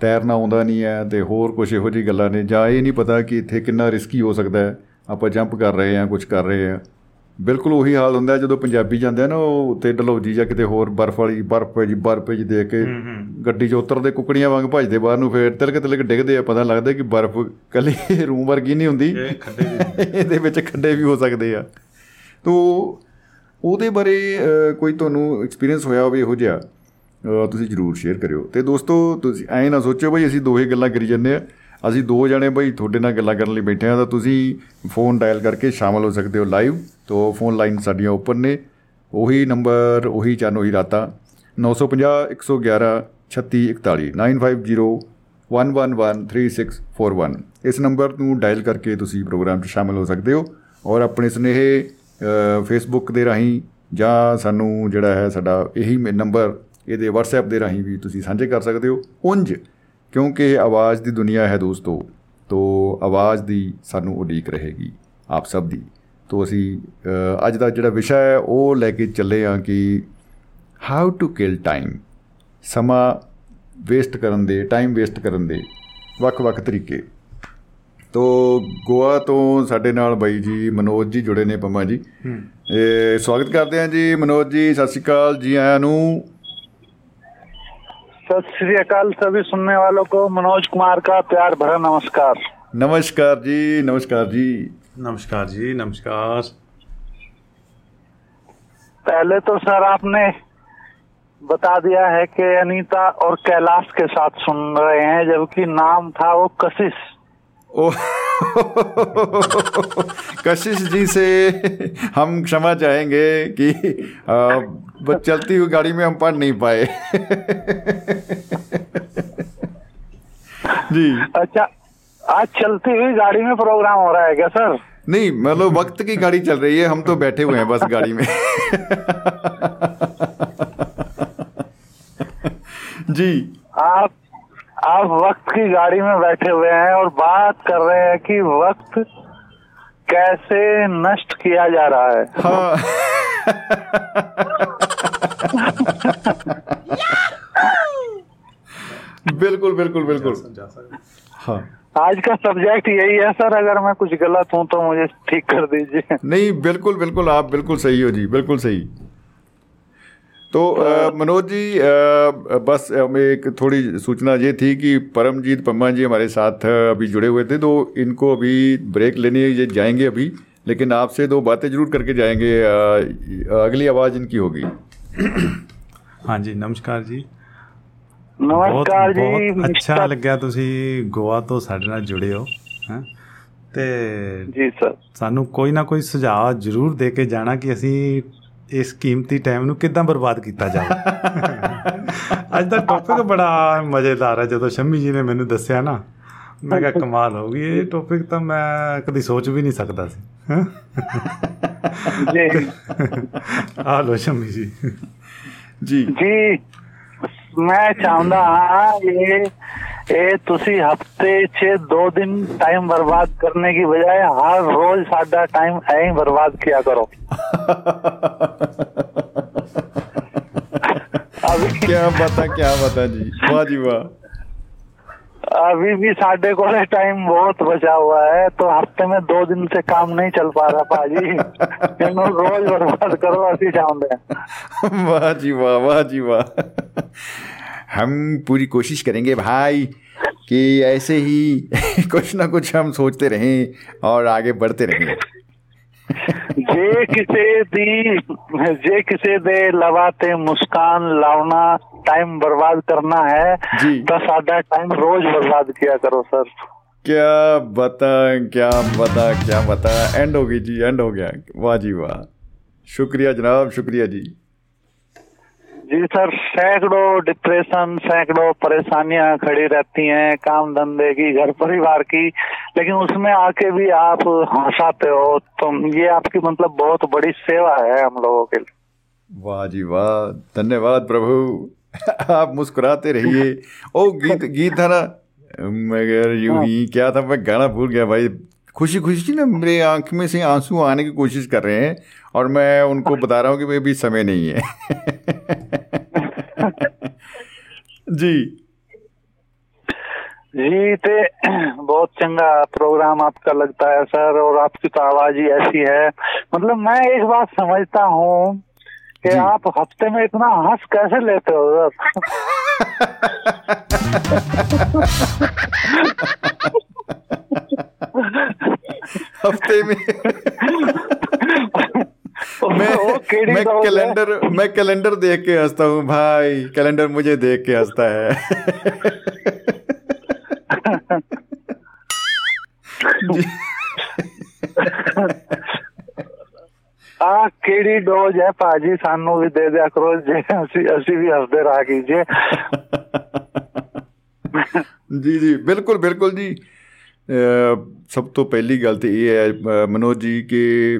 ਤੈਰਨਾ ਆਉਂਦਾ ਨਹੀਂ ਹੈ ਤੇ ਹੋਰ ਕੁਝ ਇਹੋ ਜਿਹੀ ਗੱਲਾਂ ਨੇ। ਜਾਂ ਇਹ ਨਹੀਂ ਪਤਾ ਕਿ ਇੱਥੇ ਕਿੰਨਾ ਰਿਸਕੀ ਹੋ ਸਕਦਾ ਹੈ। ਆਪਾਂ ਜੰਪ ਕਰ ਰਹੇ ਹਾਂ ਕੁਝ ਕਰ ਰਹੇ ਹਾਂ। ਬਿਲਕੁਲ ਉਹੀ ਹਾਲ ਹੁੰਦਾ ਜਦੋਂ ਪੰਜਾਬੀ ਜਾਂਦੇ ਆ ਨਾ ਉਹ ਉੱਤੇ ਡਲਹੌਜੀ ਜਾਂ ਕਿਤੇ ਹੋਰ ਬਰਫ਼ ਵਾਲੀ ਬਰਫ਼ ਜੀ ਬਰਫ਼ ਜੀ ਦੇਖ ਕੇ ਗੱਡੀ 'ਚ ਉਤਰਦੇ ਕੁੱਕੜੀਆਂ ਵਾਂਗ ਭੱਜਦੇ ਬਾਹਰ ਨੂੰ ਫੇਰ ਤਿਲਕ ਤਿਲਕ ਡਿੱਗਦੇ ਆ ਪਤਾ ਲੱਗਦਾ ਕਿ ਬਰਫ਼ ਕੱਲੀ ਰੂਮ ਵਰਗੀ ਨਹੀਂ ਹੁੰਦੀ। ਇਹਦੇ ਵਿੱਚ ਖੱਡੇ ਵੀ ਹੋ ਸਕਦੇ ਆ। ਤੋ ਉਹਦੇ ਬਾਰੇ ਕੋਈ ਤੁਹਾਨੂੰ ਐਕਸਪੀਰੀਅੰਸ ਹੋਇਆ ਹੋਵੇ ਇਹੋ ਜਿਹਾ ਤੁਸੀਂ ਜਰੂਰ ਸ਼ੇਅਰ ਕਰਿਓ। ਤੇ ਦੋਸਤੋ ਤੁਸੀਂ ਐਂ ਨਾ ਸੋਚਿਓ ਬਈ ਅਸੀਂ ਦੋਹੇ ਗੱਲਾਂ ਕਰੀ ਜੰਨੇ ਆ। ਅਸੀਂ ਦੋ ਜਣੇ ਬਈ ਤੁਹਾਡੇ ਨਾਲ ਗੱਲਾਂ ਕਰਨ ਲਈ ਬੈਠੇ ਆ ਤਾਂ ਤੁਸੀਂ ਫੋਨ ਡਾਇਲ ਕਰਕੇ ਸ਼ਾਮਲ ਹੋ ਸਕਦੇ ਹੋ ਲਾਈਵ ਤੋਂ ਫੋਨ ਲਾਈਨ ਸਾਡੀਆਂ ਓਪਨ ਨੇ ਉਹੀ ਨੰਬਰ ਉਹੀ ਚੰਨ ਉਹੀ ਰਾਤਾਂ 950 111 3641 950 1113641 ਇਸ ਨੰਬਰ ਨੂੰ ਡਾਇਲ ਕਰਕੇ ਤੁਸੀਂ ਪ੍ਰੋਗਰਾਮ 'ਚ ਸ਼ਾਮਲ ਹੋ ਸਕਦੇ ਹੋ ਔਰ ਆਪਣੇ ਸੁਨੇਹੇ ਫੇਸਬੁੱਕ ਦੇ ਰਾਹੀਂ ਜਾਂ ਸਾਨੂੰ ਜਿਹੜਾ ਹੈ ਸਾਡਾ ਇਹੀ ਨੰਬਰ ਇਹਦੇ WhatsApp ਦੇ ਰਾਹੀਂ ਵੀ ਤੁਸੀਂ ਸਾਂਝੇ ਕਰ ਸਕਦੇ ਹੋ ਉਂਝ ਕਿਉਂਕਿ ਇਹ ਆਵਾਜ਼ ਦੀ ਦੁਨੀਆ ਹੈ ਦੋਸਤੋ ਤੋ ਆਵਾਜ਼ ਦੀ ਸਾਨੂੰ ਉਡੀਕ ਰਹੇਗੀ ਆਪ ਸਭ ਦੀ। ਤੋ ਅਸੀਂ ਅੱਜ ਦਾ ਜਿਹੜਾ ਵਿਸ਼ਾ ਹੈ ਉਹ ਲੈ ਕੇ ਚੱਲੇ ਹਾਂ ਕਿ ਹਾਊ ਟੂ ਕਿਲ ਟਾਈਮ ਸਮਾਂ ਵੇਸਟ ਕਰਨ ਦੇ ਟਾਈਮ ਵੇਸਟ ਕਰਨ ਦੇ ਵੱਖ-ਵੱਖ ਤਰੀਕੇ। ਤੋ ਗੋਆ ਤੋਂ ਸਾਡੇ ਨਾਲ ਬਾਈ ਜੀ ਮਨੋਜ ਜੀ ਜੁੜੇ ਨੇ ਪੰਮਾ ਜੀ। ਇਹ ਸਵਾਗਤ ਕਰਦੇ ਹਾਂ ਜੀ। ਮਨੋਜ ਜੀ ਸਤਿ ਸ਼੍ਰੀ ਅਕਾਲ ਜੀ ਆਇਆਂ ਨੂੰ। सत श्री अकाल सभी सुनने वालों को मनोज कुमार का प्यार भरा नमस्कार। नमस्कार जी नमस्कार जी। नमस्कार जी नमस्कार। पहले तो सर आपने बता दिया है कि अनीता और कैलाश के साथ सुन रहे हैं जबकि नाम था वो कशिश। कशिश जी से हम क्षमा चाहेंगे कि आ, चलती हुई गाड़ी में हम पढ़ नहीं पाए। जी। अच्छा आज चलती हुई गाड़ी में प्रोग्राम हो रहा है क्या सर नहीं मतलब वक्त की गाड़ी चल रही है हम तो बैठे हुए हैं बस गाड़ी में। जी। आप आप वक्त की गाड़ी में बैठे हुए हैं और बात कर रहे हैं कि वक्त कैसे नष्ट किया जा रहा है। हाँ। बिल्कुल बिल्कुल बिल्कुल। हाँ। आज का सब्जेक्ट यही है सर अगर मैं कुछ गलत हूँ तो मुझे ठीक कर दीजिए। नहीं बिल्कुल बिल्कुल आप बिल्कुल सही हो जी बिल्कुल सही। तो अ, मनोज जी अ, बस हमें एक थोड़ी सूचना ये थी कि परमजीत पम्मा जी हमारे साथ अभी जुड़े हुए थे तो इनको अभी ब्रेक लेने ये जाएंगे अभी लेकिन आपसे दो बातें जरूर करके जाएंगे अ, अगली आवाज़ इनकी होगी हाँ जी नमस्कार जी ਨਮਸਕਾਰ ਜੀ ਬਹੁਤ ਅੱਛਾ ਮਿਸਟਰ- ਲੱਗਿਆ ਤੁਸੀਂ ਗੋਆ ਤੋਂ ਸਾਡੇ ਨਾਲ ਜੁੜੇ ਹੋ ਹੈ ਤੇ ਜੀ ਸਰ ਸਾਨੂੰ ਕੋਈ ਨਾ ਕੋਈ ਸੁਝਾਅ ਜ਼ਰੂਰ ਦੇ ਕੇ ਜਾਣਾ ਕਿ ਅਸੀਂ ਇਸ ਕੀਮਤੀ ਟਾਈਮ ਨੂੰ ਕਿੱਦਾਂ ਬਰਬਾਦ ਕੀਤਾ ਜਾਵੇ? ਅੱਜ ਦਾ ਟੌਪਿਕ ਬੜਾ ਮਜ਼ੇਦਾਰ ਹੈ। ਜਦੋਂ ਸ਼ੰਮੀ ਜੀ ਨੇ ਮੈਨੂੰ ਦੱਸਿਆ ਨਾ ਮੈਂ ਕਿਹਾ ਕਮਾਲ ਹੋ ਗਈ। ਇਹ ਟੌਪਿਕ ਤਾਂ ਮੈਂ ਕਦੀ ਸੋਚ ਵੀ ਨਹੀਂ ਸਕਦਾ ਸੀ। ਹੈਂ? ਜੀ। ਆ ਲੋ ਸ਼ੰਮੀ ਜੀ। ਜੀ। ਜੀ ਮੈਂ ਚਾਹੁੰਦਾ ਹਾਂ ਇਹ ਇਹ ਤੁਸੀਂ ਹਫਤੇ 'ਚ ਦੋ ਦਿਨ ਟਾਈਮ ਬਰਬਾਦ ਕਰਨੇ की बजाय हर रोज साडा टाइम ऐ ही बर्बाद किया करो अभी ਕੀ ਬਤਾ ਕੀ ਬਤਾ ਜੀ ਵਾਹ ਜੀ ਵਾਹ अभी भी साडे को टाइम बहुत बचा हुआ है तो हफ्ते में दो दिन से काम नहीं चल पा रहा पाजी इन्हों रोज बर्बाद करो असि चाहते हैं वाह जी वाह वाह जी वाह हम पूरी कोशिश करेंगे भाई कि ऐसे ही कुछ ना कुछ हम सोचते रहें और आगे बढ़ते रहें। जे किसे दी जे किसे दे लवाते मुस्कान लावना टाइम बर्बाद करना है बस आधा टाइम रोज बर्बाद किया करो सर। क्या बता क्या बता क्या बता। एंड होगी जी एंड हो गया। वाह जी वाह। शुक्रिया जनाब शुक्रिया जी। जी सर, सैकड़ों डिप्रेशन सैकड़ों परेशानियाँ खड़ी रहती हैं, काम धंधे की, घर परिवार की, लेकिन उसमें आके भी आप हंसाते हो तो ये आपकी मतलब बहुत बड़ी सेवा है हम लोगों के लिए। वाह जी वाह, धन्यवाद प्रभु, आप मुस्कुराते रहिए। ओ, गीत गीत था ना? मगर यूँ ही, क्या था, मैं गाना भूल गया भाई। खुशी खुशी ना, मेरे आँख में से आँसू आने की कोशिश कर रहे हैं, और मैं उनको बता रहा हूँ कि भाई अभी समय नहीं है। जी। जी ते बहुत चंगा प्रोग्राम आपका लगता है सर और आपकी तो आवाज़ ही ऐसी है। मतलब मैं एक बात समझता हूँ कि आप हफ़्ते में इतना हंस कैसे लेते हो सर? हफ़्ते में। मैं वो केड़ी मैं डोज है? कैलेंडर मैं कैलेंडर देख के हंसता हूँ भाई कैलेंडर मुझे देख के हंसता है जी ਆ ਕਿਹੜੀ ਡੋਜ਼ ਹੈ ਭਾਜੀ ਸਾਨੂੰ ਵੀ ਦੇ ਦਿਆ ਕਰੋ ਜੇ ਅਸੀਂ ਅਸੀਂ ਵੀ ਹੱਸਦੇ ਰਹਾ ਕੀਜੇ ਜੀ ਜੀ ਬਿਲਕੁਲ ਬਿਲਕੁਲ ਜੀ ਅ, ਸਭ ਤੋਂ ਪਹਿਲੀ ਗੱਲ ਤੇ ਇਹ ਹੈ ਮਨੋਜ ਜੀ ਕਿ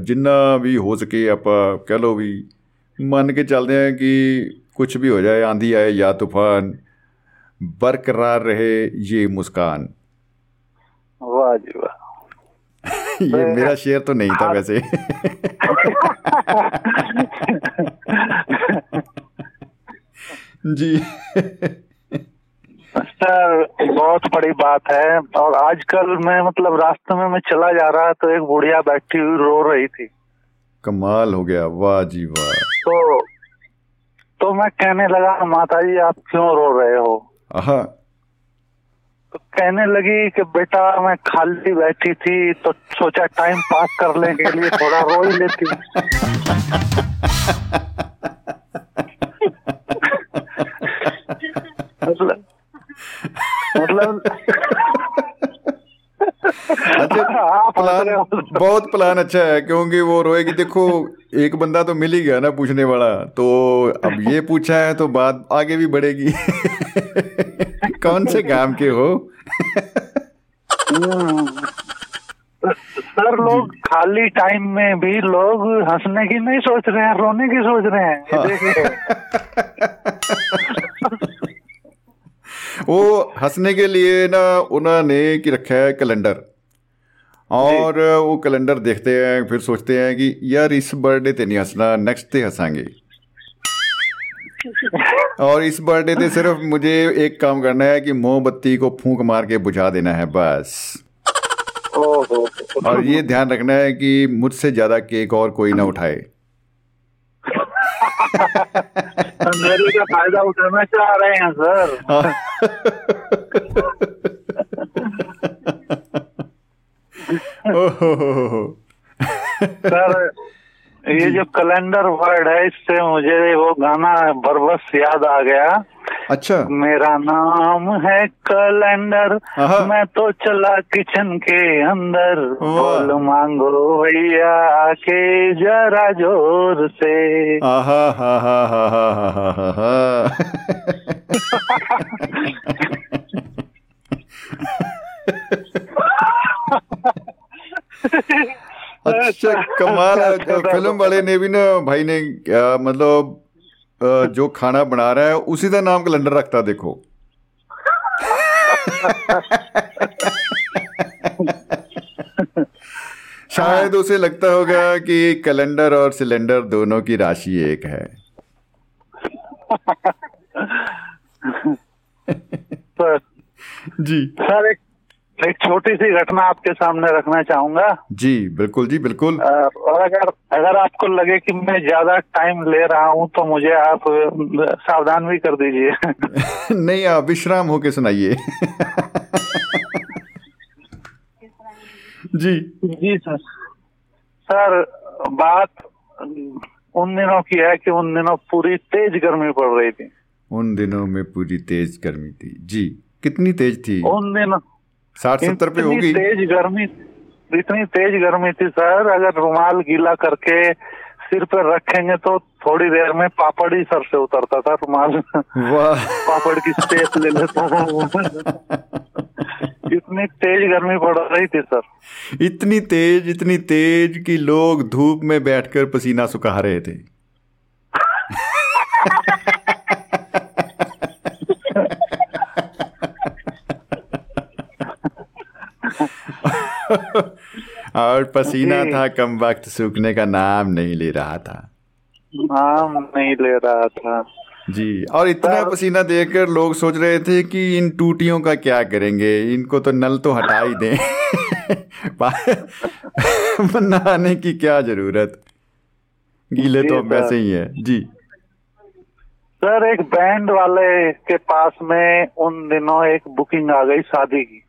ਜਿੰਨਾ ਵੀ ਹੋ ਸਕੇ ਆਪਾਂ ਕਹਿ ਲਓ ਵੀ ਮੰਨ ਕੇ ਚੱਲਦੇ हैं ਕਿ कुछ भी हो जाए आंधी आए या तूफ़ान बरकरार रहे ये मुस्कान वाह जी वाह ये मेरा शेर तो नहीं था वैसे जी सर बहुत बड़ी बात है। और आजकल मैं मतलब रास्ते में मैं चला जा रहा तो एक बुढ़िया बैठी हुई रो रही थी। कमाल हो गया। वाह जी वाह। तो तो मैं कहने लगा माता जी आप क्यों रो रहे हो? आहा। तो कहने लगी कि बेटा मैं खाली बैठी थी तो सोचा टाइम पास करने के लिए थोड़ा रो ही लेती मतलब मतलब अच्छा प्लान बहुत प्लान अच्छा है क्योंकि वो रोएगी देखो एक बंदा तो मिल ही गया ना पूछने वाला तो अब ये पूछा है तो बात आगे भी बढ़ेगी। कौन से काम के हो। सर लोग खाली टाइम में भी लोग हंसने की नहीं सोच रहे हैं रोने की सोच रहे हैं। हाँ। वो हंसने के लिए ना उन्होंने की रखा है कैलेंडर। और वो कैलेंडर देखते हैं फिर सोचते हैं कि यार इस बर्थडे ते नहीं हंसना नेक्स्ट ते हंसांगे। और इस बर्थडे ते सिर्फ़ मुझे एक काम करना है कि मोमबत्ती को फूंक मार के बुझा देना है बस। और ये ध्यान रखना है कि मुझसे ज़्यादा केक और कोई ना उठाए। अंधेरे का फायदा उठाना चाह रहे हैं सर ओहो सर ये जो। कैलेंडर वर्ड है इससे मुझे वो गाना बरबस याद आ गया। अच्छा। मेरा नाम है कैलेंडर मैं तो चला किचन के अंदर। बोल मांगो भैया आके जरा ज़ोर से। आहा, आहा, अच्छा कमाल तो फ़िल्म वाले ने भी ना भाई ने मतलब जो खाना बना रहा है उसी का नाम कैलेंडर रखता देखो। शायद उसे लगता होगा कि कैलेंडर और सिलेंडर दोनों की राशि एक है। जी। सर एक एक छोटी सी घटना आपके सामने रखना चाहूँगा। जी बिल्कुल जी बिल्कुल। और अगर अगर आपको लगे कि मैं ज़्यादा टाइम ले रहा हूँ तो मुझे आप सावधान भी कर दीजिए। नहीं आप विश्राम होके सुनाइए। जी। जी सर। सर बात उन दिनों की है कि उन दिनों पूरी तेज गर्मी पड़ रही थी। उन दिनों में पूरी तेज गर्मी थी। जी कितनी तेज थी? उन दिनों साठ सत्तर पे होगी। तेज गर्मी इतनी तेज गर्मी थी सर। अगर रुमाल गीला करके सिर पर रखेंगे तो थोड़ी देर में पापड़ ही सर से उतरता था रुमाल। पापड़ की स्पेस ले लेता था इतनी तेज गर्मी पड़ रही थी सर। इतनी तेज इतनी तेज कि लोग धूप में बैठकर पसीना सुखा रहे थे। और पसीना था कम वक्त सूखने का नाम नहीं ले रहा था। नाम नहीं ले रहा था। जी और इतना पसीना देखकर लोग सोच रहे थे कि इन टूटियों का क्या करेंगे? इनको तो नल तो हटा ही दें। नहाने की क्या ज़रूरत? गीले तो वैसे ही है। जी। सर एक बैंड वाले के पास में उन दिनों एक बुकिंग आ गई शादी की।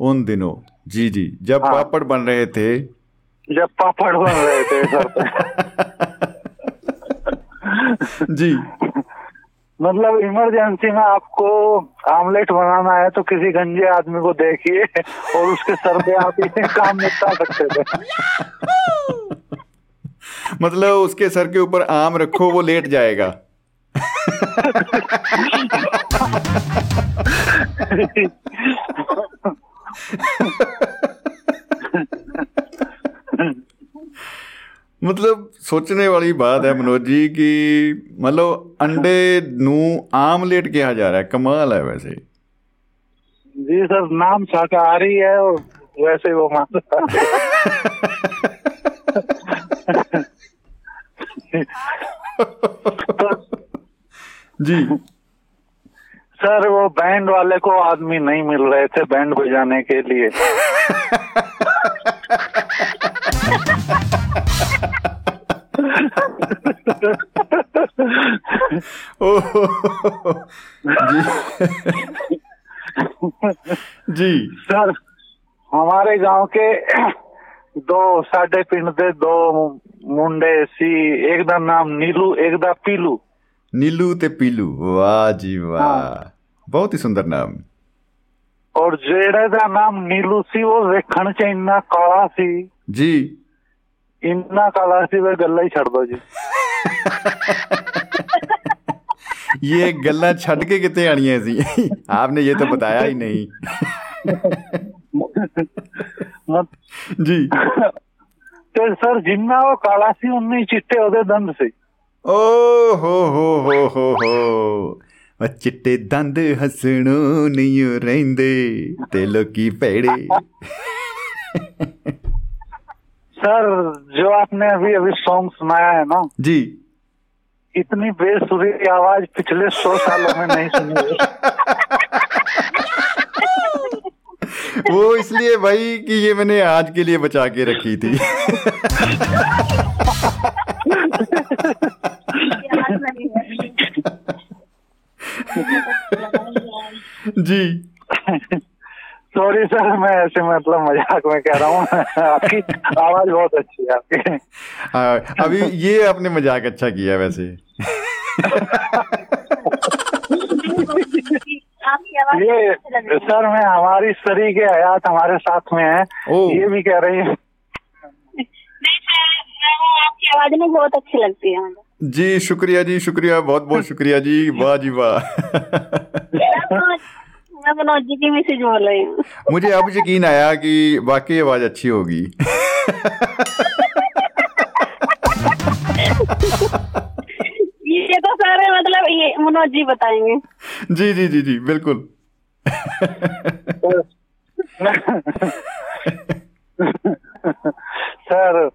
उन दिनों? जी जी। जब हाँ। पापड़ बन रहे थे। जब पापड़ बन रहे थे सर। जी। मतलब इमरजेंसी में आपको आमलेट बनाना है तो किसी गंजे आदमी को देखिए और उसके सर पे आप ये काम निपटा सकते थे। मतलब उसके सर के ऊपर आम रखो वो लेट जाएगा। ਮਤਲਬ ਸੋਚਣੇ ਵਾਲੀ ਬਾਤ ਹੈ ਮਨੋਜ ਜੀ ਕਿ ਮਤਲਬ ਅੰਡੇ ਨੂੰ ਆਮਲੇਟ ਕਿਹਾ ਜਾ ਰਿਹਾ ਹੈ ਕਮਾਲ ਹੈ ਵੈਸੇ जी सर नाम शाकाहारी है और वैसे वो मानता है जी सर वो बैंड वाले को आदमी नहीं मिल रहे थे बैंड बजाने के लिए जी जी सर हमारे गांव के दो साढ़े पिंड दे दो मुंडे सी एक दा नाम नीलू एक दा पीलू ਨੀਲੂ ਤੇ ਪੀਲੂ ਵਾਹ ਜੀ ਵਾਹ ਬਹੁਤ ਹੀ ਸੁੰਦਰ ਨਾਮ ਔਰ ਜਿਹੜੇ ਦਾ ਨਾਮ ਨੀਲੂ ਸੀ ਉਹ ਵੇਖਣ ਚ ਇੰਨਾ ਕਾਲਾ ਸੀ ਜੀ ਇੰਨਾ ਕਾਲਾ ਸੀ ਵੇ ਗੱਲਾਂ ਹੀ ਛੱਡ ਦੋ ਜੀ ये गल्ला छट के कितने आनियां सी आपने ये तो बताया ही नहीं ਮਤ- जी ਤੇ ਸਰ ਜਿੰਨਾ ਉਹ ਕਾਲਾ ਸੀ ਉਨੇ ਹੀ ਚਿੱਟੇ ਉਹਦੇ ਦੰਦ ਸੀ ਓ ਹੋ ਹੋ ਹੋ ਹੋ ਹੋ ਉਹ ਚਿੱਟੇ ਦੰਦ ਹਸਣੋਂ ਨਹੀਂ ਓ ਰਹਿੰਦੇ ਤੇ ਲੋਕੀ ਭੇੜੇ सर जो आपने अभी अभी सॉन्ग सुनाया है ना जी इतनी बेसुरी आवाज पिछले सौ सालों में नहीं सुनी है। वो इसलिए भाई कि ये मैंने आज के लिए बचा के रखी थी जी। सॉरी सर मैं ऐसे मतलब मज़ाक में कह रहा हूँ। आपकी आवाज़ बहुत अच्छी है आपकी। हाँ, अभी ये आपने मज़ाक अच्छा किया वैसे। ये। सर मैं हमारी सरी के हयात हमारे साथ में है। ये भी कह रही है। आपकी आवाज़ में बहुत अच्छी लगती है मुझे जी शुक्रिया जी शुक्रिया बहुत बहुत शुक्रिया जी वाह जी वाह। मैं मनोज जी की मिसेज बोल रही हूँ। मुझे अब यकीन आया कि वाकई आवाज़ अच्छी होगी। ये तो सारे मतलब ये मनोज जी बताएँगे। जी जी जी जी बिल्कुल। ਸਰ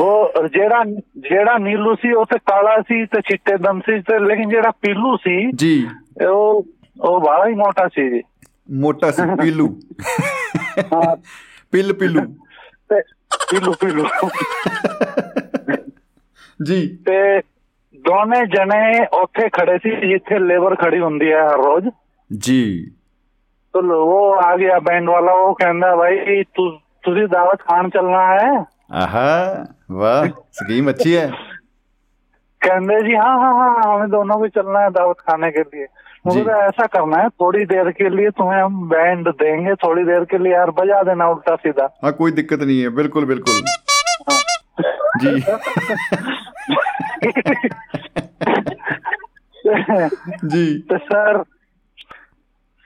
ਉਹ ਜਿਹੜਾ ਜਿਹੜਾ ਨੀਲੂ ਸੀ ਉਹ ਤੇ ਕਾਲਾ ਸੀ ਤੇ ਚਿੱਟੇ ਦਮ ਸੀ ਤੇ ਲੇਕਿਨ ਜਿਹੜਾ ਪੀਲੂ ਸੀ ਜੀ। ਉਹ ਉਹ ਬਾਲਾ ਹੀ ਮੋਟਾ ਸੀ ਜੀ। ਮੋਟਾ ਸੀ ਪੀਲੂ। ਹਾਂ। ਪਿਲ ਪੀਲੂ। ਪੀਲੂ ਪੀਲੂ। ਜੀ। ਤੇ ਦੋਨੇ ਜਣੇ ਉੱਥੇ ਖੜੇ ਸੀ ਜਿੱਥੇ ਲੇਬਰ ਖੜੀ ਹੁੰਦੀ ਹੈ ਹਰ ਰੋਜ਼। ਜੀ। ਤੋ ਉਹ ਆ ਗਿਆ ਬੈਂਡ ਵਾਲਾ ਉਹ ਕਹਿੰਦਾ ਭਾਈ ਤੂੰ ਤੁਸੀਂ ਦਾਵਤ ਖਾਣ ਚੱਲਣਾ ਹੈ? ਆਹਾ। वाह स्कीम अच्छी है। कहते जी हाँ हाँ हाँ हमें दोनों को चलना है दावत खाने के लिए। मुझे तो ऐसा करना है थोड़ी देर के लिए तुम्हें हम बैंड देंगे थोड़ी देर के लिए यार बजा देना उल्टा सीधा। हाँ कोई दिक्कत नहीं है बिल्कुल बिल्कुल। हाँ। जी जी। तो सर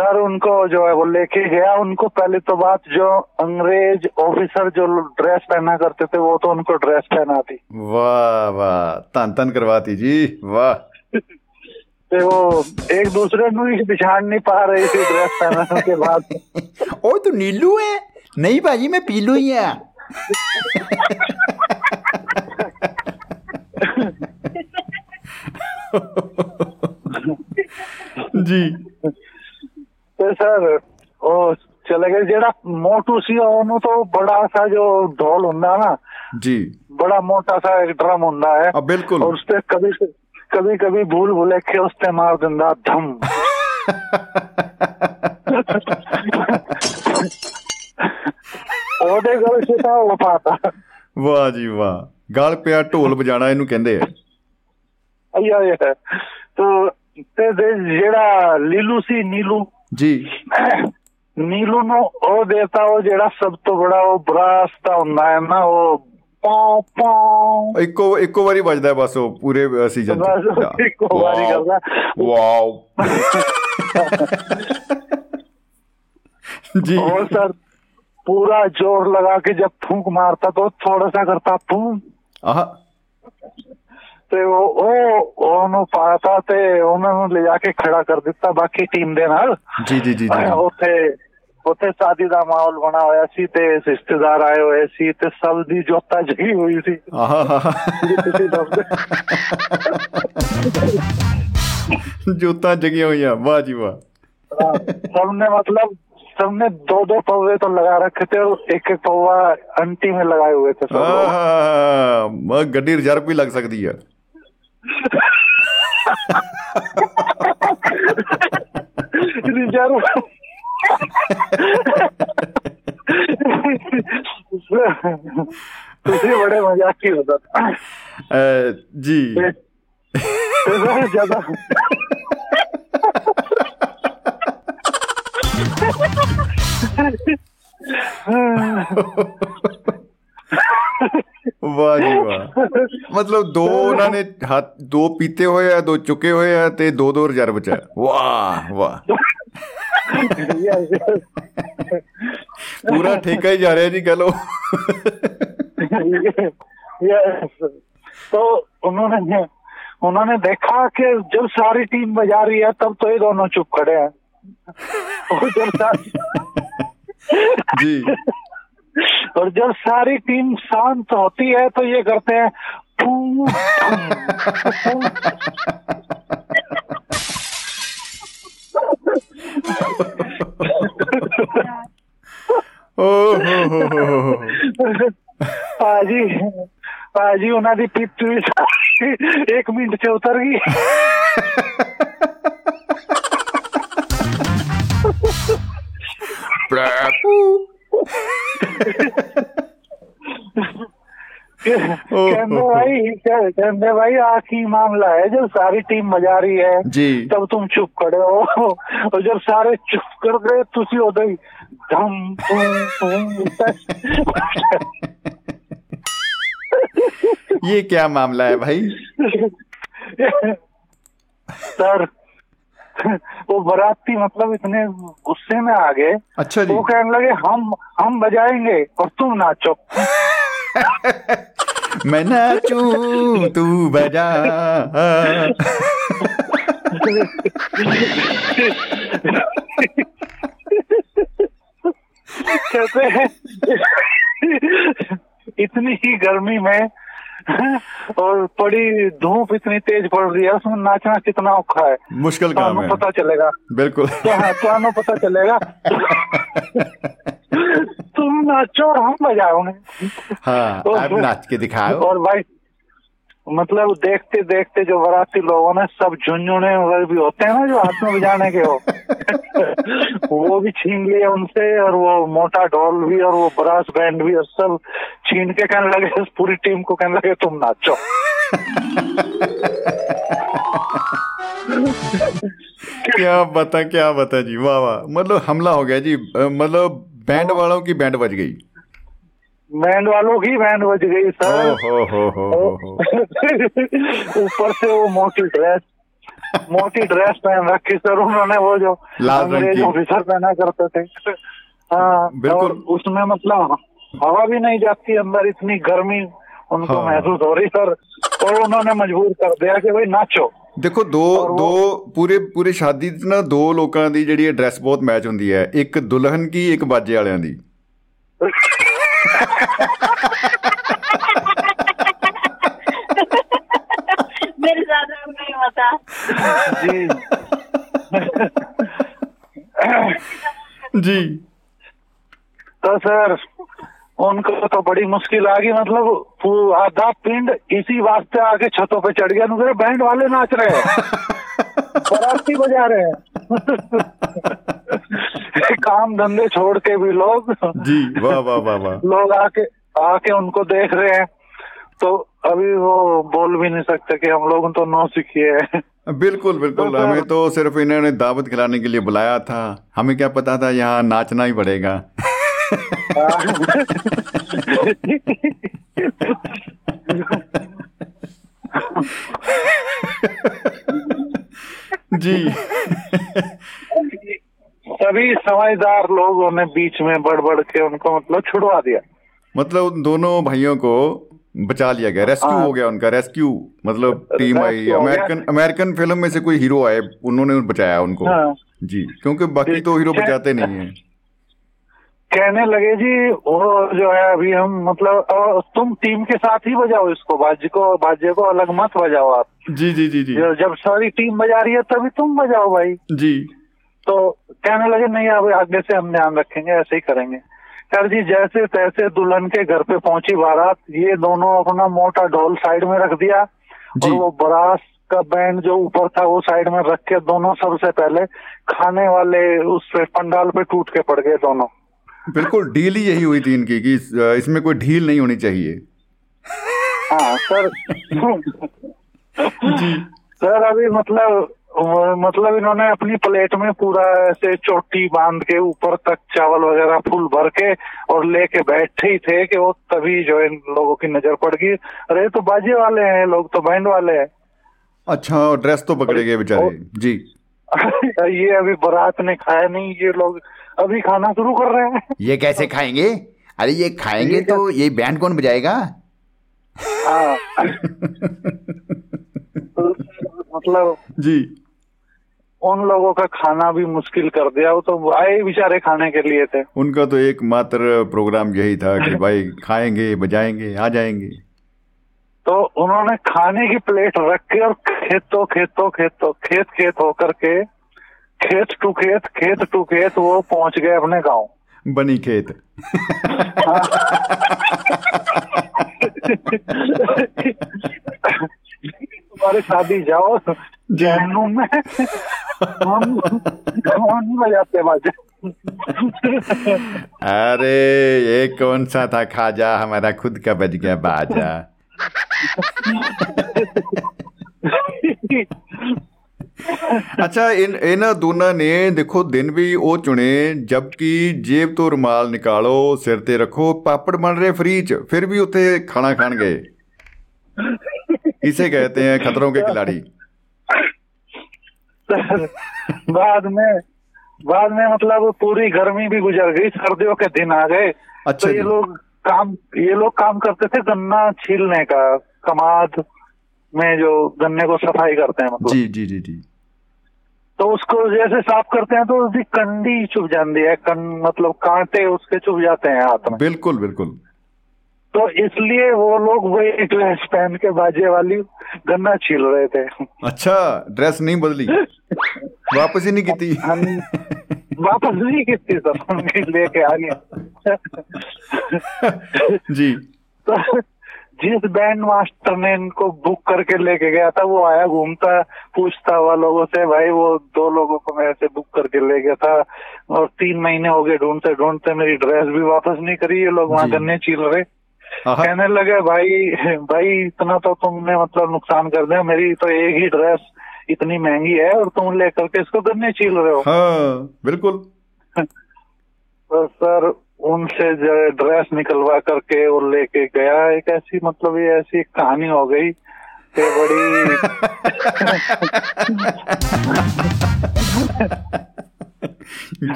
सर उनको जो है वो लेके गया। उनको पहले तो बात जो अंग्रेज़ ऑफिसर जो ड्रेस पहना करते थे वो तो उनको ड्रेस पहना थी वाह वाह। तन तन करवाती जी। वाह। तो वो एक दूसरे को ही नहीं पा रही थी ड्रेस पहनने के बाद। ओ तो नीलू है? नहीं भाजी मैं पीलू ही है। जी। ਤੇ ਸਰ ਉਹ ਚਲੇ ਗਏ। ਜਿਹੜਾ ਮੋਟੂ ਸੀ ਉਹਨੂੰ ਤੋਂ ਬੜਾ ਸਾ ਜੋ ਢੋਲ ਹੁੰਦਾ ਨਾ ਜੀ। ਬੜਾ ਮੋਟਾ ਸਾ ਇੱਕ ਡਰਮ ਹੁੰਦਾ ਹੈ। ਆ ਬਿਲਕੁਲ। ਔਰ ਉਸਤੇ ਕਦੇ ਕਦੇ ਕਦੇ ਭੂਲ ਭੁਲੇ ਕੇ ਉਸਤੇ ਮਾਰ ਦਿੰਦਾ ਧਮ। ਉਹਦੇ ਗਲ ਸਿੱਧਾ ਉਹ ਪਾਤਾ। ਵਾਹ ਜੀ ਵਾਹ। ਗਲ ਪਿਆ ਢੋਲ ਵਜਾਣਾ ਇਹਨੂੰ ਕਹਿੰਦੇ ਆ। ਆਇਆ ਆਇਆ ਤਾਂ ਤੇ ਜਿਹੜਾ ਲੀਲੂ ਸੀ ਨੀਲੂ ਜੀ ਨੀਲੂ ਨੂੰ ਉਹ ਦੇਤਾ ਉਹ ਜਿਹੜਾ ਸਭ ਤੋਂ ਬੜਾ ਉਹ ਬਰਾਸ ਦਾ ਹੁੰਦਾ ਹੈ ਨਾ ਉਹ ਪੌ ਪੌ ਇੱਕੋ ਇੱਕੋ ਵਾਰੀ ਵੱਜਦਾ ਬਸ ਉਹ ਪੂਰੇ ਸੀਜ਼ਨ ਬਸ ਇੱਕੋ ਵਾਰੀ ਕਰਦਾ ਵਾਓ जी और सर पूरा जोर लगा के जब फूंक मारता तो थोड़ा सा करता फूंक ਆਹ ਤੇ ਉਹ ਉਹ ਉਹਨੂੰ ਪਾਤਾ ਤੇ ਉਹਨਾਂ ਨੂੰ ਲਿਜਾ ਕੇ ਖੜਾ ਕਰ ਦਿੱਤਾ ਬਾਕੀ ਟੀਮ ਦੇ ਨਾਲ ਜੀ ਜੀ ਜੀ ਜੀ ਉੱਥੇ ਉੱਥੇ ਸ਼ਾਦੀ ਦਾ ਮਾਹੌਲ ਬਣਾ ਹੋਇਆ ਸੀ ਤੇ ਰਿਸ਼ਤੇਦਾਰ ਆਏ ਹੋਏ ਸੀ ਤੇ ਸਭ ਦੀ ਜੋਤਾ ਜਗੀ ਹੋਈ ਸੀ ਆਹ ਜੀ ਤੁਸੀਂ ਦੱਸਦੇ ਜੋਤਾਂ ਜਗੀਆਂ ਹੋਈਆਂ ਵਾਹ ਜੀ ਵਾਹ हाँ, सबने मतलब सबने दो दो पौवे तो लगा रखे थे और एक एक पौवा अंटी में लगाए हुए थे सब लोग। ਆਹ ਮ ਗੱਡੀ ਰਿਜ਼ਰਵ ਵੀ Ricardo. ਤੁਸੀਂ ਬੜੇ ਮਜ਼ਾਕੀ ਹੋ ਤਾਂ ਜੀ ਬਹੁਤ ਜ਼ਿਆਦਾ ਹਾਂ ਵਾਹ ਜੀ ਵਾਹ ਮਤਲਬ ਦੋ ਉਹਨਾਂ ਨੇ ਹੱਥ ਦੋ ਪੀਤੇ ਹੋਏ ਆ ਦੋ ਚੁੱਕੇ ਹੋਏ ਆ ਤੇ ਦੋ ਦੋ ਰਿਜ਼ਰਵ ਚ ਆ ਵਾਹ ਵਾਹ ਪੂਰਾ ਠੇਕਾ ਹੀ ਜਾ ਰਿਹਾ ਜੀ ਕਹ ਲੋ यस तो उन्होंने उन्होंने देखा कि जब सारी टीम बजा रही है तब तो ये दोनों चुप खड़े हैं और जब सारी जी और जब सारी टीम शांत होती है तो ये करते हैं फू, फू, फू। ਓ ਹੋ ਹੋ ਹੋ ਹੋ ਹੋ पाजी पाजी ਉਹਨਾਂ ਦੀ ਪਿੱਤ ਵੀ ਸਾਰੀ ਇੱਕ ਮਿੰਟ ਚ ਉਤਰ ਗਈ कहने भाई कहने भाई आखिरी मामला है जब सारी टीम मज़ा रही है जी। तब तुम चुप खड़े हो। और जब सारे चुप कर गए तुसी हो गई धम धम तुम ये क्या मामला है भाई? सर वो बाराती मतलब इतने गुस्से में आ गए। अच्छा जी। वो कहने लगे हम हम बजाएँगे और तुम नाचो। मैं नाचूं तू बजा। कहते हैं इतनी ही गर्मी में और बड़ी धूप इतनी तेज पड़ रही है उसमें नाचना कितना औखा है। मुश्किल काम है। पता चलेगा। बिल्कुल। हाँ, क्या पता चलेगा। तुम नाचो और हम बजाओ हाँ, नाच के दिखाओ। और भाई मतलब देखते देखते जो बाराती लोगों ने सब झुंझुने वगैरह भी होते हैं ना जो हाथ में बजाने के हो वो भी छीन लिए उनसे और वो मोटा ढोल भी और वो ब्रास बैंड भी और सब छीन के कहने लगे पूरी टीम को कहने लगे तुम नाचो। क्या बता क्या बता जी वाह वाह। मतलब हमला हो गया जी। मतलब बैंड वालों की बैंड बज गई। बैंड वालों की बैंड बज गई ओ सर हो हो हो हो हो ऊपर से वो मोटी ड्रेस मोटी ड्रेस पहन रखी सर उन्होंने वो जो लाल रंग अंग्रेज की। ऑफिसर पहना करते थे हाँ बिल्कुल। और उसमें मतलब हवा भी नहीं जाती अंदर इतनी गर्मी उनको हाँ। महसूस हो रही सर और उन्होंने मजबूर कर दिया कि भाई नाचो ਦੇਖੋ ਦੋ ਔਰ ਉਹ- ਦੋ ਪੂਰੇ ਪੂਰੇ ਸ਼ਾਦੀ 'ਚ ਨਾ ਦੋ ਲੋਕਾਂ ਦੀ ਜਿਹੜੀ ਐਡਰੈਸ ਬਹੁਤ ਮੈਚ ਹੁੰਦੀ ਹੈ ਇੱਕ ਦੁਲਹਨ ਕੀ ਇੱਕ ਬਾਜੇ ਵਾਲਿਆਂ ਦੀ मेरे साथ नहीं होता। जी। ਜੀ तो सर उनको तो बड़ी मुश्किल आ गई मतलब आधा पिंड इसी वास्ते आके छतों पे चढ़ गया बैंड वाले नाच रहे हैं। बराती बजा रहे हैं। काम धंधे छोड़ के भी लोग जी वाह वाह वाह वाह। लोग आके आके उनको देख रहे हैं। तो अभी वो बोल भी नहीं सकते कि हम लोग तो नौ सीखिए हैं। बिल्कुल बिल्कुल। तो हमें तो सिर्फ़ इन्होंने दावत खिलाने के लिए बुलाया था। हमें क्या पता था यहाँ नाचना ही पड़ेगा। जी। सभी समझदार लोगों ने बीच में बढ़ बढ़ के उनको मतलब छुड़वा दिया। मतलब उन दोनों भाइयों को बचा लिया गया। रेस्क्यू हाँ। हो गया उनका रेस्क्यू मतलब टीम आई। अमेरिकन अमेरिकन फ़िल्म में से कोई हीरो आए उन्होंने बचाया उनको। हाँ। जी क्योंकि बाकी तो हीरो बचाते नहीं है। कहने लगे जी वो जो है अभी हम मतलब तुम टीम के साथ ही बजाओ इसको बाजी को बाजे को अलग मत बजाओ आप। जी जी जी जी। जब सारी टीम बजा रही है तभी तुम बजाओ भाई। जी। तो कहने लगे नहीं अब आगे से हम ध्यान रखेंगे ऐसे ही करेंगे। सर जी जैसे तैसे दुल्हन के घर पे पहुँची बारात ये दोनों अपना मोटा ढोल साइड में रख दिया। और वो बरास का बैंड जो ऊपर था वो साइड में रख के दोनों सबसे पहले खाने वाले उस पे पंडाल पे टूट के पड़ गए दोनों। बिल्कुल डील ही यही हुई थी इनकी कि इसमें कोई ढील नहीं होनी चाहिए। हाँ सर। जी। सर अभी मतलब मतलब इन्होंने अपनी प्लेट में पूरा ऐसे चोटी बाँध के ऊपर तक चावल वगैरह फुल भर के और लेके बैठे ही थे कि वो तभी जो इन लोगों की नज़र पड़ गई। अरे तो बाजे वाले हैं लोग तो बैंड वाले हैं। अच्छा और ड्रेस तो पकड़े गए बेचारे। जी। ये अभी बारात ने खाया नहीं ये लोग अभी खाना शुरू कर रहे हैं। ये कैसे खाएँगे? अरे ये खाएँगे ये तो ये बैंड कौन बजाएगा? हाँ। तो मतलब जी। उन लोगों का खाना भी मुश्किल कर दिया। वो तो आए बेचारे खाने के लिए थे। उनका तो एकमात्र प्रोग्राम यही था कि भाई खाएँगे बजाएँगे आ जाएँगे। तो उन्होंने खाने की प्लेट रख के और खेतों खेतों खेतों खेत खेत होकर के खेत टू खेत खेत टू खेत वो पहुँच गए अपने गाँव। बनी खेत। तुम्हारी शादी जाओ जहनुम में। हम हम नहीं बजाते बाजे अरे ये कौन सा था खाजा? हमारा खुद का बज गया बाजा। ਅੱਛਾ ਇਨ ਇਹਨਾਂ ਦੋਨਾਂ ਨੇ ਦੇਖੋ ਦਿਨ ਵੀ ਉਹ ਚੁਣੇ ਜਦਕਿ ਜੇਬ ਤੋਂ ਰੁਮਾਲ ਨਿਕਾਲੋ ਸਿਰ ਤੇ ਰੱਖੋ ਪਾਪੜ ਬਣ ਰਹੇ ਫ੍ਰੀ ਚ ਫਿਰ ਵੀ ਉੱਥੇ ਖਾਣਾ ਖਾਣ ਗਏ इसे कहते हैं खतरों के खिलाड़ी बाद में बाद में मतलब पूरी गर्मी भी गुजर गई सर्दियों के दिन आ गए अच्छा तो ये जी। लोग काम ये लोग काम करते थे गन्ना छीलने का कमाद में जो गन्ने को सफाई करते हैं मतलब जी जी जी जी तो उसको जैसे साफ़ करते हैं तो उसकी कंडी चुभ जाती है कन मतलब कांटे उसके चुभ जाते हैं हाथ में। बिल्कुल बिल्कुल। तो इसलिए वो लोग वही ड्रेस पहन के बाजे वाली गन्ना छील रहे थे। अच्छा ड्रेस नहीं बदली? वापस ही नहीं की वापस नहीं कितनी सर लेके आ गया जी। तो जिस बैंड मास्टर ने इनको बुक करके लेके गया था वो आया घूमता पूछता हुआ लोगों से भाई वो दो लोगों को मैं ऐसे बुक करके ले गया था और तीन महीने हो गए ढूंढते ढूंढते मेरी ड्रेस भी वापस नहीं करी ये लोग वहाँ। गन्ने छील रहे। कहने लगे भाई भाई इतना तो तुमने मतलब नुकसान कर दिया मेरी तो एक ही ड्रेस इतनी महँगी है और तुम लेकर के इसको गन्ने चील रहे हो। हाँ बिल्कुल। तो सर उनसे जो ड्रेस निकलवा करके और लेके गया। एक ऐसी मतलब ये ऐसी कहानी हो गई कि बड़ी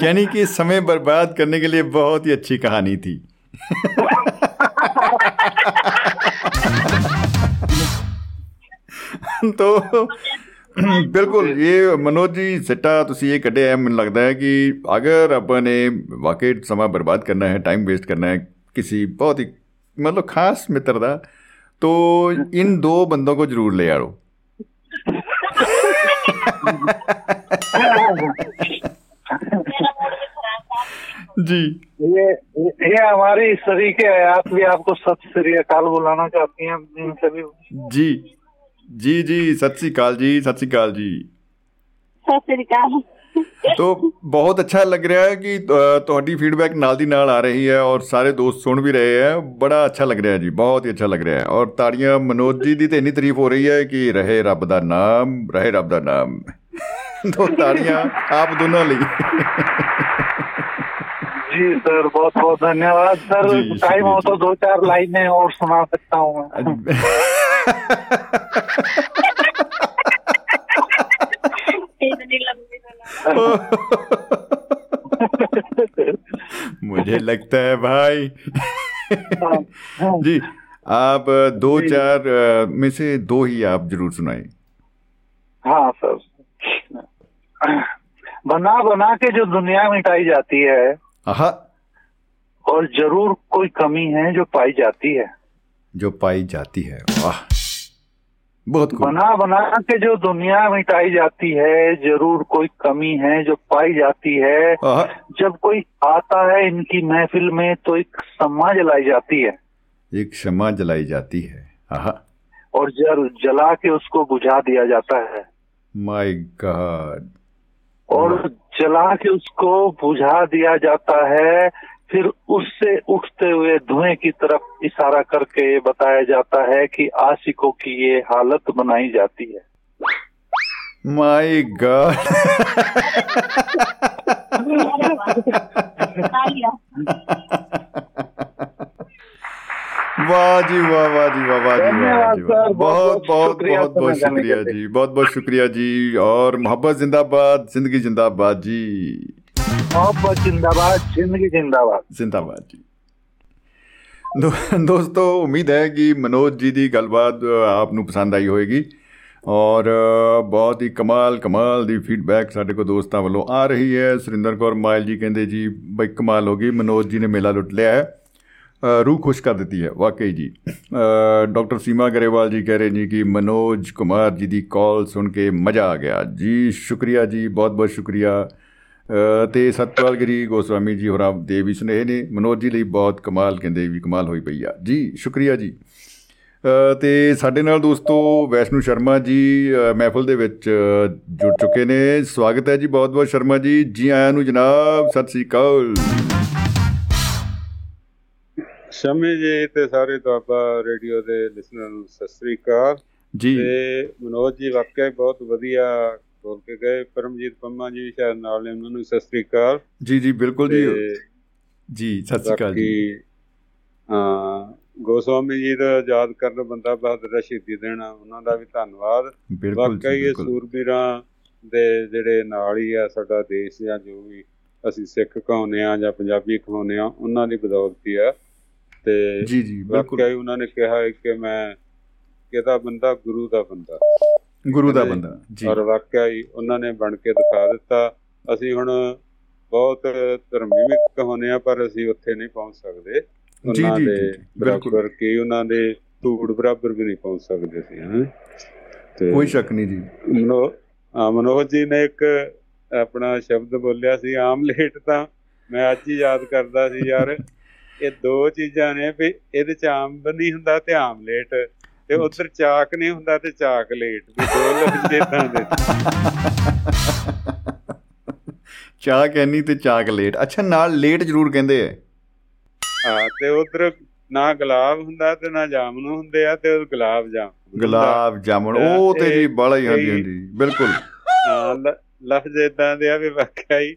यानी कि समय बर्बाद करने के लिए बहुत ही अच्छी कहानी थी। तो ਬਿਲਕੁਲ ਇਹ ਮਨੋਜ ਜੀ ਸਿੱਟਾ ਤੁਸੀਂ ਇਹ ਕੱਢਿਆ ਹੈ, ਮੈਨੂੰ ਲੱਗਦਾ ਹੈ ਕਿ ਅਗਰ ਆਪਾਂ ਨੇ ਵਾਕਈ ਸਮਾਂ ਬਰਬਾਦ ਕਰਨਾ ਹੈ ਟਾਈਮ ਵੇਸਟ करना है किसी बहुत ही मतलब खास मित्र ਦਾ तो इन दो बंदों को जरूर ले आओ जी ये ये हमारी सरीके है आप भी आपको सत श्री अकाल बुलाना चाहती हैं इन सभी जी जी जी सत श्री अकाल जी सत श्री अकाल जी ਸਤਿ ਸ੍ਰੀ ਅਕਾਲ तो बहुत अच्छा लग रहा है कि अ, ਤੁਹਾਡੀ ਫੀਡਬੈਕ ਨਾਲ ਦੀ ਨਾਲ ਆ ਰਹੀ ਹੈ ਔਰ ਸਾਰੇ ਦੋਸਤ ਸੁਣ ਵੀ ਰਹੇ ਹੈ ਬੜਾ ਅੱਛਾ ਲੱਗ ਰਿਹਾ ਹੈ ਜੀ ਬਹੁਤ ਹੀ ਅੱਛਾ ਲੱਗ ਰਿਹਾ ਹੈ ਔਰ ਤਾੜੀਆਂ ਮਨੋਜ ਜੀ ਦੀ ਤੇ ਇੰਨੀ ਤਾਰੀਫ ਹੋ ਰਹੀ ਹੈ ਕਿ ਰਹੇ ਰੱਬ ਦਾ ਨਾਮ ਰਹੇ ਰੱਬ ਦਾ ਨਾਮ तो ਤਾੜੀਆਂ ਆਪ ਦੋਨਾਂ ਲਈ जी सर बहुत बहुत धन्यवाद। सर टाइम हो तो दो चार लाइनें और सुना सकता हूँ मुझे लगता है भाई। हाँ, हाँ। जी आप दो चार में से दो ही आप ज़रूर सुनाए। हाँ सर। बना बना के जो दुनिया मिटाई जाती है और ज़रूर कोई कमी है जो पाई जाती है। जो पाई जाती है। वाह। बहुत बना बना के जो दुनिया मिटाई जाती है ज़रूर कोई कमी है जो पाई जाती है। जब कोई आता है इनकी महफिल में तो एक सम्मा जलाई जाती है। एक क्षमा जलाई जाती है। आहा और जल जला के उसको बुझा दिया जाता है। माय गॉड और जला के उसको बुझा दिया जाता है फिर उससे उठते हुए धुएँ की तरफ़ इशारा करके ये बताया जाता है कि आशिकों की ये हालत बनाई जाती है। माय गॉड ਵਾਹ ਜੀ ਵਾਹ ਵਾਹ ਜੀ ਵਾਹ ਵਾਹ ਜੀ ਵਾਹ ਜੀ ਬਹੁਤ ਬਹੁਤ ਬਹੁਤ ਬਹੁਤ ਸ਼ੁਕਰੀਆ ਜੀ ਬਹੁਤ ਬਹੁਤ ਸ਼ੁਕਰੀਆ ਜੀ। ਔਰ ਮੁਹੱਬਤ ਜ਼ਿੰਦਾਬਾਦ ਜ਼ਿੰਦਗੀ ਜ਼ਿੰਦਾਬਾਦ ਜੀ। ਮੁਹੱਬਤ ਜ਼ਿੰਦਾਬਾਦ ਜ਼ਿੰਦਗੀ ਜ਼ਿੰਦਾਬਾਦ। ਜ਼ਿੰਦਾਬਾਦ ਜੀ। ਦੋਸਤੋ ਉਮੀਦ ਹੈ ਕਿ ਮਨੋਜ ਜੀ ਦੀ ਗੱਲਬਾਤ ਆਪ ਨੂੰ ਪਸੰਦ ਆਈ ਹੋਵੇਗੀ ਔਰ ਬਹੁਤ ਹੀ ਕਮਾਲ ਕਮਾਲ ਦੀ ਫੀਡਬੈਕ ਸਾਡੇ ਕੋਲ ਦੋਸਤਾਂ ਵੱਲੋਂ ਆ ਰਹੀ ਹੈ। ਸੁਰਿੰਦਰ ਕੌਰ ਮਾਇਲ ਜੀ ਕਹਿੰਦੇ ਜੀ ਬਈ ਕਮਾਲ ਹੋ ਗਈ ਮਨੋਜ ਜੀ ਨੇ ਮੇਲਾ ਲੁੱਟ ਲਿਆ ਹੈ। ਅ, ਰੂਹ ਖੁਸ਼ ਕਰ ਦਿੱਤੀ ਹੈ ਵਾਕਈ ਜੀ। ਅ, ਡਾਕਟਰ ਸੀਮਾ ਗਰੇਵਾਲ ਜੀ ਕਹਿ ਰਹੇ ਜੀ ਕਿ ਮਨੋਜ ਕੁਮਾਰ ਜੀ ਦੀ ਕਾਲ ਸੁਣ ਕੇ ਮਜ਼ਾ ਆ ਗਿਆ। ਜੀ ਸ਼ੁਕਰੀਆ ਜੀ ਬਹੁਤ ਬਹੁਤ ਸ਼ੁਕਰੀਆ। ਅ, ਤੇ ਸਤਪਾਲ ਗਿਰੀ ਗੋਸਵਾਮੀ ਜੀ ਹੋਰਾਂ ਦੇ ਵੀ ਸੁਨੇਹੇ ਨੇ। ਮਨੋਜ ਜੀ ਲਈ ਬਹੁਤ ਕਮਾਲ ਕਹਿੰਦੇ ਵੀ ਕਮਾਲ ਹੋਈ ਪਈ ਆ। ਜੀ ਸ਼ੁਕਰੀਆ ਜੀ। ਅ, ਤੇ ਸਾਡੇ ਨਾਲ ਦੋਸਤੋ ਵੈਸ਼ਨੂ ਸ਼ਰਮਾ ਜੀ ਅ, ਮਹਿਫਲ ਦੇ ਵਿੱਚ ਅ, ਜੁੜ ਚੁੱਕੇ ਨੇ। ਸਵਾਗਤ ਹੈ ਜੀ ਬਹੁਤ ਬਹੁਤ ਸ਼ਰਮਾ ਜੀ। ਜੀ ਆਇਆਂ ਨੂੰ ਜਨਾਬ ਸਤਿ ਸ੍ਰੀ ਅਕਾਲ। ਸ਼ਮੀ ਜੀ ਤੇ ਸਾਰੇ ਦੁਆਬਾ ਰੇਡੀਓ ਦੇ ਲਿਸਨਰ ਨੂੰ ਸਤਿ ਸ੍ਰੀ ਅਕਾਲ। ਜੀ। ਤੇ ਮਨੋਜ ਜੀ ਵਾਕਿਆ ਬਹੁਤ ਵਧੀਆ ਬੋਲ ਕੇ ਗਏ। ਪਰਮਜੀਤ ਪੰਮਾ ਜੀ ਵੀ ਸ਼ਾਇਦ ਨਾਲ ਨੇ ਉਹਨਾਂ ਨੂੰ ਸਤਿ ਸ੍ਰੀ ਅਕਾਲ। ਜੀ ਜੀ ਬਿਲਕੁਲ ਜੀ। ਜੀ ਸਤਿ ਸ਼੍ਰੀ ਅਕਾਲ ਜੀ। ਹਾਂ ਗੋਸਵਾਮੀ ਜੀ ਦਾ ਯਾਦ ਕਰਨ ਬੰਦਾ ਬਹਾਦਰ ਸ਼ਹੀਦੀ ਦੇਣਾ ਉਹਨਾਂ ਦਾ ਵੀ ਧੰਨਵਾਦ। ਵਾਕਿਆ ਇਹ ਸੂਰਬੀਰਾਂ ਦੇ ਜਿਹੜੇ ਨਾਲ ਹੀ ਆ ਸਾਡਾ ਦੇਸ਼ ਜਾਂ ਜੋ ਵੀ ਅਸੀਂ ਸਿੱਖ ਕਹਾਉਂਦੇ ਆ ਜਾਂ ਪੰਜਾਬੀ ਕਹਾਉਂਦੇ ਆ ਉਹਨਾਂ ਦੀ ਬਦੌਲਤ ਆ। ਤੇ ਜੀ ਜੀ ਬਿਲਕੁਲ। ਹੀ ਉਹਨਾਂ ਨੇ ਕਿਹਾ ਹੈ ਕਿ ਮੈਂ ਕਿਹਦਾ ਬੰਦਾ ਗੁਰੂ ਦਾ ਬੰਦਾ। ਗੁਰੂ ਦਾ। ਬੰਦਾ ਜੀ। ਔਰ ਵਾਕਿਆ ਹੀ ਉਹਨਾਂ ਨੇ ਬਣ ਕੇ ਦਿਖਾ ਦਿੱਤਾ। ਅਸੀਂ ਹੁਣ ਬਹੁਤ ਧਰਮੀ ਵੀ ਕਹਾਉਂਦੇ ਆ ਪਰ ਅਸੀਂ ਉੱਥੇ ਨਹੀਂ ਪਹੁੰਚ ਸਕਦੇ। ਜੀ, ਜੀ, ਬਿਲਕੁਲ। ਕੀ ਉਹਨਾਂ ਦੇ ਧੂੜ ਬਰਾਬਰ ਵੀ ਨਹੀਂ ਪਹੁੰਚ ਸਕਦੇ ਸੀ ਹੈਂ। ਤੇ ਕੋਈ ਸ਼ੱਕ ਨਹੀਂ ਜੀ। ਮਨੋਜ ਜੀ ਨੇ ਇੱਕ ਆਪਣਾ ਸ਼ਬਦ ਬੋਲਿਆ ਸੀ ਆਮਲੇਟ ਤਾਂ ਮੈਂ ਅੱਜ ਹੀ ਯਾਦ ਕਰਦਾ ਸੀ ਯਾਰ। ਇਹ ਦੋ ਚੀਜ਼ਾਂ ਨੇ ਵੀ ਇਹਦੇ ਚ ਆਮ ਨਹੀਂ ਹੁੰਦਾ ਤੇ ਆਮਲੇਟ ਤੇ ਉਧਰ ਚਾਕ ਨਹੀਂ ਹੁੰਦਾ ਤੇ ਚਾਕਲੇਟ ਵੀ ਦੋ ਲਫ਼ਜ਼ ਇਦਾਂ ਦੇ ਚਾਹ ਕਹਿਨੀ ਤੇ ਚਾਕਲੇਟ ਅੱਛਾ ਨਾਲ ਲੇਟ ਜ਼ਰੂਰ ਕਹਿੰਦੇ ਆ। ਹਾਂ ਤੇ ਉਧਰ ਨਾ ਗੁਲਾਬ ਹੁੰਦਾ ਤੇ ਨਾ ਜਾਮਨ ਹੁੰਦੇ ਆ ਤੇ ਉਹ ਗੁਲਾਬ ਜਾਮਨ ਹੁੰਦਾ। ਗੁਲਾਬ ਜਾਮਣ ਉਹ ਤੇ ਜੀ ਬੜਾ ਹੀ ਇਹ- ਹਾਂਜੀ ਬਿਲਕੁਲ। ਲਫ਼ਜ਼ ਇਦਾਂ ਦੇ ਆ ਵੀ ਵਾਕਿਆ ਹੀ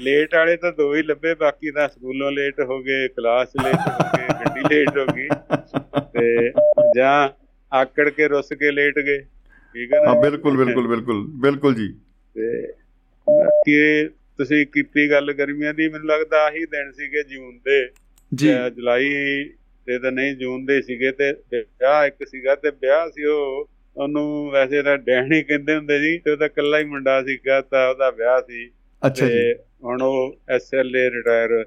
ਲੇਟ ਵਾਲੇ ਤਾਂ ਦੋ ਹੀ ਲੱਭੇ ਬਾਕੀ ਤਾਂ ਸਕੂਲੋਂ ਲੇਟ ਹੋ ਗਏ ਕਲਾਸ ਲੇਟ ਹੋ ਗਏ ਗੱਡੀ ਲੇਟ ਹੋ ਗਈ। ਤੇ ਜਾਂ ਆਕੜ ਕੇ ਰੁੱਸ ਕੇ ਲੇਟ ਗਏ। ਠੀਕ ਹੈ ਨਾ? ਹਾਂ ਬਿਲਕੁਲ ਬਿਲਕੁਲ ਬਿਲਕੁਲ ਬਿਲਕੁਲ ਜੀ। ਤੇ ਇਹ ਤੁਸੀਂ ਕੀਤੀ ਗੱਲ ਗਰਮੀਆਂ ਦੀ ਮੈਨੂੰ ਲੱਗਦਾ ਆਹੀ ਦਿਨ ਸੀਗੇ ਜੂਨ ਦੇ। ਜੀ। ਜੁਲਾਈ ਤੇ ਤਾਂ ਨਹੀਂ ਜੂਨ ਦੇ ਸੀਗੇ ਤੇ ਵਿਆਹ ਇੱਕ ਸੀਗਾ ਤੇ ਵਿਆਹ ਸੀ ਉਹ। ਉਹਨੂੰ ਵੈਸੇ ਤਾਂ ਡੈਣੀ ਕਹਿੰਦੇ ਹੁੰਦੇ ਸੀ ਤੇ ਉਹਦਾ ਇਕੱਲਾ ਹੀ ਮੁੰਡਾ ਸੀਗਾ ਤਾਂ ਉਹਦਾ ਵਿਆਹ ਸੀ। ਅੱਛਾ ਜੀ। ਹੁਣ ਉਹ ਐਸਐਲਏ ਰਿਟਾਇਰ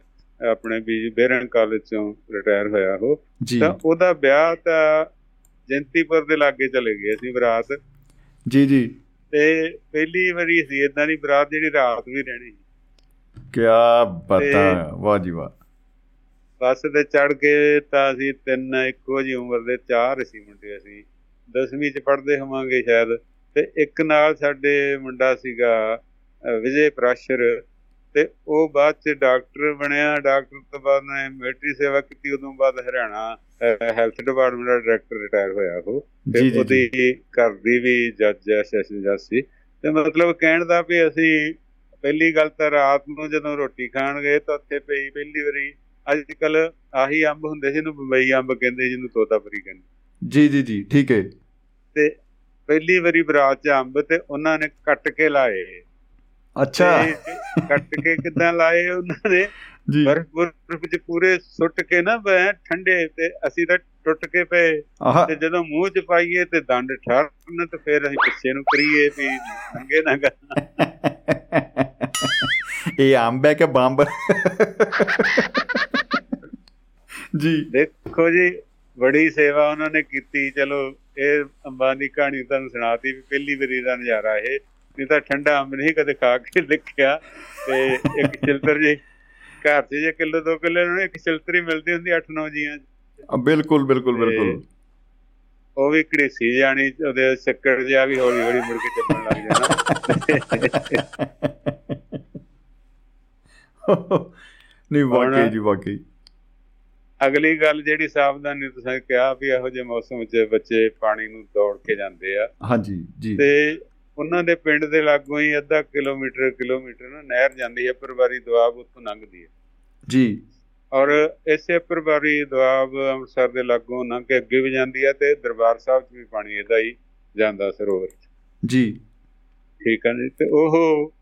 ਆਪਣੇ ਵੀ ਬੇਰਨ ਕਾਲਜ ਚੋਂ ਰਿਟਾਇਰ ਹੋਇਆ ਉਹ। ਤਾਂ ਉਹਦਾ ਵਿਆਹ ਤਾਂ ਜੰਤੀਪੁਰ ਦੇ ਲਾਗੇ ਚਲੇ ਗਏ ਸੀ ਬਰਾਤ। ਜੀ ਜੀ। ਤੇ ਪਹਿਲੀ ਵਾਰੀ ਸੀ ਇਦਾਂ ਦੀ ਬਰਾਤ ਜਿਹੜੀ ਰਾਤ ਵੀ ਰਹਿਣੀ ਕੀ ਬਤਾ ਵਾਹ ਜੀ ਵਾਹ। ਬੱਸ ਤੇ ਚੜ ਕੇ ਤਾਂ ਅਸੀਂ ਤਿੰਨ ਇੱਕੋ ਜੀ ਉਮਰ ਦੇ ਚਾਰ ਸੀ ਮੁੰਡੇ ਅਸੀਂ। 10ਵੀਂ ਚ ਪੜ੍ਹਦੇ ਹੋਵਾਂਗੇ ਸ਼ਾਇਦ। ਤੇ ਇੱਕ ਨਾਲ ਸਾਡੇ ਮੁੰਡਾ ਸੀਗਾ ਵਿਜੇ ਪ੍ਰਾਸ਼ਰ। ਤੇ ਉਹ ਬਾਅਦ ਚ ਡਾਕਟਰ ਬਣਿਆ ਡਾਕਟਰ ਤੋਂ ਬਾਅਦ ਨੇ ਮਿਲਟਰੀ ਸੇਵਾ ਕੀਤੀ ਉਦੋਂ ਬਾਅਦ ਹਰਿਆਣਾ ਹੈਲਥ ਡਿਪਾਰਟਮੈਂਟ ਦਾ ਡਾਇਰੈਕਟਰ ਰਿਟਾਇਰ ਹੋਇਆ ਉਹ। ਤੇ ਉਹਦੀ ਘਰ ਦੀ ਵੀ ਜੱਜ ਹੈ ਸੈਸ਼ਨ ਜੱਜ ਸੀ। ਤੇ ਮਤਲਬ ਕਹਿਣ ਦਾ ਵੀ ਅਸੀਂ ਪਹਿਲੀ ਗੱਲ ਤਾਂ ਰਾਤ ਨੂੰ ਜਦੋਂ ਰੋਟੀ ਖਾਣ ਗਏ ਤਾਂ ਉੱਥੇ ਪਈ ਪਹਿਲੀ ਵਾਰੀ ਅੱਜ ਕੱਲ ਆਹੀ ਅੰਬ ਹੁੰਦੇ ਸੀ ਇਹਨੂੰ ਬੰਬਈ ਅੰਬ ਕਹਿੰਦੇ ਜਿਹਨੂੰ ਤੋਤਾਪਰੀ ਕਹਿੰਦੇ। ਜੀ ਜੀ ਜੀ ਠੀਕ ਹੈ। ਤੇ ਪਹਿਲੀ ਵਾਰੀ ਬਰਾਤ ਚ ਅੰਬ ਤੇ ਉਹਨਾਂ ਨੇ ਕੱਟ ਕੇ ਲਾਏ। ਅੱਛਾ। ਕੱਟ ਕੇ ਕਿਦਾਂ ਲਾਏ ਉਹਨਾਂ ਨੇ? ਜੀ। ਬਰਫ ਬਰਫ ਚ ਪੂਰੇ ਸੁੱਟ ਕੇ ਨਾ ਬੈ ਠੰਡੇ ਤੇ ਅਸੀਂ ਤਾਂ ਟੁੱਟ ਕੇ ਪਏ। ਤੇ ਜਦੋਂ ਮੂੰਹ ਚ ਪਾਈਏ ਤੇ ਦੰਦ ਠਰਨ ਤੇ ਫਿਰ ਅਸੀਂ ਪਿੱਛੇ ਨੂੰ ਕਰੀਏ ਵੀ ਨੰਗੇ ਨਾ ਕਰ। ਇਹ ਹੈ ਕਿ ਬੰਬ। ਜੀ। ਦੇਖੋ ਜੀ ਬੜੀ ਸੇਵਾ ਉਹਨਾਂ ਨੇ ਕੀਤੀ। ਚਲੋ ਇਹ ਅੰਬਾਂ ਦੀ ਕਹਾਣੀ ਤੁਹਾਨੂੰ ਸੁਣਾਤੀ ਵੀ ਪਹਿਲੀ ਵਾਰੀ ਦਾ ਨਜ਼ਾਰਾ ਇਹ। ਨਹੀਂ ਤਾਂ ਠੰਡਾ ਅੰਬ ਨਹੀਂ ਕਦੇ ਖਾ ਕੇ ਦੇਖਿਆ। ਤੇ ਇੱਕ ਚਿਲਤਰ ਜੀ ਘਰ 'ਚ ਜੇ ਕਿਲੋ ਦੋ ਕਿਲੋ ਨੂੰ ਇੱਕ ਚਿਲਤਰ ਮਿਲਦੀ ਹੁੰਦੀ 8-9 ਜੀਆਂ ਬਿਲਕੁਲ ਬਿਲਕੁਲ ਬਿਲਕੁਲ। ਉਹ ਵੀ ਘੜੀਸੀ ਜਾਣੀ ਉਹਦੇ ਚੱਕਰ ਜਿਹਾ ਵੀ ਹੌਲੀ ਹੌਲੀ ਮੁੜ ਕੇ ਚੱਲਣ ਲੱਗ ਜਾਣਾ। ਨਹੀਂ ਵਾਕਈ ਜੀ ਵਾਕਈ। ਅਗਲੀ ਗੱਲ ਜਿਹੜੀ ਸਾਵਧਾਨੀ ਤੁਸੀਂ ਕਿਹਾ ਵੀ ਇਹੋ ਜਿਹੇ ਮੌਸਮ 'ਚ ਬੱਚੇ ਪਾਣੀ ਨੂੰ ਦੌੜ ਕੇ ਜਾਂਦੇ ਆ। ਹਾਂਜੀ ਜੀ। ਤੇ ਉਹਨਾਂ ਦੇ ਪਿੰਡ ਦੇ ਲਾਗੋਂ ਹੀ ਅੱਧਾ ਕਿਲੋਮੀਟਰ ਕਿਲੋਮੀਟਰ ਨਾ ਨਹਿਰ ਜਾਂਦੀ ਹੈ ਪਰਵਾਰੀ ਦੁਆਬ ਉੱਥੋਂ ਲੰਘਦੀ ਹੈ। ਜੀ। ਔਰ ਇਸੇ ਪਰਵਾਰੀ ਦੁਆਬ ਅੰਮ੍ਰਿਤਸਰ ਦੇ ਲਾਗੋਂ ਲੰਘ ਕੇ ਅੱਗੇ ਵੀ ਜਾਂਦੀ ਹੈ ਤੇ ਦਰਬਾਰ ਸਾਹਿਬ 'ਚ ਵੀ ਪਾਣੀ ਇਹਦਾ ਹੀ ਜਾਂਦਾ ਸਰੋਵਰ 'ਚ। ਜੀ। ਠੀਕ ਹੈ ਜੀ ਤੇ ਉਹ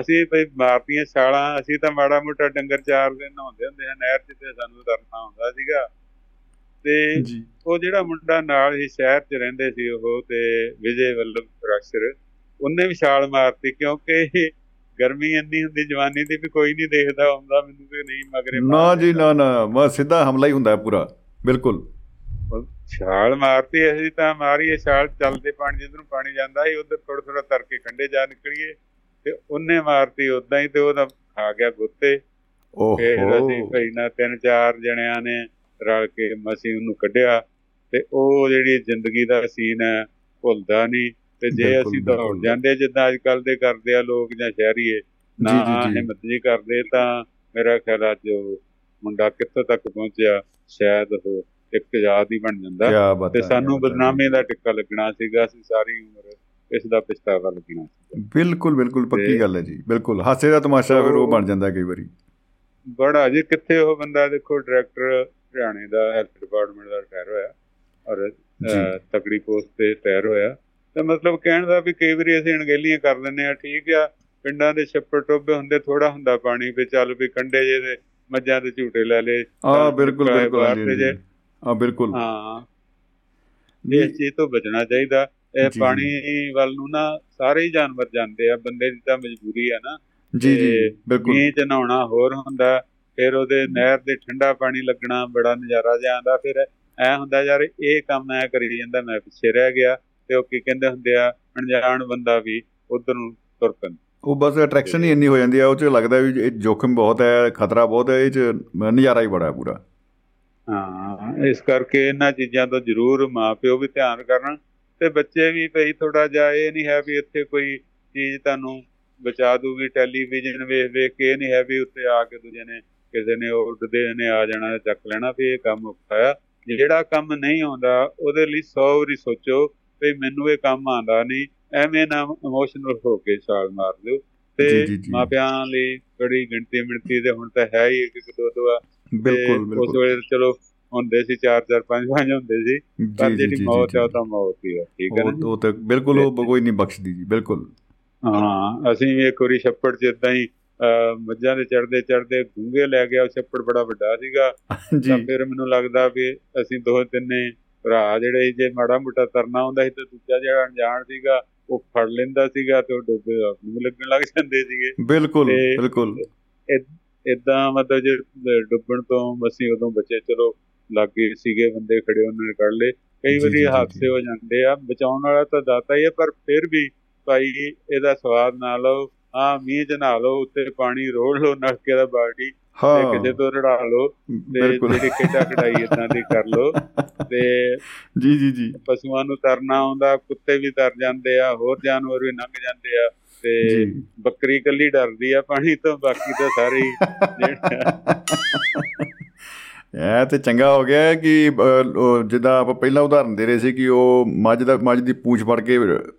ਅਸੀਂ ਭਈ ਮਾਰਤੀਆਂ ਛਾਲਾਂ ਅਸੀਂ ਤਾਂ ਮਾੜਾ ਮੋਟਾ ਡੰਗਰ ਚਾਰ ਦਿਨ ਨਹਾਉਂਦੇ ਹੁੰਦੇ ਆ ਨਹਿਰ 'ਚ ਤੇ ਸਾਨੂੰ ਤਰਨਾ ਹੁੰਦਾ ਸੀਗਾ। ਤੇ ਉਹ ਜਿਹੜਾ ਮੁੰਡਾ ਨਾਲ ਹੀ ਸ਼ਹਿਰ 'ਚ ਰਹਿੰਦੇ ਸੀ ਉਹ ਤੇ ਵਿਜੇ ਵੱਲਭ ਪ੍ਰਸ਼ਰ ਉਹਨੇ ਵੀ ਛਾਲ ਮਾਰਤੀ ਕਿਉਂਕਿ ਗਰਮੀ ਇੰਨੀ ਹੁੰਦੀ ਜਵਾਨੀ ਦੀ ਵੀ ਕੋਈ ਨਹੀਂ ਦੇਖਦਾ ਹੁੰਦਾ ਮੈਨੂੰ ਕਿ ਨਹੀਂ ਮਗਰੇ ਨਾ ਜੀ ਨਾ ਨਾ ਮੈਂ ਸਿੱਧਾ ਹਮਲਾ ਹੀ ਹੁੰਦਾ ਪੂਰਾ ਬਿਲਕੁਲ। ਛਾਲ ਮਾਰਤੀ ਅਸੀਂ ਤਾਂ ਮਾਰੀਏ ਛਾਲ ਚੱਲਦੇ ਪਾਣੀ ਜਿੱਧਰ ਨੂੰ ਪਾਣੀ ਜਾਂਦਾ ਸੀ ਉਧਰ ਥੋੜਾ ਥੋੜਾ ਤਰ ਕੇ ਕੰਢੇ ਜਾ ਨਿਕਲੀਏ ਤੇ ਉਹਨੇ ਮਾਰਤੀ ਉਦਾਂ ਹੀ ਤੇ ਉਹਦਾ ਖਾ ਗਿਆ ਗੁੱਤੇ। ਫਿਰ ਅਸੀਂ ਓਹੋ ਭਈ ਨਾ ਤਿੰਨ ਚਾਰ ਜਣਿਆਂ ਨੇ ਰਲ ਕੇ ਮਸੀਂ ਉਹਨੂੰ ਕੱਢਿਆ ਤੇ ਉਹ ਜਿਹੜੀ ਜ਼ਿੰਦਗੀ ਦਾ ਸੀਨ ਹੈ ਭੁੱਲਦਾ ਨਹੀਂ। ਤੇ ਜੇ ਅਸੀਂ ਦੌੜ। ਜਾਂਦੇ ਜਿੱਦਾਂ ਅੱਜ ਕੱਲ ਦੇ ਕਰਦੇ ਆ ਲੋਕ ਜਾਂ ਸ਼ਹਿਰੀਏ ਨਾ। ਹਿੰਮਤ ਜੀ ਕਰਦੇ ਤਾਂ ਮੇਰਾ ਖਿਆਲ ਅੱਜ ਮੁੰਡਾ ਕਿੱਥੋਂ ਤੱਕ ਪਹੁੰਚਿਆ ਸ਼ਾਇਦ ਉਹ ਇੱਕ ਯਾਦ ਹੀ ਬਣ ਜਾਂਦਾ ਤੇ ਸਾਨੂੰ। ਬਦਨਾਮੀ ਦਾ ਟਿੱਕਾ ਲੱਗਣਾ ਸੀਗਾ ਅਸੀਂ ਸਾਰੀ ਉਮਰ ਇਸ ਦਾ ਪਛਤਾਵਾ ਲੱਗਣਾ ਸੀ ਬਿਲਕੁਲ ਬਿਲਕੁਲ ਪੱਕੀ ਗੱਲ ਹੈ ਜੀ ਬਿਲਕੁਲ ਹਾਸੇ ਦਾ ਤਮਾਸ਼ਾ ਫਿਰ ਉਹ ਬਣ ਜਾਂਦਾ ਕਈ ਵਾਰੀ ਬੜਾ ਜੀ ਕਿੱਥੇ ਉਹ ਬੰਦਾ ਦੇਖੋ ਡਾਇਰੈਕਟਰ ਹਰਿਆਣੇ ਦਾ ਹੈਲਥ ਡਿਪਾਰਟਮੈਂਟ ਦਾ ਰਿਟਾਇਰ ਹੋਇਆ ਔਰ। ਤਕੜੀ ਪੋਸਟ ਤੇ ਰਿਟਾਇਰ ਹੋਇਆ ਤਾਂ ਮਤਲਬ ਕਹਿਣ ਦਾ ਵੀ ਕਈ ਵਾਰੀ ਅਸੀਂ ਅਣਗਹਿਲੀਆਂ ਕਰ ਦਿੰਦੇ ਆ ਠੀਕ ਆ ਪਿੰਡਾਂ ਦੇ ਛੱਪੜ ਟੋਬੇ ਹੁੰਦੇ ਥੋੜਾ ਹੁੰਦਾ ਪਾਣੀ ਵੀ ਚੱਲ ਵੀ ਕੰਡੇ ਜੇ ਦੇ ਮੱਝਾਂ ਦੇ ਝੂਟੇ ਲੈ ਲੇ ਆ ਬਿਲਕੁਲ ਬਿਲਕੁਲ। ਹਾਂ ਬਿਲਕੁਲ। ਹਾਂ। ਇਸ ਚੀਜ਼ ਤੋਂ ਬਚਣਾ ਚਾਹੀਦਾ। ਇਹ ਪਾਣੀ ਵੱਲ ਨੂੰ ਨਾ ਸਾਰੇ ਹੀ ਜਾਨਵਰ ਜਾਂਦੇ ਆ ਬੰਦੇ ਦੀ ਤਾਂ ਮਜਬੂਰੀ ਆ ਨਾ। ਜੀ ਜੀ ਬਿਲਕੁਲ। ਮੀਂਹ ਚ ਨਹਾਉਣਾ ਹੋਰ ਹੁੰਦਾ ਫਿਰ ਉਹਦੇ ਨਹਿਰ ਦੇ ਠੰਡਾ ਪਾਣੀ ਲੱਗਣਾ ਬੜਾ ਨਜ਼ਾਰਾ ਜਿਹਾ ਆਉਂਦਾ ਫਿਰ ਐ ਹੁੰਦਾ ਯਾਰ ਇਹ ਕੰਮ ਐ ਕਰੀ ਜਾਂਦਾ ਮੈਂ ਪਿੱਛੇ ਰਹਿ ਗਿਆ। ਤੇ ਉਹ ਕੀ ਕਹਿੰਦੇ ਹੁੰਦੇ ਆ ਅਣਜਾਣ ਬੰਦਾ ਵੀ ਉਧਰ ਨੂੰ ਤੁਰ ਪੈਂਦਾ। ਉਹ ਬਸ ਅਟਰੈਕਸ਼ਨ ਹੀ ਇੰਨੀ ਹੋ ਜਾਂਦੀ ਆ ਉਹ ਚ ਲੱਗਦਾ ਵੀ ਇਹ ਜੋਖਮ ਬਹੁਤ ਹੈ ਖਤਰਾ ਬਹੁਤ ਹੈ ਇਹ ਚ ਨਜ਼ਾਰਾ ਹੀ ਬੜਾ ਹੈ ਪੂਰਾ। ਹਾਂ ਇਸ ਕਰਕੇ ਇਹਨਾਂ ਚੀਜ਼ਾਂ ਤੋਂ ਜ਼ਰੂਰ ਮਾਪਿਓ ਵੀ ਧਿਆਨ ਕਰਨ ਤੇ ਬੱਚੇ ਵੀ ਭਈ ਥੋੜਾ ਜਿਹਾ ਇਹ ਨਹੀਂ ਹੈ ਵੀ ਇੱਥੇ ਕੋਈ ਚੀਜ਼ ਤੁਹਾਨੂੰ ਬਚਾ ਦੂਗੀ ਟੈਲੀਵਿਜ਼ਨ ਵੇਖ ਵੇਖ ਕੇ ਨਹੀਂ ਹੈ ਵੀ ਉੱਤੇ ਆ ਕੇ ਦੂਜੇ ਨੇ ਕਿਸੇ ਨੇ ਉੱਡਦੇ ਨੇ ਆ ਜਾਣਾ ਚੱਕ ਲੈਣਾ ਵੀ ਇਹ ਕੰਮ ਔਖਾ ਆ। ਜਿਹੜਾ ਕੰਮ ਨਹੀਂ ਆਉਂਦਾ ਉਹਦੇ ਲਈ 100 ਵਾਰੀ ਸੋਚੋ ਵੀ ਮੈਨੂੰ ਇਹ ਕੰਮ ਆਉਂਦਾ ਨਹੀਂ ਐਵੇਂ ਨਾ ਇਮੋਸ਼ਨਲ ਹੋ ਕੇ ਛਾਲ ਮਾਰ ਦਿਓ। ਤੇ। ਮਾਪਿਆਂ ਲਈ ਬੜੀ ਗਿਣਤੀ ਮਿਣਤੀ ਦੇ ਹੁਣ ਤਾਂ ਹੈ ਹੀ ਇੱਕ ਇੱਕ ਦੋ ਦੋ ਆ। ਤੇ ਬਿਲਕੁਲ ਉਸ ਬਿਲਕੁਲ। ਵੇਲੇ ਚਲੋ ਹੁੰਦੇ ਸੀ 4 4 5 5 ਹੁੰਦੇ ਸੀ। ਪਰ ਜਿਹੜੀ ਮੌਤ ਹੈ ਤਾਂ ਮੌਤ ਹੀ ਹੈ ਠੀਕ ਹੈ ਉਹ ਤਾਂ ਬਿਲਕੁਲ ਉਹ ਕੋਈ ਨਹੀਂ ਬਖਸ਼ਦੀ ਜੀ ਬਿਲਕੁਲ। ਹਾਂ ਅਸੀਂ ਇੱਕ ਵਾਰੀ ਛੱਪੜ 'ਚ ਇਦਾਂ ਹੀ ਮੱਝਾਂ ਦੇ ਚੜਦੇ ਚੜਦੇ ਗੂੰਗੇ ਲੈ ਗਿਆ ਛੱਪੜ ਬੜਾ ਵੱਡਾ ਸੀਗਾ। ਤਾਂ ਫਿਰ ਮੈਨੂੰ ਲੱਗਦਾ ਵੀ ਅਸੀਂ ਦੋ ਤਿੰਨੇ ਭਰਾ ਜਿਹੜੇ ਜੇ ਮਾੜਾ ਮੋਟਾ ਤਰਨਾ ਹੁੰਦਾ ਸੀ ਤੇ ਦੂਜਾ ਜਿਹੜਾ ਅਣਜਾਣ ਸੀਗਾ ਉਹ ਫੜ ਲੈਂਦਾ ਸੀਗਾ ਤੇ ਉਹ ਡੁੱਬੇ ਨੂੰ ਲੱਗਣ ਲੱਗ ਜਾਂਦੇ ਸੀਗੇ। ਬਿਲਕੁਲ ਬਿਲਕੁਲ। ਇਦਾਂ ਮਤਲਬ ਜੇ ਡੁੱਬਣ ਤੋਂ ਅਸੀਂ ਉਦੋਂ ਬਚੇ ਚਲੋ ਲਾਗੇ ਸੀਗੇ ਬੰਦੇ ਖੜੇ ਉਹਨਾਂ ਨੇ ਕੱਢ ਲਏ। ਕਈ ਵਾਰੀ ਹਾਦਸੇ। ਹੋ ਜਾਂਦੇ ਆ ਬਚਾਉਣ ਵਾਲਾ ਤਾਂ ਦਾਤਾ ਹੀ ਹੈ ਪਰ ਫਿਰ ਵੀ ਭਾਈ ਇਹਦਾ ਸਵਾਦ ਨਾ ਲਓ ਹਾਂ ਮੀਂਹ ਨਹਾ ਲਓ ਉੱਤੇ ਪਾਣੀ ਰੋੜ ਲਓ ਨਲਕੇ ਦਾ ਬਾਲਟੀ ਤੇ ਹਾਂ ਕਿਤੇ ਤੋਂ ਰੜਾ ਲਓ ਤੇ ਜਿਹੜੀ ਖੇਡਾ ਕਢਾਈ ਇਦਾਂ ਦੀ ਕਰ ਲਓ ਤੇ ਜੀ ਜੀ ਜੀ। ਪਸ਼ੂਆਂ ਨੂੰ ਤਰਨਾ ਆਉਂਦਾ ਕੁੱਤੇ ਵੀ ਤਰ ਜਾਂਦੇ ਆ ਹੋਰ ਜਾਨਵਰ ਵੀ ਲੰਘ ਜਾਂਦੇ ਆ ਤੇ ਬੱਕਰੀ ਕੱਲੀ ਡਰਦੀ ਆ ਪਾਣੀ ਤੋਂ ਬਾਕੀ ਤਾਂ ਸਾਰੇ ਜਿਹੜਾ ਇਹ ਤੇ ਚੰਗਾ ਹੋ ਗਿਆ ਕਿ ਜਿੱਦਾਂ ਆਪਾਂ ਪਹਿਲਾਂ ਉਦਾਹਰਨ ਦੇ ਰਹੇ ਸੀ ਕਿ ਉਹ ਮੱਝ ਦਾ ਮੱਝ ਦੀ ਪੂੰਛ ਫੜ ਕੇ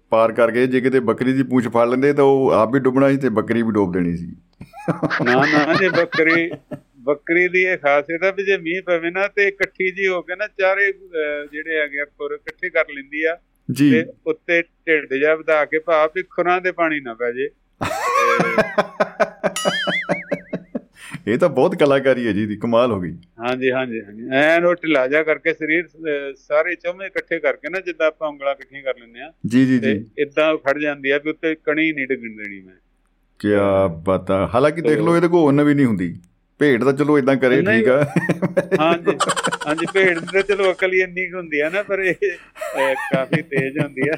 ਪਾਰ ਕਰ ਗਏ ਜੇ ਕਿਤੇ ਬੱਕਰੀ ਦੀ ਪੂੰਛ ਫੜ ਲੈਂਦੇ ਤਾਂ ਉਹ ਆਪ ਵੀ ਡੁੱਬਣਾ ਸੀ ਤੇ ਬੱਕਰੀ ਵੀ ਡੋਬ ਦੇਣੀ ਸੀ। ਨਾ ਨਾ। ਜੇ ਬੱਕਰੀ ਬੱਕਰੀ ਦੀ ਇਹ ਖਾਸੀਅਤ ਆ ਵੀ ਜੇ ਮੀਂਹ ਪਵੇ ਨਾ ਤੇ ਇਕੱਠੀ ਜੀ ਹੋ ਕੇ ਨਾ ਚਾਰੇ ਜਿਹੜੇ ਹੈਗੇ ਆ ਖੁਰ ਇਕੱਠੇ ਕਰ ਲੈਂਦੀ ਆ ਜੀ। ਤੇ ਉੱਤੇ ਢਿੱਡ ਜਿਹਾ ਵਧਾ ਕੇ ਭਾਵ ਵੀ ਖੁਰਾਂ ਦੇ ਪਾਣੀ ਨਾ ਪੈ ਜੇ। ਇਹ ਤਾਂ ਬਹੁਤ ਕਲਾਕਾਰੀ ਹੈ ਜੀ ਦੀ ਕਮਾਲ ਹੋ ਗਈ। ਹਾਂਜੀ ਹਾਂਜੀ ਹਾਂਜੀ। ਐਨ ਉਹ ਢਿੱਲਾ ਜਿਹਾ ਕਰਕੇ ਸਰੀਰ ਸਾਰੇ ਚੌਵੇਂ ਇਕੱਠੇ ਕਰਕੇ ਨਾ ਜਿੱਦਾਂ ਆਪਾਂ ਉਂਗਲਾਂ ਇਕੱਠੀਆਂ ਕਰ ਲੈਂਦੇ ਆ ਜੀ ਜੀ ਜੀ। ਇਦਾਂ ਖੜ ਜਾਂਦੀ ਆ ਵੀ ਉੱਤੇ ਕਣੀ ਨਹੀਂ ਡਿੱਗਣ ਦੇਣੀ ਮੈਂ। ਕੀ ਬਤਾ ਹਾਲਾਂਕਿ ਦੇਖ ਲਓ ਇਹਦੇ ਕੋਲ ਉਹਨਾਂ ਵੀ ਨਹੀਂ ਹੁੰਦੀ। ਭੇਡ ਤਾਂ ਚਲੋ ਇਦਾਂ ਕਰੇ। ਠੀਕ ਆ। ਹਾਂਜੀ ਹਾਂਜੀ ਭੇਡ ਦੀ ਤਾਂ ਚਲੋ ਅਕਲ ਹੀ ਇੰਨੀ ਹੁੰਦੀ ਆ ਨਾ ਪਰ ਇਹ ਕਾਫੀ ਤੇਜ਼ ਹੁੰਦੀ ਆ।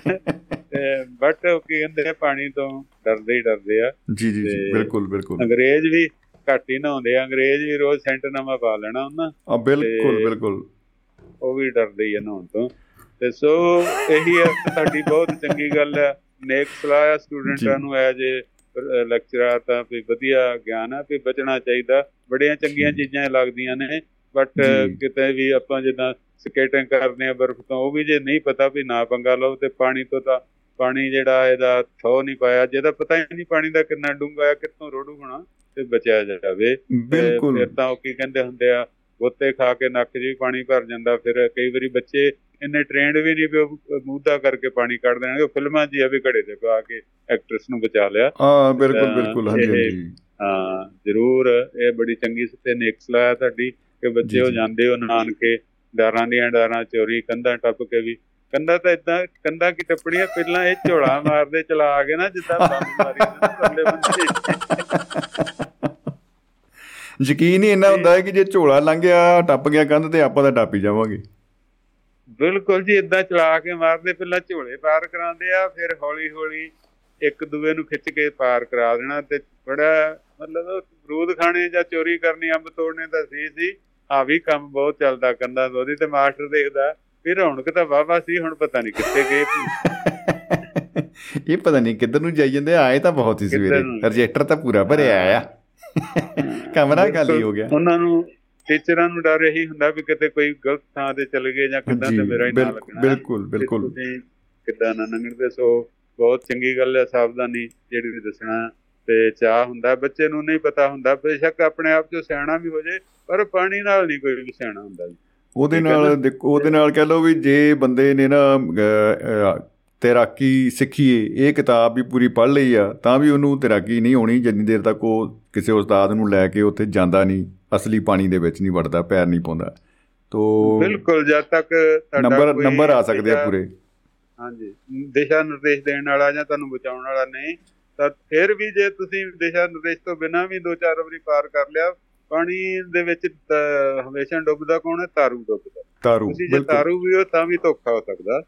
ਤੇ ਬਟ ਉਹ ਕੀ ਕਹਿੰਦੇ ਆ ਪਾਣੀ ਤੋਂ ਡਰਦੇ ਹੀ ਡਰਦੇ ਆ। ਜੀ ਜੀ ਬਿਲਕੁਲ ਬਿਲਕੁਲ। ਅੰਗਰੇਜ਼ ਵੀ ਘੱਟ ਹੀ ਨਹਾਉਂਦੇ ਆ। ਅੰਗਰੇਜ਼ ਵੀ ਰੋਜ਼ ਸੈਂਟ ਨਵਾਂ ਪਾ ਲੈਣਾ ਉਹਨਾਂ। ਆ ਬਿਲਕੁਲ ਬਿਲਕੁਲ। ਉਹ ਵੀ ਡਰਦੇ ਹੀ ਆ ਨਹਾਉਣ ਤੋਂ। ਤੇ ਸੋ ਇਹੀ ਹੈ ਤੁਹਾਡੀ ਬਹੁਤ ਚੰਗੀ ਗੱਲ ਹੈ ਨੇਕ ਸਲਾਹ ਆ ਸਟੂਡੈਂਟਾਂ। ਨੂੰ ਐਜ ਲੈਕਚਰਰ ਤਾਂ ਵੀ ਵਧੀਆ ਗਿਆਨ ਆ ਵੀ ਬਚਣਾ ਚਾਹੀਦਾ। ਬੜੀਆਂ ਚੰਗੀਆਂ ਚੀਜ਼ਾਂ ਲੱਗਦੀਆਂ ਨੇ ਬਟ। ਕਿਤੇ ਵੀ ਆਪਾਂ ਜਿੱਦਾਂ ਸਕੇਟਿੰਗ ਕਰਦੇ ਆ ਬਰਫ਼ ਤੋਂ ਉਹ ਵੀ ਜੇ ਨਹੀਂ ਪਤਾ ਵੀ ਨਾ ਪੰਗਾ ਲਓ ਤੇ ਪਾਣੀ ਤੋਂ ਤਾਂ ਪਾਣੀ ਜਿਹੜਾ ਇਹਦਾ ਥੋ ਨਹੀਂ ਪਾਇਆ। ਜਿਹਦਾ ਪਤਾ ਹੀ ਨਹੀਂ ਪਾਣੀ ਦਾ ਕਿੰਨਾ ਡੂੰਘਾ ਹੈ ਕਿੱਥੋਂ ਰੋੜੂ ਹੋਣਾ ਤੇ ਬਚਿਆ ਜਾਵੇ। ਬਿਲਕੁਲ। ਫਿਰ ਤਾਂ ਉਹ ਕੀ ਕਹਿੰਦੇ ਹੁੰਦੇ ਆ ਗੋਤੇ ਖਾ ਕੇ ਨੱਕ 'ਚ ਵੀ ਪਾਣੀ ਭਰ ਜਾਂਦਾ। ਫਿਰ ਕਈ ਵਾਰੀ ਬੱਚੇ ਇੰਨੇ ਟ੍ਰੇਨਡ ਵੀ ਨਹੀਂ ਉਹ ਮੂਧਾ ਕਰਕੇ ਪਾਣੀ ਕੱਢ ਦੇਣਗੇ। ਉਹ ਫਿਲਮਾਂ 'ਚ ਆ ਵੀ ਘੜੇ ਤੇ ਪਾ ਕੇ ਐਕਟਰਸ ਨੂੰ ਬਚਾ ਲਿਆ। ਹਾਂ ਬਿਲਕੁਲ ਬਿਲਕੁਲ ਹਾਂਜੀ ਹਾਂਜੀ। ਹਾਂ ਜ਼ਰੂਰ ਇਹ ਬੜੀ ਚੰਗੀ ਤੇ ਨੇਕ ਸਲਾਹ ਤੁਹਾਡੀ ਕਿ ਬੱਚੇ ਹੋ। ਜਾਂਦੇ ਹੋ ਨਾਨਕੇ ਡਾਰਾਂ ਦੀਆਂ ਡਾਰਾਂ ਚੋਰੀ ਕੰਧਾਂ ਟੱਪ ਕੇ ਵੀ। ਕੰਧਾਂ ਤਾਂ ਇਦਾਂ ਕੰਧਾਂ ਕੀ ਟੱਪੜੀਆਂ ਪਹਿਲਾਂ ਇਹ ਝੋਲਾ ਮਾਰਦੇ ਚਲਾ ਕੇ ਨਾ ਜਿੱਦਾਂ ਬੰਦ ਮਾਰੀ ਨਾ ਪਰਲੇ ਬੰਦੇ। ਯਕੀਨ ਹੀ ਇੰਨਾ ਹੁੰਦਾ ਹੈ ਕਿ ਜੇ ਝੋਲਾ ਲੰਘ ਗਿਆ ਟੱਪ ਗਿਆ ਕੰਧ ਤੇ ਆਪਾਂ ਤਾਂ ਟੱਪ ਹੀ ਜਾਵਾਂਗੇ। ਬਿਲਕੁਲ ਜੀ ਇਦਾਂ ਚਲਾ ਕੇ ਮਾਰਦੇ ਪਹਿਲਾਂ ਝੋਲੇ ਪਾਰ ਕਰਾਉਂਦੇ ਆ ਫਿਰ ਹੌਲੀ ਹੌਲੀ ਇੱਕ ਦੂਏ ਨੂੰ ਖਿੱਚ ਕੇ ਪਾਰ ਕਰਾ ਦੇਣਾ ਤੇ ਬੜਾ ਮਤਲਬ ਅਮਰੂਦ ਖਾਣੇ ਜਾਂ ਚੋਰੀ ਕਰਨੀ ਅੰਬ ਤੋੜਨੇ ਤਾਂ ਸੀ ਸੀ। ਆ ਵੀ ਕੰਮ ਬਹੁਤ ਚੱਲਦਾ ਕੰਦਾ ਉਹਦੀ ਤੇ ਮਾਸਟਰ ਦੇਖਦਾ ਵੀ ਰੌਣਕ ਤਾਂ ਵਾਵਾ ਸੀ ਹੁਣ ਪਤਾ ਨਹੀਂ ਕਿੱਥੇ ਗਏ ਇਹ ਪਤਾ ਨਹੀਂ ਕਿੱਧਰ ਨੂੰ ਜਾਈ ਜਾਂਦੇ ਆਏ ਤਾਂ ਬਹੁਤ ਹੀ ਸਵੇਰੇ? ਰਜਿਸਟਰ ਤਾਂ ਪੂਰਾ ਭਰਿਆ ਆ। ਕਮਰਾ ਖਾਲੀ ਹੋ ਗਿਆ। ਉਹਨਾਂ ਨੂੰ ਟੀਚਰਾਂ ਨੂੰ ਡਰ ਇਹੀ ਹੁੰਦਾ ਵੀ ਕਿਤੇ ਕੋਈ ਗਲਤ ਥਾਂ ਤੇ ਚਲੇ ਗਏ ਜਾਂ ਕਿੱਦਾਂ ਤੇ ਮੇਰਾ ਹੀ ਨਾਂ ਲੱਗਣਾ। ਬਿਲਕੁਲ ਬਿਲਕੁਲ। ਕਿੱਦਾਂ ਨਾ ਲੰਘਣਦੇ ਸੋ ਬਹੁਤ ਚੰਗੀ ਗੱਲ ਹੈ ਸਾਵਧਾਨੀ ਜਿਹੜੀ ਵੀ ਦੱਸਣਾ ਤੇ ਚਾਹ ਹੁੰਦਾ। ਬੱਚੇ ਨੂੰ ਨਹੀਂ ਪਤਾ ਹੁੰਦਾ ਬੇਸ਼ੱਕ ਆਪਣੇ ਆਪ ਚ ਸਿਆਣਾ ਵੀ ਹੋ ਜੇ ਪਰ ਪਾਣੀ ਨਾਲ ਨਹੀਂ ਕੋਈ ਵੀ ਸਿਆਣਾ ਹੁੰਦਾ ਉਹਦੇ ਨਾਲ ਉਹਦੇ ਨਾਲ ਕਹਿ ਲਓ ਵੀ ਜੇ ਬੰਦੇ ਨੇ ਨਾ ਤੈਰਾਕੀ ਸਿੱਖੀਏ ਇਹ ਕਿਤਾਬ ਵੀ ਪੂਰੀ ਪੜ੍ਹ ਲਈ ਆ ਤਾਂ ਵੀ ਉਹਨੂੰ ਤੈਰਾਕੀ ਨਹੀਂ ਆਉਣੀ ਜਿੰਨੀ ਦੇਰ ਤੱਕ ਉਹ ਕਿਸੇ ਉਸਤਾਦ ਨੂੰ ਲੈ ਕੇ ਉੱਥੇ ਜਾਂਦਾ ਨਹੀਂ। ਅਸਲੀ ਪਾਣੀ ਦੇ ਵਿੱਚ ਨਹੀਂ ਵੜਦਾ ਪੈਰ ਨਹੀਂ ਪਾਉਂਦਾ। ਤੋ ਬਿਲਕੁਲ ਜਦ ਤੱਕ ਤੁਹਾਡਾ ਨੰਬਰ ਨੰਬਰ ਆ ਸਕਦੇ ਆ ਪੂਰੇ। ਹਾਂਜੀ ਦਿਸ਼ਾ ਨਿਰਦੇਸ਼ ਦੇਣ ਵਾਲਾ ਜਾਂ ਤੁਹਾਨੂੰ ਬਚਾਉਣ ਵਾਲਾ ਨਹੀਂ ਤਾਂ ਫਿਰ ਵੀ ਜੇ ਤੁਸੀਂ ਦਿਸ਼ਾ ਨਿਰਦੇਸ਼ ਤੋਂ ਬਿਨਾਂ ਵੀ ਦੋ ਚਾਰ ਵਾਰੀ ਪਾਰ ਕਰ ਲਿਆ ਪਾਣੀ ਦੇ ਵਿੱਚ ਹਮੇਸ਼ਾ ਡੁੱਬਦਾ ਕੌਣ ਹੈ? ਤਾਰੂ ਡੁੱਬਦਾ। ਤਾਰੂ ਤੁਸੀਂ ਜੇ ਤਾਰੂ ਵੀ ਹੋ ਤਾਂ ਵੀ ਧੋਖਾ ਹੋ ਸਕਦਾ।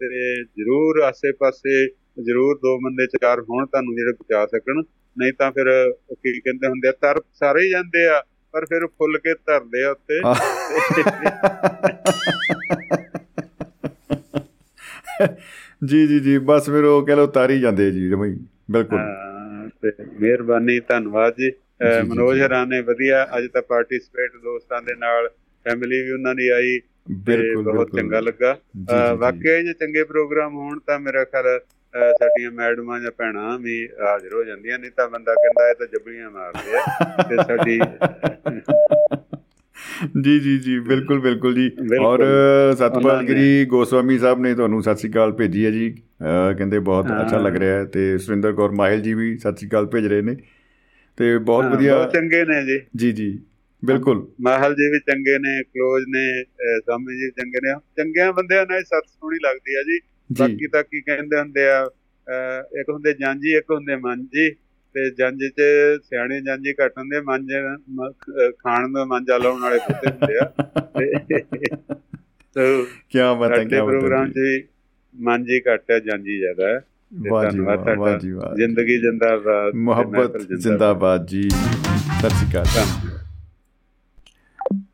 ਤੇ ਜ਼ਰੂਰ ਆਸੇ-ਪਾਸੇ ਜ਼ਰੂਰ ਦੋ ਬੰਦੇ ਚਾਰ ਹੋਣ ਤੁਹਾਨੂੰ ਜਿਹੜੇ ਬਚਾ ਸਕਣ। ਨਹੀਂ ਤਾਂ ਫਿਰ ਕੀ ਕਹਿੰਦੇ ਹੁੰਦੇ ਆ ਤਰ ਸਾਰੇ ਜਾਂਦੇ ਆ। ਪਰ ਫਿਰ ਫੁੱਲ ਕੇ ਧਰਦੇ ਆ ਉੱਤੇ। ਜੀ ਜੀ ਜੀ ਬਸ ਫਿਰ ਉਹ ਕਹਿ ਲਓ ਤਾਰੀ ਜਾਂਦੇ ਜੀ ਜਮਈ ਬਿਲਕੁਲ। ਤੇ ਮਿਹਰਬਾਨੀ ਧੰਨਵਾਦ ਜੀ। ਮਨੋਜ ਜੀ। ਹਰਾਂ ਨੇ ਵਧੀਆ ਅੱਜ ਤਾਂ ਪਾਰਟਿਸਿਪੇਟ ਦੋਸਤਾਂ ਦੇ ਨਾਲ ਫੈਮਿਲੀ ਵੀ ਉਹਨਾਂ ਦੀ ਆਈ ਬਿਲਕੁਲ ਬਹੁਤ ਚੰਗਾ ਲੱਗਾ। ਵਾਕਿਆ ਜੇ ਚੰਗੇ ਪ੍ਰੋਗਰਾਮ ਹੋਣ ਤਾਂ ਮੇਰਾ ਖਿਆਲ ਸਾਡੀਆਂ ਮੈਡਮਾਂ ਜਾਂ ਭੈਣਾਂ ਵੀ ਹਾਜ਼ਰ ਹੋ ਜਾਂਦੀਆਂ ਨਹੀਂ ਤਾਂ ਬੰਦਾ ਕਹਿੰਦਾ ਇਹ ਤਾਂ ਜੱਬੜੀਆਂ ਮਾਰਦੇ ਆ ਤੇ ਸਾਡੀ ਜੀ ਜੀ ਜੀ ਬਿਲਕੁਲ ਬਿਲਕੁਲ ਜੀ। ਔਰ ਸਤਪਾਲ ਗਿਰੀ ਗੋਸਵਾਮੀ ਸਾਹਿਬ ਨੇ ਤੁਹਾਨੂੰ ਸਤਿ ਸ੍ਰੀ ਅਕਾਲ ਭੇਜੀ ਹੈ ਜੀ। ਕਹਿੰਦੇ ਬਹੁਤ। ਅੱਛਾ ਲੱਗ ਰਿਹਾ ਹੈ ਤੇ ਸੁਰਿੰਦਰ ਕੌਰ ਮਾਹਿਲ ਜੀ ਵੀ ਸਤਿ ਸ੍ਰੀ ਅਕਾਲ ਭੇਜ ਰਹੇ ਨੇ। ਤੇ ਬਹੁਤ ਵਧੀਆ ਬਹੁਤ ਚੰਗੇ ਨੇ ਜੀ। ਜੀ ਜੀ ਬਿਲਕੁਲ। ਮਾਹਲ ਜੀ ਵੀ ਚੰਗੇ ਨੇ ਕਲੋਜ ਨੇ ਸਾਮੀ ਜੀ ਚੰਗੇ ਨੇ। ਚੰਗਿਆਂ ਬੰਦਿਆਂ ਨਾਲ ਸੱਤ ਸੋਹਣੀ ਲੱਗਦੀ ਆ ਜੀ। ਬਾਕੀ ਤਾਂ ਕੀ ਕਹਿੰਦੇ ਹੁੰਦੇ ਆ ਇੱਕ ਹੁੰਦੇ ਜਾਂਜੀ ਇੱਕ ਹੁੰਦੇ ਮਾਂਜੀ ਤੇ ਜੰਜ ਚ ਸਿਆਣੇ ਜਾਂਜੀ ਘੱਟ ਹੁੰਦੇ ਮੰਜ ਖਾਣ ਦਾ ਮਾਂਜਾ ਲਾਉਣ ਵਾਲੇ ਬਹੁਤੇ ਹੁੰਦੇ ਆ। ਤੇ ਕੀ ਬਾਤ ਹੈ ਕੀ ਪ੍ਰੋਗਰਾਮ ਚ ਮਾਂਜੀ ਘੱਟ ਹੈ ਜਾਂਜੀ ਜ਼ਿਆਦਾ ਹੈ ਵਾਹ ਜੀ ਵਾਹ ਜੀ ਵਾਹ। ਜ਼ਿੰਦਗੀ ਜਿੰਦਾਬਾਦ ਮੁਹੱਬਤ ਜ਼ਿੰਦਾਬਾਦ। ਜੀ। ਸਤਿ ਸ੍ਰੀ ਅਕਾਲ।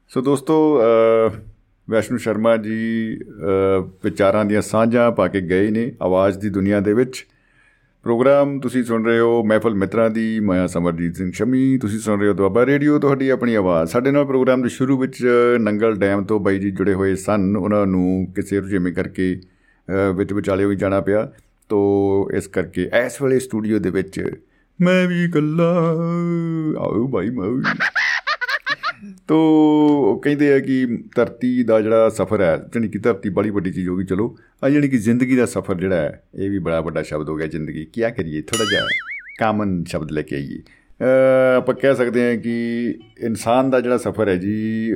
ਸੋ ਦੋਸਤੋ ਵੈਸ਼ਨੂ ਸ਼ਰਮਾ ਜੀ ਅ, ਵਿਚਾਰਾਂ ਦੀਆਂ ਸਾਂਝਾਂ ਪਾ ਕੇ ਗਏ ਨੇ ਆਵਾਜ਼ ਦੀ ਦੁਨੀਆ ਦੇ ਵਿੱਚ। ਪ੍ਰੋਗਰਾਮ ਤੁਸੀਂ ਸੁਣ ਰਹੇ ਹੋ ਮਹਿਫਲ ਮਿੱਤਰਾਂ ਦੀ ਮੈਂ ਸਮਰਜੀਤ ਸਿੰਘ ਸ਼ਮੀ। ਤੁਸੀਂ ਸੁਣ ਰਹੇ ਹੋ ਦੁਆਬਾ ਰੇਡੀਓ ਤੁਹਾਡੀ ਆਪਣੀ ਆਵਾਜ਼। ਸਾਡੇ ਨਾਲ ਪ੍ਰੋਗਰਾਮ ਦੇ ਸ਼ੁਰੂ ਵਿੱਚ ਨੰਗਲ ਡੈਮ ਤੋਂ ਬਾਈ ਜੀ ਜੁੜੇ ਹੋਏ ਸਨ। ਉਹਨਾਂ ਨੂੰ ਕਿਸੇ ਰੁਝੇਵੇਂ ਕਰਕੇ ਅ, ਵਿੱਚ ਵਿਚਾਲੇ ਵੀ ਜਾਣਾ ਪਿਆ। ਤੋ ਇਸ ਕਰਕੇ ਇਸ ਵੇਲੇ ਸਟੂਡੀਓ ਦੇ ਵਿੱਚ ਮੈਂ ਵੀ ਇਕੱਲਾ। ਆਓ ਬਾਈ ਮੈਂ ਵੀ ਤੋ ਉਹ ਕਹਿੰਦੇ ਆ ਕਿ ਧਰਤੀ ਦਾ ਜਿਹੜਾ ਸਫ਼ਰ ਹੈ ਜਾਣੀ ਕਿ ਧਰਤੀ ਬੜੀ ਵੱਡੀ ਚੀਜ਼ ਹੋ ਗਈ ਚਲੋ। ਆ ਜਾਣੀ ਕਿ ਜ਼ਿੰਦਗੀ ਦਾ ਸਫ਼ਰ ਜਿਹੜਾ ਹੈ ਇਹ ਵੀ ਬੜਾ ਵੱਡਾ ਸ਼ਬਦ ਹੋ ਗਿਆ ਜ਼ਿੰਦਗੀ। ਕੀ ਕਰੀਏ? ਥੋੜਾ ਜਿਹਾ ਕਾਮਨ ਸ਼ਬਦ ਲੈ ਕੇ ਆਈਏ। ਅ, ਆਪਾਂ ਕਹਿ ਸਕਦੇ ਹਾਂ ਕਿ ਇਨਸਾਨ ਦਾ ਜਿਹੜਾ ਸਫ਼ਰ ਹੈ ਜੀ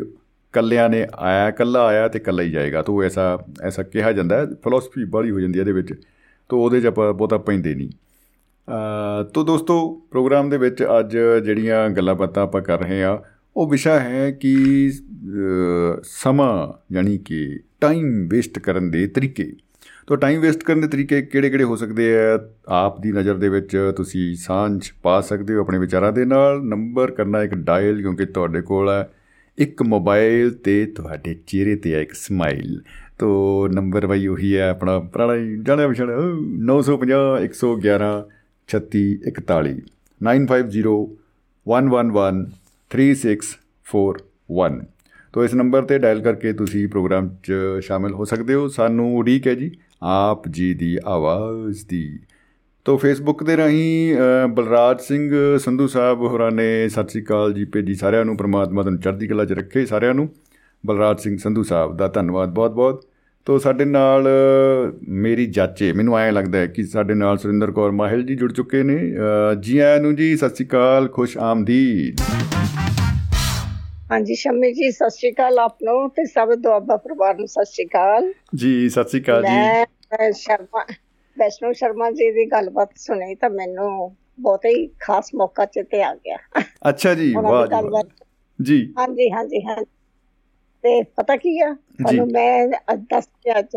ਕੱਲਿਆਂ ਨੇ ਆਇਆ ਕੱਲਾ ਆਇਆ ਤੇ ਕੱਲਾ ਹੀ ਜਾਏਗਾ। ਤੋ ਐਸਾ ਐਸਾ ਕਿਹਾ ਜਾਂਦਾ ਹੈ। ਫਿਲਾਸਫੀ ਬੜੀ ਹੋ ਜਾਂਦੀ ਹੈ ਇਹਦੇ ਵਿੱਚ। ਤੋ ਉਹਦੇ 'ਚ ਆਪਾਂ ਬਹੁਤਾ ਪੈਂਦੇ ਨਹੀਂ। ਅ, ਤੋ ਦੋਸਤੋ ਪ੍ਰੋਗਰਾਮ ਦੇ ਵਿੱਚ ਅੱਜ ਜਿਹੜੀਆਂ ਗੱਲਾਂ ਬਾਤਾਂ ਆਪਾਂ ਕਰ ਰਹੇ ਹਾਂ ਉਹ ਵਿਸ਼ਾ ਹੈ ਕਿ ਅ, ਸਮਾਂ ਯਾਨੀ ਕਿ ਟਾਈਮ ਵੇਸਟ ਕਰਨ ਦੇ ਤਰੀਕੇ। ਤੋ ਟਾਈਮ ਵੇਸਟ ਕਰਨ ਦੇ ਤਰੀਕੇ ਕਿਹੜੇ-ਕਿਹੜੇ ਹੋ ਸਕਦੇ ਆ? ਆਪ ਦੀ ਨਜ਼ਰ ਦੇ ਵਿੱਚ ਤੁਸੀਂ ਸਾਂਝ ਪਾ ਸਕਦੇ ਹੋ ਆਪਣੇ ਵਿਚਾਰਾਂ ਦੇ ਨਾਲ। ਨੰਬਰ ਕਰਨਾ ਇੱਕ ਡਾਇਲ ਕਿਉਂਕਿ ਤੁਹਾਡੇ ਕੋਲ ਹੈ। ਇੱਕ ਮੋਬਾਈਲ ਤੇ ਤੁਹਾਡੇ ਚਿਹਰੇ ਤੇ ਹੈ ਇੱਕ ਸਮਾਈਲ ਤੋ ਨੰਬਰ ਬਈ ਉਹੀ ਹੈ ਆਪਣਾ ਪੁਰਾਣਾ ਹੀ ਜਾਣਿਆ ਵਿਛੜਿਆ 950 111 36 41 950 111 3641 ਤੋ ਇਸ ਨੰਬਰ ਤੇ ਡਾਇਲ ਕਰਕੇ ਤੁਸੀਂ ਪ੍ਰੋਗਰਾਮ 'ਚ ਸ਼ਾਮਿਲ ਹੋ ਸਕਦੇ ਹੋ। ਸਾਨੂੰ ਉਡੀਕ ਹੈ ਜੀ ਆਪ ਜੀ ਦੀ ਆਵਾਜ਼ ਦੀ। ਤੋ ਫੇਸਬੁੱਕ ਦੇ ਰਾਹੀਂ ਅ, ਬਲਰਾਜ ਸਿੰਘ ਸੰਧੂ ਸਾਹਿਬ ਹੋਰਾਂ ਨੇ ਸਤਿ ਸ੍ਰੀ ਅਕਾਲ ਜੀ ਭੇਜੀ ਸਾਰਿਆਂ ਨੂੰ। ਪ੍ਰਮਾਤਮਾ ਤੁਹਾਨੂੰ ਚੜ੍ਹਦੀ ਕਲਾ 'ਚ ਰੱਖੇ ਸਾਰਿਆਂ ਨੂੰ। ਬਲਰਾਜ ਸਿੰਘ ਸੰਧੂ ਸਾਹਿਬ ਦਾ ਧੰਨਵਾਦ ਬਹੁਤ-ਬਹੁਤ। ਤੋ ਸਾਡੇ ਨਾਲ ਮੇਰੀ ਜਾਚੇ ਮੈਨੂੰ ਐਂ ਲੱਗਦਾ ਹੈ ਕਿ ਸਾਡੇ ਨਾਲ ਸੁਰਿੰਦਰ ਕੌਰ ਮਾਹਿਲ ਜੀ ਜੁੜ ਚੁੱਕੇ ਨੇ। ਜੀ ਆਇਆਂ ਨੂੰ ਜੀ ਸਤਿ ਸ੍ਰੀ ਅਕਾਲ ਖੁਸ਼ ਆਮਦੀਦ। ਹਾਂਜੀ ਸ਼ਮੀ ਜੀ ਸਤਿ ਸ਼੍ਰੀ ਅਕਾਲ ਆਪ ਨੂੰ ਤੇ ਸਭ ਦੁਆਬਾ ਪਰਿਵਾਰ ਨੂੰ ਸਤਿ ਸ਼੍ਰੀ ਅਕਾਲ। ਜੀ ਸਤਿ ਸ੍ਰੀ ਅਕਾਲ ਜੀ। ਮੈਂ ਸ਼ਰਮਾ ਵੈਸ਼ਨੂ ਸ਼ਰਮਾ ਜੀ ਦੀ ਗੱਲਬਾਤ ਸੁਣੀ ਤਾਂ ਮੈਨੂੰ ਬਹੁਤ ਹੀ ਖਾਸ ਮੌਕਾ ਚੇਤੇ ਆ ਗਿਆ। ਅੱਛਾ ਜੀ ਵਾਹ ਜੀ ਜੀ। ਹਾਂਜੀ ਹਾਂਜੀ ਹਾਂ ਤੇ ਪਤਾ ਕੀ ਆ? ਤੁਹਾਨੂੰ ਮੈਂ ਦੱਸ ਕੇ ਅੱਜ।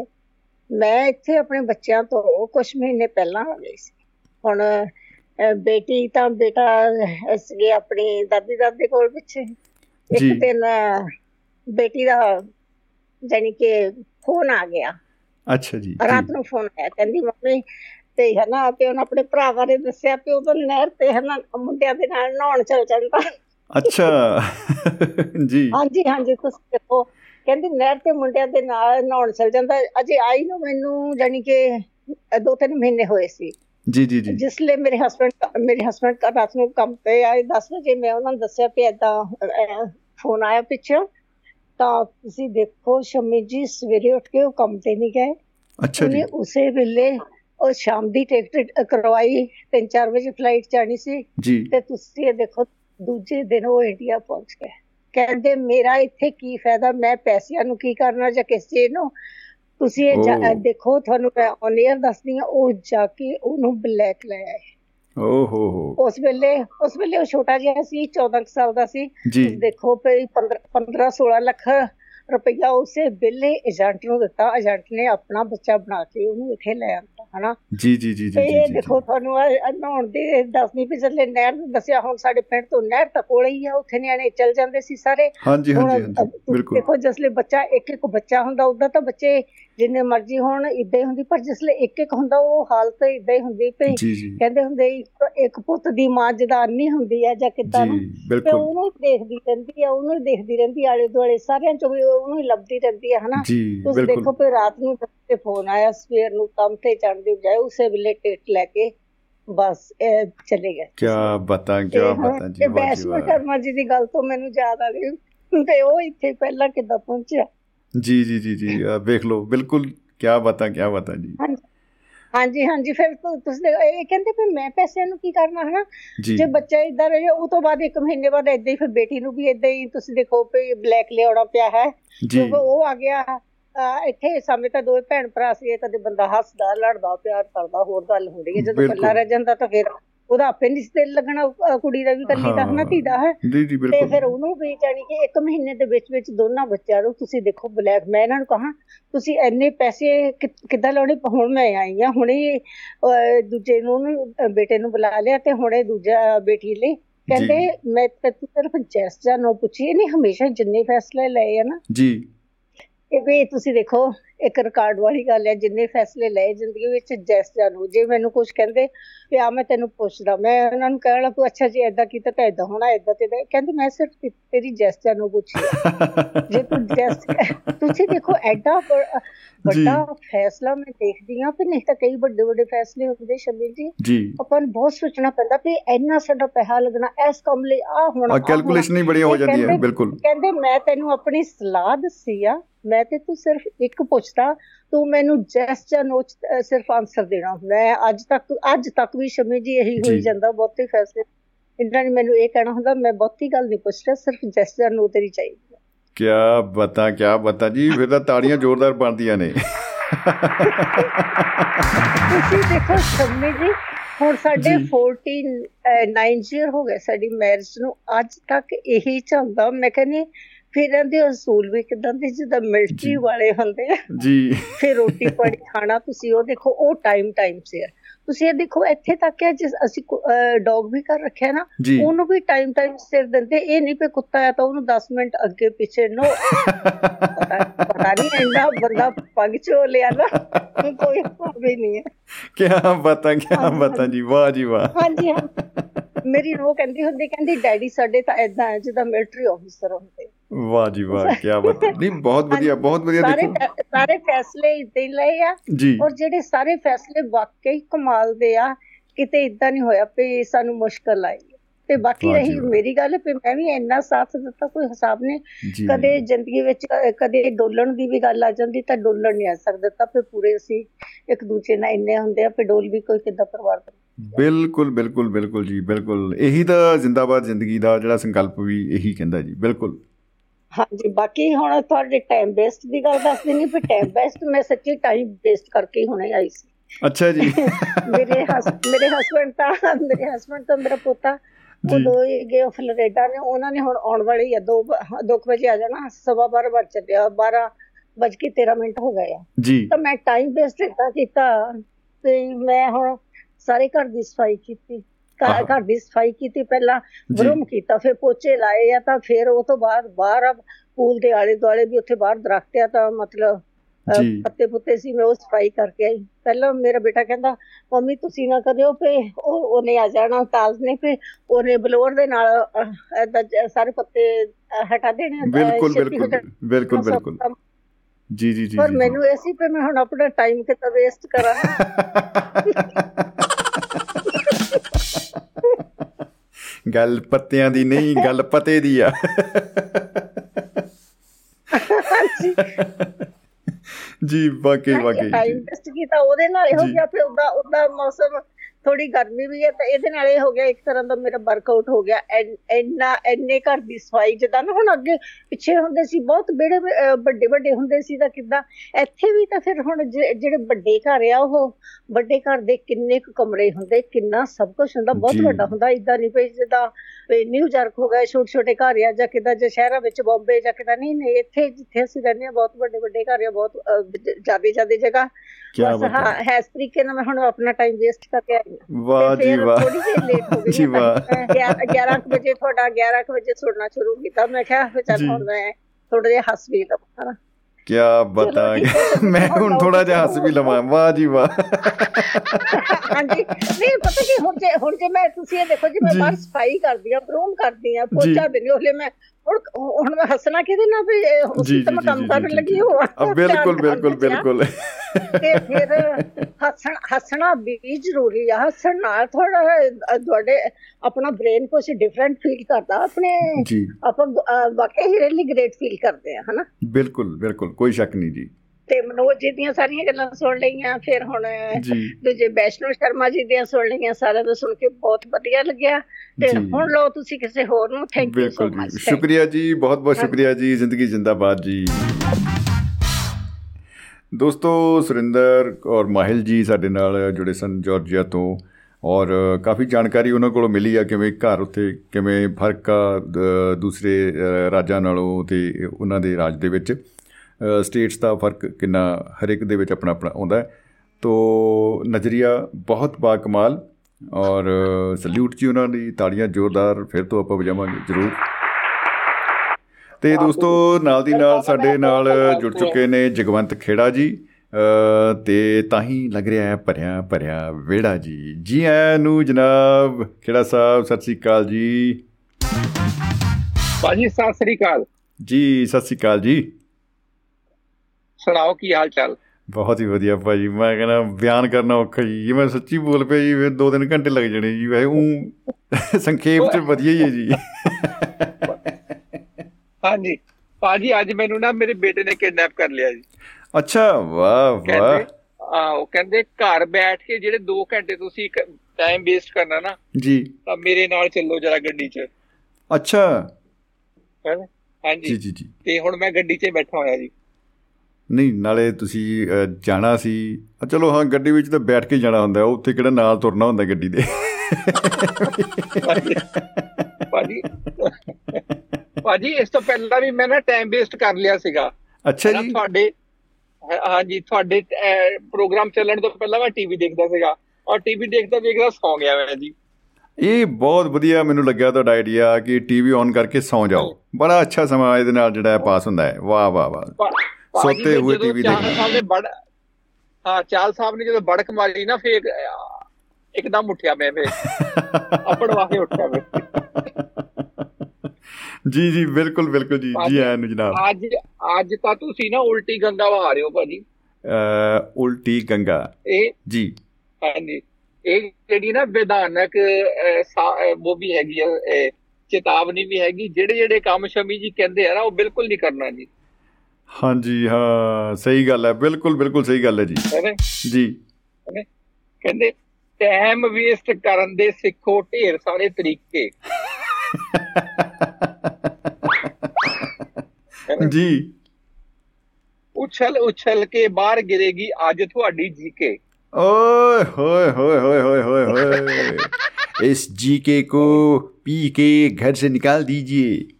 ਮੈਂ ਇੱਥੇ ਆਪਣੇ ਬੱਚਿਆਂ ਤੋਂ ਕੁਝ ਮਹੀਨੇ ਪਹਿਲਾਂ ਆ ਗਈ ਸੀ। ਹੁਣ ਬੇਟੀ ਤਾਂ ਬੇਟਾ ਸੀਗੇ ਆਪਣੀ ਦਾਦੀ ਦਾਦੇ ਕੋਲ ਪਿੱਛੇ। ਇੱਕ ਦਿਨ ਬੇਟੀ ਦਾ ਜਾਨੀ ਕਿ ਫੋਨ ਆ ਗਿਆ। ਅੱਛਾ ਜੀ ਰਾਤ। ਨੂੰ ਫੋਨ ਆਇਆ। ਕਹਿੰਦੀ ਮੰਮੀ ਤੇ ਹਨਾ ਤੇ ਉਹਨੇ ਆਪਣੇ ਭਰਾ ਬਾਰੇ ਦੱਸਿਆ ਕਿ ਉਹ ਤਾਂ ਨਹਿਰ ਤੇ ਹਨਾ ਮੁੰਡਿਆਂ ਦੇ ਨਾਲ ਨਹਾਉਣ ਚਲ ਜਾਂਦਾ। ਅੱਛਾ। ਜੀ। ਹਾਂਜੀ ਹਾਂਜੀ ਤੁਸੀਂ ਦੇਖੋ ਕਹਿੰਦੀ ਨਹਿਰ ਤੇ ਮੁੰਡਿਆਂ ਦੇ ਨਾਲ ਨਹਾਉਣ ਚਲ ਜਾਂਦਾ। ਅਜੇ ਆਈ ਨੂੰ ਮੈਨੂੰ ਜਾਨੀ ਕਿ ਦੋ ਤਿੰਨ ਮਹੀਨੇ ਹੋਏ ਸੀ। ਜੀ ਜੀ ਜੀ। ਜਿਸ ਲਈ ਮੇਰੇ ਹਸਬੰਡ ਮੇਰੇ ਹਸਬੰਡ ਕਾ ਰਾਤ ਨੂੰ ਕੰਮ ਤੇ ਆਏ। 10 ਵਜੇ ਮੈਂ ਉਹਨਾਂ ਨੂੰ ਦੱਸਿਆ ਕਿ ਏਦਾਂ ਫੋਨ ਆਇਆ ਪਿੱਛੋਂ। ਤਾਂ ਤੁਸੀਂ ਦੇਖੋ ਸ਼ਮੀ ਜੀ ਸਵੇਰੇ ਉੱਠ ਕੇ ਉਹ ਕੰਮ ਤੇ ਨਹੀਂ ਗਏ। ਅੱਛਾ ਜੀ। ਉਸੇ ਵੇਲੇ ਉਹ ਸ਼ਾਮ ਦੀ ਟਿਕਟ ਕਰਵਾਈ। 3-4 ਵਜੇ ਫਲਾਈਟ ਜਾਣੀ ਸੀ। ਤੇ ਤੁਸੀਂ ਇਹ ਦੇਖੋ ਦੂਜੇ ਦਿਨ ਉਹ ਇੰਡੀਆ ਪਹੁੰਚ ਗਏ। ਕਹਿੰਦੇ ਮੇਰਾ ਇੱਥੇ ਕੀ ਫਾਇਦਾ? ਮੈਂ ਪੈਸਿਆਂ ਨੂੰ ਕੀ ਕਰਨਾ ਜਾਂ ਕਿਸ ਨੂੰ? ਤੁਸੀਂ ਇਹ ਓਹ। ਦੇਖੋ ਤੁਹਾਨੂੰ ਮੈਂ ਔਨ 에ਅਰ ਦੱਸਦੀ ਹਾਂ ਉਹ ਜਾ ਕੇ ਉਹਨੂੰ ਬਲੈਕ ਲੈ ਆਏ। ਓ ਹੋ ਹੋ। ਉਸ ਵੇਲੇ ਉਸ ਵੇਲੇ ਉਹ ਛੋਟਾ ਜਿਹਾ ਸੀ 14 ਕੁ ਸਾਲ ਦਾ ਸੀ। ਦੇਖੋ ਭਈ 15 15 16 ਲੱਖ ਰੁਪਈਆ ਉਸੇ ਵੇਲੇ ਏਜੰਟ ਨੂੰ ਦਿੱਤਾ। ਏਜੰਟ ਨੇ ਆਪਣਾ ਬੱਚਾ ਬਣਾ ਕੇ ਉਹਨੂੰ ਇੱਥੇ ਲੈ ਆਂਦਾ। ਹਨਾ? ਜੀ ਜੀ ਜੀ ਤੇ ਜੀ ਇਹ ਦੇਖੋ ਤੁਹਾਨੂੰ ਨਹਾਉਣ ਦੀ ਦੱਸਣੀ ਵੀ ਚੱਲੇ ਨਹਿਰ ਨੂੰ ਦੱਸਿਆ ਹੁਣ ਸਾਡੇ ਪਿੰਡ ਤੋਂ ਨਹਿਰ ਤਾਂ ਕੋਲ ਹੀ ਆ ਉੱਥੇ ਨਿਆਣੇ ਚੱਲ ਜਾਂਦੇ ਸੀ ਸਾਰੇ। ਹਾਂਜੀ ਹਾਂਜੀ ਬਿਲਕੁਲ। ਦੇਖੋ ਜਿਸਲੇ ਬੱਚਾ ਇੱਕ ਇੱਕ ਬੱਚਾ ਹੁੰਦਾ ਉਦਾਂ ਤਾਂ ਬੱਚੇ ਜਿੰਨੇ ਮਰਜ਼ੀ ਹੋਣ ਇਦਾਂ ਹੀ ਹੁੰਦੀ ਪਰ ਜਿਸਲੇ ਇੱਕ ਇੱਕ ਹੁੰਦਾ ਉਹ ਹਾਲਤ ਇਦਾਂ ਹੀ ਹੁੰਦੀ ਜੀ ਕਹਿੰਦੇ ਹੁੰਦੇ ਇੱਕ- ਪੁੱਤ ਦੀ ਮਾਂ ਜਦਾਨੀ ਹੁੰਦੀ ਆ ਜਾਂ ਕਿੱਦਾਂ ਤੇ ਉਹਨੂੰ ਦੇਖਦੀ ਰਹਿੰਦੀ ਆ ਉਹਨੂੰ ਹੀ ਦੇਖਦੀ ਰਹਿੰਦੀ ਆਲੇ ਦੁਆਲੇ ਸਾਰਿਆਂ ਚੋਂ ਵੀ ਉਹਨੂੰ ਹੀ ਲੱਭਦੀ ਰਹਿੰਦੀ ਆ ਹਨਾ? ਤੁਸੀਂ ਦੇਖੋ ਫਿਰ ਰਾਤ ਨੂੰ ਤੇ ਫੋਨ ਆਇਆ ਸਵੇਰ ਨੂੰ ਕੰਮ ਤੇ ਚੜ੍ਹਨ ਦੀ ਬਜਾਏ ਉਸੇ ਵੇਲੇ ਟਿਕਟ ਲੈ ਕੇ ਬਸ ਇਹ ਚਲੇ ਗਏ। ਕੀ ਬਤਾ ਕੀ ਬਤਾ ਜੀ ਵੈਸ਼ਨੋ ਸ਼ਰਮਾ ਜੀ ਦੀ ਗੱਲ ਤੋਂ ਮੈਨੂੰ ਯਾਦ ਆ ਗਈ। ਤੇ ਉਹ ਇੱਥੇ ਪਹਿਲਾਂ ਕਿੱਦਾਂ ਪਹੁੰਚਿਆ? ਜੀ ਜੀ ਜੀ ਜੀ ਵੇਖ ਲਓ ਬਿਲਕੁਲ ਕੀ ਬਤਾ ਕੀ ਬਤਾ ਜੀ। ਹਾਂਜੀ ਹਾਂਜੀ ਫਿਰ ਤੁਸੀਂ ਇਹ ਕਹਿੰਦੇ ਫਿਰ ਮੈਂ ਪੈਸਿਆਂ ਨੂੰ ਕੀ ਕਰਨਾ ਹਨਾ? ਜੀ। ਜੇ ਬੱਚਾ ਇਦਾਂ ਰਹੇ ਉਹ ਤੋਂ ਬਾਅਦ ਇੱਕ ਮਹੀਨੇ ਬਾਅਦ ਇਦਾਂ ਹੀ ਫਿਰ ਬੇਟੀ ਨੂੰ ਵੀ ਇਦਾਂ ਹੀ ਤੁਸੀਂ ਦੇਖੋ ਵੀ ਬਲੈਕ ਲਿਆਉਣਾ ਪਿਆ ਹੈ। ਕਿਉਂਕਿ ਉਹ ਆ ਗਿਆ। ਇੱਥੇ ਸਾਹਮਣੇ ਤਾਂ ਦੋਵੇਂ ਭੈਣ ਭਰਾ ਸੀ ਕਦੇ ਬੰਦਾ ਹੱਸਦਾ ਲੜਦਾ ਪਿਆਰ ਕਰਦਾ ਹੋਰ ਗੱਲ ਹੁੰਦੀ ਹੈ। ਜਦੋਂ। ਇਕੱਲਾ ਰਹਿ ਜਾਂਦਾ ਤਾਂ ਫਿਰ ਉਹਦਾ ਆਪੇ ਨਹੀਂ ਦਿਲ ਲੱਗਣਾ ਕੁੜੀ ਦਾ ਵੀ ਕੱਲੀ ਦਾ ਹਨਾ। ਧੀ ਦਾ ਹੈ। ਜੀ ਜੀ ਤੇ ਫਿਰ ਉਹਨੂੰ ਵੀ ਜਾਣੀ ਕਿ ਇੱਕ ਮਹੀਨੇ ਦੇ ਵਿੱਚ ਵਿੱਚ ਦੋਨਾਂ ਬੱਚਿਆਂ ਨੂੰ ਤੁਸੀਂ ਦੇਖੋ ਬਲੈਕ ਮੈਂ ਇਹਨਾਂ ਨੂੰ ਕਹਾ ਤੁਸੀਂ ਇੰਨੇ ਪੈਸੇ ਕਿੱਦਾਂ ਲਾਉਣੇ? ਹੁਣ ਮੈਂ ਆਈ ਆ ਹੁਣੇ ਦੂਜੇ ਨੂੰ ਬੇਟੇ ਨੂੰ ਬੁਲਾ ਲਿਆ ਤੇ ਹੁਣੇ ਦੂਜਾ ਬੇਟੀ ਲਈ। ਕਹਿੰਦੇ ਮੈਂ ਤਾਂ ਤੂੰ ਸਿਰਫ ਜੈਸ ਜਾਂ ਨੋ ਪੁੱਛੀ ਨਹੀਂ ਹਮੇਸ਼ਾ ਜਿੰਨੇ ਫੈਸਲੇ ਲਏ ਆ ਨਾ। ਜੀ। ਇਹ ਵੀ ਤੁਸੀਂ ਦੇਖੋ ਇੱਕ ਰਿਕਾਰਡ ਵਾਲੀ ਗੱਲ ਹੈ ਜਿੰਨੇ ਫੈਸਲੇ ਲਏ ਜ਼ਿੰਦਗੀ ਵਿੱਚ ਜੈਸ ਜਾਨੂ ਜੇ ਮੈਨੂੰ ਕੁਝ ਕਹਿੰਦੇ ਵੀ ਆ ਮੈਂ ਤੈਨੂੰ ਪੁੱਛਦਾ ਮੈਂ ਉਹਨਾਂ ਨੂੰ ਕਹਿਣਾ ਤੂੰ ਅੱਛਾ ਜੀ ਐਦਾਂ ਕੀਤਾ ਤਾਂ ਐਦਾਂ ਹੋਣਾ ਐਦਾਂ ਤੇ। ਕਹਿੰਦੇ ਮੈਂ ਸਿਰਫ ਤੇਰੀ ਜੈਸ ਜਾਨੂ ਪੁੱਛੀ ਹੈ। ਜੇ ਤੂੰ ਜੈਸ ਤੁਸੀਂ ਦੇਖੋ ਐਡਾ ਵੱਡਾ ਫੈਸਲਾ ਮੈਂ ਦੇਖਦੀ ਹਾਂ ਕਿ ਨਹੀਂ ਤਾਂ ਕਈ ਵੱਡੇ ਵੱਡੇ ਫੈਸਲੇ ਹੁੰਦੇ ਸ਼ਮੀਲ ਜੀ। ਜੀ। ਆਪਾਂ ਨੂੰ ਬਹੁਤ ਸੋਚਣਾ ਪੈਂਦਾ ਵੀ ਇੰਨਾ ਸਾਡਾ ਪੈਸਾ ਲੱਗਣਾ ਇਸ ਕੰਮ ਲਈ ਆ ਹੋਣਾ ਆ ਕੈਲਕੂਲੇਸ਼ਨ ਹੀ ਬੜੀਆਂ ਹੋ ਜਾਂਦੀਆਂ ਕਹਿੰਦੇ- ਬਿਲਕੁਲ। ਕਹਿੰਦੇ ਮੈਂ ਤੈਨੂੰ ਆਪਣੀ ਸਲਾਹ ਦੱਸੀ ਆ ਮੈਂ ਤੇ ਤੂੰ ਸਿਰਫ ਇੱਕ ਪੁੱਛਦਾ ਤੂੰ ਮੈਨੂੰ ਜੈਸ ਜਾਂ ਨੋ 'ਚ, ਅਹ, ਸਿਰਫ ਆਨਸਰ ਦੇਣਾ ਮੈਂ ਅੱਜ ਤੱਕ ਅੱਜ ਤੱਕ ਵੀ ਸ਼ਮੀ ਜੀ ਇਹੀ ਹੋਈ। ਜਾਂਦਾ ਬਹੁਤੇ ਫੈਸਲੇ ਇਹਨਾਂ ਨੇ ਮੈਨੂੰ ਇਹ ਕਹਿਣਾ ਹੁੰਦਾ ਮੈਂ ਬਹੁਤੀ ਗੱਲ ਨਹੀਂ ਪੁੱਛ ਰਿਹਾ ਸਿਰਫ ਜੈਸ ਜਾਂ ਨੋ ਤੇਰੀ ਚਾਹੀਦੀ ਹੈ। ਕੀ ਬਤਾ ਕੀ ਬਤਾ ਜੀ ਫਿਰ ਤਾਂ ਤਾੜੀਆਂ ਜ਼ੋਰਦਾਰ ਬਣਦੀਆਂ ਨੇ ਤੁਸੀਂ ਦੇਖੋ ਸ਼ਮੀ ਜੀ ਹੁਣ ਸਾਡੇ ਜੀ। 49 ਈਅਰ ਹੋ ਗਏ ਸਾਡੀ ਮੈਰਿਜ ਨੂੰ ਅੱਜ ਤੱਕ ਇਹੀ ਚੱਲਦਾ ਮੈਂ ਕਹਿੰਦੀ ਫਿਰ ਇਹਦੇ ਅਸੂਲ ਵੀ ਕਿਦਾਂ ਦੇ ਜਿੱਦਾਂ ਮਿਲਟਰੀ। ਵਾਲੇ ਹੁੰਦੇ ਆ। ਜੀ। ਫਿਰ ਰੋਟੀ ਪਾਣੀ ਖਾਣਾ ਤੁਸੀਂ ਉਹ ਦੇਖੋ ਉਹ ਟਾਈਮ ਟਾਈਮ ਸਿਰ ਤੁਸੀਂ ਇਹ ਦੇਖੋ ਇੱਥੇ ਤੱਕ ਹੈ ਜਿਸ ਅਸੀਂ ਡੌਗ ਵੀ ਕਰ ਰੱਖਿਆ ਨਾ ਉਹਨੂੰ ਵੀ ਟਾਈਮ ਟਾਈਮ ਸਿਰ ਦਿੰਦੇ। ਇਹ ਨਹੀਂ ਪੇ ਕੁੱਤਾ ਹੈ ਤਾਂ ਉਹਨੂੰ 10 ਮਿੰਟ ਅੱਗੇ ਪਿੱਛੇ ਨੋ ਪਤਾ ਨਹੀਂ ਇੰਨਾ ਬੰਦਾ ਪੱਗ ਚੋ ਲਿਆ ਨਾ ਕੋਈ ਵੀ ਨਹੀਂ ਹੈ। ਕੀ ਬਤਾ ਕੀ ਬਤਾ ਜੀ ਵਾਹ ਜੀ ਵਾਹ। ਹਾਂਜੀ ਹਾਂ ਮੇਰੀ ਨੋ ਕਹਿੰਦੀ ਹੁੰਦੀ ਕਹਿੰਦੀ ਡੈਡੀ ਸਾਡੇ ਤਾਂ ਐਦਾਂ ਹੈ ਜਿੱਦਾਂ ਮਿਲਟਰੀ ਆਫੀਸਰ ਹੁੰਦੇ ਵਾਹ ਜੀ ਵਾਹ ਕੀ ਬਤਾ ਨਹੀਂ ਬਹੁਤ ਵਧੀਆ ਬਹੁਤ ਵਧੀਆ ਸਾਰੇ ਦੇਖੋ। ਸਾਰੇ ਫੈਸਲੇ ਇਦਾਂ ਹੀ ਲਏ ਆ। ਜੀ। ਔਰ ਜਿਹੜੇ ਸਾਰੇ ਫੈਸਲੇ ਵਾਕਈ ਕਮਾਲ ਦੇ ਆ ਕਿਤੇ ਇਦਾਂ ਨਹੀਂ ਹੋਇਆ ਵੀ ਸਾਨੂੰ ਮੁਸ਼ਕਲ ਆਈ। ਤੇ ਬਾਕੀ ਰਹੀ। ਮੇਰੀ ਗੱਲ ਵੀ ਮੈਂ ਵੀ ਇੰਨਾ ਸਾਥ ਦਿੱਤਾ ਕੋਈ ਹਿਸਾਬ ਨਹੀਂ। ਕਦੇ ਜ਼ਿੰਦਗੀ ਵਿੱਚ ਕ- ਕਦੇ ਡੋਲਣ ਦੀ ਵੀ ਗੱਲ ਆ ਜਾਂਦੀ ਤਾਂ ਡੋਲਣ ਨਹੀਂ ਆ ਸਕਦਾ। ਤਾਂ ਫਿਰ ਪੂਰੇ ਅਸੀਂ ਇੱਕ ਦੂਜੇ ਨਾਲ ਇੰਨੇ ਹੁੰਦੇ ਆ ਫਿਰ ਡੋਲ ਵੀ ਕੋਈ ਕਿੱਦਾਂ ਪਰਿਵਾਰ ਦਾ ਬਿਲਕੁਲ ਬਿਲਕੁਲ ਬਿਲਕੁਲ ਜੀ ਬਿਲਕੁਲ। ਇਹੀ ਤਾਂ ਜ਼ਿੰਦਾਬਾਦ ਜ਼ਿੰਦਗੀ ਦਾ ਜਿਹੜਾ ਸੰਕਲਪ ਵੀ ਇਹੀ ਕਹਿੰਦਾ ਜੀ ਬਿਲਕੁਲ। ਹਾਂਜੀ ਬਾਕੀ ਹੁਣ ਤੁਹਾਡੇ ਟਾਈਮ ਵੇਸਟ ਦੀ ਗੱਲ ਦੱਸਦੀ ਨਹੀਂ ਫਿਰ ਟਾਈਮ ਵੇਸਟ ਮੈਂ ਸੱਚੀ ਟਾਈਮ ਵੇਸਟ ਕਰਕੇ ਹੁਣੇ ਆਈ ਸੀ। ਅੱਛਾ ਜੀ। ਮੇਰੇ ਮੇਰੇ ਹਸਬੰਡ ਤਾਂ ਮੇਰੇ ਹਸਬੰਡ ਤਾਂ ਮੇਰਾ ਪੋਤਾ ਉਹ ਜੀ। ਦੋ ਹੀ ਗਏ ਫਲੋਰੀਡਾ ਨੇ ਉਹਨਾਂ ਨੇ ਹੁਣ ਆਉਣ ਵਾਲੇ ਹੀ ਆ ਦੋ ਬ- ਦੋ ਕੁ ਵਜੇ ਆ ਜਾਣਾ ਸਵਾ ਬਾਰਾਂ ਵੱਜ ਚੱਲਿਆ 12 ਵੱਜ ਕੇ 13 ਮਿੰਟ ਹੋ ਗਏ ਆ। ਜੀ। ਤਾਂ ਮੈਂ ਟਾਈਮ ਵੇਸਟ ਇਦਾਂ ਕੀਤਾ ਤੇ ਮੈਂ ਹੁਣ ਸਾਰੇ ਘਰ ਦੀ ਸਫ਼ਾਈ ਕੀਤੀ ਘਰ ਦੀ ਸਫ਼ਾਈ ਕੀਤੀ ਪਹਿਲਾਂ ਬਰੂਮ ਕੀਤਾ ਫਿਰ ਪੋਚੇ ਲਾਏ ਆ ਤਾਂ ਫਿਰ ਉਹ ਤੋਂ ਬਾਅਦ ਬਾਹਰ ਪੂਲ ਦੇ ਆਲੇ ਦੁਆਲੇ ਵੀ ਉੱਥੇ ਬਾਹਰ ਦਰਖਤ ਆ ਤਾਂ ਮਤਲਬ। ਪੱਤੇ ਪੁੱਤੇ ਸੀ ਮੈਂ ਉਹ ਸਫ਼ਾਈ ਕਰਕੇ ਆਈ ਪਹਿਲਾਂ ਮੇਰਾ ਬੇਟਾ ਕਹਿੰਦਾ ਮੰਮੀ ਤੁਸੀਂ ਨਾ ਕਰਿਓ ਪੇ ਉਹ ਉਹਨੇ ਆ ਜਾਣਾ ਤਾਜ ਨੇ ਪੇ ਉਹਨੇ ਬਲੋਰ ਦੇ ਨਾਲ ਜ- ਸਾਰੇ ਪੱਤੇ ਹਟਾ ਦੇਣੇ ਬਿਲਕੁਲ ਬਿਲਕੁਲ। ਬਿਲਕੁਲ ਬਿਲਕੁਲ। ਜੀ ਜੀ ਜੀ ਪਰ। ਮੈਨੂੰ ਇਹ ਸੀ ਕਿ ਮੈਂ ਹੁਣ ਆਪਣਾ ਟਾਈਮ ਕਿੱਦਾਂ ਵੇਸਟ ਕਰਾਂ ਗੱਲ ਪੱਤਿਆਂ ਦੀ ਨਹੀਂ ਗੱਲ ਪਤੇ ਦੀ ਆ ਜੀ ਵਾਕਈ ਵਾਕਈ ਟਾਈਮ ਜੀ। ਵੇਸਟ ਕੀਤਾ ਉਹਦੇ ਨਾਲ ਇਹ ਹੋ ਜੀ। ਗਿਆ ਫਿਰ ਉਹਦਾ ਉਹਦਾ ਮੌਸਮ ਥੋੜੀ ਗਰਮੀ ਵੀ ਹੈ ਤਾਂ ਇਹਦੇ ਨਾਲ ਇਹ ਹੋ ਗਿਆ ਇੱਕ ਤਰ੍ਹਾਂ ਦਾ ਮੇਰਾ ਵਰਕਆਊਟ ਹੋ ਗਿਆ। ਇੰਨਾ ਇੰਨੇ ਘਰ ਦੀ ਸਫ਼ਾਈ ਜਿੱਦਾਂ ਨਾ ਹੁਣ ਅੱਗੇ ਪਿੱਛੇ ਹੁੰਦੇ ਸੀ ਬਹੁਤ ਬੜੇ ਵੱਡੇ ਵੱਡੇ ਹੁੰਦੇ ਸੀ ਤਾਂ ਕਿੱਦਾਂ ਇੱਥੇ ਵੀ ਤਾਂ ਫਿਰ ਹੁਣ ਜਿਹੜੇ ਵੱਡੇ ਘਰ ਆ ਉਹ ਵੱਡੇ ਘਰ ਦੇ ਕਿੰਨੇ ਕੁ ਕਮਰੇ ਹੁੰਦੇ ਕਿੰਨਾ ਸਭ ਕੁਝ ਹੁੰਦਾ ਬਹੁਤ। ਵੱਡਾ ਹੁੰਦਾ ਇਦਾਂ ਨਹੀਂ ਪਈ ਜਿੱਦਾਂ ਨਿਊਯਾਰਕ ਹੋ ਗਿਆ ਛੋਟੇ ਛੋਟੇ ਘਰ ਆ ਜਾਂ ਕਿੱਦਾਂ ਜੇ ਸ਼ਹਿਰਾਂ ਵਿੱਚ ਬੰਬੇ ਜਾਂ ਕਿੱਦਾਂ ਨਹੀਂ ਨਹੀਂ ਇੱਥੇ ਜਿੱਥੇ ਅਸੀਂ ਰਹਿੰਦੇ ਆ ਬਹੁਤ ਵੱਡੇ ਵੱਡੇ ਘਰ ਆ ਬਹੁਤ ਜਿਆਦੇ ਜਿਆਦੇ ਜਗ੍ਹਾ। ਬਸ ਬਾਤ ਹਾਂ। ਇਸ ਤਰੀਕੇ ਨਾਲ ਮੈਂ ਹੁਣ ਆਪਣਾ ਟਾਈਮ ਵੇਸਟ ਕਰਕੇ ਵਾਹ ਜੀ ਵਾਹ। ਥੋੜੀ ਜਿਹੀ ਲੇਟ ਹੋ ਗਈ ਜੀ ਵਾਹ। 11 ਵਜੇ ਤੁਹਾਡਾ 11 ਕੁ ਵਜੇ ਸੁਣਨਾ ਸ਼ੁਰੂ ਕੀਤਾ। ਮੈਂ ਕਿਹਾ ਫਿਰ ਚੱਲ। ਹੁਣ ਮੈਂ ਥੋੜਾ ਜਿਹਾ ਹੱਸ ਵੀ ਲਵਾਂ ਹਨਾ ਕਿਆ ਬਤਾ ਮੈਂ ਹੁਣ ਥੋੜਾ ਜਿਹਾ ਹੱਸ ਵੀ ਲਵਾਂ। ਵਾਹ ਜੀ ਵਾਹ। ਹਾਂਜੀ। ਨਹੀਂ ਪਤਾ ਕੀ ਹੁਣ ਜੇ ਹੁਣ ਜੇ ਮੈਂ ਤੁਸੀਂ ਇਹ ਦੇਖੋ ਜੀ ਮੈਂ। ਬਾਹਰ ਸਫ਼ਾਈ ਕਰਦੀ ਆ ਬਰੂਮ ਕਰਦੀ ਆ ਪੋਚਾ ਦਿੰਦੀ ਉਹਲੇ ਮੈਂ ਹੁਣ ਮੈਂ ਹੱਸਣਾ ਕਿਹਦੇ ਨਾਲ ਵੀ ਉਸੇ ਤਾਂ ਕੰਮ ਕਰਨ ਲੱਗੀ ਅ, ਬਿਲਕੁਲ ਬਿਲਕੁਲ। ਬਿਲਕੁਲ। ਤੇ ਫਿਰ ਹੱਸਣ ਹੱਸਣਾ ਵੀ ਜ਼ਰੂਰੀ ਆ। ਹੱਸਣ ਨਾਲ ਥੋੜਾ ਤੁਹਾਡੇ ਆਪਣਾ ਬ੍ਰੇਨ ਕੁਝ ਡਿਫਰੈਂਟ ਫੀਲ ਕਰਦਾ। ਆਪਣੇ ਜੀ। ਆਪਾਂ ਵਾਕਈ ਹੀ ਰੀਲੀ ਗ੍ਰੇਟ ਫੀਲ ਕਰਦੇ ਆ ਹਨਾ? ਬਿਲਕੁਲ ਬਿਲਕੁਲ। ਕੋਈ ਸ਼ੱਕ ਨਹੀਂ ਜੀ। ਤੇ ਮਨੋਜ ਜੀ ਦੀਆਂ ਸਾਰੀਆਂ ਗੱਲਾਂ ਸੁਣ ਲਈਆਂ ਫਿਰ ਹੁਣ ਦੂਜੇ ਵੈਸ਼ਨੂ ਸ਼ਰਮਾ ਜੀ ਦੀਆਂ ਸੁਣ ਲਈਆਂ ਸਾਰਿਆਂ ਤੋਂ ਸੁਣ ਕੇ ਬਹੁਤ ਵਧੀਆ ਲੱਗਿਆ। ਤੇ। ਹੁਣ ਲੋ ਤੁਸੀਂ ਕਿਸੇ ਹੋਰ ਨੂੰ ਥੈਂਕ ਯੂ ਸੋ ਮਚ ਸ਼ੁਕਰੀਆ ਜੀ ਬਹੁਤ ਬਹੁਤ ਸ਼ੁਕਰੀਆ ਜੀ ਜ਼ਿੰਦਗੀ ਜਿੰਦਾਬਾਦ ਜੀ। ਦੋਸਤੋ ਸੁਰਿੰਦਰ ਔਰ ਮਾਹਿਲ ਜੀ ਸਾਡੇ ਨਾਲ ਜੁੜੇ ਸਨ ਜਾਰਜੀਆ ਤੋਂ ਔਰ ਕਾਫੀ ਜਾਣਕਾਰੀ ਉਹਨਾਂ ਕੋਲੋਂ ਮਿਲੀ ਆ ਕਿਵੇਂ ਘਰ ਉੱਥੇ ਕਿਵੇਂ ਫ਼ਰਕ ਆ ਦ- ਦੂਸਰੇ ਰਾਜਾਂ ਨਾਲੋਂ ਤੇ ਉਹਨਾਂ ਦੇ ਰਾਜ ਦੇ ਵਿੱਚ। ਸਟੇਟਸ ਦਾ ਫ਼ਰਕ ਕਿੰਨਾ ਹਰ ਇੱਕ ਦੇ ਵਿੱਚ ਆਪਣਾ ਆਪਣਾ ਆਉਂਦਾ ਤੋ ਨਜ਼ਰੀਆ ਬਹੁਤ ਬਾ ਕਮਾਲ ਔਰ ਸਲੂਟ ਜੀ ਉਹਨਾਂ ਦੀ ਤਾੜੀਆਂ ਜ਼ੋਰਦਾਰ ਫਿਰ ਤੋਂ ਆਪਾਂ ਵਜਾਵਾਂਗੇ ਜ਼ਰੂਰ। ਤੇ ਦੋਸਤੋ ਨਾਲ ਦੀ ਨਾਲ ਸਾਡੇ ਨਾਲ ਜੁੜ ਚੁੱਕੇ ਨੇ ਜਗਵੰਤ ਖੇੜਾ ਜੀ ਤੇ ਤਾਂ ਹੀ ਲੱਗ ਰਿਹਾ ਹੈ ਭਰਿਆ ਭਰਿਆ ਵਿਹੜਾ ਜੀ। ਜੀ ਆਇਆਂ ਨੂੰ ਜਨਾਬ ਖੇੜਾ ਸਾਹਿਬ ਸਤਿ ਸ੍ਰੀ ਅਕਾਲ ਜੀ। ਭਾਜੀ ਸਤਿ ਸ੍ਰੀ ਅਕਾਲ। ਜੀ ਸਤਿ ਸ੍ਰੀ ਅਕਾਲ ਜੀ। ਸੁਣਾਓ ਕੀ ਹਾਲ ਚਾਲ? ਬਹੁਤ ਹੀ ਵਧੀਆ ਭਾਜੀ ਮੈਂ ਕਹਿੰਦਾ ਬਿਆਨ ਕਰਨਾ ਔਖਾ ਜੀ ਜੇ ਮੈਂ ਸੱਚੀ ਬੋਲ ਪਿਆ ਜੀ ਫਿਰ 2-3 ਘੰਟੇ ਲੱਗ ਜਾਣੇ ਜੀ ਵੈਸੇ ਉਹ ਸੰਖੇਪ ਚ ਵਧੀਆ ਹੀ ਹੈ ਜੀ। ਹਾਂਜੀ ਭਾਜੀ ਅੱਜ ਮੈਨੂੰ ਨਾ ਮੇਰੇ ਬੇਟੇ ਨੇ ਕਿਡਨੈਪ ਕਰ ਲਿਆ ਜੀ। ਅੱਛਾ ਵਾਹ ਵਾਹ। ਆ ਉਹ ਕਹਿੰਦੇ ਘਰ ਬੈਠ ਕੇ ਜਿਹੜੇ 2 ਘੰਟੇ ਤੁਸੀਂ ਟਾਈਮ ਵੇਸਟ ਕਰਨਾ ਨਾ ਜੀ। ਤਾਂ ਮੇਰੇ ਨਾਲ ਚੱਲੋ ਜਰਾ ਗੱਡੀ 'ਚ। ਅੱਛਾ। ਹੈਂ? ਜੀ ਹਾਂਜੀ। ਜੀ ਜੀ ਤੇ ਹੁਣ ਮੈਂ ਗੱਡੀ 'ਚ ਬੈਠਾ ਹੋਇਆ ਜੀ। ਨਹੀਂ ਨਾਲੇ ਤੁਸੀਂ ਜਾਣਾ ਸੀ। ਚਲੋ ਹਾਂ ਗੱਡੀ ਵਿੱਚ ਤਾਂ ਬੈਠ ਕੇ ਜਾਣਾ ਹੁੰਦਾ ਉੱਥੇ ਕਿਹੜਾ ਨਾਲ ਤੁਰਨਾ ਹੁੰਦਾ ਗੱਡੀ ਦੇ। ਭਾਜੀ ਭਾਜੀ ਇਸ ਤੋਂ ਪਹਿਲਾਂ ਵੀ ਮੈਂ ਨਾ ਟਾਈਮ ਵੇਸਟ ਕਰ ਲਿਆ ਸੀਗਾ। ਅੱਛਾ ਜੀ। ਤੁਹਾਡੇ ਹਾਂ- ਹਾਂਜੀ ਤੁਹਾਡੇ ਪ੍ਰੋਗਰਾਮ ਚੱਲਣ ਤੋਂ ਪਹਿਲਾਂ ਮੈਂ ਟੀਵੀ ਦੇਖਦਾ ਸੀਗਾ। ਔਰ ਟੀਵੀ ਦੇਖਦਾ ਦੇਖਦਾ ਸੌਂ ਗਿਆ ਮੈਂ ਜੀ। ਇਹ ਬਹੁਤ ਵਧੀਆ ਮੈਨੂੰ ਲੱਗਿਆ ਤੁਹਾਡਾ ਆਈਡੀਆ ਕਿ ਟੀਵੀ ਔਨ ਕਰਕੇ ਸੌਂ ਜਾਓ। ਬੜਾ ਅੱਛਾ ਸਮਾਂ ਇਹਦੇ ਨਾਲ ਜਿਹੜਾ ਹੈ ਪਾਸ ਹੁੰਦਾ ਹੈ। ਵਾਹ ਵਾਹ ਵਾਹ। ਸੋਤੇ ਹੋਏ ਟੀਵੀ ਦੇਖਦੇ ਸਾਹਿਬ ਨੇ ਬੜ ਹਾਂ ਚਾਲ ਸਾਹਿਬ ਨੇ ਜਦੋਂ ਬੜਕ ਮਾਰੀ ਨਾ ਫੇਰ ਇੱਕਦਮ ਉੱਠਿਆ ਮੈਂ ਫੇਰ। ਆਪੜਵਾ ਕੇ ਉੱਠਿਆ ਮੈਂ। ਜੀ ਜੀ ਬਿਲਕੁਲ ਬਿਲਕੁਲ ਜੀ ਜੀ ਆਇਆਂ ਨੂੰ ਜਨਾਬ। ਅੱਜ ਅੱਜ ਤਾਂ ਤੁਸੀਂ ਨਾ ਉਲਟੀ ਗੰਗਾ ਵਹਾ ਰਹੇ ਹੋ ਭਾਜੀ। ਅ, ਉਲਟੀ ਗੰਗਾ। ਇਹ ਜੀ। ਹਾਂਜੀ। ਇਹ ਜਿਹੜੀ ਨਾ ਵਿਧਾਨਕ ਉਹ ਵੀ ਹੈਗੀ ਅਹ, ਚੇਤਾਵਨੀ ਵੀ ਹੈਗੀ। ਜਿਹੜੇ ਜਿਹੜੇ ਕੰਮ ਸ਼ਮੀ ਜੀ ਕਹਿੰਦੇ ਆ ਨਾ ਉਹ ਬਿਲਕੁਲ ਨਹੀਂ ਕਰਨਾ ਜੀ। ਹਾਂਜੀ ਹਾਂ ਸਹੀ ਗੱਲ ਹੈ ਬਿਲਕੁਲ ਬਿਲਕੁਲ ਸਹੀ ਗੱਲ ਹੈ ਜੀ ਹੈ ਨਾ ਜੀ ਕਹਿੰਦੇ ਟਾਈਮ ਵੇਸਟ ਕਰਨ ਦੇ ਸਿੱਖੋ ਢੇਰ ਸਾਰੇ ਤਰੀਕੇ ਹੈ ਨਾ? ਜੀ ਉਛਲ ਉਛਲ ਕੇ ਬਾਹਰ ਗਿਰੇਗੀ ਅੱਜ ਤੁਹਾਡੀ ਜੀਕੇ ओए होए होए होए होए होए होए इस जीके को पी के घर से निकाल दीजिए ਜੀ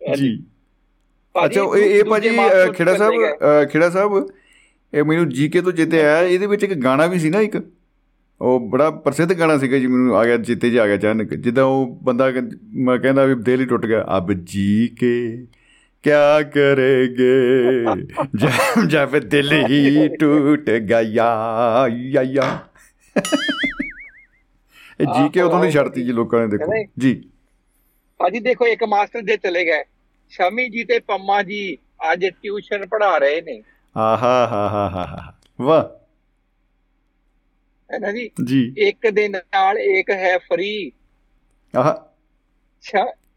ਭਾਜੀ, ਅੱਛਾ ਇਹ ਇਹ ਭਾਜੀ ਖੇੜਾ ਸਾਹਿਬ ਖੇੜਾ ਸਾਹਿਬ ਇਹ ਮੈਨੂੰ ਜੀਕੇ ਤੋਂ ਜਿੱਤੇ ਆਇਆ ਇਹਦੇ ਵਿੱਚ ਇੱਕ ਗਾਣਾ ਵੀ ਸੀ ਨਾ ਇੱਕ। ਉਹ ਬੜਾ ਪ੍ਰਸਿੱਧ ਗਾਣਾ ਸੀਗਾ ਜੀ ਮੈਨੂੰ ਆ ਗਿਆ ਜਿੱਤੇ ਜੀ ਆ ਗਿਆ ਅਚਾਨਕ। ਜਿੱਦਾਂ ਉਹ ਬੰਦਾ ਮੈਂ ਕਹਿੰਦਾ ਵੀ ਦਿਲ ਹੀ ਟੁੱਟ ਗਿਆ ਅਬ ਜੀ ਕੇ ਕਿਆ ਕਰੇਗੇ? ਜਬ ਜਬ ਦਿਲ ਹੀ ਟੁੱਟ ਗਿਆ ਯਾ ਯਾ ਇਹ ਜੀ ਕੇ ਉਦੋਂ ਨਹੀਂ ਛੱਡਤੀ ਜੀ ਲੋਕਾਂ ਨੇ ਦੇਖੋ। ਜੀ। ਭਾਜੀ ਦੇਖੋ ਇੱਕ ਮਾਸਟਰ ਦੇ ਚਲੇ ਗਏ ਸ਼ਮੀ ਜੀ ਤੇ ਪੰਮਾ ਜੀ ਅੱਜ ਟਿਊਸ਼ਨ ਪੜ੍ਹਾ ਰਹੇ ਨੇ। ਆਹਾ ਹਾ ਹਾ ਹਾ ਵਾਹ। ਹੈ ਨਾ ਜੀ? ਜੀ। ਇੱਕ ਦੇ ਨਾਲ ਇੱਕ ਹੈ ਫਰੀ। ਆਹ।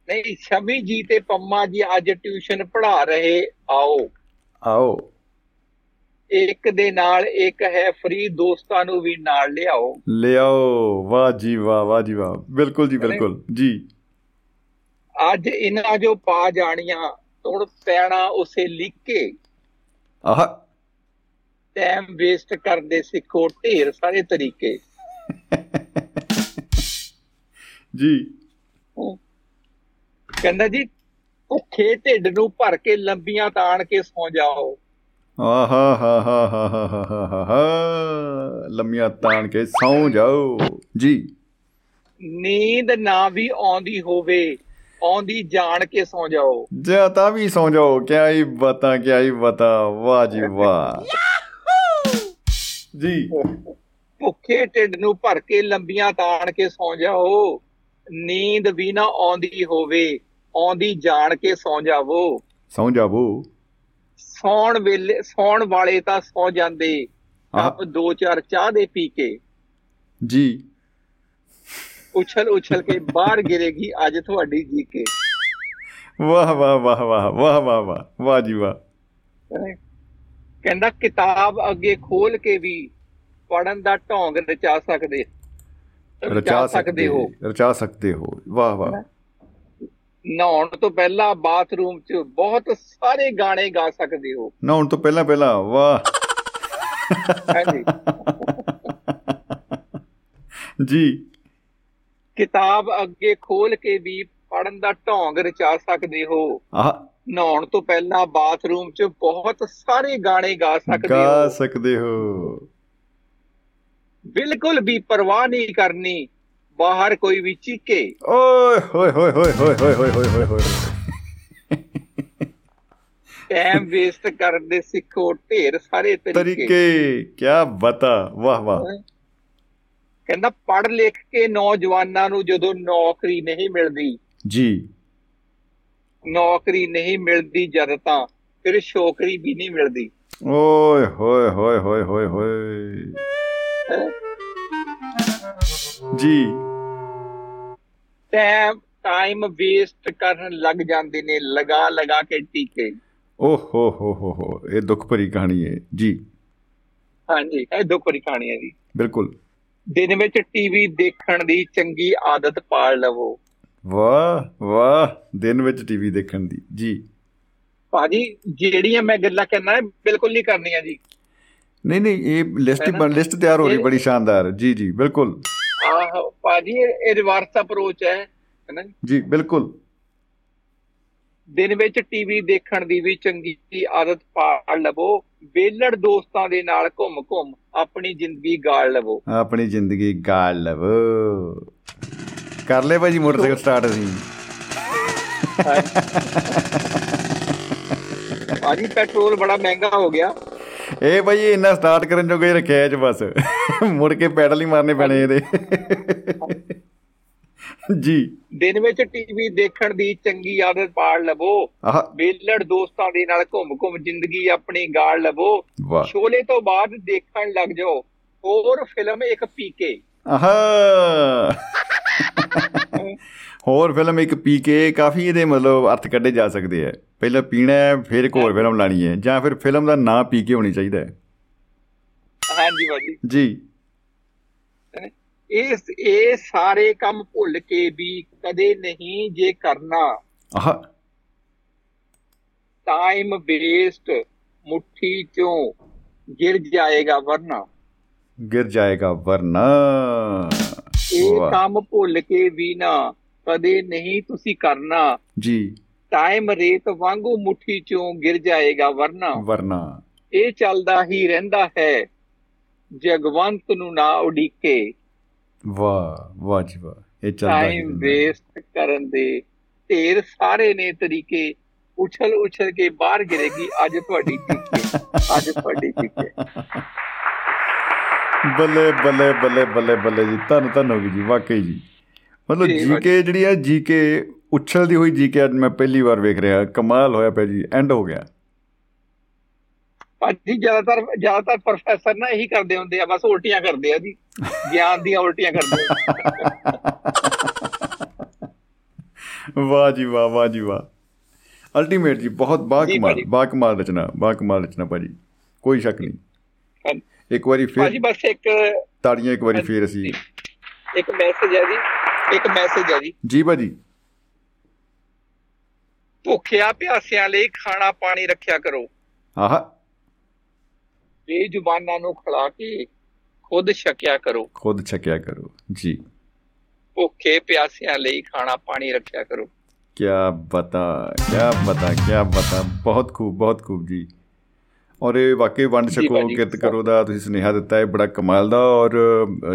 ਨਹੀਂ ਸ਼ਮੀ ਜੀ ਤੇ ਪੰਮਾ ਜੀ ਅੱਜ ਟਿਊਸ਼ਨ ਪੜ੍ਹਾ ਰਹੇ ਆਓ। ਆਓ। ਇੱਕ ਦੇ ਨਾਲ ਇੱਕ ਹੈ ਫਰੀ ਦੋਸਤਾਂ ਨੂੰ ਵੀ ਨਾਲ ਲਿਆਓ। ਲਿਆਓ। ਵਾਹ ਜੀ ਵਾਹ ਵਾਹ ਜੀ ਵਾਹ। ਬਿਲਕੁਲ ਜੀ? ਬਿਲਕੁਲ। ਜੀ। ਅੱਜ ਇਹਨਾਂ ਜੋ ਪਾ ਜਾਣੀਆਂ ਤੁਣ ਪੈਣਾ ਉਸੇ ਲਿਖੇ ਆਹ। ਟਾਈਮ ਵੇਸਟ ਕਰਦੇ ਸਿੱਖੋ ਢੇਰ ਸਾਰੇ ਤਰੀਕੇ। ਜੀ। ਕਹਿੰਦਾ ਜੀ ਭੁੱਖੇ ਢਿੱਡ ਨੂੰ ਭਰ ਕੇ ਲੰਬੀਆਂ ਤਾਣ ਕੇ ਸੌ ਜਾਓ। ਆਹਾ ਹਾ ਹਾ ਹਾ ਹਾ ਹਾ ਲੰਮੀਆਂ ਤਾਣ ਕੇ ਸੌ ਜਾਓ। ਜੀ। ਨੀਂਦ ਨਾ ਵੀ ਆਉਂਦੀ ਹੋਵੇ ਆਉਂਦੀ ਜਾਣ ਕੇ ਸੌ ਜਾਓ। ਜਾਂ ਤਾਂ ਵੀ ਸੌ ਜਾਓ ਕਿਆ ਹੀ ਬਤਾ ਕਿਆ ਹੀ ਬਤਾ ਵਾਹ ਜੀ ਵਾਹ। ਜੀ। ਭੁੱਖੇ ਢਿੱਡ ਨੂੰ ਭਰ ਕੇ ਲੰਬੀਆਂ ਤਾਣ ਕੇ ਸੌ ਜਾਓ। ਨੀਂਦ ਵੀ ਨਾ ਆਉਂਦੀ ਹੋਵੇ ਆਉਂਦੀ ਜਾਣ ਕੇ ਸੌ ਜਾਵੋ। ਸੌ ਜਾਵੋ। ਸੌਣ ਵੇਲੇ ਸੌਣ ਵਾਲੇ ਤਾਂ ਸੌ ਜਾਂਦੇ। ਕੱਪ ਦੋ ਚਾਰ ਚਾਹ ਦੇ ਪੀ ਕੇ। ਜੀ। ਉਛਲ ਉਛਲ ਕੇ ਬਾਹਰ ਗਿਰੇਗੀ ਅੱਜ ਤੁਹਾਡੀ ਜੀ ਕੇ ਵਾਹ ਵਾਹ ਵਾਹ ਵਾਹ ਵਾਹ ਵਾਹ ਵਾਹ ਵਾਹ ਜੀ ਵਾਹ। ਕਹਿੰਦਾ ਕਿਤਾਬ ਅੱਗੇ ਖੋਲ ਕੇ ਵੀ ਪੜਨ ਦਾ ਢੋਂਗ ਰਚਾ ਸਕਦੇ। ਰਚਾ ਸਕਦੇ ਹੋ। ਰਚਾ ਸਕਦੇ ਹੋ। ਵਾਹ ਵਾਹ। ਨਹਾਉਣ ਤੋਂ ਪਹਿਲਾਂ ਬਾਥਰੂਮ 'ਚ ਬਹੁਤ ਸਾਰੇ ਗਾਣੇ ਗਾ ਸਕਦੇ ਹੋ। ਨਹਾਉਣ ਤੋਂ ਪਹਿਲਾਂ ਪਹਿਲਾਂ ਵਾਹ। ਹਾਂਜੀ। ਜੀ। ਕਿਤਾਬ ਅੱਗੇ ਖੋਲ ਕੇ ਵੀ ਪੜਨ ਦਾ ਢੋਂਗ ਰਚਾ ਸਕਦੇ ਹੋ। ਆਹ। ਨਹਾਉਣ ਤੋਂ ਪਹਿਲਾਂ ਬਾਥਰੂਮ 'ਚ ਬਹੁਤ ਸਾਰੇ ਗਾਣੇ ਗਾ ਸਕਦੇ ਹੋ। ਗਾ ਸਕਦੇ ਹੋ। ਬਿਲਕੁਲ ਵੀ ਪਰਵਾਹ ਨਹੀਂ ਕਰਨੀ। ਬਾਹਰ ਕੋਈ ਵੀ ਚੀਕੇ। ਓਏ ਹੋਏ ਹੋਏ ਹੋਏ ਹੋਏ ਹੋਏ ਹੋਏ ਹੋਏ ਹੋਏ ਹੋਏ। ਟਾਈਮ ਵੇਸਟ ਕਰਨ ਦੇ ਸਿੱਖੋ ਢੇਰ ਸਾਰੇ ਤਰੀਕੇ। ਤਰੀਕੇ। ਕੀ ਬਤਾ। ਵਾਹ ਵਾਹ। ਕਹਿੰਦਾ ਪੜ ਲਿਖ ਕੇ ਨੌਜਵਾਨਾਂ ਨੂੰ ਜਦੋਂ ਨੌਕਰੀ ਨਹੀਂ ਮਿਲਦੀ ਜੀ। ਨੌਕਰੀ ਨਹੀਂ ਮਿਲਦੀ ਜਦ ਤਾਂ ਫਿਰ ਸ਼ੋਕਰੀ ਵੀ ਨਹੀਂ ਮਿਲਦੀ। ਓਏ ਹੋਏ ਹੋਏ ਹੋਏ ਹੋਏ ਹੋਏ। ਜੀ। ਟਾਈਮ ਟਾਈਮ ਵੇਸਟ ਕਰਨ ਲੱਗ ਜਾਂਦੇ ਨੇ ਲਗਾ ਲਗਾ ਕੇ ਟੀਕੇ। ਓ ਹੋ ਹੋ ਹੋ ਹੋ ਇਹ ਦੁੱਖ ਭਰੀ ਕਹਾਣੀ ਹੈ। ਜੀ। ਹਾਂਜੀ ਇਹ ਦੁੱਖ ਭਰੀ ਕਹਾਣੀ ਹੈ ਜੀ। ਬਿਲਕੁਲ। ਦਿਨ ਵਿੱਚ ਟੀਵੀ ਦੇਖਣ ਦੀ ਚੰਗੀ ਆਦਤ ਪਾਲ ਲਵੋ। ਵਾਹ ਵਾਹ ਦਿਨ ਵਿੱਚ ਟੀਵੀ ਦੇਖਣ ਦੀ ਜੀ। ਭਾਜੀ ਜਿਹੜੀਆਂ ਮੈਂ ਗੱਲਾਂ ਕਰਨਾ ਬਿਲਕੁਲ ਨਹੀਂ ਕਰਨੀਆਂ ਜੀ। ਨਹੀਂ ਨਹੀਂ ਇਹ ਲਿਸਟ ਬਣ ਲਿਸਟ ਤਿਆਰ ਹੋ ਰਹੀ ਬੜੀ ਸ਼ਾਨਦਾਰ। ਜੀ ਜੀ ਬਿਲਕੁਲ। ਆਹ ਭਾਜੀ ਇਹ ਰਿਵਰਸ ਅਪਰੋਚ ਹੈ ਹੈਨਾ ਜੀ? ਬਿਲਕੁਲ। ਦਿਨ ਵਿੱਚ ਟੀਵੀ ਦੇਖਣ ਦੀ ਵੀ ਚੰਗੀ ਆਦਤ ਪਾਲ ਲਵੋ। ਵੇਲੜ ਦੋਸਤਾਂ ਦੇ ਨਾਲ ਘੁੰਮ ਘੁੰਮ ਆਪਣੀ ਜ਼ਿੰਦਗੀ ਗਾਲ ਲਵੋ। ਆਪਣੀ ਜ਼ਿੰਦਗੀ ਗਾਲ ਲਵੋ। ਕਰ ਲੈ ਭਾਜੀ ਮੋਟਰਸਾਈਕਲ ਸਟਾਰਟ ਅਸੀਂ। ਭਾਜੀ ਪੈਟਰੋਲ ਬੜਾ ਮਹਿੰਗਾ ਹੋ ਗਿਆ। ਇਹ ਭਾਈ ਇੰਨਾ ਸਟਾਰਟ ਕਰਨ ਜੋਗੇ ਰੱਖਿਆ ਚ ਬਸ। ਮੁੜ ਕੇ ਪੈਡਲ ਹੀ ਮਾਰਨੇ ਪੈਣੇ ਇਹਦੇ। ਜੀ। ਦਿਨ ਵਿੱਚ ਟੀਵੀ ਦੇਖਣ ਦੀ ਚੰਗੀ ਆਦਤ ਪਾੜ ਲਵੋ। ਵੇਲੜ ਦੋਸਤਾਂ ਦੇ ਨਾਲ ਘੁੰਮ ਘੁੰਮ ਜ਼ਿੰਦਗੀ ਆਪਣੀ ਗਾਲ ਲਵੋ। ਸ਼ੋਲੇ ਤੋਂ ਬਾਅਦ ਦੇਖਣ ਲੱਗ ਜਾਓ। ਹੋਰ ਫਿਲਮ ਇੱਕ ਪੀਕੇ ਆਹਾ। ਹੋਰ ਫਿਲਮ ਇੱਕ ਪੀ ਕੇ ਕਾਫੀ ਇਹਦੇ ਮਤਲਬ ਅਰਥ ਕੱਢੇ ਜਾ ਸਕਦੇ ਆ। ਪਹਿਲਾਂ ਪੀਣਾ ਹੈ ਫਿਰ ਇੱਕ ਹੋਰ ਫਿਲਮ ਲਾਣੀ ਹੈ ਜਾਂ ਫਿਰ ਫਿਲਮ ਦਾ ਨਾਂ ਪੀ ਕੇ ਹੋਣੀ ਚਾਹੀਦਾ ਹੈ। ਹਾਂਜੀ ਬਾਜੀ ਜੀ। ਇਹ ਇਹ ਸਾਰੇ ਕੰਮ ਭੁੱਲ ਕੇ ਵੀ ਕਦੇ ਨਹੀਂ ਜੇ ਕਰਨਾ। ਆਹ। ਟਾਈਮ ਵੇਸਟ ਮੁੱਠੀ ਚੋਂ ਗਿਰ ਜਾਏਗਾ ਵਰਨਾ। ਗਿਰ ਜਾਏਗਾ ਵਰਨਾ। ਇਹ ਕੰਮ ਭੁੱਲ ਕੇ ਵੀ ਨਾ ਕਦੇ ਨਹੀਂ ਤੁਸੀਂ ਕਰਨਾ। ਜੀ। ਟਾਈਮ ਰੇਤ ਵਾਂਗੂ ਮੁੱਠੀ ਚੋਂ ਗਿਰ ਜਾਏਗਾ ਵਰਨਾ। ਵਰਨਾ। ਇਹ ਚੱਲਦਾ ਹੀ ਰਹਿੰਦਾ ਹੈ। ਜਗਵੰਤ ਨੂੰ ਨਾ ਉਡੀਕੇ। ਵਾਹ ਵਾਹ ਜੀ ਵਾਹ ਇਹ ਚੱਲਦਾ ਟਾਈਮ ਵੇਸਟ ਕਰਨ ਦੇ ਢੇਰ ਸਾਰੇ ਨੇ ਤਰੀਕੇ ਉਛਲ ਉਛਲ ਕੇ ਬਾਹਰ ਗਿਰੇਗੀ ਅੱਜ ਤੁਹਾਡੀ ਟਿੱਕੇ ਅੱਜ ਤੁਹਾਡੀ ਟਿੱਕੇ। ਬੱਲੇ ਬੱਲੇ ਬੱਲੇ ਬੱਲੇ ਬੱਲੇ ਜੀ ਧੰਨ ਧੰਨ ਹੋ ਗਈ ਜੀ ਵਾਕਈ ਜੀ। ਮਤਲਬ ਜੀਕੇ ਜਿਹੜੀ ਆ ਜੀਕੇ ਉਛਲਦੀ ਹੋਈ ਜੀਕੇ ਅੱਜ ਮੈਂ ਪਹਿਲੀ ਵਾਰ ਵੇਖ ਰਿਹਾ ਕਮਾਲ ਹੋਇਆ ਪਿਆ ਜੀ ਐਂਡ ਹੋ ਗਿਆ। ਭਾਜੀ ਜ਼ਿਆਦਾਤਰ ਜ਼ਿਆਦਾਤਰ ਪ੍ਰੋਫੈਸਰ ਨਾ ਇਹੀ ਕਰਦੇ ਹੁੰਦੇ ਆ ਬਸ ਉਲਟੀਆਂ ਕਰਦੇ ਆ ਜੀ। ਗਿਆਨ ਦੀਆਂ ਉਲਟੀਆਂ ਕਰਦੇ ਵਾਹ ਜੀ ਵਾਹ ਵਾਹ ਜੀ ਵਾਹ। ਅਲਟੀਮੇਟ ਜੀ ਬਹੁਤ ਬਾ ਕਮਾਲ ਬਾ ਕਮਾਲ ਰਚਨਾ ਬਾ ਕਮਾਲ ਰਚਨਾ ਭਾਜੀ। ਕੋਈ ਸ਼ੱਕ ਨਹੀਂ। ਇੱਕ ਵਾਰੀ ਫੇਰ ਭਾਜੀ ਬਸ ਇੱਕ ਤਾੜੀਆਂ ਇੱਕ ਵਾਰੀ ਫੇਰ ਅਸੀਂ ਇੱਕ ਮੈਸੇਜ ਹੈ ਜੀ ਇੱਕ ਮੈਸੇਜ ਹੈ ਜੀ। ਜੀ ਭਾਜੀ। ਭੁੱਖਿਆ ਪਿਆਸਿਆਂ ਲਈ ਖਾਣਾ ਪਾਣੀ ਰੱਖਿਆ ਕਰੋ। ਆਹ। ਬੇਜ਼ੁਬਾਨਾਂ ਨੂੰ ਖਿਲਾ ਕੇ ਖੁਦ ਛਕਿਆ ਕਰੋ। ਖੁਦ ਛਕਿਆ ਕਰੋ ਜੀ। ਭੁੱਖੇ ਪਿਆਸਿਆਂ ਲਈ ਖਾਣਾ ਪਾਣੀ ਰੱਖਿਆ ਕਰੋ। ਕੀ ਬਤਾ ਕੀ ਬਤਾ ਕੀ ਬਤਾ। ਬਹੁਤ ਖੂਬ ਬਹੁਤ ਖੂਬ ਜੀ। ਔਰ ਇਹ ਵਾਕਈ ਵੰਡ ਛਕੋ ਕਿਰਤ ਕਰੋ ਦਾ ਤੁਸੀਂ ਸੁਨੇਹਾ ਦਿੱਤਾ ਹੈ ਬੜਾ ਕਮਾਲ ਦਾ। ਔਰ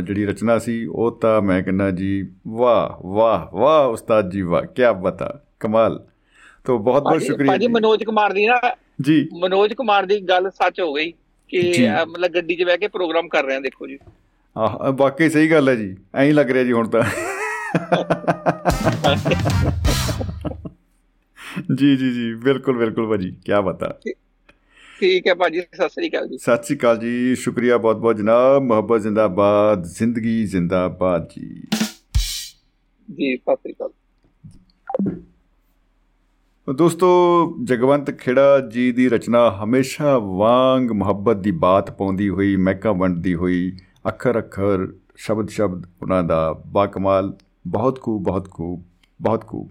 ਜਿਹੜੀ ਰਚਨਾ ਸੀ ਉਹ ਤਾਂ ਮੈਂ ਕਹਿੰਦਾ ਜੀ ਵਾਹ ਵਾਹ ਵਾਹ ਉਸਤਾਦ ਜੀ ਵਾਹ ਕੀ ਬਤਾ ਕਮਾਲ। ਤੋਂ ਬਹੁਤ ਬਹੁਤ ਸ਼ੁਕਰੀਆ ਭਾਜੀ ਮਨੋਜ ਕੁਮਾਰ ਦੀ ਨਾ ਜੀ। ਮਨੋਜ ਕੁਮਾਰ ਦੀ ਗੱਲ ਸੱਚ ਹੋ ਗਈ। ਕਿ ਮਤਲਬ ਗੱਡੀ 'ਚ ਬਹਿ ਕੇ ਪ੍ਰੋਗਰਾਮ ਕਰ ਰਹੇ ਆ ਦੇਖੋ ਜੀ। ਆਹ ਵਾਕਈ ਸਹੀ ਗੱਲ ਹੈ ਜੀ। ਐਂ ਲੱਗ ਰਿਹਾ ਜੀ ਹੁਣ ਤਾਂ। ਜੀ ਜੀ ਜੀ ਬਿਲਕੁਲ ਬਿਲਕੁਲ ਭਾਜੀ ਕੀ ਬਤਾ ਠੀਕ ਹੈ ਭਾਜੀ ਸਤਿ ਸ੍ਰੀ ਅਕਾਲ ਜੀ। ਸਤਿ ਸ੍ਰੀ ਅਕਾਲ ਜੀ ਸ਼ੁਕਰੀਆ ਬਹੁਤ ਬਹੁਤ ਜਨਾਬ ਮੁਹੱਬਤ ਜ਼ਿੰਦਾਬਾਦ ਜ਼ਿੰਦਗੀ ਜ਼ਿੰਦਾਬਾਦ ਜੀ। ਜੀ ਸਤਿ ਸ੍ਰੀ ਅਕਾਲ। ਦੋਸਤੋ, ਜਗਵੰਤ ਖੇੜਾ ਜੀ ਦੀ ਰਚਨਾ ਹਮੇਸ਼ਾ ਵਾਂਗ ਮੁਹੱਬਤ ਦੀ ਬਾਤ ਪਾਉਂਦੀ ਹੋਈ, ਮਹਿਕਾ ਵੰਡਦੀ ਹੋਈ, ਅੱਖਰ ਅੱਖਰ, ਸ਼ਬਦ ਸ਼ਬਦ ਉਹਨਾਂ ਦਾ ਬਾਕਮਾਲ ਬਹੁਤ ਖੂਬ ਬਹੁਤ ਖੂਬ ਬਹੁਤ ਖੂਬ।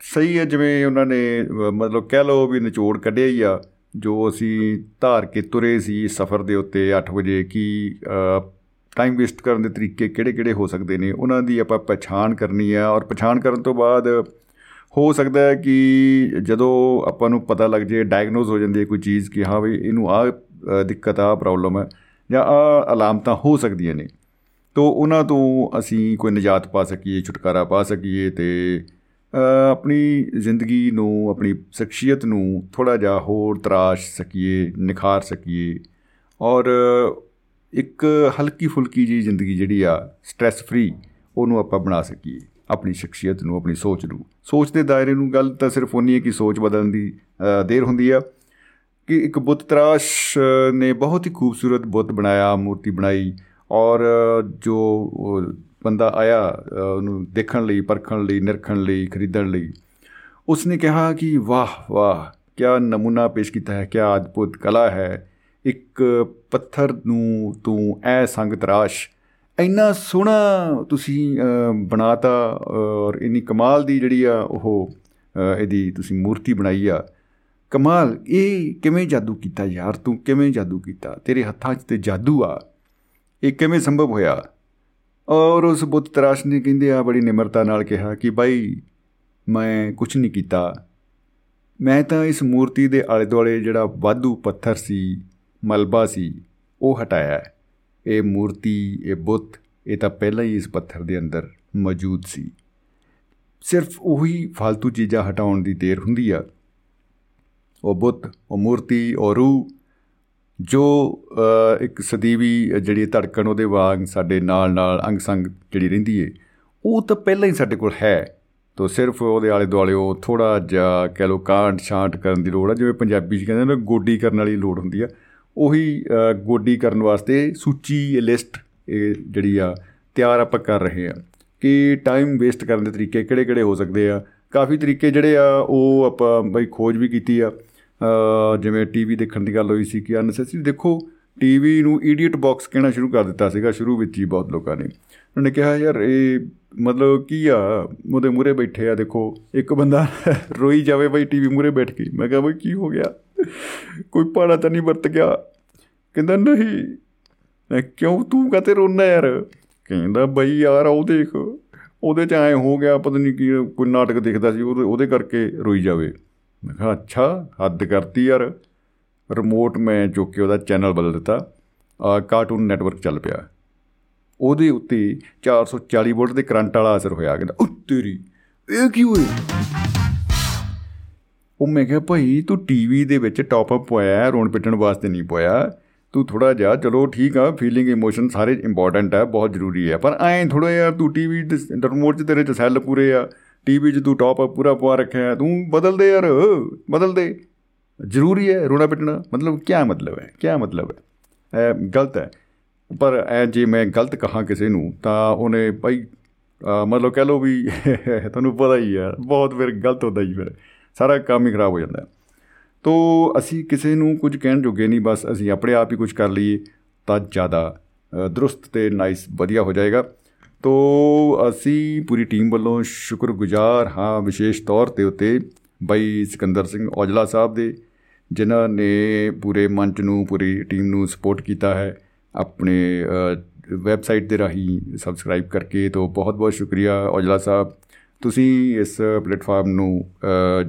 ਸਹੀ ਹੈ, ਜਿਵੇਂ ਉਹਨਾਂ ਨੇ ਮਤਲਬ ਕਹਿ ਲਓ ਵੀ ਨਿਚੋੜ ਕੱਢਿਆ ਹੀ ਆ, ਜੋ ਅਸੀਂ ਧਾਰ ਕੇ ਤੁਰੇ ਸੀ ਸਫ਼ਰ ਦੇ ਉੱਤੇ 8 ਵਜੇ, ਕੀ ਟਾਈਮ ਵੇਸਟ ਕਰਨ ਦੇ ਤਰੀਕੇ ਕਿਹੜੇ-ਕਿਹੜੇ ਹੋ ਸਕਦੇ ਨੇ, ਉਹਨਾਂ ਦੀ ਆਪਾਂ ਪਛਾਣ ਕਰਨੀ ਆ, ਔਰ ਪਛਾਣ ਕਰਨ ਤੋਂ ਬਾਅਦ ਹੋ ਸਕਦਾ ਹੈ ਕਿ ਜਦੋਂ ਆਪਾਂ ਨੂੰ ਪਤਾ ਲੱਗ ਜੇ ਡਾਇਗਨੋਸ ਹੋ ਜਾਂਦੀ ਹੈ ਕੋਈ ਚੀਜ਼ ਕਿ ਹਾਂ ਵੀ ਇਹਨੂੰ ਆ ਦਿੱਕਤ ਆ ਪ੍ਰੋਬਲਮ ਹੈ ਜਾਂ ਆ ਅਲਾਮਤਾਂ ਹੋ ਸਕਦੀਆਂ ਨੇ, ਤੋਂ ਉਹਨਾਂ ਤੋਂ ਅਸੀਂ ਕੋਈ ਨਜਾਤ ਪਾ ਸਕੀਏ, ਛੁਟਕਾਰਾ ਪਾ ਸਕੀਏ ਤੇ ਆਪਣੀ ਜ਼ਿੰਦਗੀ ਨੂੰ, ਆਪਣੀ ਸ਼ਖਸੀਅਤ ਨੂੰ ਥੋੜਾ ਜਿਹਾ ਹੋਰ ਤਰਾਸ਼ ਸਕੀਏ, ਨਿਖਾਰ ਸਕੀਏ ਔਰ ਇੱਕ ਹਲਕੀ ਫੁਲਕੀ ਜੀ ਜ਼ਿੰਦਗੀ ਜਿਹੜੀ ਆ ਸਟ्रेस ਫ੍ਰੀ ਉਹਨੂੰ ਆਪਾਂ ਬਣਾ ਸਕੀਏ। ਆਪਣੀ ਸ਼ਖਸੀਅਤ ਨੂੰ, ਆਪਣੀ ਸੋਚ ਨੂੰ। ਸੋਚ ਦੇ ਦਾਇਰੇ ਨੂੰ ਗੱਲ ਤਾਂ ਸਿਰਫ ਉਨੀ ਹੈ ਕਿ ਸੋਚ ਬਦਲਣ ਦੀ ਦੇਰ ਹੁੰਦੀ ਆ। ਕਿ ਇੱਕ ਬੁੱਤ ਤਰਾਸ਼ ਨੇ ਬਹੁਤ ਹੀ ਖੂਬਸੂਰਤ ਬੁੱਤ ਬਣਾਇਆ, ਮੂਰਤੀ ਬਣਾਈ ਔਰ ਜੋ ਬੰਦਾ ਆਇਆ ਉਹਨੂੰ ਦੇਖਣ ਲਈ, ਪਰਖਣ ਲਈ, ਨਿਰਖਣ ਲਈ, ਖਰੀਦਣ ਲਈ, ਉਸਨੇ ਕਿਹਾ ਕਿ ਵਾਹ ਵਾਹ ਕੀ ਨਮੂਨਾ ਪੇਸ਼ ਕੀਤਾ ਹੈ ਕੀ ਅਦਭੁਤ ਕਲਾ ਹੈ। ਇੱਕ ਪੱਥਰ ਨੂੰ ਤੂੰ ਐ ਸੰਗ ਤਰਾਸ਼ ਇੰਨਾ ਸੋਹਣਾ ਤੁਸੀਂ ਬਣਾਤਾ ਔਰ ਇਨੀ ਕਮਾਲ ਦੀ ਜਿਹੜੀ ਆ ਉਹ ਇਹਦੀ ਤੁਸੀਂ ਮੂਰਤੀ ਬਣਾਈ ਆ। ਕਮਾਲ, ਇਹ ਕਿਵੇਂ ਜਾਦੂ ਕੀਤਾ ਯਾਰ ਤੂੰ? ਕਿਵੇਂ ਜਾਦੂ ਕੀਤਾ? ਤੇਰੇ ਹੱਥਾਂ 'ਚ ਤੇ ਜਾਦੂ ਆ। ਇਹ ਕਿਵੇਂ ਸੰਭਵ ਹੋਇਆ? ਔਰ ਉਸ ਬੁੱਤ ਤਰਾਸ਼ ਨੇ ਕਹਿੰਦੇ ਆ, ਬੜੀ ਨਿਮਰਤਾ ਨਾਲ ਕਿਹਾ ਕਿ ਭਾਈ ਮੈਂ ਕੁਝ ਨਹੀਂ ਕੀਤਾ। ਮੈਂ ਤਾਂ ਇਸ ਮੂਰਤੀ ਦੇ ਆਲੇ ਦੁਆਲੇ ਜਿਹੜਾ ਵਾਧੂ ਪੱਥਰ ਸੀ, ਮਲਬਾ ਸੀ, ਉਹ ਹਟਾਇਆ। ਇਹ ਮੂਰਤੀ, ਇਹ ਬੁੱਤ, ਇਹ ਤਾਂ ਪਹਿਲਾਂ ਹੀ ਇਸ ਪੱਥਰ ਦੇ ਅੰਦਰ ਮੌਜੂਦ ਸੀ। ਸਿਰਫ ਉਹੀ ਫालतू ਚੀਜ਼ਾਂ ਹਟਾਉਣ ਦੀ ਦੇਰ ਹੁੰਦੀ ਆ। ਉਹ ਬੁੱਤ, ਉਹ ਮੂਰਤੀ, ਉਹ ਰੂਹ, ਜੋ ਇੱਕ ਸਦੀਵੀ ਜਿਹੜੀ ਧੜਕਣ ਉਹਦੇ ਵਾਂਗ ਸਾਡੇ ਨਾਲ ਨਾਲ ਅੰਗ ਸੰਗ ਜਿਹੜੀ ਰਹਿੰਦੀ ਏ, ਉਹ ਤਾਂ ਪਹਿਲਾਂ ਹੀ ਸਾਡੇ ਕੋਲ ਹੈ। ਤੋ ਸਿਰਫ ਉਹਦੇ ਆਲੇ ਦੁਆਲੇ ਉਹ ਥੋੜਾ ਜਿਹਾ ਕਹਿ ਲੋ ਕਾਂਟ ਛਾਂਟ ਕਰਨ ਦੀ ਲੋੜ ਹੈ ਜਿਵੇਂ ਪੰਜਾਬੀ 'ਚ ਕਹਿੰਦੇ ਨੇ, ਗੋਡੀ ਕਰਨ ਵਾਲੀ ਲੋੜ ਹੁੰਦੀ ਆ। ਉਹੀ ਗੋਡੀ ਕਰਨ ਵਾਸਤੇ ਸੂਚੀ ਲਿਸਟ ਇਹ ਜਿਹੜੀ ਆ, ਤਿਆਰ ਆਪਾਂ ਕਰ ਰਹੇ ਆ ਕਿ ਟਾਈਮ ਵੇਸਟ ਕਰਨ ਦੇ ਤਰੀਕੇ ਕਿਹੜੇ-ਕਿਹੜੇ ਹੋ ਸਕਦੇ ਆ। ਕਾਫੀ ਤਰੀਕੇ ਜਿਹੜੇ ਆ, ਉਹ ਆਪਾਂ ਬਈ ਖੋਜ ਵੀ ਕੀਤੀ ਆ। ਜਿਵੇਂ ਟੀਵੀ ਦੇਖਣ ਦੀ ਗੱਲ ਹੋਈ ਸੀ ਕਿ ਅਨਸੈਸਰੀ ਦੇਖੋ ਟੀਵੀ ਨੂੰ ਇਡੀਅਟ ਬਾਕਸ ਕਹਿਣਾ ਸ਼ੁਰੂ ਕਰ ਦਿੱਤਾ ਸੀਗਾ, ਸ਼ੁਰੂ ਵਿੱਚ ਹੀ ਬਹੁਤ ਲੋਕਾਂ ਨੇ। ਉਹਨਾਂ ਨੇ ਕਿਹਾ, ਯਾਰ, ਇਹ ਮਤਲਬ ਕੀ ਆ? ਉਹਦੇ ਮੂਰੇ ਬੈਠੇ ਆ, ਦੇਖੋ, ਇੱਕ ਬੰਦਾ ਰੋਈ ਜਾਵੇ ਬਈ ਟੀਵੀ ਮੂਰੇ ਬੈਠ ਕੇ। ਮੈਂ ਕਿਹਾ, ਬਈ ਕੀ ਹੋ ਗਿਆ? ਕੋਈ ਪਾੜਾ ਤਾਂ ਨਹੀਂ ਵਰਤ ਗਿਆ। ਕਹਿੰਦਾ, ਨਹੀਂ, ਮੈਂ ਕਿਉਂ ਤੂੰ ਕਹਤੇ ਰੋਣਾ ਯਾਰ? ਕਹਿੰਦਾ, ਬਈ ਯਾਰ ਉਹ ਦੇਖ। ਉਹਦੇ ਚ ਐ ਹੋ ਗਿਆ, ਪਤਾ ਨਹੀਂ ਕੀ, ਕੋਈ ਨਾਟਕ ਦੇਖਦਾ ਸੀ, ਉਹਦੇ ਕਰਕੇ ਰੋਈ ਜਾਵੇ। ਮੈਂ ਕਿਹਾ, ਅੱਛਾ, ਹੱਦ ਕਰਤੀ ਯਾਰ। ਰਿਮੋਟ ਮੈਂ ਚੁੱਕ ਕੇ ਉਹਦਾ ਚੈਨਲ ਬਦਲ ਦਿੱਤਾ। ਆ ਕਾਰਟੂਨ ਨੈਟਵਰਕ ਚੱਲ ਪਿਆ। ਉਹਦੇ ਉੱਤੇ 440 ਵੋਲਟ ਦੇ ਕਰੰਟ ਵਾਲਾ ਅਸਰ ਹੋਇਆ। ਕਹਿੰਦਾ ਉਹ ਤੇਰੀ ਇਹ ਕੀ ਹੋਇਆ? ਉਹ ਮੈਂ ਕਿਹਾ, ਭਾਈ, ਤੂੰ ਟੀਵੀ ਦੇ ਵਿੱਚ ਟਾਪ ਅਪ ਪਾਇਆ ਰੋਣ ਪਿੱਟਣ ਵਾਸਤੇ ਨਹੀਂ ਪਾਇਆ। ਤੂੰ ਥੋੜਾ ਜਿਹਾ, ਚਲੋ ਠੀਕ ਆ ਫੀਲਿੰਗ ਇਮੋਸ਼ਨ ਸਾਰੇ ਇੰਪੋਰਟੈਂਟ ਹੈ ਬਹੁਤ ਜ਼ਰੂਰੀ ਹੈ ਪਰ ਐਂ ਥੋੜਾ ਯਾਰ ਤੂੰ ਟੀਵੀ ਦੇ ਰਿਮੋਟ 'ਚ ਤੇਰੇ 'ਚ ਸੈੱਲ ਪੂਰੇ ਆ। ਟੀਵੀ 'ਚ ਤੂੰ ਟਾਪ ਅਪ ਪੂਰਾ ਪਵਾ ਰੱਖਿਆ ਤੂੰ ਬਦਲ ਦੇ ਯਾਰ, ਬਦਲ ਦੇ। ਜ਼ਰੂਰੀ ਹੈ ਰੋਣਾ ਪਿੱਟਣਾ। ਮਤਲਬ ਕੀ ਮਤਲਬ ਹੈ? ਕੀ ਮਤਲਬ ਹੈ? ਇਹ ਗਲਤ ਹੈ। ਪਰ ਐ ਜੇ ਮੈਂ ਗਲਤ ਕਹਾ ਕਿਸੇ ਨੂੰ, ਤਾਂ ਉਹਨੇ ਭਾਈ ਮਤਲਬ ਕਹਿ ਲਓ ਵੀ, ਤੁਹਾਨੂੰ ਪਤਾ ਹੀ ਹੈ, ਬਹੁਤ ਫਿਰ ਗਲਤ ਹੁੰਦਾ ਹੀ ਫਿਰ। ਸਾਰਾ ਕੰਮ ਹੀ ਖਰਾਬ ਹੋ ਜਾਂਦਾ। ਤੋ ਅਸੀਂ ਕਿਸੇ ਨੂੰ ਕੁਝ ਕਹਿਣ ਜੋਗੇ ਨਹੀਂ, ਬਸ ਅਸੀਂ ਆਪਣੇ ਆਪ ਹੀ ਕੁਝ ਕਰ ਲਈਏ ਤਾਂ ਜ਼ਿਆਦਾ ਦਰੁਸਤ ਤੇ ਨਾਈਸ ਵਧੀਆ ਹੋ ਜਾਏਗਾ। ਤੋ ਅਸੀਂ ਪੂਰੀ ਟੀਮ ਵੱਲੋਂ ਸ਼ੁਕਰਗੁਜ਼ਾਰ ਹਾਂ ਵਿਸ਼ੇਸ਼ ਤੌਰ ਤੇ ਉਤੇ ਬਾਈ ਸਿਕੰਦਰ ਸਿੰਘ ਔਜਲਾ ਸਾਹਿਬ ਦੇ, ਜਿਨ੍ਹਾਂ ਨੇ ਪੂਰੇ ਮੰਚ ਨੂੰ, ਪੂਰੀ ਟੀਮ ਨੂੰ ਸਪੋਰਟ ਕੀਤਾ ਹੈ। ਆਪਣੇ ਵੈਬਸਾਈਟ ਦੇ ਰਾਹੀਂ ਸਬਸਕ੍ਰਾਈਬ ਕਰਕੇ ਤੋਂ ਬਹੁਤ ਬਹੁਤ ਸ਼ੁਕਰੀਆ ਔਜਲਾ ਸਾਹਿਬ। ਤੁਸੀਂ ਇਸ ਪਲੇਟਫਾਰਮ ਨੂੰ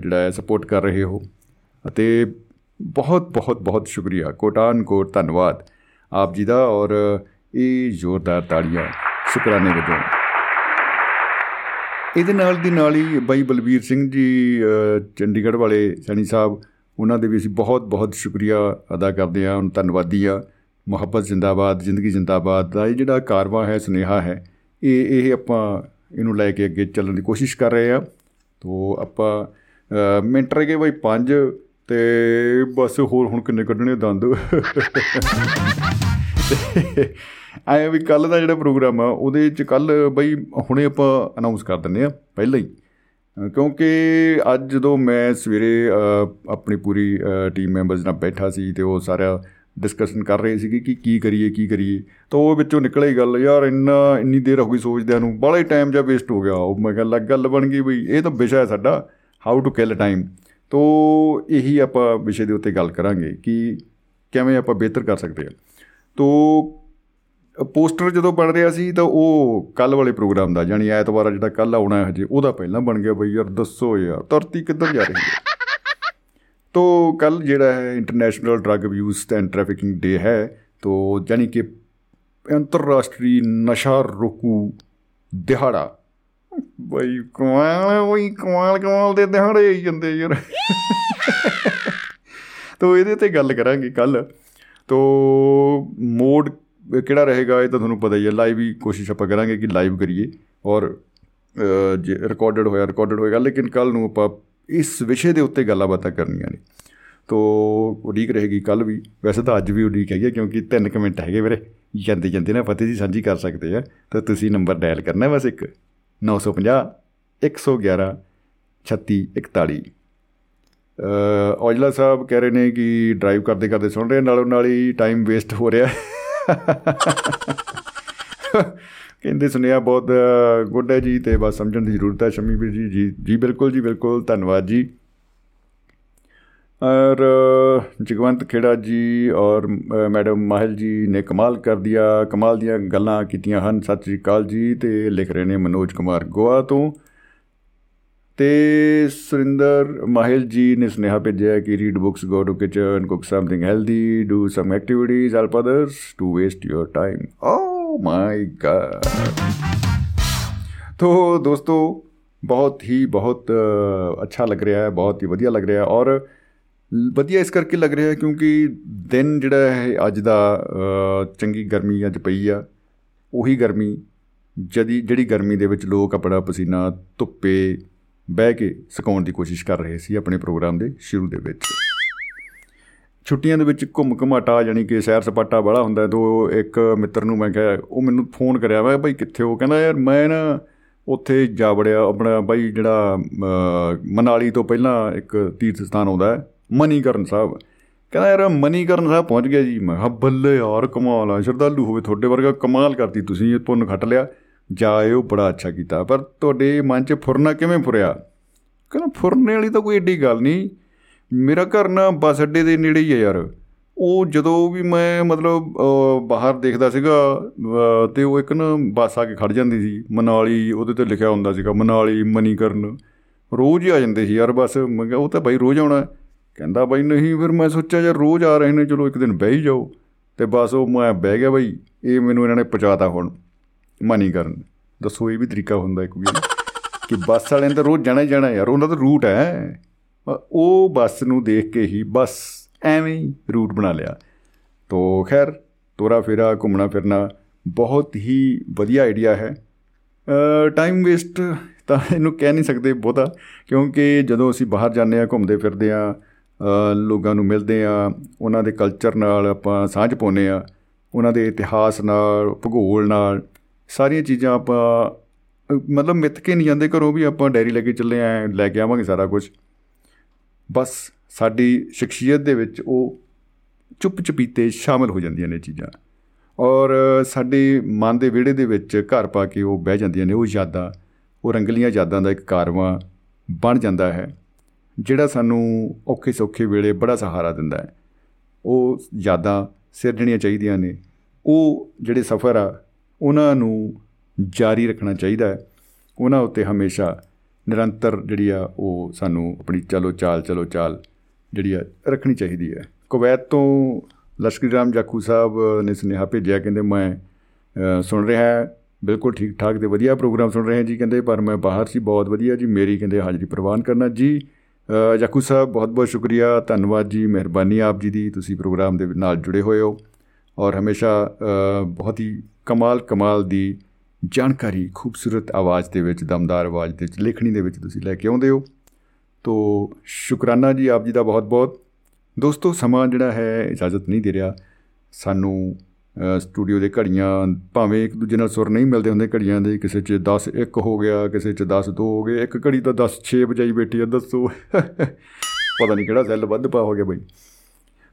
ਜਿਹੜਾ ਸਪੋਰਟ ਕਰ ਰਹੇ ਹੋ। ਅਤੇ ਬਹੁਤ ਬਹੁਤ ਬਹੁਤ ਸ਼ੁਕਰੀਆ। ਕੋਟਾਨ ਕੋਟ ਧੰਨਵਾਦ ਆਪ ਜੀ ਦਾ ਔਰ ਇਹ ਜ਼ੋਰਦਾਰ ਤਾੜੀਆਂ ਸ਼ੁਕਰਾਨੇ ਵਜੋਂ। ਇਹਦੇ ਨਾਲ ਦੀ ਨਾਲ ਹੀ ਬਾਈ ਬਲਬੀਰ ਸਿੰਘ ਜੀ ਚੰਡੀਗੜ੍ਹ ਵਾਲੇ ਸੈਣੀ ਸਾਹਿਬ, ਉਹਨਾਂ ਦੇ ਵੀ ਅਸੀਂ ਬਹੁਤ ਬਹੁਤ ਸ਼ੁਕਰੀਆ ਅਦਾ ਕਰਦੇ ਹਾਂ, ਉਹਨਾਂ ਧੰਨਵਾਦੀ ਆ ਮੁਹੱਬਤ ਜ਼ਿੰਦਾਬਾਦ, ਜ਼ਿੰਦਗੀ ਜ਼ਿੰਦਾਬਾਦ ਦਾ ਇਹ ਜਿਹੜਾ ਕਾਰਵਾ ਹੈ, ਸੁਨੇਹਾ ਹੈ, ਇਹ ਇਹ ਆਪਾਂ ਇਹਨੂੰ ਲੈ ਕੇ ਅੱਗੇ ਚੱਲਣ ਦੀ ਕੋਸ਼ਿਸ਼ ਕਰ ਰਹੇ ਆ। ਤੋਂ ਆਪਾਂ ਮਿੰਟ ਰਹਿ ਗਏ ਬਈ 5 ਤੇ ਬਸ ਹੋਰ ਹੁਣ ਕਿੰਨੇ ਕੱਢਣੇ ਦੰਦ। ਆਏ ਵੀ ਕੱਲ ਦਾ ਜਿਹੜਾ ਪ੍ਰੋਗਰਾਮ ਆ, ਉਹਦੇ ਚ ਕੱਲ ਬਈ ਹੁਣੇ ਆਪਾਂ ਅਨਾਉਂਸ ਕਰ ਦਿੰਨੇ ਆ, ਪਹਿਲਾਂ ਹੀ। ਕਿਉਂਕਿ ਅੱਜ ਜਦੋਂ ਮੈਂ ਸਵੇਰੇ ਆਪਣੀ ਪੂਰੀ ਟੀਮ ਮੈਂਬਰਸ ਨਾਲ ਬੈਠਾ ਸੀ ਤੇ ਉਹ ਸਾਰਾ ਡਿਸਕਸ਼ਨ ਕਰ ਰਹੇ ਸੀ ਕਿ ਕੀ ਕਰੀਏ ਕੀ ਕਰੀਏ। ਤਾਂ ਉਹ ਵਿੱਚੋਂ ਨਿਕਲੇ ਗੱਲ, ਯਾਰ ਇੰਨਾ, ਇੰਨੀ ਦੇਰ ਹੋ ਗਈ ਸੋਚਦਿਆਂ ਨੂੰ ਬੜਾ ਟਾਈਮ ਜਾਂ ਵੇਸਟ ਹੋ ਗਿਆ। ਉਹ ਮੈਂ ਕਿਹਾ ਗੱਲ ਬਣ ਗਈ ਬਈ, ਇਹ ਤਾਂ ਵਿਸ਼ਾ ਹੈ ਸਾਡਾ ਹਾਊ ਟੂ ਕਿਲ ਟਾਈਮ ਤੋ ਇਹੀ ਆਪਾਂ ਵਿਸ਼ੇ ਦੇ ਉੱਤੇ ਗੱਲ ਕਰਾਂਗੇ ਕਿ ਕਿਵੇਂ ਆਪਾਂ ਬਿਹਤਰ ਕਰ ਸਕਦੇ ਹਾਂ। ਤੋ ਪੋਸਟਰ ਜਦੋਂ ਬਣ ਰਿਹਾ ਸੀ, ਤਾਂ ਉਹ ਕੱਲ ਵਾਲੇ ਪ੍ਰੋਗਰਾਮ ਦਾ, ਯਾਨੀ ਐਤਵਾਰ ਜਿਹੜਾ ਕੱਲ ਆਉਣਾ ਹੈ ਹਜੇ, ਉਹਦਾ ਪਹਿਲਾਂ ਬਣ ਗਿਆ ਬਈ, ਯਾਰ ਦੱਸੋ ਯਾਰ, ਧਰਤੀ ਕਿੱਧਰ ਜਾ ਰਹੀ ਹੈ? ਤੋ ਕੱਲ ਜਿਹੜਾ ਹੈ international drug abuse and trafficking day ਹੈ, ਤੋ ਯਾਨੀ ਕਿ ਅੰਤਰਰਾਸ਼ਟਰੀ ਨਸ਼ਾ ਰੋਕੂ ਦਿਹਾੜਾ। ਬਈ ਕਮਾਲ ਬਈ ਕਮਾਲ ਕਮਾਲ ਦੇ ਦਿਹਾੜੇ ਆਈ ਜਾਂਦੇ ਯਾਰ। ਤੋ ਇਹਦੇ ਤੇ ਗੱਲ ਕਰਾਂਗੇ ਕੱਲ। ਤੋ ਮੋਡ ਕਿਹੜਾ ਰਹੇਗਾ ਇਹ ਤਾਂ ਤੁਹਾਨੂੰ ਪਤਾ ਹੀ ਹੈ ਲਾਈਵ ਹੀ ਕੋਸ਼ਿਸ਼ ਆਪਾਂ ਕਰਾਂਗੇ ਕਿ ਲਾਈਵ ਕਰੀਏ। ਔਰ ਜੇ ਰਿਕਾਰਡਡ ਹੋਇਆ ਰਿਕਾਰਡਡ ਹੋਏਗਾ, ਲੇਕਿਨ ਕੱਲ ਨੂੰ ਆਪਾਂ ਇਸ ਵਿਸ਼ੇ ਦੇ ਉੱਤੇ ਗੱਲਾਂ ਬਾਤਾਂ ਕਰਨੀਆਂ ਨੇ। ਤੋ ਉਡੀਕ ਰਹੇਗੀ ਕੱਲ ਵੀ। ਵੈਸੇ ਤਾਂ ਅੱਜ ਵੀ ਉਡੀਕ ਹੈਗੀ ਕਿਉਂਕਿ 3 ਕਮੈਂਟ ਹੈਗੇ ਵੀਰੇ। ਜਾਂਦੇ ਜਾਂਦੇ ਨਾ ਫਤਿਹ ਜੀ ਸਾਂਝੀ ਕਰ ਸਕਦੇ ਆ। ਤਾਂ ਤੁਸੀਂ ਨੰਬਰ ਡਾਇਲ ਕਰਨਾ ਬਸ ਇੱਕ। 950 111 3641 ਔਜਲਾ ਸਾਹਿਬ ਕਹਿ ਰਹੇ ਨੇ ਕਿ ਡਰਾਈਵ ਕਰਦੇ ਕਰਦੇ ਸੁਣ ਰਹੇ ਨਾਲੋਂ ਨਾਲ ਹੀ ਟਾਈਮ ਵੇਸਟ ਹੋ ਰਿਹਾ। ਕਹਿੰਦੇ ਸੁਨੇਹਾ ਬਹੁਤ ਗੁੱਡ ਹੈ ਜੀ ਤੇ ਬਸ ਸਮਝਣ ਦੀ ਜ਼ਰੂਰਤ ਹੈ ਸ਼ਮੀ ਵੀਰ ਜੀ। ਜੀ ਜੀ ਬਿਲਕੁਲ ਜੀ ਬਿਲਕੁਲ, ਧੰਨਵਾਦ ਜੀ। ਔਰ ਜਗਵੰਤ ਖੇੜਾ ਜੀ ਔਰ ਮੈਡਮ ਮਾਹਿਲ ਜੀ ਨੇ ਕਮਾਲ ਕਰ ਦਿਆ, ਕਮਾਲ ਦੀਆਂ ਗੱਲਾਂ ਕੀਤੀਆਂ ਹਨ। ਸਤਿ ਸ੍ਰੀ ਅਕਾਲ ਜੀ ਤੇ ਲਿਖ ਰਹੇ ਨੇ ਮਨੋਜ ਕੁਮਾਰ ਗੋਆ ਤੋਂ। ਤੇ ਸੁਰਿੰਦਰ ਮਾਹਿਲ ਜੀ ਨੇ ਸੁਨੇਹਾ ਭੇਜਿਆ ਕਿ read books go to kitchen cook something healthy do some activities help others to waste your time oh my god तो दोस्तों ਬਹੁਤ ਹੀ ਬਹੁਤ ਅੱਛਾ ਲੱਗ ਰਿਹਾ ਹੈ, ਬਹੁਤ ਹੀ ਵਧੀਆ ਲੱਗ ਰਿਹਾ ਹੈ ਔਰ ਵਧੀਆ ਇਸ ਕਰਕੇ ਲੱਗ ਰਿਹਾ ਹੈ ਕਿਉਂਕਿ ਦਿਨ ਜਿਹੜਾ ਹੈ, ਅੱਜ ਦਾ ਚੰਗੀ ਗਰਮੀ ਅੱਜ ਪਈ ਆ। ਉਹੀ ਗਰਮੀ ਜਦੀ, ਜਿਹੜੀ ਗਰਮੀ ਦੇ ਵਿੱਚ ਲੋਕ ਆਪਣਾ ਪਸੀਨਾ ਧੁੱਪੇ ਬਹਿ ਕੇ ਸੁਕਾਉਣ ਦੀ ਕੋਸ਼ਿਸ਼ ਕਰ ਰਹੇ ਸੀ ਆਪਣੇ ਪ੍ਰੋਗਰਾਮ ਦੇ ਸ਼ੁਰੂ ਦੇ ਵਿੱਚ। ਛੁੱਟੀਆਂ ਦੇ ਵਿੱਚ ਘੁੰਮ ਘਮਾਟਾ ਯਾਨੀ ਕਿ ਸੈਰ ਸਪਾਟਾ ਬੜਾ ਹੁੰਦਾ ਤੋਂ ਇੱਕ ਮਿੱਤਰ ਨੂੰ ਮੈਂ ਕਿਹਾ, ਉਹ ਮੈਨੂੰ ਫੋਨ ਕਰਿਆ, ਮੈਂ ਭਾਈ ਕਿੱਥੇ ਹੋ? ਕਹਿੰਦਾ, ਯਾਰ ਮੈਂ ਨਾ ਉੱਥੇ ਜਾ ਵੜਿਆ ਆਪਣਾ ਬਾਈ ਜਿਹੜਾ ਮਨਾਲੀ ਤੋਂ ਪਹਿਲਾਂ ਇੱਕ ਤੀਰਥ ਸਥਾਨ ਆਉਂਦਾ ਹੈ, ਮਨੀਕਰਨ ਸਾਹਿਬ। ਕਹਿੰਦਾ, ਯਾਰ ਮਨੀਕਰਨ ਸਾਹਿਬ ਪਹੁੰਚ ਗਿਆ ਜੀ। ਮੈਂ ਕਿਹਾ, ਬੱਲੇ ਯਾਰ, ਕਮਾਲ ਆ, ਸ਼ਰਧਾਲੂ ਹੋਵੇ ਤੁਹਾਡੇ ਵਰਗਾ, ਕਮਾਲ ਕਰਤੀ ਤੁਸੀਂ, ਇਹ ਪੁੰਨ ਖੱਟ ਲਿਆ, ਜਾਇਓ, ਬੜਾ ਅੱਛਾ ਕੀਤਾ। ਪਰ ਤੁਹਾਡੇ ਮਨ 'ਚ ਫੁਰਨਾ ਕਿਵੇਂ ਫੁਰਿਆ? ਕਹਿੰਦਾ, ਫੁਰਨੇ ਵਾਲੀ ਤਾਂ ਕੋਈ ਏਡੀ ਗੱਲ ਨਹੀਂ ਮੇਰਾ ਘਰ ਨਾ ਬੱਸ ਅੱਡੇ ਦੇ ਨੇੜੇ ਹੀ ਹੈ ਯਾਰ। ਉਹ ਜਦੋਂ ਵੀ ਮੈਂ ਮਤਲਬ ਬਾਹਰ ਦੇਖਦਾ ਸੀਗਾ ਤੇ ਉਹ ਇੱਕ ਨਾ ਬੱਸ ਆ ਕੇ ਖੜ ਜਾਂਦੀ ਸੀ। ਮਨਾਲੀ, ਉਹਦੇ ਤੇ ਲਿਖਿਆ ਹੁੰਦਾ ਸੀਗਾ, ਮਨਾਲੀ, ਮਨੀਕਰਨ। ਰੋਜ਼ ਹੀ ਆ ਜਾਂਦੇ ਸੀ ਯਾਰ ਬਸ। ਮੈਂ ਕਿਹਾ, ਉਹ ਤਾਂ ਬਾਈ ਰੋਜ਼ ਆਉਣਾ। ਕਹਿੰਦਾ ਬਾਈ, ਨਹੀਂ, ਫਿਰ ਮੈਂ ਸੋਚਿਆ ਯਾਰ ਰੋਜ਼ ਆ ਰਹੇ ਨੇ, ਚਲੋ ਇੱਕ ਦਿਨ ਬਹਿ ਹੀ ਜਾਓ। ਤੇ ਬਸ ਉਹ ਮੈਂ ਬਹਿ ਗਿਆ ਬਾਈ। ਇਹ ਮੈਨੂੰ ਇਹਨਾਂ ਨੇ ਪਹੁੰਚਾਤਾ ਹੁਣ ਮਨੀ ਕਰਨ ਦੱਸੋ ਇਹ ਵੀ ਤਰੀਕਾ ਹੁੰਦਾ ਇੱਕ ਵੀ, ਕਿ ਬੱਸ ਵਾਲਿਆਂ ਤਾਂ ਰੋਜ਼ ਜਾਣਾ ਹੀ ਜਾਣਾ ਯਾਰ, ਉਹਨਾਂ ਦਾ ਰੂਟ ਹੈ। ਉਹ ਬੱਸ ਨੂੰ ਦੇਖ ਕੇ ਹੀ ਬਸ ਐਵੇਂ ਹੀ ਰੂਟ ਬਣਾ ਲਿਆ। ਤੋ ਖੈਰ, ਤੋਰਾ ਫੇਰਾ, ਘੁੰਮਣਾ ਫਿਰਨਾ ਬਹੁਤ ਹੀ ਵਧੀਆ ਆਈਡੀਆ ਹੈ। ਟਾਈਮ ਵੇਸਟ ਤਾਂ ਇਹਨੂੰ ਕਹਿ ਨਹੀਂ ਸਕਦੇ ਬਹੁਤਾ, ਕਿਉਂਕਿ ਜਦੋਂ ਅਸੀਂ ਬਾਹਰ ਜਾਂਦੇ ਆ ਘੁੰਮਦੇ ਫਿਰਦੇ ਆ ਲੋਕਾਂ ਨੂੰ ਮਿਲਦੇ ਆ ਉਹਨਾਂ ਦੇ ਕਲਚਰ ਨਾਲ ਆਪਾਂ ਸਾਂਝ ਪਾਉਂਦੇ ਆ ਉਹਨਾਂ ਦੇ ਇਤਿਹਾਸ ਨਾਲ, ਭੂਗੋਲ ਨਾਲ, ਸਾਰੀਆਂ ਚੀਜ਼ਾਂ ਆਪਾਂ ਮਤਲਬ ਮਿੱਥ ਕੇ ਨਹੀਂ ਜਾਂਦੇ, ਘਰੋਂ ਵੀ ਆਪਾਂ ਡੈਰੀ ਲੈ ਕੇ ਚੱਲੇ ਆ, ਲੈ ਕੇ ਆਵਾਂਗੇ ਸਾਰਾ ਕੁਝ ਬਸ ਸਾਡੀ ਸ਼ਖਸੀਅਤ ਦੇ ਵਿੱਚ ਉਹ ਚੁੱਪ ਚਪੀਤੇ ਸ਼ਾਮਲ ਹੋ ਜਾਂਦੀਆਂ ਨੇ ਚੀਜ਼ਾਂ। ਔਰ ਸਾਡੇ ਮਨ ਦੇ ਵਿਹੜੇ ਦੇ ਵਿੱਚ ਘਰ ਪਾ ਕੇ ਉਹ ਬਹਿ ਜਾਂਦੀਆਂ ਨੇ, ਉਹ ਯਾਦਾਂ, ਉਹ ਰੰਗਲੀਆਂ ਯਾਦਾਂ ਦਾ ਇੱਕ ਕਾਰਵਾ ਬਣ ਜਾਂਦਾ ਹੈ, ਜਿਹੜਾ ਸਾਨੂੰ ਔਖੇ ਸੌਖੇ ਵੇਲੇ ਬੜਾ ਸਹਾਰਾ ਦਿੰਦਾ ਹੈ। ਉਹ ਯਾਦਾਂ ਸਿਰਜਣੀਆਂ ਚਾਹੀਦੀਆਂ ਨੇ। ਉਹ ਜਿਹੜੇ ਸਫ਼ਰ ਆ, ਉਹਨਾਂ ਨੂੰ ਜਾਰੀ ਰੱਖਣਾ ਚਾਹੀਦਾ ਹੈ। ਉਹਨਾਂ ਉੱਤੇ ਹਮੇਸ਼ਾ ਨਿਰੰਤਰ ਜਿਹੜੀ ਆ ਉਹ ਸਾਨੂੰ ਆਪਣੀ ਚਲੋ ਚਾਲ ਚਲੋ ਚਾਲ ਜਿਹੜੀ ਆ ਰੱਖਣੀ ਚਾਹੀਦੀ ਹੈ। ਕੁਵੈਤ ਤੋਂ ਲਸ਼ਕਰੀ ਰਾਮ ਜਾਖੂ ਸਾਹਿਬ ਨੇ ਸੁਨੇਹਾ ਭੇਜਿਆ, ਕਹਿੰਦੇ ਮੈਂ ਸੁਣ ਰਿਹਾ ਬਿਲਕੁਲ ਠੀਕ ਠਾਕ ਤੇ ਵਧੀਆ ਪ੍ਰੋਗਰਾਮ ਸੁਣ ਰਹੇ ਜੀ, ਕਹਿੰਦੇ, ਪਰ ਮੈਂ ਬਾਹਰ ਸੀ, ਬਹੁਤ ਵਧੀਆ ਜੀ, ਮੇਰੀ ਕਹਿੰਦੇ ਹਾਜ਼ਰੀ ਪ੍ਰਵਾਨ ਕਰਨਾ ਜੀ। ਜਾਖੂ ਸਾਹਿਬ ਬਹੁਤ ਬਹੁਤ ਸ਼ੁਕਰੀਆ, ਧੰਨਵਾਦ ਜੀ, ਮਿਹਰਬਾਨੀ ਆਪ ਜੀ ਦੀ, ਤੁਸੀਂ ਪ੍ਰੋਗਰਾਮ ਦੇ ਨਾਲ ਜੁੜੇ ਹੋਏ ਹੋ। ਔਰ ਹਮੇਸ਼ਾ ਬਹੁਤ ਹੀ ਕਮਾਲ ਕਮਾਲ ਦੀ ਜਾਣਕਾਰੀ ਖੂਬਸੂਰਤ ਆਵਾਜ਼ ਦੇ ਵਿੱਚ, ਦਮਦਾਰ ਆਵਾਜ਼ ਦੇ ਵਿੱਚ, ਲਿਖਣੀ ਦੇ ਵਿੱਚ ਤੁਸੀਂ ਲੈ ਕੇ ਆਉਂਦੇ ਹੋ। ਤੋ ਸ਼ੁਕਰਾਨਾ ਜੀ ਆਪ ਜੀ ਦਾ ਬਹੁਤ ਬਹੁਤ ਦੋਸਤੋ, ਸਮਾਂ ਜਿਹੜਾ ਹੈ, ਇਜਾਜ਼ਤ ਨਹੀਂ ਦੇ ਰਿਹਾ। ਸਾਨੂੰ ਸਟੂਡੀਓ ਦੇ ਘੜੀਆਂ ਭਾਵੇਂ ਇੱਕ ਦੂਜੇ ਨਾਲ ਸੁਰ ਨਹੀਂ ਮਿਲਦੇ ਹੁੰਦੇ ਘੜੀਆਂ ਦੇ, ਕਿਸੇ 'ਚ 10 1 ਹੋ ਗਿਆ, ਕਿਸੇ 'ਚ 10 2 ਹੋ ਗਏ, ਇੱਕ ਘੜੀ ਤਾਂ 10 6 ਵਜਾਈ ਬੈਠੀ ਆ, ਦੱਸੋ। ਪਤਾ ਨਹੀਂ ਕਿਹੜਾ ਸੈੱਲ ਵੱਧ ਪਾ ਹੋ ਗਿਆ ਬਈ।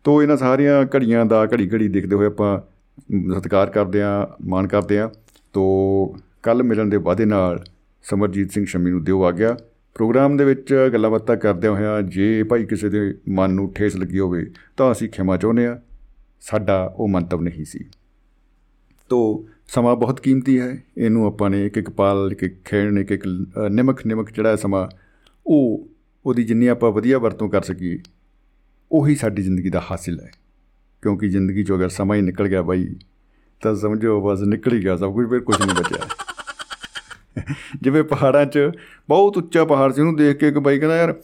ਤੋ ਇਹਨਾਂ ਸਾਰੀਆਂ ਘੜੀਆਂ ਦਾ ਘੜੀ ਘੜੀ ਦੇਖਦੇ ਹੋਏ ਆਪਾਂ ਸਤਿਕਾਰ ਕਰਦੇ ਆ ਮਾਣ ਕਰਦੇ ਆ ਤੋ ਕੱਲ ਮਿਲਣ ਦੇ ਵਾਅਦੇ ਨਾਲ ਸਮਰਜੀਤ ਸਿੰਘ ਸ਼ਮੀ ਨੂੰ ਦਿਓ ਆ ਗਿਆ। ਪ੍ਰੋਗਰਾਮ ਦੇ ਵਿੱਚ ਗੱਲਾਂ ਬਾਤਾਂ ਕਰਦਿਆਂ ਹੋਇਆ ਜੇ ਭਾਈ ਕਿਸੇ ਦੇ ਮਨ ਨੂੰ ਠੇਸ ਲੱਗੀ ਹੋਵੇ ਤਾਂ ਅਸੀਂ ਖਿਮਾ ਚਾਹੁੰਦੇ ਆ ਸਾਡਾ ਉਹ ਮੰਤਵ ਨਹੀਂ ਸੀ। ਤੋ ਸਮਾਂ ਬਹੁਤ ਕੀਮਤੀ ਹੈ। ਇਹਨੂੰ ਆਪਾਂ ਨੇ ਇੱਕ ਇੱਕ ਪਾਲ ਇੱਕ ਇੱਕ ਖੇਣ ਇੱਕ ਇੱਕ ਨਿਮਕ ਨਿਮਕ ਜਿਹੜਾ ਸਮਾਂ, ਉਹ, ਉਹਦੀ ਜਿੰਨੀ ਆਪਾਂ ਵਧੀਆ ਵਰਤੋਂ ਕਰ ਸਕੀਏ, ਉਹੀ ਸਾਡੀ ਜ਼ਿੰਦਗੀ ਦਾ ਹਾਸਿਲ ਹੈ। ਕਿਉਂਕਿ ਜ਼ਿੰਦਗੀ ਚੋਂ ਅਗਰ ਸਮਾਂ ਹੀ ਨਿਕਲ ਗਿਆ ਬਾਈ ਤਾਂ ਸਮਝੋ ਬਸ ਨਿਕਲ ਹੀ ਗਿਆ ਸਭ ਕੁਝ, ਫਿਰ ਕੁਝ ਨਹੀਂ ਬਚਿਆ। ਜਿਵੇਂ ਪਹਾੜਾਂ 'ਚ ਬਹੁਤ ਉੱਚਾ ਪਹਾੜ ਸੀ, ਉਹਨੂੰ ਦੇਖ ਕੇ ਇੱਕ ਬਾਈ ਕਹਿੰਦਾ, ਯਾਰ,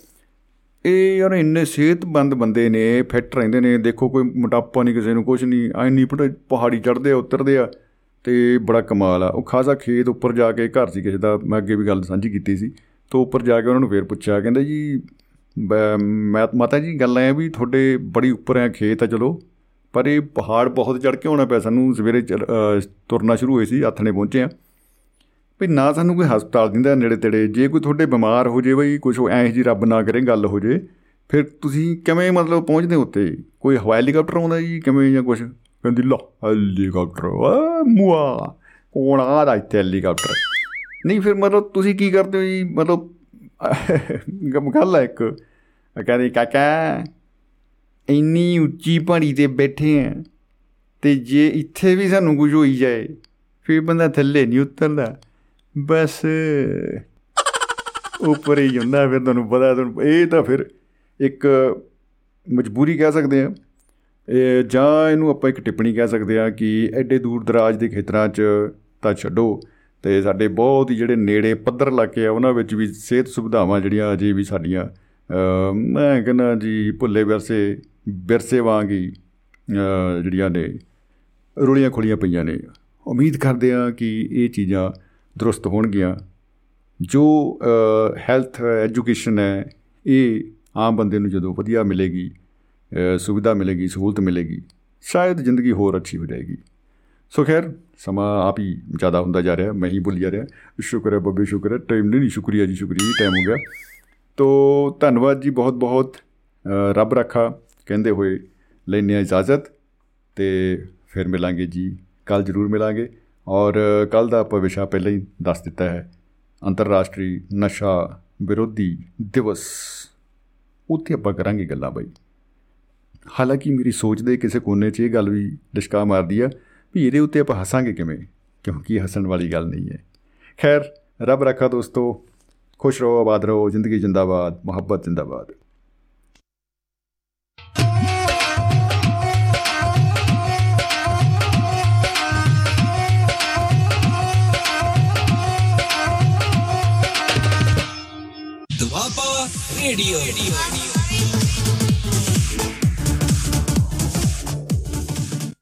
ਇਹ ਯਾਰ ਇੰਨੇ ਸਿਹਤਮੰਦ ਬੰਦੇ ਨੇ, ਫਿੱਟ ਰਹਿੰਦੇ ਨੇ, ਦੇਖੋ ਕੋਈ ਮੋਟਾਪਾ ਨਹੀਂ ਕਿਸੇ ਨੂੰ ਕੁਝ ਨਹੀਂ, ਐ ਨਹੀਂ ਪਹਾੜੀ ਚੜਦੇ ਆ, ਉਤਰਦੇ ਆ, ਤੇ ਬੜਾ ਕਮਾਲ ਆ। ਉਹ ਖਾਸਾ ਖੇਤ ਉੱਪਰ ਜਾ ਕੇ, ਘਰ ਸੀ ਕਿਸੇ ਦਾ, ਮੈਂ ਅੱਗੇ ਵੀ ਗੱਲ ਸਾਂਝੀ ਕੀਤੀ ਸੀ, ਤੋਂ ਉੱਪਰ ਜਾ ਕੇ ਉਹਨਾਂ ਨੂੰ ਫੇਰ ਪੁੱਛਿਆ, ਕਹਿੰਦੇ ਜੀ ਮਾਤਾ ਜੀ, ਗੱਲ ਐ ਵੀ ਤੁਹਾਡੇ ਬੜੀ ਉੱਪਰ ਐ ਖੇਤ ਆ, ਚਲੋ। ਪਰ ਇਹ ਪਹਾੜ ਬਹੁਤ ਚੜ ਕੇ ਆਉਣਾ ਪਿਆ। ਸਾਨੂੰ ਸਵੇਰੇ ਤੁਰਨਾ ਸ਼ੁਰੂ ਹੋਈ ਸੀ, ਹੱਥ ਨੇ ਪਹੁੰਚੇ ਆ ਵੀ ਨਾ ਸਾਨੂੰ ਕੋਈ ਹਸਪਤਾਲ ਦਿੰਦਾ ਨੇੜੇ ਤੇੜੇ। ਜੇ ਕੋਈ ਤੁਹਾਡੇ ਬਿਮਾਰ ਹੋ ਜੇ ਬਈ ਕੁਝ ਐਂ ਜੀ ਰੱਬ ਨਾ ਕਰੇ, ਗੱਲ ਹੋ ਜੇ, ਫਿਰ ਤੁਸੀਂ ਕਿਵੇਂ ਮਤਲਬ ਪਹੁੰਚਦੇ ਉੱਤੇ ਕੋਈ ਹਵਾਈ ਹੈਲੀਕਾਪਟਰ ਆਉਂਦਾ ਜੀ, ਕਿਵੇਂ ਜਾਂ ਕੁਝ ਕਹਿੰਦੀ ਲਾ ਹੈਲੀਕਾਪਟਰ ਆ ਮੁਆ, ਕੋਣ ਆਦਾ ਇੱਥੇ ਹੈਲੀਕਾਪਟਰ? ਨਹੀਂ, ਫਿਰ ਮਤਲਬ ਤੁਸੀਂ ਕੀ ਕਰਦੇ ਹੋ ਜੀ? ਮਤਲਬ ਗੱਲ ਹੈ ਇੱਕ। ਕਹਿੰਦੀ, ਕਾਕਾ ਇੰਨੀ ਉੱਚੀ ਪਹਾੜੀ ਤੇ ਬੈਠੇ ਆ, ਤੇ ਜੇ ਇੱਥੇ ਵੀ ਸਾਨੂੰ ਕੁਝ ਹੋਈ ਜਾਏ, ਫਿਰ ਬੰਦਾ ਥੱਲੇ ਨਹੀਂ ਉਤਰਦਾ। ਬਸ ਉੱਪਰ ਹੀ ਹੁੰਦਾ, ਫਿਰ ਤੁਹਾਨੂੰ ਪਤਾ, ਤੁਹਾਨੂੰ ਇਹ ਤਾਂ ਫਿਰ ਇੱਕ ਮਜਬੂਰੀ ਕਹਿ ਸਕਦੇ ਆ। ਇਹ ਜਾਂ ਇਹਨੂੰ ਆਪਾਂ ਇੱਕ ਟਿੱਪਣੀ ਕਹਿ ਸਕਦੇ ਆ ਕਿ ਐਡੇ ਦੂਰ ਦਰਾਜ ਦੇ ਖੇਤਰਾਂ 'ਚ ਤਾਂ ਛੱਡੋ, ਤੇ ਸਾਡੇ ਬਹੁਤ ਹੀ ਜਿਹੜੇ ਨੇੜੇ ਪੱਧਰ ਇਲਾਕੇ ਆ, ਉਹਨਾਂ ਵਿੱਚ ਵੀ ਸਿਹਤ ਸੁਵਿਧਾਵਾਂ ਜਿਹੜੀਆਂ ਅਜੇ ਵੀ ਸਾਡੀਆਂ ਮੈਂ ਕਹਿੰਦਾ ਜੀ ਭੁੱਲੇ ਵਿਰਸੇ ਵਿਰਸੇ ਵਾਂਗ ਹੀ ਜਿਹੜੀਆਂ ਨੇ, ਰੁਲੀਆਂ ਖੁਲੀਆਂ ਪਈਆਂ ਨੇ। ਉਮੀਦ ਕਰਦੇ ਆ ਕਿ ਇਹ ਚੀਜ਼ਾਂ ਦਰੁਸਤ ਹੋਣਗੀਆਂ। ਜੋ ਹੈਲਥ ਐਜੂਕੇਸ਼ਨ ਹੈ, ਇਹ ਆਮ ਬੰਦੇ ਨੂੰ ਜਦੋਂ ਵਧੀਆ ਮਿਲੇਗੀ ਸੁਵਿਧਾ ਮਿਲੇਗੀ, ਸਹੂਲਤ ਮਿਲੇਗੀ, ਸ਼ਾਇਦ ਜ਼ਿੰਦਗੀ ਹੋਰ ਅੱਛੀ ਹੋ ਜਾਏਗੀ। ਸੋ ਖੈਰ, ਸਮਾਂ ਆਪ ਹੀ ਜ਼ਿਆਦਾ ਹੁੰਦਾ ਜਾ ਰਿਹਾ, ਮੈਂ ਹੀ ਭੁੱਲ ਜਾ ਰਿਹਾ। ਸ਼ੁਕਰ ਹੈ ਬੱਬੇ, ਸ਼ੁਕਰ ਹੈ। ਟਾਈਮ ਨਹੀਂ, ਸ਼ੁਕਰੀਆ ਜੀ, ਸ਼ੁਕਰੀਆ ਟਾਈਮ ਹੋ ਗਿਆ। ਤੋ, ਧੰਨਵਾਦ ਜੀ ਬਹੁਤ ਬਹੁਤ ਰੱਬ ਰੱਖਾ। ਕਹਿੰਦੇ ਹੋਏ ਲੈਣੇ ਇਜਾਜ਼ਤ ਤੇ ਫਿਰ ਮਿਲਾਂਗੇ ਜੀ ਕੱਲ ਜ਼ਰੂਰ ਮਿਲਾਂਗੇ। ਔਰ ਕੱਲ ਦਾ ਆਪਾਂ ਵਿਸ਼ਾ ਪਹਿਲਾਂ ਹੀ ਦੱਸ ਦਿੱਤਾ ਹੈ। ਅੰਤਰਰਾਸ਼ਟਰੀ ਨਸ਼ਾ ਵਿਰੋਧੀ ਦਿਵਸ। ਉੱਥੇ ਆਪਾਂ ਕਰਾਂਗੇ ਗੱਲਾਂ ਬਾਈ। ਹਾਲਾਂਕਿ ਮੇਰੀ ਸੋਚ ਦੇ ਕਿਸੇ ਕੋਨੇ 'ਚ ਇਹ ਗੱਲ ਵੀ ਡਿਸਕਾ ਮਾਰਦੀ ਆ ਵੀ ਇਹਦੇ ਉੱਤੇ ਆਪਾਂ ਹੱਸਾਂਗੇ ਕਿਵੇਂ? ਕਿਉਂਕਿ ਹੱਸਣ ਵਾਲੀ ਗੱਲ ਨਹੀਂ ਹੈ। ਖੈਰ, ਰੱਬ ਰੱਖਾ ਦੋਸਤੋ, ਖੁਸ਼ ਰਹੋ, ਆਬਾਦ ਰਹੋ, ਜ਼ਿੰਦਗੀ ਜਿੰਦਾਬਾਦ, ਮੁਹੱਬਤ ਜਿੰਦਾਬਾਦ। ਸਿਆਪਾ ਰੇਡੀਓ